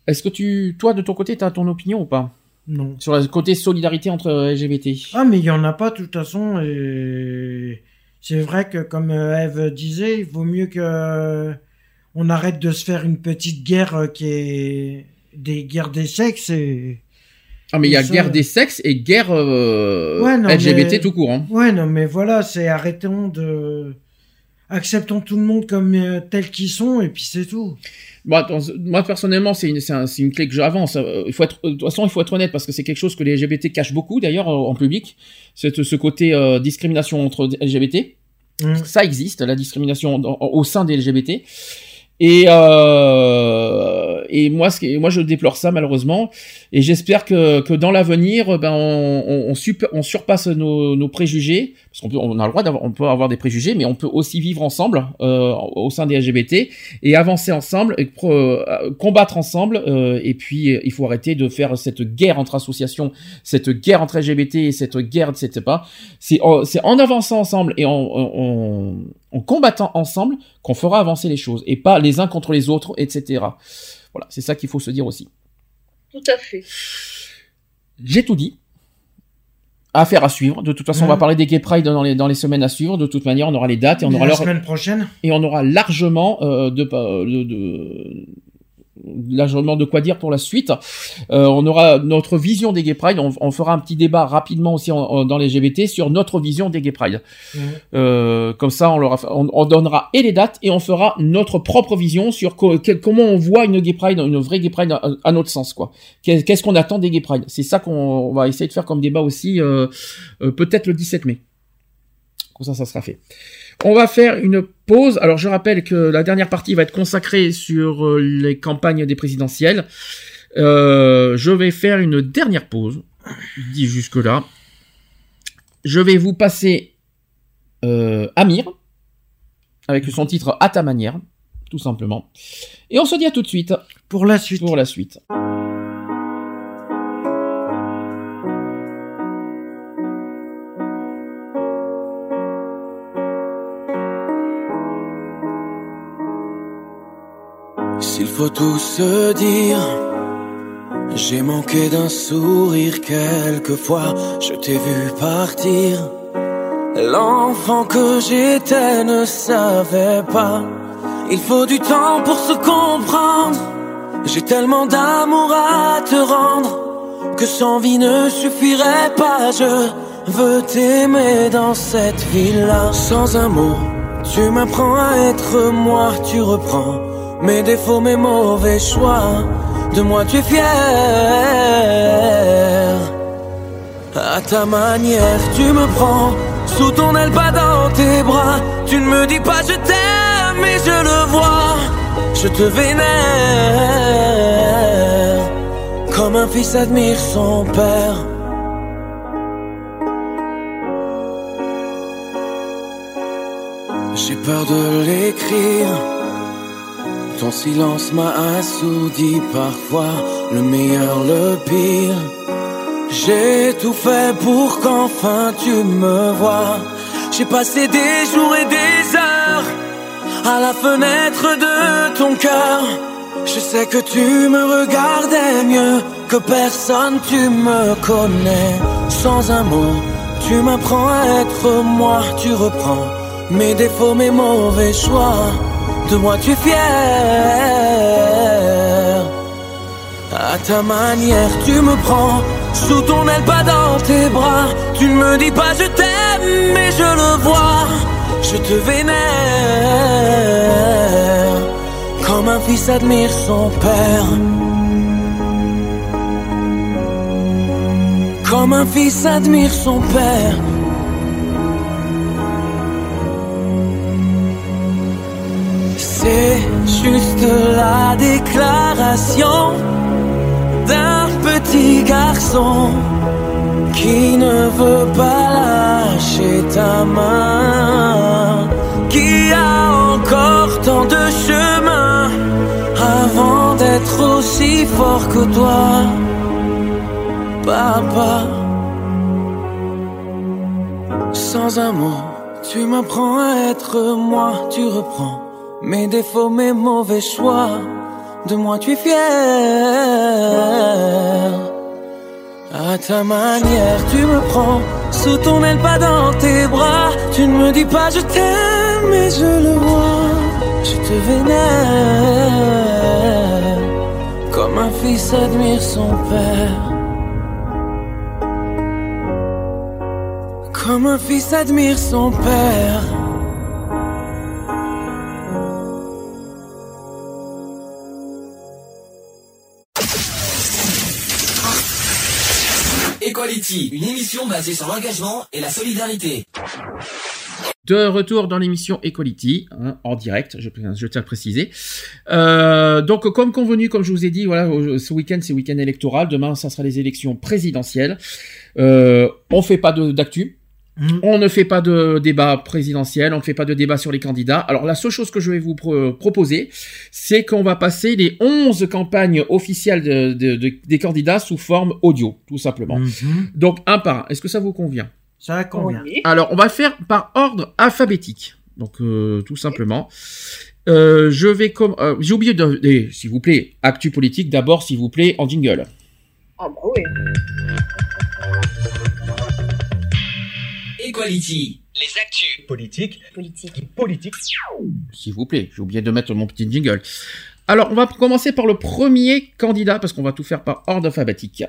Est-ce que tu, toi de ton côté, tu as ton opinion ou pas? Non. sur le côté solidarité entre LGBT Ah, mais il y en a pas de toute façon. Et c'est vrai que, comme euh, Eve disait, il vaut mieux que on arrête de se faire une petite guerre euh, qui est des guerres des sexes et. Ah mais il y a Ça, guerre des sexes et guerre euh, Ouais, non, LGBT mais- tout court. Hein. Ouais, non, mais voilà, c'est arrêtons de acceptons tout le monde comme euh, tels qu'ils sont et puis c'est tout. Moi personnellement, c'est une, un- une clé que j'avance. Euh, Il faut être, de toute façon, il faut être honnête parce que c'est quelque chose que les LGBT cachent beaucoup d'ailleurs en public. C'est ce côté euh, discrimination entre LGBT. Mm. Ça existe, la discrimination dans- au sein des LGBT. Et euh, et moi, ce moi, je déplore ça malheureusement. Et j'espère que, que dans l'avenir, ben, on, on, on, surpasse nos, nos préjugés, parce qu'on on a le droit d'avoir, on peut avoir des préjugés, mais on peut aussi vivre ensemble euh, au sein des LGBT et avancer ensemble, et euh, combattre ensemble. euh, et puis, euh, il faut arrêter de faire cette guerre entre associations, cette guerre entre LGBT, et cette guerre, etc. C'est en, c'est en avançant ensemble et en, en- en combattant ensemble qu'on fera avancer les choses, et pas les uns contre les autres, etc. Voilà, c'est ça qu'il faut se dire aussi. Tout à fait. J'ai tout dit. Affaire à suivre. De toute façon, on va Mhm. parler des Gay Pride dans les, dans les semaines à suivre. De toute manière, on aura les dates et on Mais aura la leur- semaine prochaine? et on aura largement euh, de, de, de- largement de quoi dire pour la suite. Euh, on aura notre vision des Gay Pride. On, on fera un petit débat rapidement aussi en- en- dans les LGBT sur notre vision des Gay Pride. Mhm. Euh, comme ça, on, leur a- on, on donnera et les dates et on fera notre propre vision sur co- comment on voit une Gay Pride, une vraie Gay Pride à, à notre sens, quoi. Qu'est- Qu'est-ce qu'on attend des Gay Pride? C'est ça qu'on on va essayer de faire comme débat aussi, euh, euh, peut-être le 17 mai. Comme ça, ça sera fait. On va faire une pause. Alors, je rappelle que la dernière partie va être consacrée sur euh, les campagnes des présidentielles. Euh, je vais faire une dernière pause. Dis jusque là. Je vais vous passer euh, Amir avec son titre à ta manière, tout simplement. Et on se dit à tout de suite Pour la suite. pour la suite. Faut tout se dire, j'ai manqué d'un sourire quelquefois, je t'ai vu partir. L'enfant que j'étais ne savait pas, il faut du temps pour se comprendre. J'ai tellement d'amour à te rendre, que sans vie ne suffirait pas. Je veux t'aimer dans cette ville-là, sans un mot. Tu m'apprends à être moi, tu reprends mes défauts, mes mauvais choix. De moi tu es fier. À ta manière, tu me prends sous ton aile, dans tes bras. Tu ne me dis pas je t'aime, mais je le vois. Je te vénère. Comme un fils admire son père. J'ai peur de l'écrire. Ton silence m'a assourdi parfois, le meilleur, le pire. J'ai tout fait pour qu'enfin tu me vois. J'ai passé des jours et des heures à la fenêtre de ton cœur. Je sais que tu me regardais mieux que personne, tu me connais. Sans un mot, tu m'apprends à être moi, tu reprends mes défauts, mes mauvais choix. De moi tu es fier. À ta manière, tu me prends sous ton aile, pas dans tes bras. Tu ne me dis pas je t'aime, mais je le vois. Je te vénère. Comme un fils admire son père. Comme un fils admire son père. C'est juste la déclaration d'un petit garçon qui ne veut pas lâcher ta main, qui a encore tant de chemin avant d'être aussi fort que toi, papa. Sans un mot, tu m'apprends à être moi, tu reprends mes défauts, mes mauvais choix. De moi tu es fier. À ta manière, tu me prends sous ton aile, pas dans tes bras. Tu ne me dis pas je t'aime, mais je le vois. Je te vénère. Comme un fils admire son père. Comme un fils admire son père. Une émission basée sur l'engagement et la solidarité. De retour dans l'émission Equality, hein, en direct, je, tiens à préciser. Euh, donc, comme convenu, comme je vous ai dit, voilà, ce week-end, c'est week-end électoral. Demain, ça sera les élections présidentielles. Euh, on fait pas de- d'actu. On ne fait pas de débat présidentiel, on ne fait pas de débat sur les candidats. Alors la seule chose que je vais vous pro- proposer, c'est qu'on va passer les 11 campagnes officielles de- de- de- des candidats sous forme audio, tout simplement. Mhm. Donc un par un. Est-ce que ça vous convient? Ça convient. alors, on va faire par ordre alphabétique. Donc, euh, tout simplement. Euh, je vais comme euh, j'ai oublié de eh, s'il vous plaît actu politique d'abord s'il vous plaît en jingle Ah bah oui. Equality. Les actus. Politique. Politique. Politique. s'il vous plaît j'ai oublié de mettre mon petit jingle alors on va commencer par le premier candidat parce qu'on va tout faire par ordre alphabétique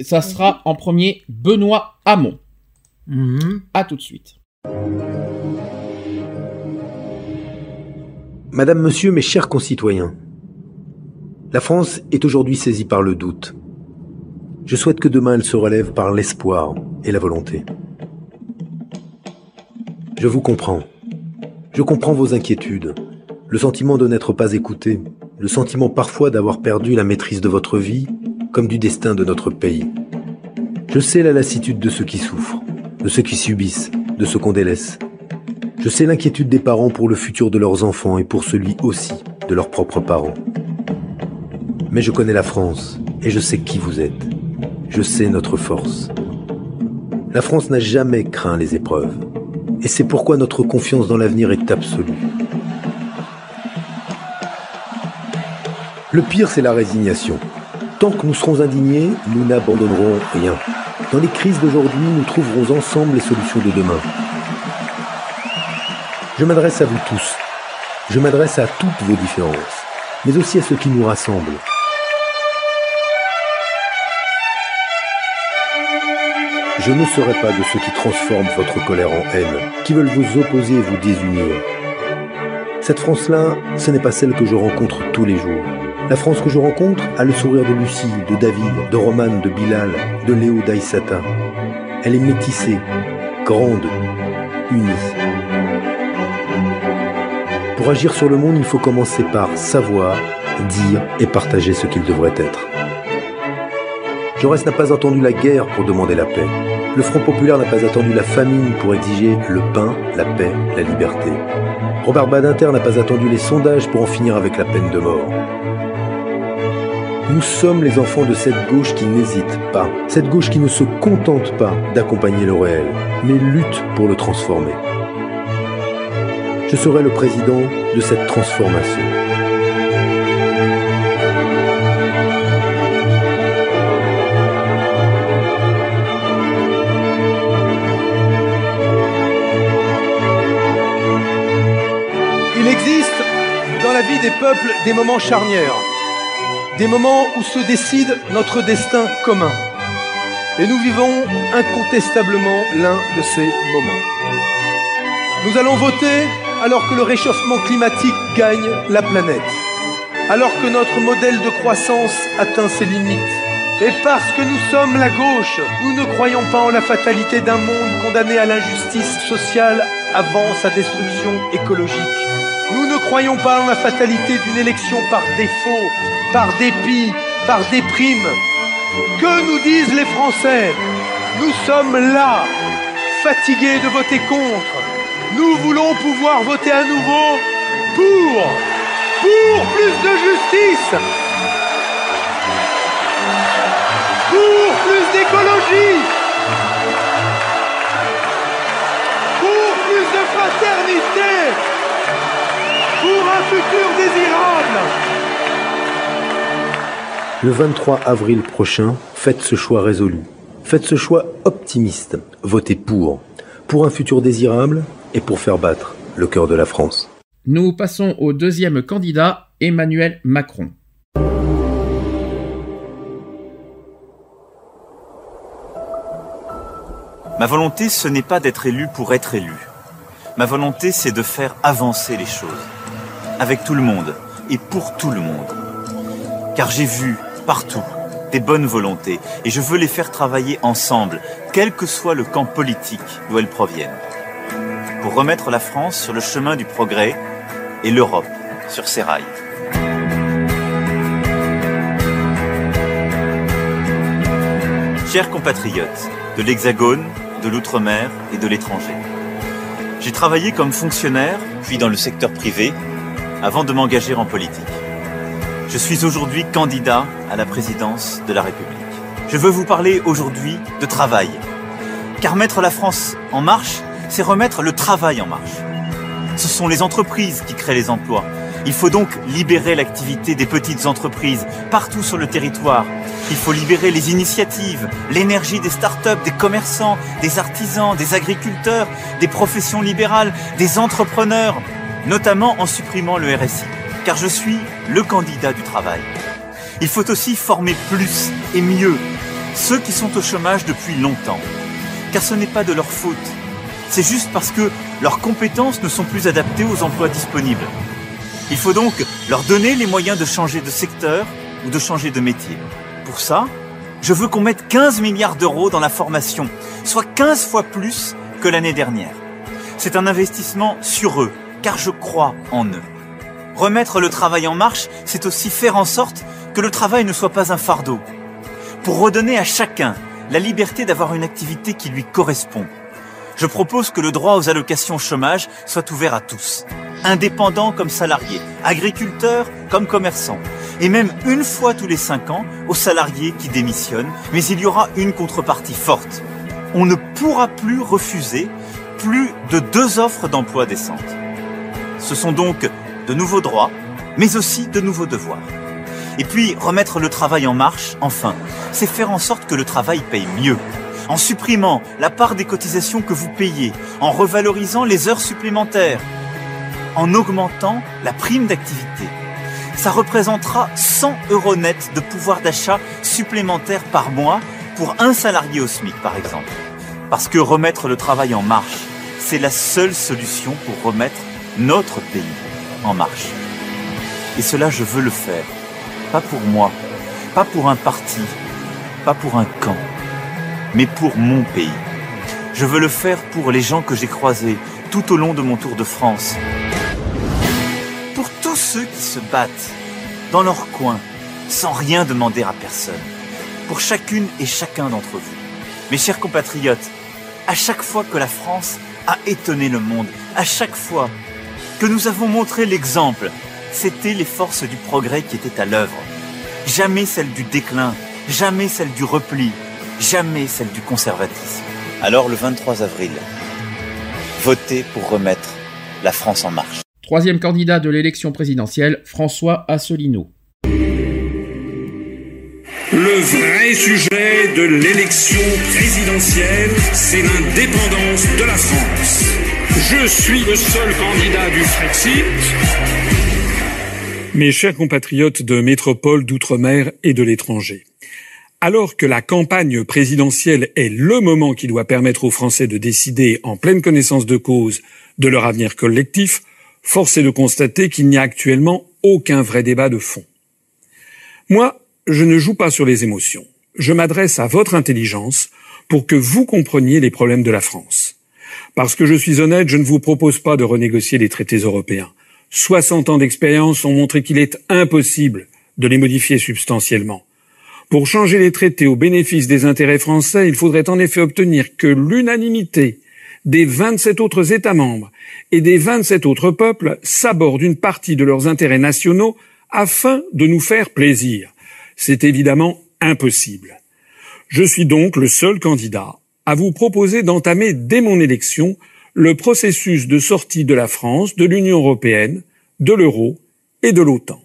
ça sera en premier Benoît Hamon Mhm. à tout de suite Madame, Monsieur, mes chers concitoyens, la France est aujourd'hui saisie par le doute. Je souhaite que demain elle se relève par l'espoir et la volonté. Je vous comprends. Je comprends vos inquiétudes, le sentiment de n'être pas écouté, le sentiment parfois d'avoir perdu la maîtrise de votre vie, comme du destin de notre pays. Je sais la lassitude de ceux qui souffrent, de ceux qui subissent, de ceux qu'on délaisse. Je sais l'inquiétude des parents pour le futur de leurs enfants et pour celui aussi de leurs propres parents. Mais je connais la France et je sais qui vous êtes. Je sais notre force. La France n'a jamais craint les épreuves. Et c'est pourquoi notre confiance dans l'avenir est absolue. Le pire, c'est la résignation. Tant que nous serons indignés, nous n'abandonnerons rien. Dans les crises d'aujourd'hui, nous trouverons ensemble les solutions de demain. Je m'adresse à vous tous. Je m'adresse à toutes vos différences, mais aussi à ce qui nous rassemble. Je ne serai pas de ceux qui transforment votre colère en haine, qui veulent vous opposer et vous désunir. Cette France-là, ce n'est pas celle que je rencontre tous les jours. La France que je rencontre a le sourire de Lucie, de David, de Romane, de Bilal, de Léo d'Aïsata. Elle est métissée, grande, unie. Pour agir sur le monde, il faut commencer par savoir, dire et partager ce qu'il devrait être. Jaurès n'a pas attendu la guerre pour demander la paix. Le Front populaire n'a pas attendu la famine pour exiger le pain, la paix, la liberté. Robert Badinter n'a pas attendu les sondages pour en finir avec la peine de mort. Nous sommes les enfants de cette gauche qui n'hésite pas, cette gauche qui ne se contente pas d'accompagner le réel, mais lutte pour le transformer. Je serai le président de cette transformation. Des peuples des moments charnières, des moments où se décide notre destin commun. Et nous vivons incontestablement l'un de ces moments. Nous allons voter alors que le réchauffement climatique gagne la planète, alors que notre modèle de croissance atteint ses limites. Et parce que nous sommes la gauche, nous ne croyons pas en la fatalité d'un monde condamné à l'injustice sociale avant sa destruction écologique. Croyons pas en la fatalité d'une élection par défaut, par dépit, par déprime. Que nous disent les Français? Nous sommes là, fatigués de voter contre. Nous voulons pouvoir voter à nouveau pour, pour plus de justice, pour plus d'écologie, pour plus de fraternité, un futur désirable. Le 23 avril prochain, faites ce choix résolu. Faites ce choix optimiste. Votez pour. Pour un futur désirable et pour faire battre le cœur de la France. Nous passons au deuxième candidat, Emmanuel Macron. Ma volonté, ce n'est pas d'être élu pour être élu. Ma volonté, c'est de faire avancer les choses. Avec tout le monde et pour tout le monde. Car j'ai vu partout des bonnes volontés, et je veux les faire travailler ensemble, quel que soit le camp politique d'où elles proviennent, pour remettre la France sur le chemin du progrès et l'Europe sur ses rails. Chers compatriotes de l'Hexagone, de l'Outre-mer et de l'étranger, j'ai travaillé comme fonctionnaire, puis dans le secteur privé, avant de m'engager en politique. Je suis aujourd'hui candidat à la présidence de la République. Je veux vous parler aujourd'hui de travail. Car mettre la France en marche, c'est remettre le travail en marche. Ce sont les entreprises qui créent les emplois. Il faut donc libérer l'activité des petites entreprises partout sur le territoire. Il faut libérer les initiatives, l'énergie des start-up, des commerçants, des artisans, des agriculteurs, des professions libérales, des entrepreneurs, notamment en supprimant le RSI. Car je suis le candidat du travail. Il faut aussi former plus et mieux ceux qui sont au chômage depuis longtemps. Car ce n'est pas de leur faute. C'est juste parce que leurs compétences ne sont plus adaptées aux emplois disponibles. Il faut donc leur donner les moyens de changer de secteur ou de changer de métier. Pour ça, je veux qu'on mette 15 milliards d'euros dans la formation, soit 15 fois plus que l'année dernière. C'est un investissement sur eux, car je crois en eux. Remettre le travail en marche, c'est aussi faire en sorte que le travail ne soit pas un fardeau. Pour redonner à chacun la liberté d'avoir une activité qui lui correspond. Je propose que le droit aux allocations chômage soit ouvert à tous indépendants comme salariés, agriculteurs comme commerçants, et même une fois tous les cinq ans aux salariés qui démissionnent, mais il y aura une contrepartie forte. On ne pourra plus refuser plus de deux offres d'emploi décentes. Ce sont donc de nouveaux droits, mais aussi de nouveaux devoirs. Et puis, remettre le travail en marche, enfin, c'est faire en sorte que le travail paye mieux. En supprimant la part des cotisations que vous payez, en revalorisant les heures supplémentaires, en augmentant la prime d'activité. Ça représentera 100 euros net de pouvoir d'achat supplémentaire par mois pour un salarié au SMIC, par exemple. Parce que remettre le travail en marche, c'est la seule solution pour remettre notre pays en marche. Et cela, je veux le faire. Pas pour moi, pas pour un parti, pas pour un camp, mais pour mon pays. Je veux le faire pour les gens que j'ai croisés tout au long de mon tour de France, tous ceux qui se battent dans leur coin sans rien demander à personne, pour chacune et chacun d'entre vous. Mes chers compatriotes, à chaque fois que la France a étonné le monde, à chaque fois que nous avons montré l'exemple, c'était les forces du progrès qui étaient à l'œuvre. Jamais celle du déclin, jamais celle du repli, jamais celle du conservatisme. Alors le 23 avril, votez pour remettre la France en marche. Troisième candidat de l'élection présidentielle, François Asselineau. Le vrai sujet de l'élection présidentielle, c'est l'indépendance de la France. Je suis le seul candidat du Frexit. Mes chers compatriotes de métropole, d'outre-mer et de l'étranger, alors que la campagne présidentielle est le moment qui doit permettre aux Français de décider en pleine connaissance de cause de leur avenir collectif, force est de constater qu'il n'y a actuellement aucun vrai débat de fond. Moi, je ne joue pas sur les émotions. Je m'adresse à votre intelligence pour que vous compreniez les problèmes de la France. Parce que je suis honnête, je ne vous propose pas de renégocier les traités européens. 60 ans d'expérience ont montré qu'il est impossible de les modifier substantiellement. Pour changer les traités au bénéfice des intérêts français, il faudrait en effet obtenir que l'unanimité des 27 autres États membres et des 27 autres peuples s'abordent une partie de leurs intérêts nationaux afin de nous faire plaisir. C'est évidemment impossible. Je suis donc le seul candidat à vous proposer d'entamer dès mon élection le processus de sortie de la France de l'Union européenne, de l'euro et de l'OTAN.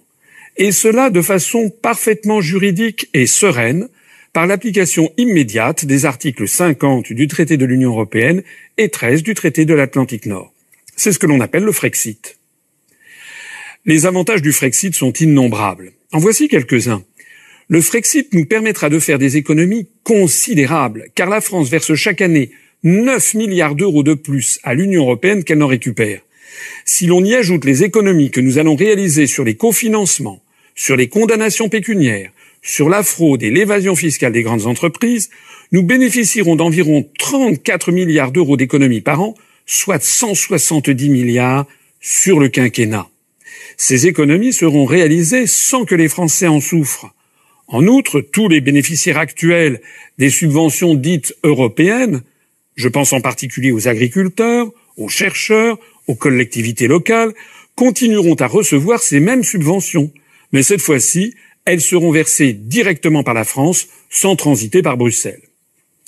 Et cela de façon parfaitement juridique et sereine, par l'application immédiate des articles 50 du traité de l'Union européenne et 13 du traité de l'Atlantique Nord. C'est ce que l'on appelle le Frexit. Les avantages du Frexit sont innombrables. En voici quelques-uns. Le Frexit nous permettra de faire des économies considérables, car la France verse chaque année 9 milliards d'euros de plus à l'Union européenne qu'elle n'en récupère. Si l'on y ajoute les économies que nous allons réaliser sur les cofinancements, sur les condamnations pécuniaires, sur la fraude et l'évasion fiscale des grandes entreprises, nous bénéficierons d'environ 34 milliards d'euros d'économies par an, soit 170 milliards sur le quinquennat. Ces économies seront réalisées sans que les Français en souffrent. En outre, tous les bénéficiaires actuels des subventions dites européennes, je pense en particulier aux agriculteurs, aux chercheurs, aux collectivités locales, continueront à recevoir ces mêmes subventions. Mais cette fois-ci, elles seront versées directement par la France, sans transiter par Bruxelles.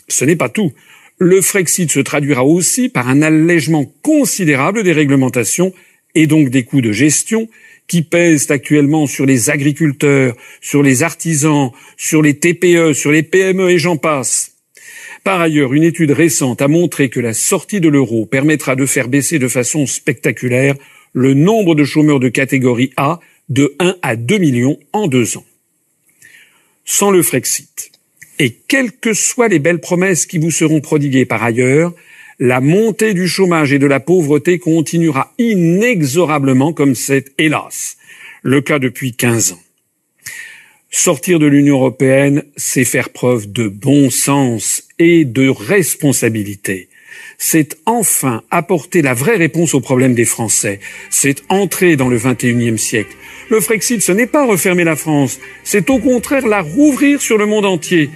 Ce n'est pas tout. Le Frexit se traduira aussi par un allègement considérable des réglementations et donc des coûts de gestion qui pèsent actuellement sur les agriculteurs, sur les artisans, sur les TPE, sur les PME et j'en passe. Par ailleurs, une étude récente a montré que la sortie de l'euro permettra de faire baisser de façon spectaculaire le nombre de chômeurs de catégorie A de 1 à 2 millions en deux ans. Sans le Frexit, et quelles que soient les belles promesses qui vous seront prodiguées par ailleurs, la montée du chômage et de la pauvreté continuera inexorablement comme c'est, hélas, le cas depuis 15 ans. Sortir de l'Union européenne, c'est faire preuve de bon sens et de responsabilité. C'est enfin apporter la vraie réponse aux problèmes des Français. C'est entrer dans le 21e siècle. Le Frexit, ce n'est pas refermer la France, c'est au contraire la rouvrir sur le monde entier.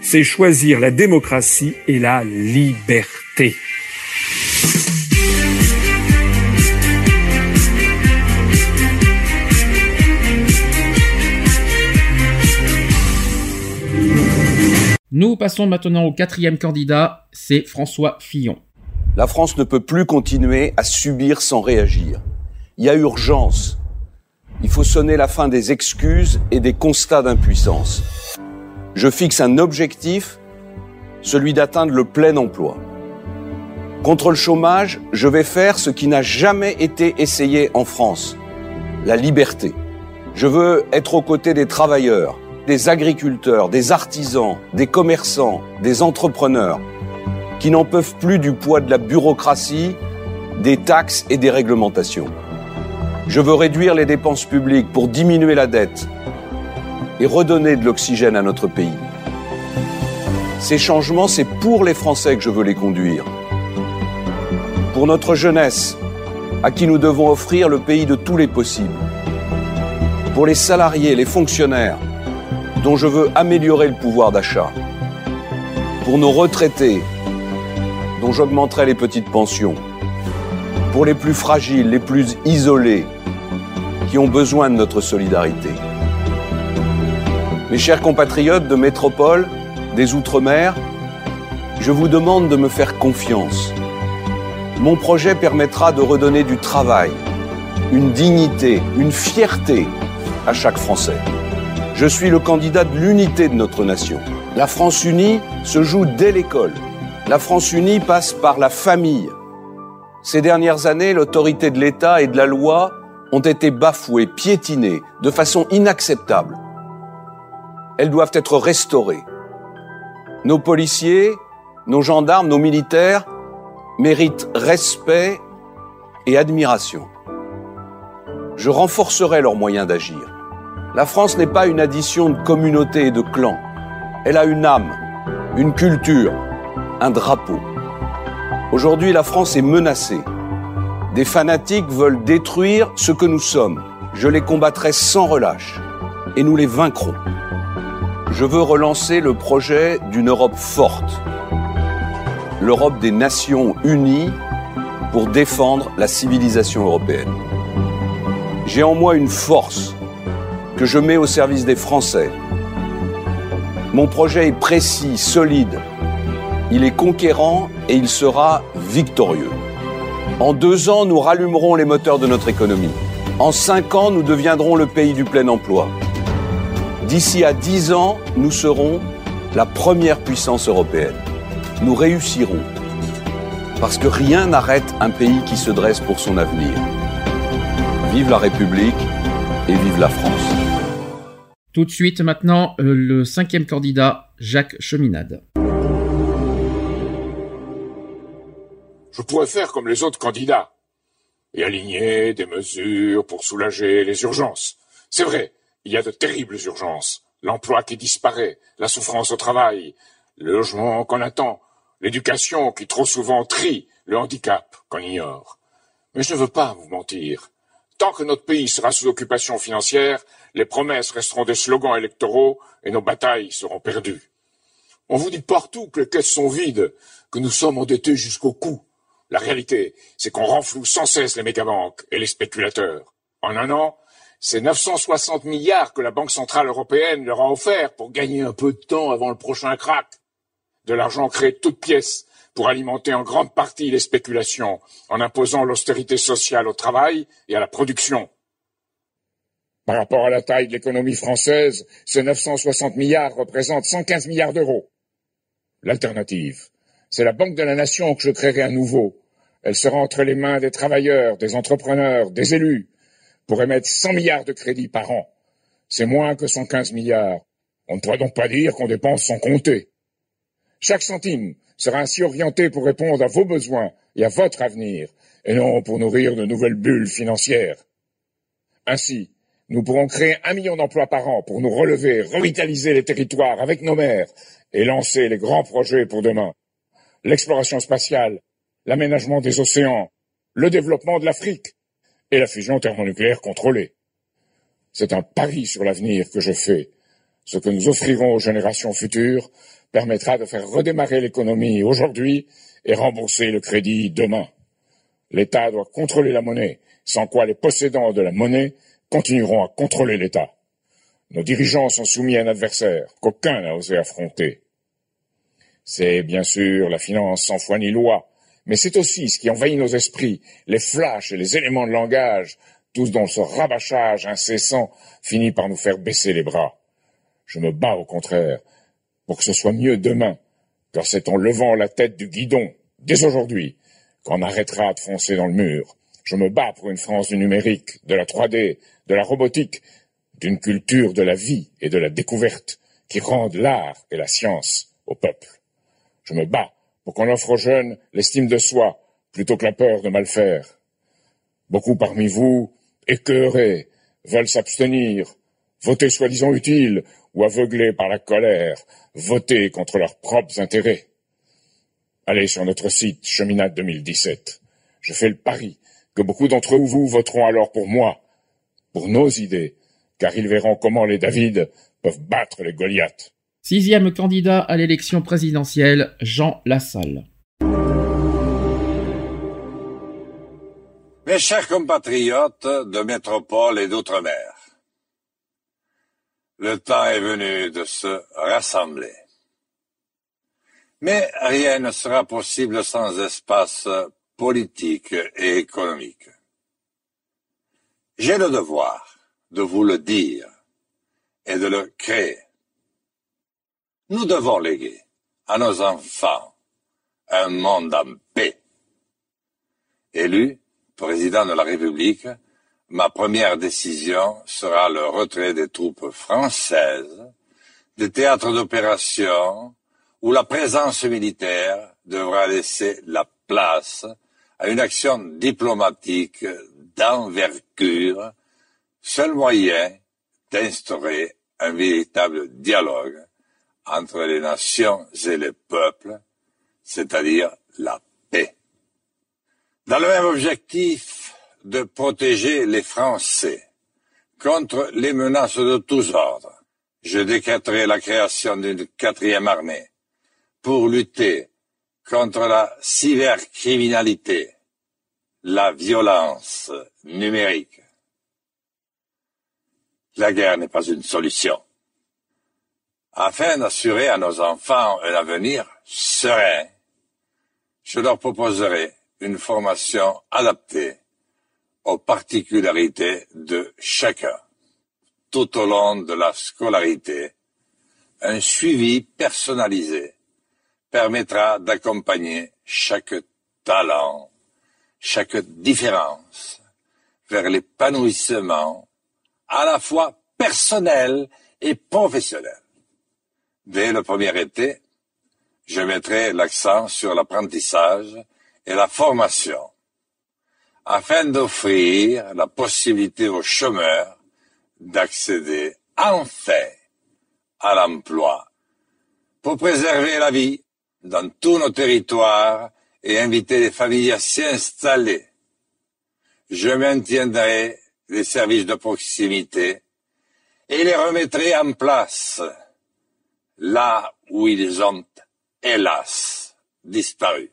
C'est choisir la démocratie et la liberté. Nous passons maintenant au quatrième candidat, c'est François Fillon. La France ne peut plus continuer à subir sans réagir. Il y a urgence. Il faut sonner la fin des excuses et des constats d'impuissance. Je fixe un objectif, celui d'atteindre le plein emploi. Contre le chômage, je vais faire ce qui n'a jamais été essayé en France, la liberté. Je veux être aux côtés des travailleurs, des agriculteurs, des artisans, des commerçants, des entrepreneurs, qui n'en peuvent plus du poids de la bureaucratie, des taxes et des réglementations. Je veux réduire les dépenses publiques pour diminuer la dette et redonner de l'oxygène à notre pays. Ces changements, c'est pour les Français que je veux les conduire. Pour notre jeunesse, à qui nous devons offrir le pays de tous les possibles. Pour les salariés, les fonctionnaires, dont je veux améliorer le pouvoir d'achat. Pour nos retraités, dont j'augmenterai les petites pensions. Pour les plus fragiles, les plus isolés, qui ont besoin de notre solidarité. Mes chers compatriotes de métropole, des Outre-mer, je vous demande de me faire confiance. Mon projet permettra de redonner du travail, une dignité, une fierté à chaque Français. Je suis le candidat de l'unité de notre nation. La France unie se joue dès l'école. La France unie passe par la famille. Ces dernières années, l'autorité de l'État et de la loi ont été bafouées, piétinées de façon inacceptable. Elles doivent être restaurées. Nos policiers, nos gendarmes, nos militaires méritent respect et admiration. Je renforcerai leurs moyens d'agir. La France n'est pas une addition de communautés et de clans. Elle a une âme, une culture, un drapeau. Aujourd'hui, la France est menacée. Des fanatiques veulent détruire ce que nous sommes. Je les combattrai sans relâche et nous les vaincrons. Je veux relancer le projet d'une Europe forte, l'Europe des nations unies pour défendre la civilisation européenne. J'ai en moi une force que je mets au service des Français. Mon projet est précis, solide. Il est conquérant et il sera victorieux. En deux ans, nous rallumerons les moteurs de notre économie. En cinq ans, nous deviendrons le pays du plein emploi. D'ici à dix ans, nous serons la première puissance européenne. Nous réussirons. Parce que rien n'arrête un pays qui se dresse pour son avenir. Vive la République et vive la France. Tout de suite maintenant, euh, le cinquième candidat, Jacques Cheminade. Je pourrais faire comme les autres candidats et aligner des mesures pour soulager les urgences. C'est vrai, il y a de terribles urgences. l'emploi qui disparaît, la souffrance au travail, le logement qu'on attend, l'éducation qui trop souvent trie, le handicap qu'on ignore. Mais je ne veux pas vous mentir. Tant que notre pays sera sous occupation financière, les promesses resteront des slogans électoraux et nos batailles seront perdues. On vous dit partout que les caisses sont vides, que nous sommes endettés jusqu'au cou. La réalité, c'est qu'on renfloue sans cesse les mégabanques et les spéculateurs. En un an, c'est 960 milliards que la Banque centrale européenne leur a offert pour gagner un peu de temps avant le prochain crack. De l'argent créé de toutes pièces pour alimenter en grande partie les spéculations, en imposant l'austérité sociale au travail et à la production. Par rapport à la taille de l'économie française, ces 960 milliards représentent 115 milliards d'euros. L'alternative, c'est la Banque de la Nation que je créerai à nouveau. Elle sera entre les mains des travailleurs, des entrepreneurs, des élus, pour émettre 100 milliards de crédits par an. C'est moins que 115 milliards. On ne pourrait donc pas dire qu'on dépense sans compter. Chaque centime sera ainsi orienté pour répondre à vos besoins et à votre avenir, et non pour nourrir de nouvelles bulles financières. Ainsi, nous pourrons créer un million d'emplois par an pour nous relever, revitaliser les territoires avec nos maires et lancer les grands projets pour demain. L'exploration spatiale, l'aménagement des océans, le développement de l'Afrique et la fusion thermonucléaire contrôlée. C'est un pari sur l'avenir que je fais. Ce que nous offrirons aux générations futures permettra de faire redémarrer l'économie aujourd'hui et rembourser le crédit demain. L'État doit contrôler la monnaie, sans quoi les possédants de la monnaie continueront à contrôler l'État. Nos dirigeants sont soumis à un adversaire qu'aucun n'a osé affronter. C'est bien sûr la finance sans foi ni loi, mais c'est aussi ce qui envahit nos esprits, les flashs et les éléments de langage, tous dont ce rabâchage incessant finit par nous faire baisser les bras. Je me bats au contraire pour que ce soit mieux demain, car c'est en levant la tête du guidon, dès aujourd'hui, qu'on arrêtera de foncer dans le mur. Je me bats pour une France du numérique, de la 3D, de la robotique, d'une culture de la vie et de la découverte qui rendent l'art et la science au peuple. Je me bats pour qu'on offre aux jeunes l'estime de soi plutôt que la peur de mal faire. Beaucoup parmi vous, écœurés, veulent s'abstenir, voter soi-disant utile ou aveuglés par la colère, voter contre leurs propres intérêts. Allez sur notre site Cheminade 2017. Je fais le pari que beaucoup d'entre vous voteront alors pour moi, pour nos idées, car ils verront comment les David peuvent battre les Goliaths. Sixième candidat à l'élection présidentielle, Jean Lassalle. Mes chers compatriotes de métropole et d'outre-mer, le temps est venu de se rassembler. Mais rien ne sera possible sans espace politique et économique. J'ai le devoir de vous le dire et de le créer. Nous devons léguer à nos enfants un monde en paix. Élu président de la République, ma première décision sera le retrait des troupes françaises des théâtres d'opération où la présence militaire devra laisser la place à une action diplomatique d'envergure, seul moyen d'instaurer un véritable dialogue entre les nations et les peuples, c'est-à-dire la paix. Dans le même objectif de protéger les Français contre les menaces de tous ordres, je décréterai la création d'une quatrième armée pour lutter contre la cybercriminalité, la violence numérique. La guerre n'est pas une solution. Afin d'assurer à nos enfants un avenir serein, je leur proposerai une formation adaptée aux particularités de chacun. Tout au long de la scolarité, un suivi personnalisé permettra d'accompagner chaque talent, chaque différence vers l'épanouissement à la fois personnel et professionnel. Dès le premier été, je mettrai l'accent sur l'apprentissage et la formation afin d'offrir la possibilité aux chômeurs d'accéder enfin à l'emploi, pour préserver la vie dans tous nos territoires et inviter les familles à s'y installer. Je maintiendrai les services de proximité et les remettrai en place là où ils ont, hélas, disparu.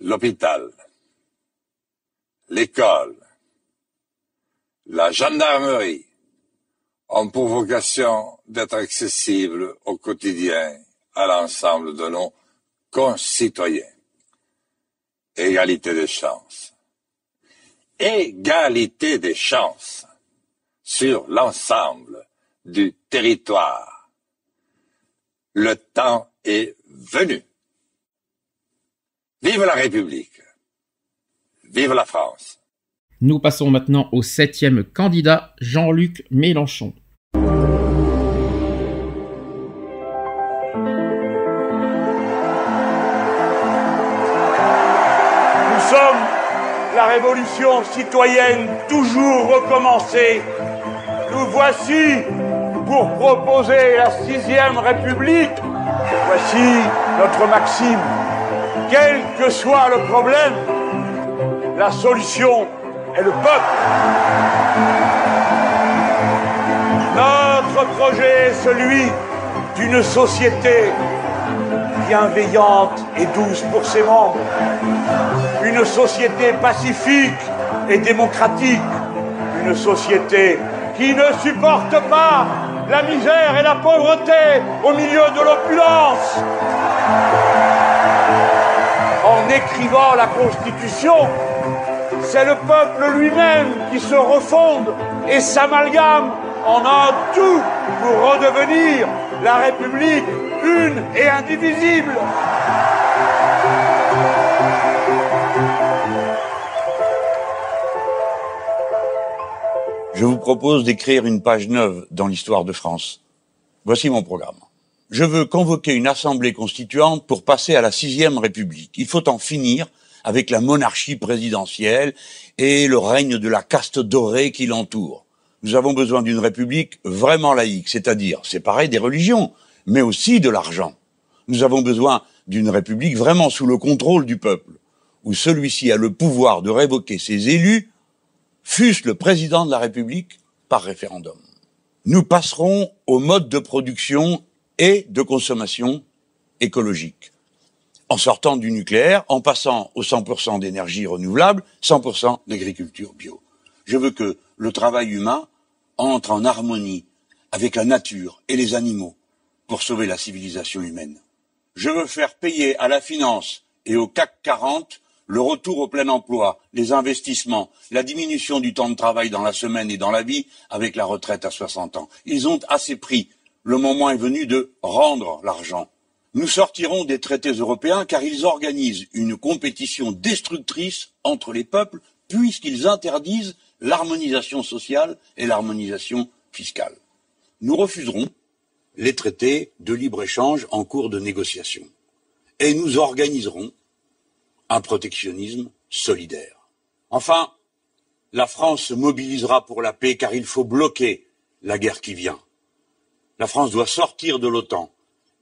L'hôpital, l'école, la gendarmerie ont pour vocation d'être accessibles au quotidien à l'ensemble de nos concitoyens. Égalité des chances. Égalité des chances sur l'ensemble du territoire. Le temps est venu. Vive la République. Vive la France. Nous passons maintenant au septième candidat, Jean-Luc Mélenchon. Citoyenne toujours recommencée. Nous voici pour proposer la sixième république. Voici notre maxime. Quel que soit le problème, la solution est le peuple. Notre projet est celui d'une société bienveillante et douce pour ses membres. Une société pacifique et démocratique. Une société qui ne supporte pas la misère et la pauvreté au milieu de l'opulence. En écrivant la Constitution, c'est le peuple lui-même qui se refonde et s'amalgame en un tout pour redevenir la République une et indivisible. Je vous propose d'écrire une page neuve dans l'histoire de France. Voici mon programme. Je veux convoquer une assemblée constituante pour passer à la sixième république. Il faut en finir avec la monarchie présidentielle et le règne de la caste dorée qui l'entoure. Nous avons besoin d'une république vraiment laïque, c'est-à-dire séparée des religions, mais aussi de l'argent. Nous avons besoin d'une république vraiment sous le contrôle du peuple, où celui-ci a le pouvoir de révoquer ses élus, fût-ce le président de la République, par référendum. Nous passerons au mode de production et de consommation écologique en sortant du nucléaire, en passant au 100% d'énergie renouvelable, 100% d'agriculture bio. Je veux que le travail humain entre en harmonie avec la nature et les animaux pour sauver la civilisation humaine. Je veux faire payer à la finance et au CAC 40 le retour au plein emploi, les investissements, la diminution du temps de travail dans la semaine et dans la vie avec la retraite à 60 ans. Ils ont assez pris. Le moment est venu de rendre l'argent nous sortirons des traités européens car ils organisent une compétition destructrice entre les peuples puisqu'ils interdisent l'harmonisation sociale et l'harmonisation fiscale. Nous refuserons les traités de libre-échange en cours de négociation et nous organiserons un protectionnisme solidaire. Enfin, la France se mobilisera pour la paix car il faut bloquer la guerre qui vient. La France doit sortir de l'OTAN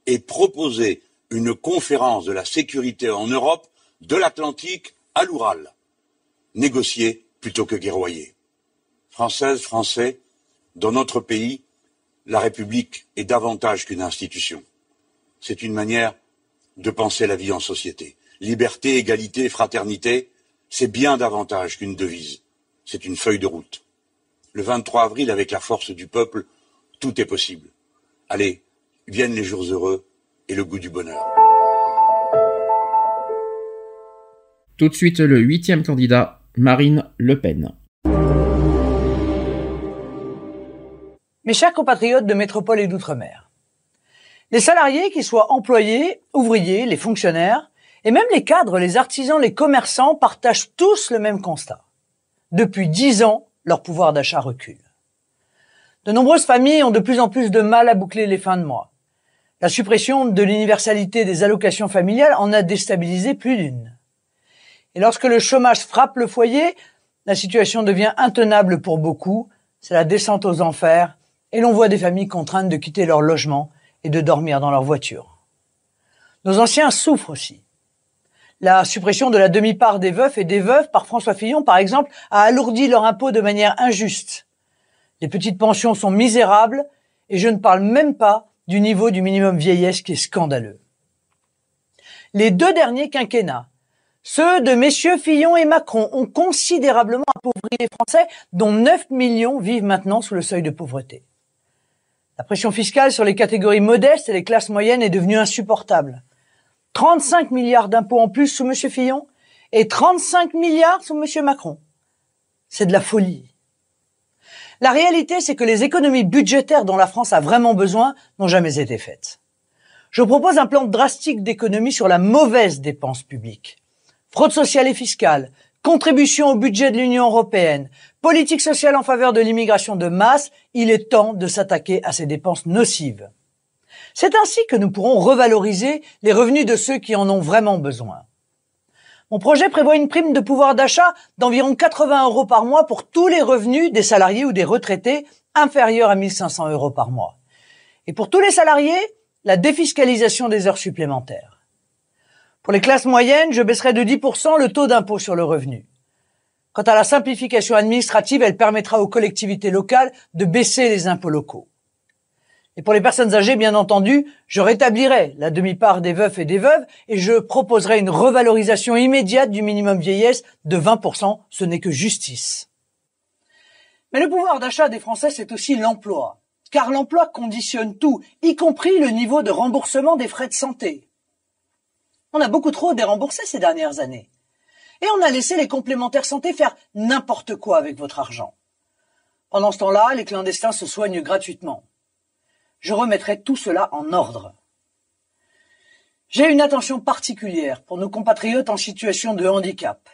et proposer une conférence de la sécurité en Europe de l'Atlantique à l'Oural. Négocier plutôt que guerroyer. Françaises, Français, dans notre pays, la République est davantage qu'une institution. C'est une manière de penser la vie en société. Liberté, égalité, fraternité, c'est bien davantage qu'une devise. C'est une feuille de route. Le 23 avril, avec la force du peuple, tout est possible. Allez, viennent les jours heureux et le goût du bonheur. Tout de suite, le huitième candidat, Marine Le Pen. Mes chers compatriotes de métropole et d'outre-mer, les salariés, qu'ils soient employés, ouvriers, les fonctionnaires, et même les cadres, les artisans, les commerçants, partagent tous le même constat. Depuis dix ans, leur pouvoir d'achat recule. De nombreuses familles ont de plus en plus de mal à boucler les fins de mois. La suppression de l'universalité des allocations familiales en a déstabilisé plus d'une. Et lorsque le chômage frappe le foyer, la situation devient intenable pour beaucoup, c'est la descente aux enfers Et l'on voit des familles contraintes de quitter leur logement et de dormir dans leur voiture. Nos anciens souffrent aussi. La suppression de la demi-part des veufs et des veuves par François Fillon, par exemple, a alourdi leur impôt de manière injuste. Les petites pensions sont misérables et je ne parle même pas du niveau du minimum vieillesse qui est scandaleux. Les deux derniers quinquennats, ceux de messieurs Fillon et Macron, ont considérablement appauvri les Français, dont 9 millions vivent maintenant sous le seuil de pauvreté. La pression fiscale sur les catégories modestes et les classes moyennes est devenue insupportable. 35 milliards d'impôts en plus sous M. Fillon et 35 milliards sous M. Macron. C'est de la folie. La réalité, c'est que les économies budgétaires dont la France a vraiment besoin n'ont jamais été faites. Je propose un plan drastique d'économie sur la mauvaise dépense publique. Fraude sociale et fiscale, contribution au budget de l'Union européenne, politique sociale en faveur de l'immigration de masse, il est temps de s'attaquer à ces dépenses nocives. C'est ainsi que nous pourrons revaloriser les revenus de ceux qui en ont vraiment besoin. Mon projet prévoit une prime de pouvoir d'achat d'environ 80 euros par mois pour tous les revenus des salariés ou des retraités inférieurs à 1500 euros par mois. Et pour tous les salariés, la défiscalisation des heures supplémentaires. Pour les classes moyennes, je baisserai de 10% le taux d'impôt sur le revenu. Quant à la simplification administrative, elle permettra aux collectivités locales de baisser les impôts locaux. Et pour les personnes âgées, bien entendu, je rétablirai la demi-part des veufs et des veuves et je proposerai une revalorisation immédiate du minimum vieillesse de 20%. Ce n'est que justice. Mais le pouvoir d'achat des Français, c'est aussi l'emploi. Car l'emploi conditionne tout, y compris le niveau de remboursement des frais de santé. On a beaucoup trop déremboursé ces dernières années. Et on a laissé les complémentaires santé faire n'importe quoi avec votre argent. Pendant ce temps-là, les clandestins se soignent gratuitement je remettrai tout cela en ordre. J'ai une attention particulière pour nos compatriotes en situation de handicap.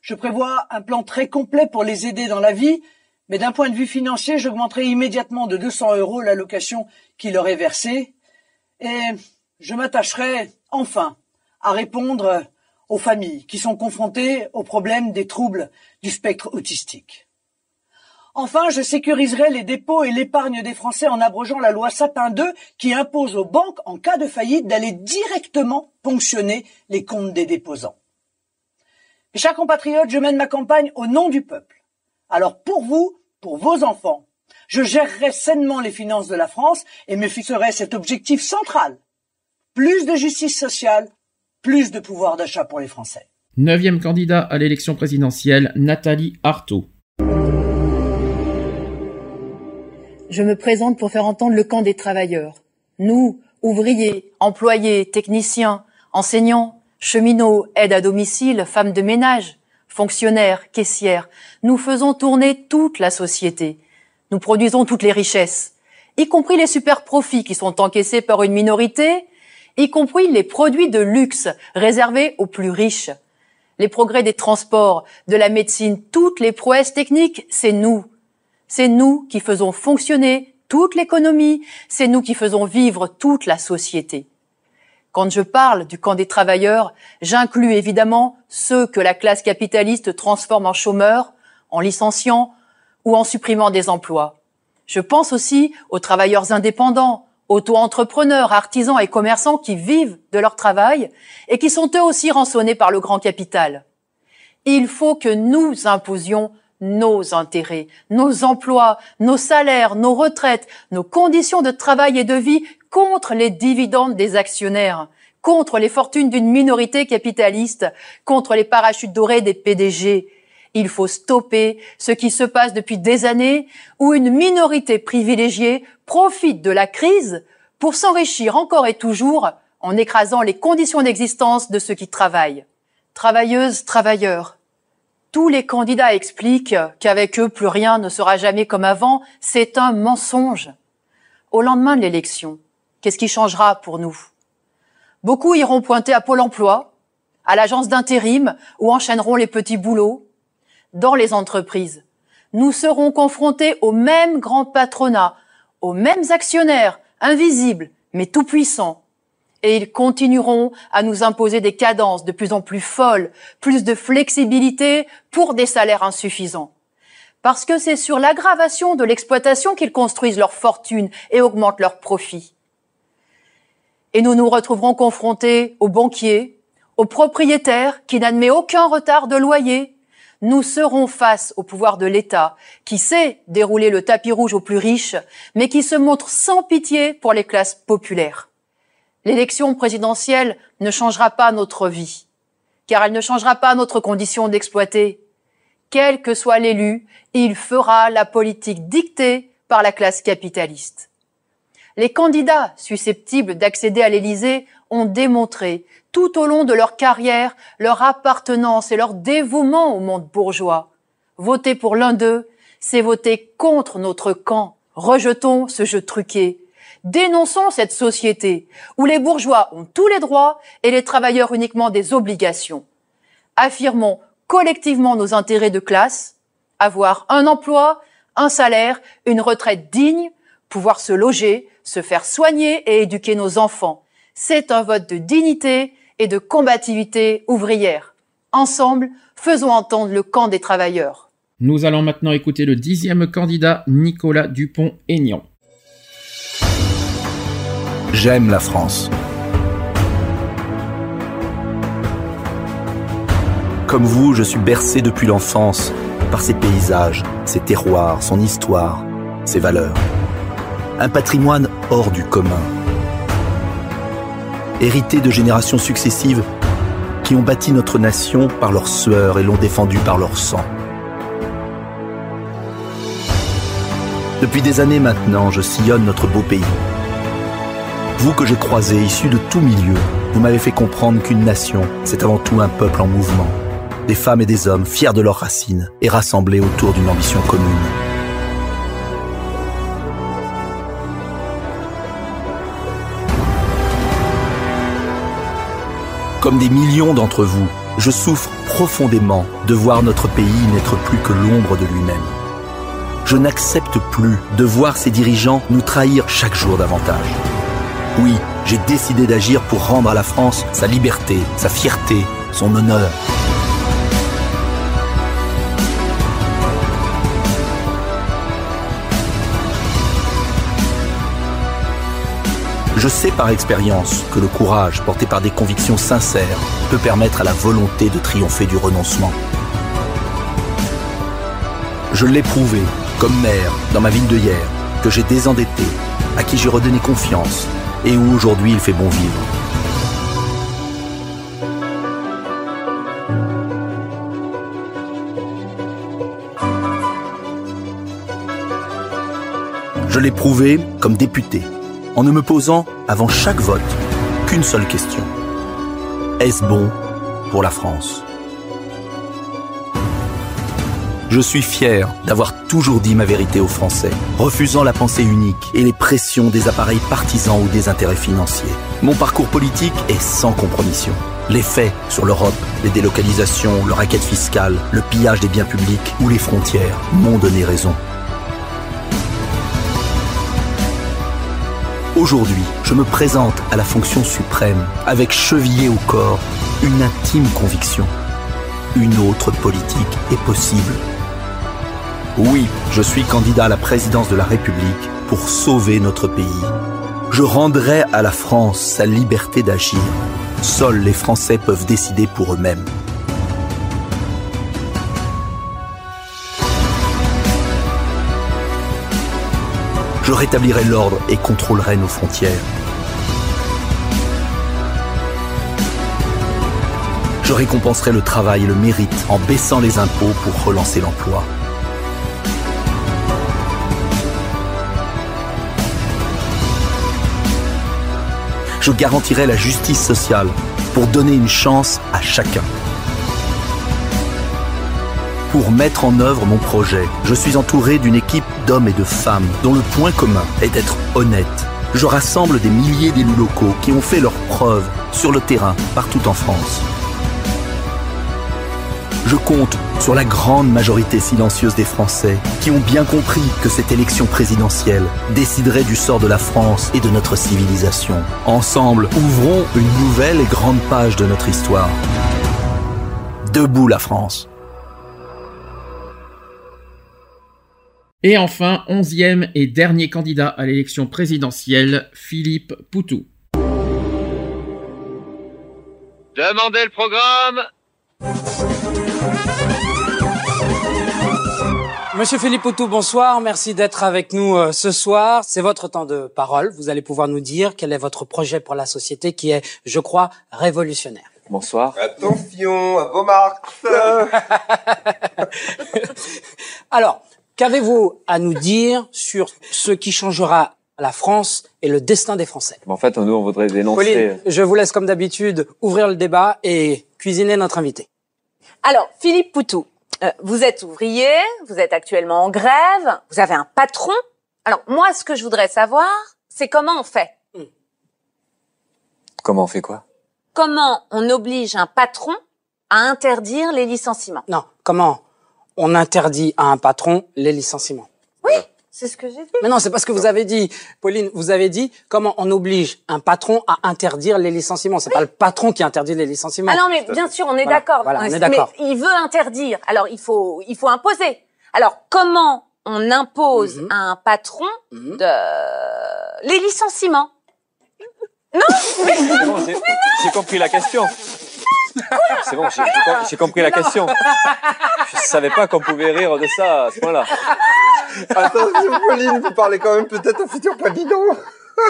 Je prévois un plan très complet pour les aider dans la vie, mais d'un point de vue financier, j'augmenterai immédiatement de 200 euros l'allocation qui leur est versée, et je m'attacherai enfin à répondre aux familles qui sont confrontées au problème des troubles du spectre autistique. Enfin, je sécuriserai les dépôts et l'épargne des Français en abrogeant la loi Sapin 2 qui impose aux banques, en cas de faillite, d'aller directement ponctionner les comptes des déposants. Mes chers compatriotes, je mène ma campagne au nom du peuple. Alors pour vous, pour vos enfants, je gérerai sainement les finances de la France et me fixerai cet objectif central. Plus de justice sociale, plus de pouvoir d'achat pour les Français. Neuvième candidat à l'élection présidentielle, Nathalie Arthaud. je me présente pour faire entendre le camp des travailleurs. Nous, ouvriers, employés, techniciens, enseignants, cheminots, aides à domicile, femmes de ménage, fonctionnaires, caissières, nous faisons tourner toute la société. Nous produisons toutes les richesses, y compris les super profits qui sont encaissés par une minorité, y compris les produits de luxe réservés aux plus riches. Les progrès des transports, de la médecine, toutes les prouesses techniques, c'est nous. C'est nous qui faisons fonctionner toute l'économie, c'est nous qui faisons vivre toute la société. Quand je parle du camp des travailleurs, j'inclus évidemment ceux que la classe capitaliste transforme en chômeurs, en licenciant ou en supprimant des emplois. Je pense aussi aux travailleurs indépendants, auto-entrepreneurs, artisans et commerçants qui vivent de leur travail et qui sont eux aussi rançonnés par le grand capital. Il faut que nous imposions nos intérêts, nos emplois, nos salaires, nos retraites, nos conditions de travail et de vie contre les dividendes des actionnaires, contre les fortunes d'une minorité capitaliste, contre les parachutes dorés des PDG. Il faut stopper ce qui se passe depuis des années où une minorité privilégiée profite de la crise pour s'enrichir encore et toujours en écrasant les conditions d'existence de ceux qui travaillent. Travailleuses, travailleurs, tous les candidats expliquent qu'avec eux, plus rien ne sera jamais comme avant. C'est un mensonge. Au lendemain de l'élection, qu'est-ce qui changera pour nous? Beaucoup iront pointer à Pôle emploi, à l'agence d'intérim, ou enchaîneront les petits boulots. Dans les entreprises, nous serons confrontés au même grand patronat, aux mêmes actionnaires, invisibles, mais tout-puissants, et ils continueront à nous imposer des cadences de plus en plus folles, plus de flexibilité pour des salaires insuffisants. parce que c'est sur l'aggravation de l'exploitation qu'ils construisent leur fortune et augmentent leurs profits. Et nous nous retrouverons confrontés aux banquiers, aux propriétaires qui n'admet aucun retard de loyer. Nous serons face au pouvoir de l'État qui sait dérouler le tapis rouge aux plus riches, mais qui se montre sans pitié pour les classes populaires. L'élection présidentielle ne changera pas notre vie, car elle ne changera pas notre condition d'exploiter. Quel que soit l'élu, il fera la politique dictée par la classe capitaliste. Les candidats susceptibles d'accéder à l'Élysée ont démontré tout au long de leur carrière leur appartenance et leur dévouement au monde bourgeois. Voter pour l'un d'eux, c'est voter contre notre camp. Rejetons ce jeu truqué. Dénonçons cette société où les bourgeois ont tous les droits et les travailleurs uniquement des obligations. Affirmons collectivement nos intérêts de classe, avoir un emploi, un salaire, une retraite digne, pouvoir se loger, se faire soigner et éduquer nos enfants. C'est un vote de dignité et de combativité ouvrière. Ensemble, faisons entendre le camp des travailleurs. Nous allons maintenant écouter le dixième candidat, Nicolas Dupont-Aignan. J'aime la France. Comme vous, je suis bercé depuis l'enfance par ses paysages, ses terroirs, son histoire, ses valeurs. Un patrimoine hors du commun. Hérité de générations successives qui ont bâti notre nation par leur sueur et l'ont défendue par leur sang. Depuis des années maintenant, je sillonne notre beau pays. Vous que j'ai croisé, issus de tout milieu, vous m'avez fait comprendre qu'une nation, c'est avant tout un peuple en mouvement. Des femmes et des hommes fiers de leurs racines et rassemblés autour d'une ambition commune. Comme des millions d'entre vous, je souffre profondément de voir notre pays n'être plus que l'ombre de lui-même. Je n'accepte plus de voir ses dirigeants nous trahir chaque jour davantage. Oui, j'ai décidé d'agir pour rendre à la France sa liberté, sa fierté, son honneur. Je sais par expérience que le courage, porté par des convictions sincères, peut permettre à la volonté de triompher du renoncement. Je l'ai prouvé, comme maire, dans ma ville de hier, que j'ai désendetté, à qui j'ai redonné confiance, et où aujourd'hui il fait bon vivre. Je l'ai prouvé comme député, en ne me posant, avant chaque vote, qu'une seule question. Est-ce bon pour la France? Je suis fier d'avoir toujours dit ma vérité aux Français, refusant la pensée unique et les pressions des appareils partisans ou des intérêts financiers. Mon parcours politique est sans compromission. Les faits sur l'Europe, les délocalisations, le racket fiscal, le pillage des biens publics ou les frontières m'ont donné raison. Aujourd'hui, je me présente à la fonction suprême avec chevillé au corps une intime conviction. Une autre politique est possible. Oui, je suis candidat à la présidence de la République pour sauver notre pays. Je rendrai à la France sa liberté d'agir. Seuls les Français peuvent décider pour eux-mêmes. Je rétablirai l'ordre et contrôlerai nos frontières. Je récompenserai le travail et le mérite en baissant les impôts pour relancer l'emploi. Je garantirai la justice sociale pour donner une chance à chacun. Pour mettre en œuvre mon projet, je suis entouré d'une équipe d'hommes et de femmes dont le point commun est d'être honnête. Je rassemble des milliers d'élus locaux qui ont fait leurs preuves sur le terrain partout en France. Je compte sur la grande majorité silencieuse des Français qui ont bien compris que cette élection présidentielle déciderait du sort de la France et de notre civilisation. Ensemble, ouvrons une nouvelle et grande page de notre histoire. Debout la France. Et enfin, onzième et dernier candidat à l'élection présidentielle, Philippe Poutou. Demandez le programme. Monsieur Philippe Poutou, bonsoir. Merci d'être avec nous euh, ce soir. C'est votre temps de parole. Vous allez pouvoir nous dire quel est votre projet pour la société qui est, je crois, révolutionnaire. Bonsoir. Attention à vos marques. <laughs> <laughs> Alors, qu'avez-vous à nous dire sur ce qui changera la France et le destin des Français? En fait, nous, on voudrait dénoncer... Pauline, je vous laisse comme d'habitude ouvrir le débat et cuisiner notre invité. Alors, Philippe Poutou, euh, vous êtes ouvrier, vous êtes actuellement en grève, vous avez un patron. Alors, moi, ce que je voudrais savoir, c'est comment on fait? Comment on fait quoi? Comment on oblige un patron à interdire les licenciements? Non, comment on interdit à un patron les licenciements Oui, c'est ce que j'ai dit. Mais non, c'est parce que vous avez dit, Pauline, vous avez dit comment on oblige un patron à interdire les licenciements. C'est pas le patron qui interdit les licenciements. Ah non, mais bien sûr, on est Voilà, d'accord. voilà, on est mais d'accord. il veut interdire. Alors, il faut, il faut imposer. Alors, comment on impose Mhm. à un patron de les licenciements? Non, mais J'ai compris la question. C'est bon, j'ai- j'ai com- j'ai compris la question. Je savais pas qu'on pouvait rire de ça à ce point-là. Attention, Pauline, vous parlez quand même peut-être un futur pavillon. je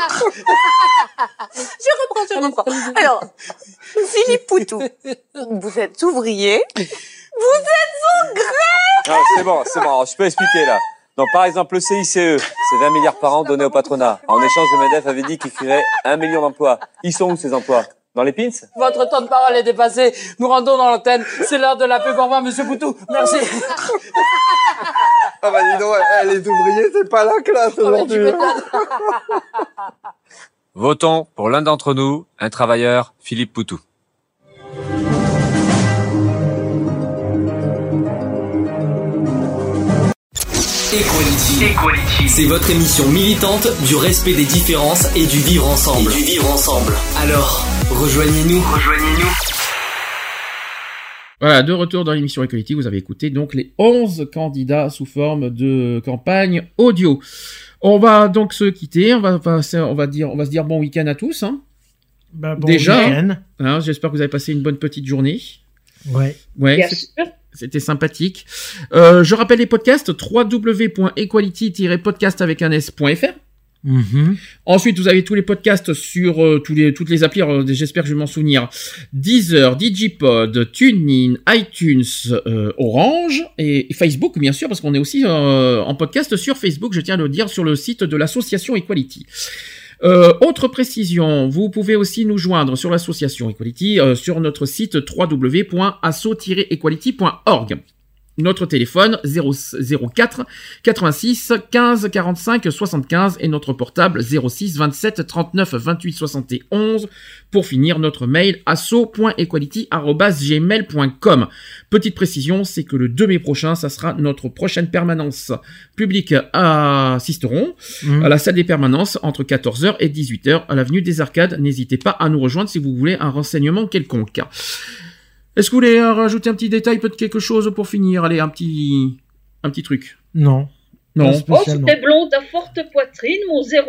reprends, je reprends. Alors, Philippe Poutou, vous êtes ouvrier, vous êtes en grève. Ah, c'est bon, c'est bon. Alors, je peux expliquer là. Donc, par exemple, le CICE, c'est 20 milliards par an donnés au patronat. En échange, le MEDEF avait dit qu'il créerait un million d'emplois. Ils sont où ces emplois? Dans les pins Votre temps de parole est dépassé. Nous rendons dans l'antenne. C'est l'heure de la pub. Au revoir, monsieur Poutou. Merci. <laughs> Ah bah dis donc, elle est ouvrier, c'est pas la classe tu aujourd'hui. m'étonnes. Votons pour l'un d'entre nous, un travailleur, Philippe Poutou. Equality. C'est votre émission militante du respect des différences et du vivre ensemble. du vivre ensemble. Alors, rejoignez-nous. Rejoignez-nous. Voilà, de retour dans l'émission Equality, vous avez écouté donc les 11 candidats sous forme de campagne audio. On va donc se quitter, on va, passer- on va, dire, on va se dire bon week-end à tous. Hein. Bah, bon Déjà, week-end. hein, j'espère que vous avez passé une bonne petite journée. Ouais. Ouais, Bien sûr. C'était sympathique. Euh, je rappelle les podcasts www.equality-podcast avec un s.fr. Mhm. Ensuite, vous avez tous les podcasts sur euh, tous les, toutes les applis. J'espère que je vais m'en souvenir. Deezer, Digipod, TuneIn, iTunes, euh, Orange et, et Facebook, bien sûr, parce qu'on est aussi en podcast sur Facebook. Je tiens à le dire sur le site de l'association Equality. Euh, autre précision, vous pouvez aussi nous joindre sur l'association Equality euh, sur notre site www.asso-equality.org. Notre téléphone 0, 04 86 15 45 75 et notre portable 06 27 39 28 71 pour finir notre mail asso.equality@gmail.com. Petite précision, c'est que le 2 mai prochain, ça sera notre prochaine permanence publique à Sisteron, Mhm. à la salle des permanences entre 14h et 18h à l'avenue des Arcades. N'hésitez pas à nous rejoindre si vous voulez un renseignement quelconque. Est-ce que vous voulez euh, rajouter un petit détail, peut-être quelque chose pour finir? Allez, un petit, un petit truc. Non. Non. Oh, c'était blond à forte poitrine, mon 07.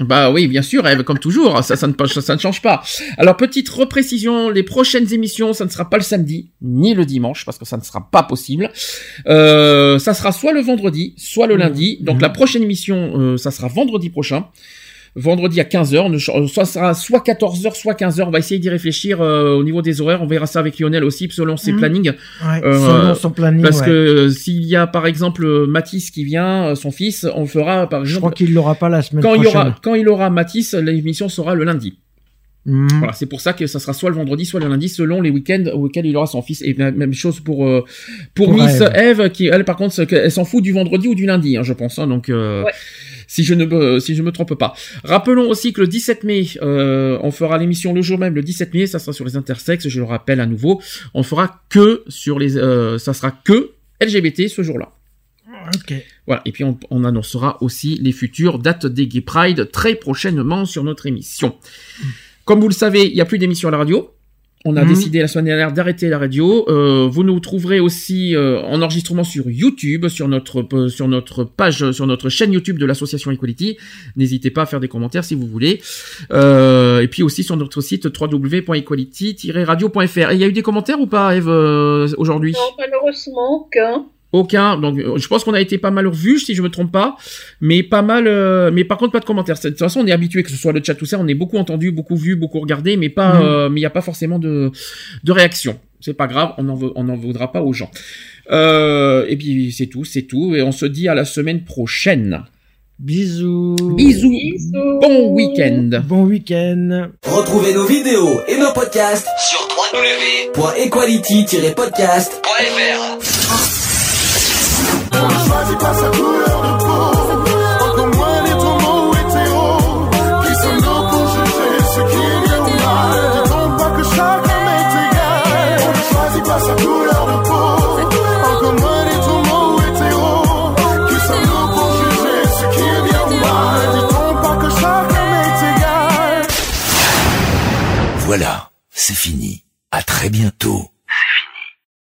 Bah oui, bien sûr, Eve, comme toujours, ça, ça, ne, ça, ça ne change pas. Alors, petite reprécision, les prochaines émissions, ça ne sera pas le samedi, ni le dimanche, parce que ça ne sera pas possible. Euh, ça sera soit le vendredi, soit le lundi. Donc, la prochaine émission, euh, ça sera vendredi prochain. Vendredi à 15h, ne ch- euh, soit sera soit 14h, soit 15h. On va essayer d'y réfléchir euh, au niveau des horaires. On verra ça avec Lionel aussi, selon ses Mhm. plannings. Ouais, selon son planning, Parce ouais. que euh, s'il y a par exemple euh, Mathis qui vient, euh, son fils, on le fera par exemple. Je crois qu'il l'aura pas la semaine quand il prochaine. aura quand il aura Mathis, l'émission sera le lundi. Mhm. Voilà, c'est pour ça que ça sera soit le vendredi, soit le lundi, selon les week-ends auxquels il aura son fils. Et la même chose pour euh, pour, Pour Miss Ève. Eve, qui elle par contre, elle s'en fout du vendredi ou du lundi, hein, je pense. hein, donc euh, Ouais. Si je ne me si je me trompe pas. Rappelons aussi que le 17 mai, euh, on fera l'émission le jour même, le 17 mai, ça sera sur les intersexes. Je le rappelle à nouveau, on fera que sur les, euh, ça sera que LGBT ce jour-là. Ok. Voilà, et puis on, on annoncera aussi les futures dates des Gay Pride très prochainement sur notre émission. Comme vous le savez, il n'y a plus d'émission à la radio. On a Mhm. décidé la semaine dernière d'arrêter la radio. Euh, vous nous trouverez aussi euh, en enregistrement sur YouTube, sur notre euh, sur notre page, sur notre chaîne YouTube de l'association Equality. N'hésitez pas à faire des commentaires si vous voulez. Euh, et puis aussi sur notre site www.equality-radio.fr. Et il y a eu des commentaires ou pas, Eve, euh, aujourd'hui? Non, malheureusement, qu'un. Aucun. Donc, euh, je pense qu'on a été pas mal revus, si je me trompe pas, mais pas mal. euh, mais par contre, pas de commentaires. De toute façon, on est habitué que ce soit le chat tout ça, on est beaucoup entendu, beaucoup vu, beaucoup regardé, mais pas. Mhm. euh, mais il y a pas forcément de de réaction. C'est pas grave, on en veut- on n'en voudra pas aux gens. Euh, et puis c'est tout, c'est tout, et on se dit à la semaine prochaine. Bisous. Bisous. Bon week-end. Bon week-end. Retrouvez nos vidéos et nos podcasts sur www.equality-podcast.fr. Pas sa couleur de peau. Encore moins les tourments hétéros. Qui sommes-nous pour juger ce qui est bien ou mal Dit-on pas que chacun est égal On ne choisit pas sa couleur de peau. Encore moins les tourments hétéros. Qui sommes-nous pour juger ce qui est bien ou mal Dit-on pas que chacun est égal Voilà, c'est fini. À très bientôt.